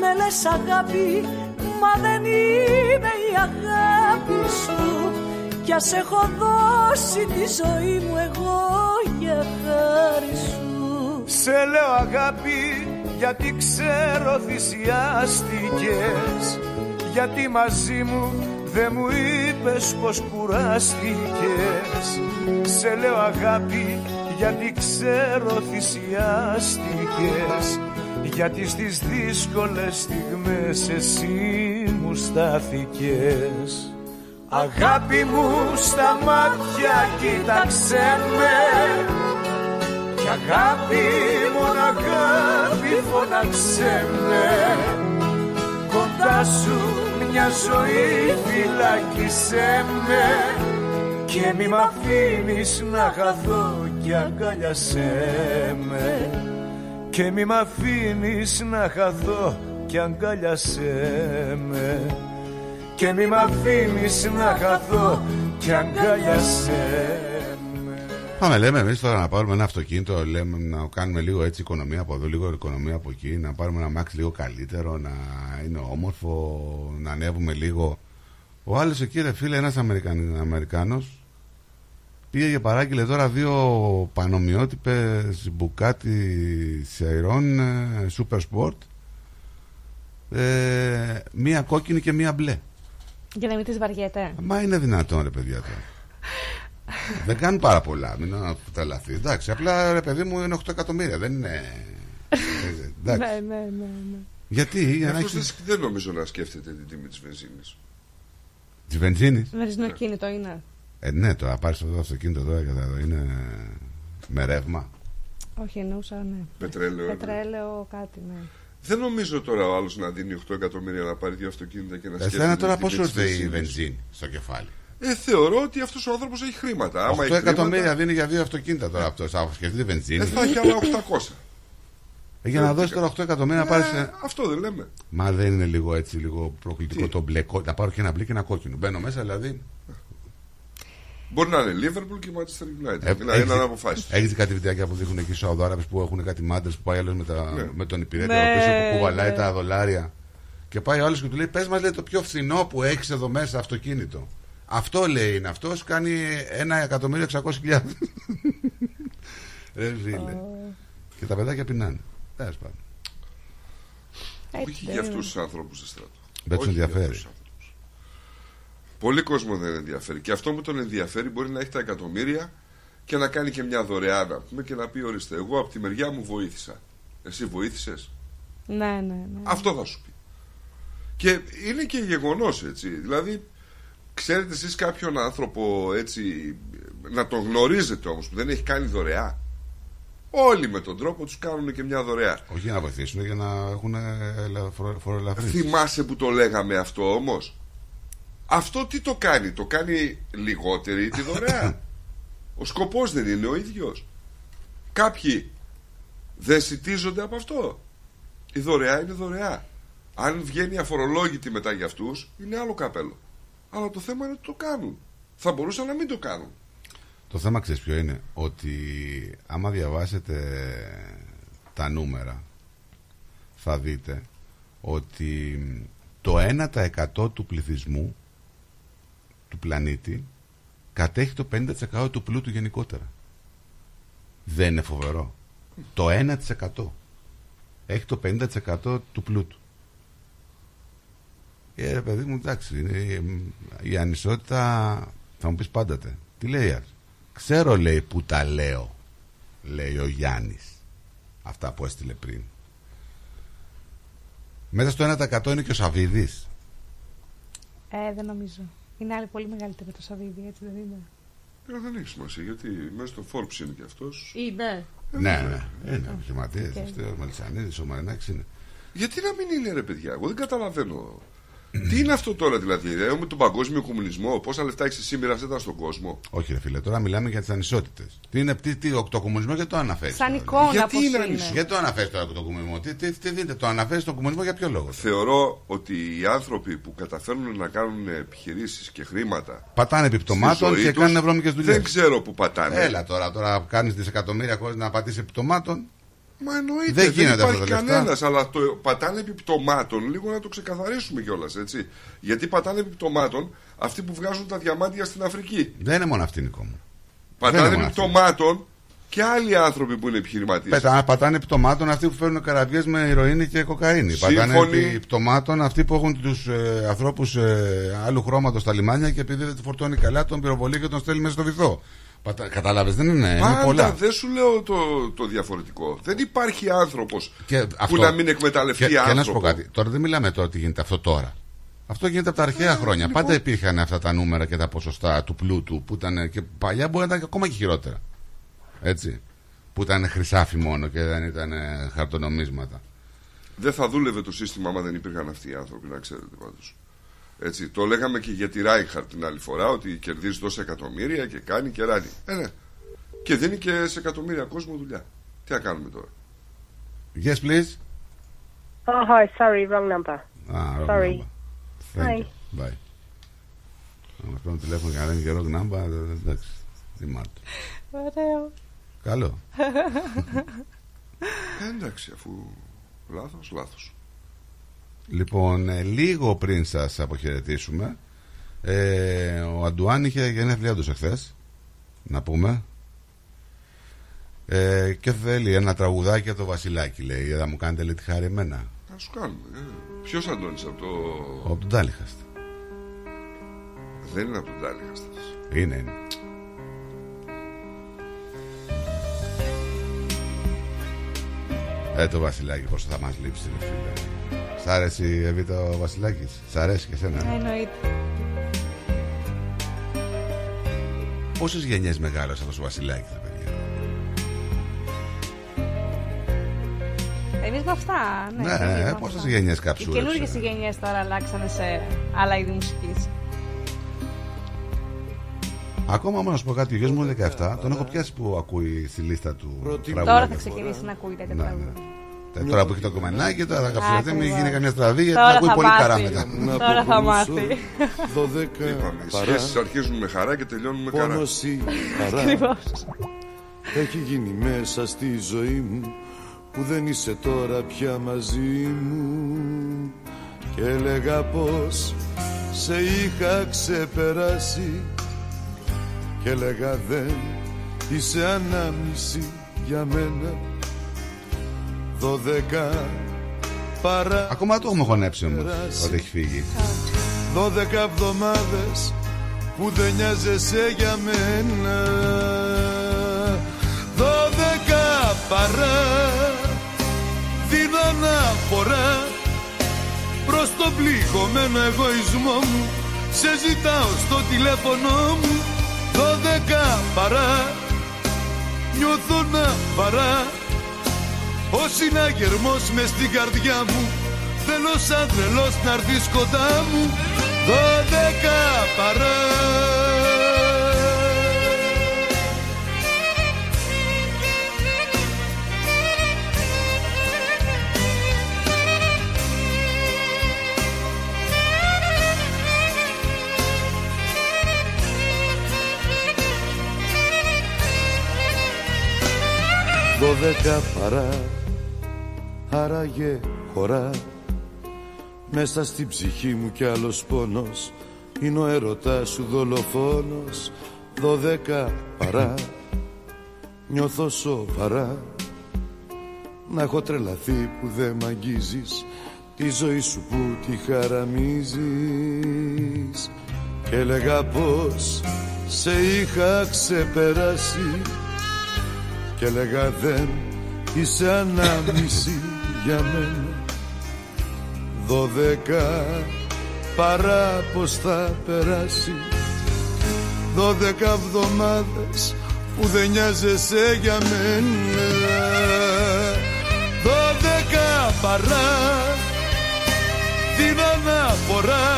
Με λες αγάπη Μα δεν είμαι η αγάπη σου. Κι ας έχω δώσει τη ζωή μου εγώ για χάρη σου. Σε λέω αγάπη γιατί ξέρω θυσιάστηκες. Γιατί μαζί μου δεν μου είπες πως κουράστηκες. Σε λέω αγάπη γιατί ξέρω θυσιάστηκες. Γιατί στις δύσκολες στιγμές εσύ μου στάθηκες Αγάπη μου στα μάτια κοίταξε με. Κι αγάπη, μόνο αγάπη φωνάξε με. Κοντά σου μια ζωή φυλάκισέ με. Και μη μ' αφήνεις να χαθώ κι αγκαλιάσέ με. Και μη μ' αφήνεις να χαθώ κι αγκαλιάσέ με. Και μη μ' αφήνεις να χαθώ κι αγκαλιάσέ με Πάμε, λέμε εμείς τώρα να πάρουμε ένα αυτοκίνητο, λέμε να κάνουμε λίγο έτσι οικονομία από εδώ, λίγο οικονομία από εκεί, να πάρουμε ένα μάξι λίγο καλύτερο, να είναι όμορφο, να ανέβουμε λίγο. Ο άλλος εκεί, ρε φίλε, ένας Αμερικάνος, πήγε και παράγγειλε τώρα δύο πανομοιότυπες μπουκάτι Σεϊρών Super Sport. Ε, μία κόκκινη και μία μπλε. Για να μην τις βαριέται. Μα είναι δυνατόν, ρε παιδιά τώρα. <laughs> δεν κάνουν πάρα πολλά, μην τρελαθεί. Εντάξει, απλά ρε παιδί μου είναι 8 εκατομμύρια, δεν είναι. Ε, εντάξει. ναι, ναι, ναι, ναι. Γιατί, για να Αυτός έχεις... δεν, δεν νομίζω να σκέφτεται την τιμή της βενζίνης. Της βενζίνης; Βενζινό κίνητο είναι. Ε, ναι, τώρα πάρεις αυτό το αυτοκίνητο τώρα και θα είναι με ρεύμα. Όχι, εννοούσα, ναι. Πετρέλαιο. Πετρέλαιο, κάτι, ναι. Δεν νομίζω τώρα ο άλλος να δίνει 8 εκατομμύρια να πάρει δύο αυτοκίνητα και να σκέφτεται. Εσένα τώρα την πώ τιμή ήρθε της η βενζίνης. βενζίνη στο κεφάλι; Ε, θεωρώ ότι αυτός ο άνθρωπος έχει χρήματα. Άμα 8 έχει εκατομμύρια χρήματα, δίνει για δύο αυτοκίνητα τώρα αυτό. Θα σκεφτεί τη βενζίνη. ε, θα έχει άλλα 800. Ε, για να δώσει τώρα 8 εκατομμύρια να πάρεις. Ε, αυτό δεν λέμε. Μα δεν είναι λίγο έτσι, λίγο προκλητικό το μπλε. κό- Να πάρω και ένα μπλε και ένα κόκκινο. Μπαίνω μέσα δηλαδή. Μπορεί να είναι Liverpool και Manchester United. Ε, δηλαδή έχεις- να αποφάσεις. Έχεις δει κάτι βιντεάκια που δείχνουν εκεί στους Σαουδάραβες που έχουν κάτι μάντρε που πάει άλλος με, τα- Ναι. με τον υπηρέτη Ναι, ο οποίος που κουβαλάει ναι. τα δολάρια. Και πάει ο άλλος και του λέει: Πες μας λέει το πιο φθηνό που έχεις εδώ μέσα αυτοκίνητο. Αυτό λέει είναι αυτός, κάνει ένα εκατομμύριο 600.000. <laughs> Ρε φίλε. Και τα παιδάκια πεινάνε. Τέλος πάντων. Όχι για αυτούς τους ανθρώπου στη στρατό. Δεν τους Όχι για ενδιαφέρει. αυτούς τους άνθρωπους. Πολύ κόσμο δεν ενδιαφέρει. Και αυτό που τον ενδιαφέρει μπορεί να έχει τα εκατομμύρια και να κάνει και μια δωρεά να πούμε και να πει: Ορίστε, εγώ από τη μεριά μου βοήθησα. Εσύ βοήθησες; Ναι, ναι, ναι. Αυτό θα σου πει. Και είναι και γεγονός έτσι. Δηλαδή, ξέρετε εσείς κάποιον άνθρωπο έτσι να τον γνωρίζετε όμως που δεν έχει κάνει δωρεά; Όλοι με τον τρόπο τους κάνουν και μια δωρεά. Όχι για να βοηθήσουν, για να έχουν φοροελαφρύνσεις. Θυμάσαι που το λέγαμε αυτό όμως; Αυτό τι το κάνει, το κάνει λιγότερη τη δωρεά. <coughs> ο σκοπός δεν είναι ο ίδιος. Κάποιοι δεν σητίζονται από αυτό. Η δωρεά είναι δωρεά. Αν βγαίνει αφορολόγητη μετά για αυτούς, είναι άλλο καπέλο. Αλλά το θέμα είναι ότι το κάνουν. Θα μπορούσαν να μην το κάνουν. Το θέμα ξέρεις ποιο είναι; Ότι άμα διαβάσετε τα νούμερα Θα δείτε Ότι το 1% του πληθυσμού Του πλανήτη Κατέχει το 50% του πλούτου γενικότερα Δεν είναι φοβερό Το 1% Έχει το 50% του πλούτου ε, ρε παιδί μου, εντάξει, είναι, η- η ανισότητα θα μου πεις πάντατε. Τι λέει ας. Ξέρω λέει που τα λέω, λέει ο Γιάννης. Αυτά που έστειλε πριν. Μέσα στο 1% είναι και ο Σαββίδης. Ε, δεν νομίζω. Είναι άλλη πολύ μεγαλύτερη του Σαββίδη, έτσι δεν είναι; Ε, δεν έχει σημασία γιατί μέσα στο Forbes είναι και αυτός. Είναι. Ναι, ναι. Είναι επιχειρηματίες. Οκ. Αυτοί Ο Μελισανίδης, ο Μαρινάκης είναι. Γιατί να μην είναι ρε παιδιά, εγώ δεν καταλαβαίνω. Τι είναι αυτό τώρα δηλαδή, ε, με τον παγκόσμιο κομμουνισμό, πόσα λεφτά έχεις εσύ μοιραστεί στον κόσμο. Όχι, ρε φίλε, τώρα μιλάμε για τις ανισότητες. Τι είναι, τι, τι, το κομμουνισμό γιατί το αναφέρεις. Σαν εικόνα Γιατί πώς είναι είναι. ανισό. Γιατί το αναφέρεις τώρα το κομμουνισμό. Τι, τι, τι δείτε, το αναφέρεις τον κομμουνισμό για ποιο λόγο. Θεωρώ ότι οι άνθρωποι που καταφέρνουν να κάνουν επιχειρήσεις και χρήματα. Πατάνε επιπτωμάτων στη ζωή και τους, κάνουν βρώμικε δουλειές. Δεν ξέρω που πατάνε. Έλα τώρα, τώρα κάνεις δισεκατομμύρια χωρίς να πατήσεις επιπτωμάτων. Μα εννοείται, Δεν δεν, γίνεται υπάρχει αυτά τα λεφτά. κανένας. Αλλά το πατάνε επιπτωμάτων, λίγο να το ξεκαθαρίσουμε κιόλας, έτσι. Γιατί πατάνε επιπτωμάτων αυτοί που βγάζουν τα διαμάντια στην Αφρική. Δεν είναι μόνο αυτή, Νικό μου. Δεν Πατάνε είναι μόνο αυτή. επιπτωμάτων και άλλοι άνθρωποι που είναι επιχειρηματίες. Πέτα, πατάνε επιπτωμάτων αυτοί που φέρνουν καραβιές με ηρωίνη και κοκαίνη. Πατάνε Σύμφωνοι. επιπτωμάτων αυτοί που έχουν τους ε, ανθρώπους ε, άλλου χρώματος στα λιμάνια και επειδή δεν του φορτώνει καλά, τον πυροβολεί και τον στέλνει μέσα στο βυθό. Πατα... Κατάλαβες, δεν είναι, είναι Πάντα πολλά. δεν σου λέω το, το διαφορετικό. Δεν υπάρχει άνθρωπος Και που αυτό- να μην εκμεταλλευτεί και, και άνθρωπο. να σου πω κάτι. Τώρα δεν μιλάμε τώρα τι γίνεται αυτό τώρα. Αυτό γίνεται από τα αρχαία χρόνια. λοιπόν. Πάντα υπήρχαν αυτά τα νούμερα και τα ποσοστά του πλούτου που ήταν και παλιά μπορεί να ήταν ακόμα και χειρότερα. Έτσι. Που ήταν χρυσάφι μόνο και δεν ήταν ε, χαρτονομίσματα. Δεν θα δούλευε το σύστημα άμα δεν υπήρχαν αυτοί οι άνθρωποι, να ξέρετε πάντως. Έτσι, το λέγαμε και για τη Ράιχαρτ την άλλη φορά ότι κερδίζει τόσα εκατομμύρια και κάνει και ράνει. Ε, ναι. Και δίνει και σε εκατομμύρια κόσμο δουλειά. Τι να κάνουμε τώρα; Yes, please. Oh, hi. Sorry, wrong number. Ah, wrong Sorry. number. Thank Hi. you. Bye. Να μας παίρνουν τηλέφωνο για να λένε και wrong number, ε, εντάξει. Δημάρτου. Ωραίο. Καλό. <laughs> Ε, εντάξει, αφού λάθος, λάθος. Λοιπόν, ε, λίγο πριν σας αποχαιρετήσουμε, ε, ο Αντουάν είχε γενέθλιά του εχθές, να πούμε. Ε, και θέλει ένα τραγουδάκι από το Βασιλάκι, λέει. Θα μου κάνετε λέει τη χάρη εμένα. Να σου κάνουμε. Ε, ποιος Αντώνης από το... Από τον Τάλιχαστ. Δεν είναι από τον Τάλιχαστ. αυτός. Είναι, είναι. Ε, το Βασιλάκι, πόσο θα μας λείψει, ρε φίλε. Σ' άρεσε η Εβίτα ο Βασιλάκης; Σ' αρέσει και εσένα; ε; Εννοείται. Πόσες γενιές μεγάλωσε αυτός ο Βασιλάκης, ρε παιδιά; Εμείς με αυτά, ναι. Ναι, δεν ναι, βγήκαμε πόσες αυτά. γενιές Οι καψούρεψε. καινούργιε γενιές τώρα αλλάξανε σε άλλα είδη μουσικής. Ακόμα όμως να σου πω κάτι, ο γιος μου είναι 17, τον έχω πιάσει που ακούει στη λίστα του τραγούδια. Τώρα θα ξεκινήσει να ακούει τέτοια Ναι, τραγούδια. ναι. Τώρα που έχει το κομμενάκι, τώρα θα καψουραθεί, μην Ακριβώς. γίνει καμιά στραβή, γιατί Τώρα θα ακούει θα πολύ μάθει. καρά μετά. Τώρα θα μάθει. Είπαμε, οι σχέσεις αρχίζουν με χαρά και τελειώνουν με χαρά. Πόνος ή χαρά Έχει γίνει μέσα στη ζωή μου Που δεν είσαι τώρα πια μαζί μου Και έλεγα πως σε είχα ξεπεράσει Και έλεγα δεν είσαι ανάμνηση για μένα Δώδεκα παρά Ακόμα το έχουμε χωνέψει όμως ότι έχει φύγει. Δώδεκα εβδομάδες που δεν νοιάζεσαι για μένα. Δώδεκα παρά την αναφορά Προς τον πληγωμένο εγωισμό μου. Σε ζητάω στο τηλέφωνο μου. Δώδεκα παρά Νιώθω να παρά Ο συναγερμός μες στην καρδιά μου Θέλω σαν τρελός να έρθεις κοντά μου. Δώδεκα παρά. Δώδεκα παρά Άραγε χωρά Μέσα στην ψυχή μου κι άλλος πόνος. Είναι ο έρωτας σου δολοφόνος. Δώδεκα παρά. Νιώθω σοβαρά. Να έχω τρελαθεί που δεν μ' αγγίζεις. Τη ζωή σου που τη χαραμίζεις. Και έλεγα πως σε είχα ξεπεράσει. Και έλεγα δεν είσαι ανάμνηση για μένα. Δώδεκα παρά πως θα περάσει. Δώδεκα εβδομάδες που δεν νοιάζεσαι για μένα. Δώδεκα παρά την αναφορά.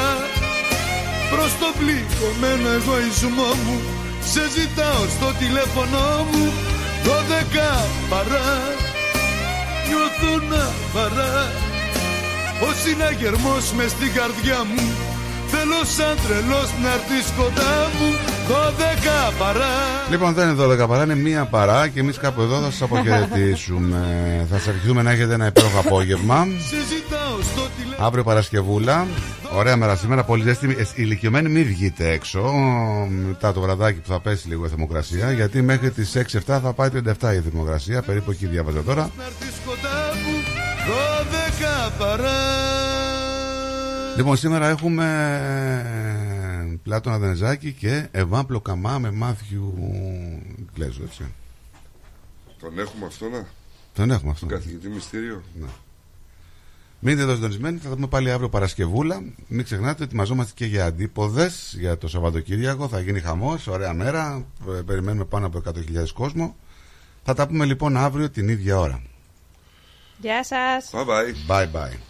Προς το πληγωμένο εγωισμό μου Σε ζητάω στο τηλέφωνο μου. Δώδεκα παρά Νιώθω να παρά. Ο συναγερμός μες στην καρδιά μου Θέλω σαν τρελός να έρθεις κοντά μου Δώδεκα παρά Λοιπόν, δεν είναι 12 παρά, είναι μία παρά και εμείς κάπου εδώ θα σας αποχαιρετήσουμε. <laughs> θα σας ευχηθούμε να έχετε ένα υπέροχο απόγευμα. Σε ζητάω στο τηλέφωνο Αύριο Παρασκευούλα. Ωραία μέρα σήμερα, πολύ ζέστη. Ε, Ηλικιωμένοι μην βγείτε έξω μετά το βραδάκι που θα πέσει λίγο η θερμοκρασία. Γιατί μέχρι τις 6-7 θα πάει 37 η θερμοκρασία. Περίπου εκεί διάβαζα τώρα. να έρθεις κοντά μου Δώδεκα παρά Λοιπόν, σήμερα έχουμε Πλάτωνα Δενεζάκη και Εβάν Πλοκαμά με Μάθιου Γκλέζο, έτσι. Τον έχουμε αυτό να. Τον έχουμε αυτό. Τον καθηγητή μυστήριο. Ναι. Μείνετε εδώ συντονισμένοι, θα τα πούμε πάλι αύριο Παρασκευούλα. Μην ξεχνάτε, ετοιμαζόμαστε και για αντίποδες για το Σαββατοκύριακο. Θα γίνει χαμός, ωραία μέρα. Ε, Περιμένουμε πάνω από 100.000 κόσμο. Θα τα πούμε λοιπόν αύριο την ίδια ώρα. Γεια σας. Bye bye. Bye bye.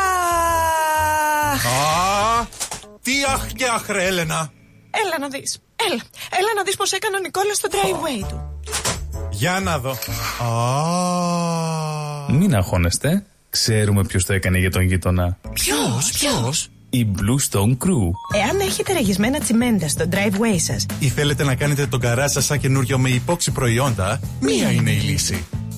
Α, τι αχ και αχ ρε Έλενα. Έλα να δεις. Έλα. Έλα να δεις πως έκανε ο Νικόλας στο driveway του. Για να δω. Α, Μην αγχώνεστε. Ξέρουμε ποιος το έκανε για τον γείτονα. Ποιος, ποιος; Η Blue Stone Crew. Εάν έχετε ραγισμένα τσιμέντα στο driveway σας, ή θέλετε να κάνετε τον καρά σας σαν καινούριο με υπόξι προϊόντα, μία είναι η λύση.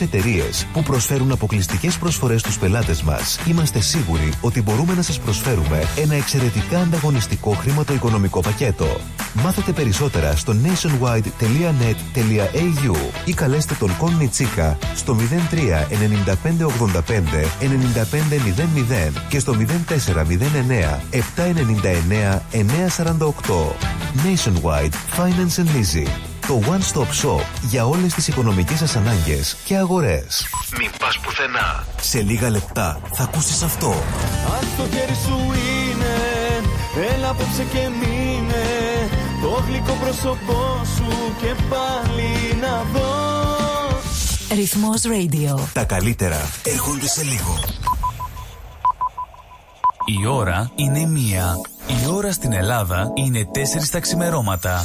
εταιρείες που προσφέρουν αποκλειστικές προσφορές στους πελάτες μας, είμαστε σίγουροι ότι μπορούμε να σας προσφέρουμε ένα εξαιρετικά ανταγωνιστικό χρηματοοικονομικό πακέτο. Μάθετε περισσότερα στο nationwide.net.au ή καλέστε τον Κον Τσίκα στο 03 95 85 95 00 και στο 0409 799 948. Nationwide Finance and Leasing. Το One Stop Shop για όλες τις οικονομικές σας ανάγκες και αγορές. Μην πας πουθενά. Σε λίγα λεπτά θα ακούσεις αυτό. Αν το χέρι σου είναι, έλα απόψε και μείνε. Το γλυκό πρόσωπό σου και πάλι να δω. Ρυθμός Radio. Τα καλύτερα έρχονται σε λίγο. Η ώρα είναι μία. Η ώρα στην Ελλάδα είναι τέσσερις τα ξημερώματα.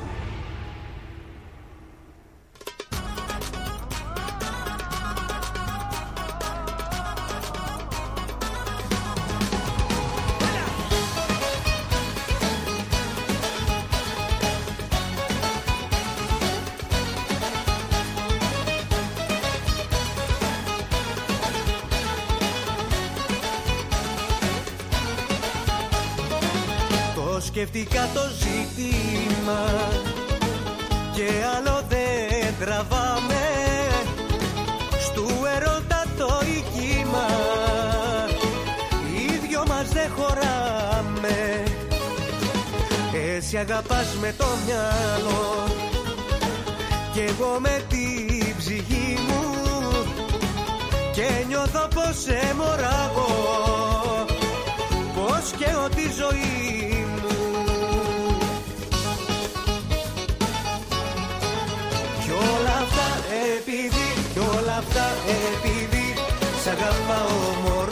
Το σκεφτήκα το ζήτημα και άλλο δεν τραβάμε. Στου ερώτα το οικείμα οι δυο μας δεν χωράμε. Εσύ αγαπάς με το μυαλό Κι εγώ με την ψυχή μου. Και νιώθω πως σε μωράγω Πως και ότι ζωή κι όλα αυτά επειδή Σ' αγαπάω μωρό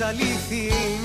Φίλια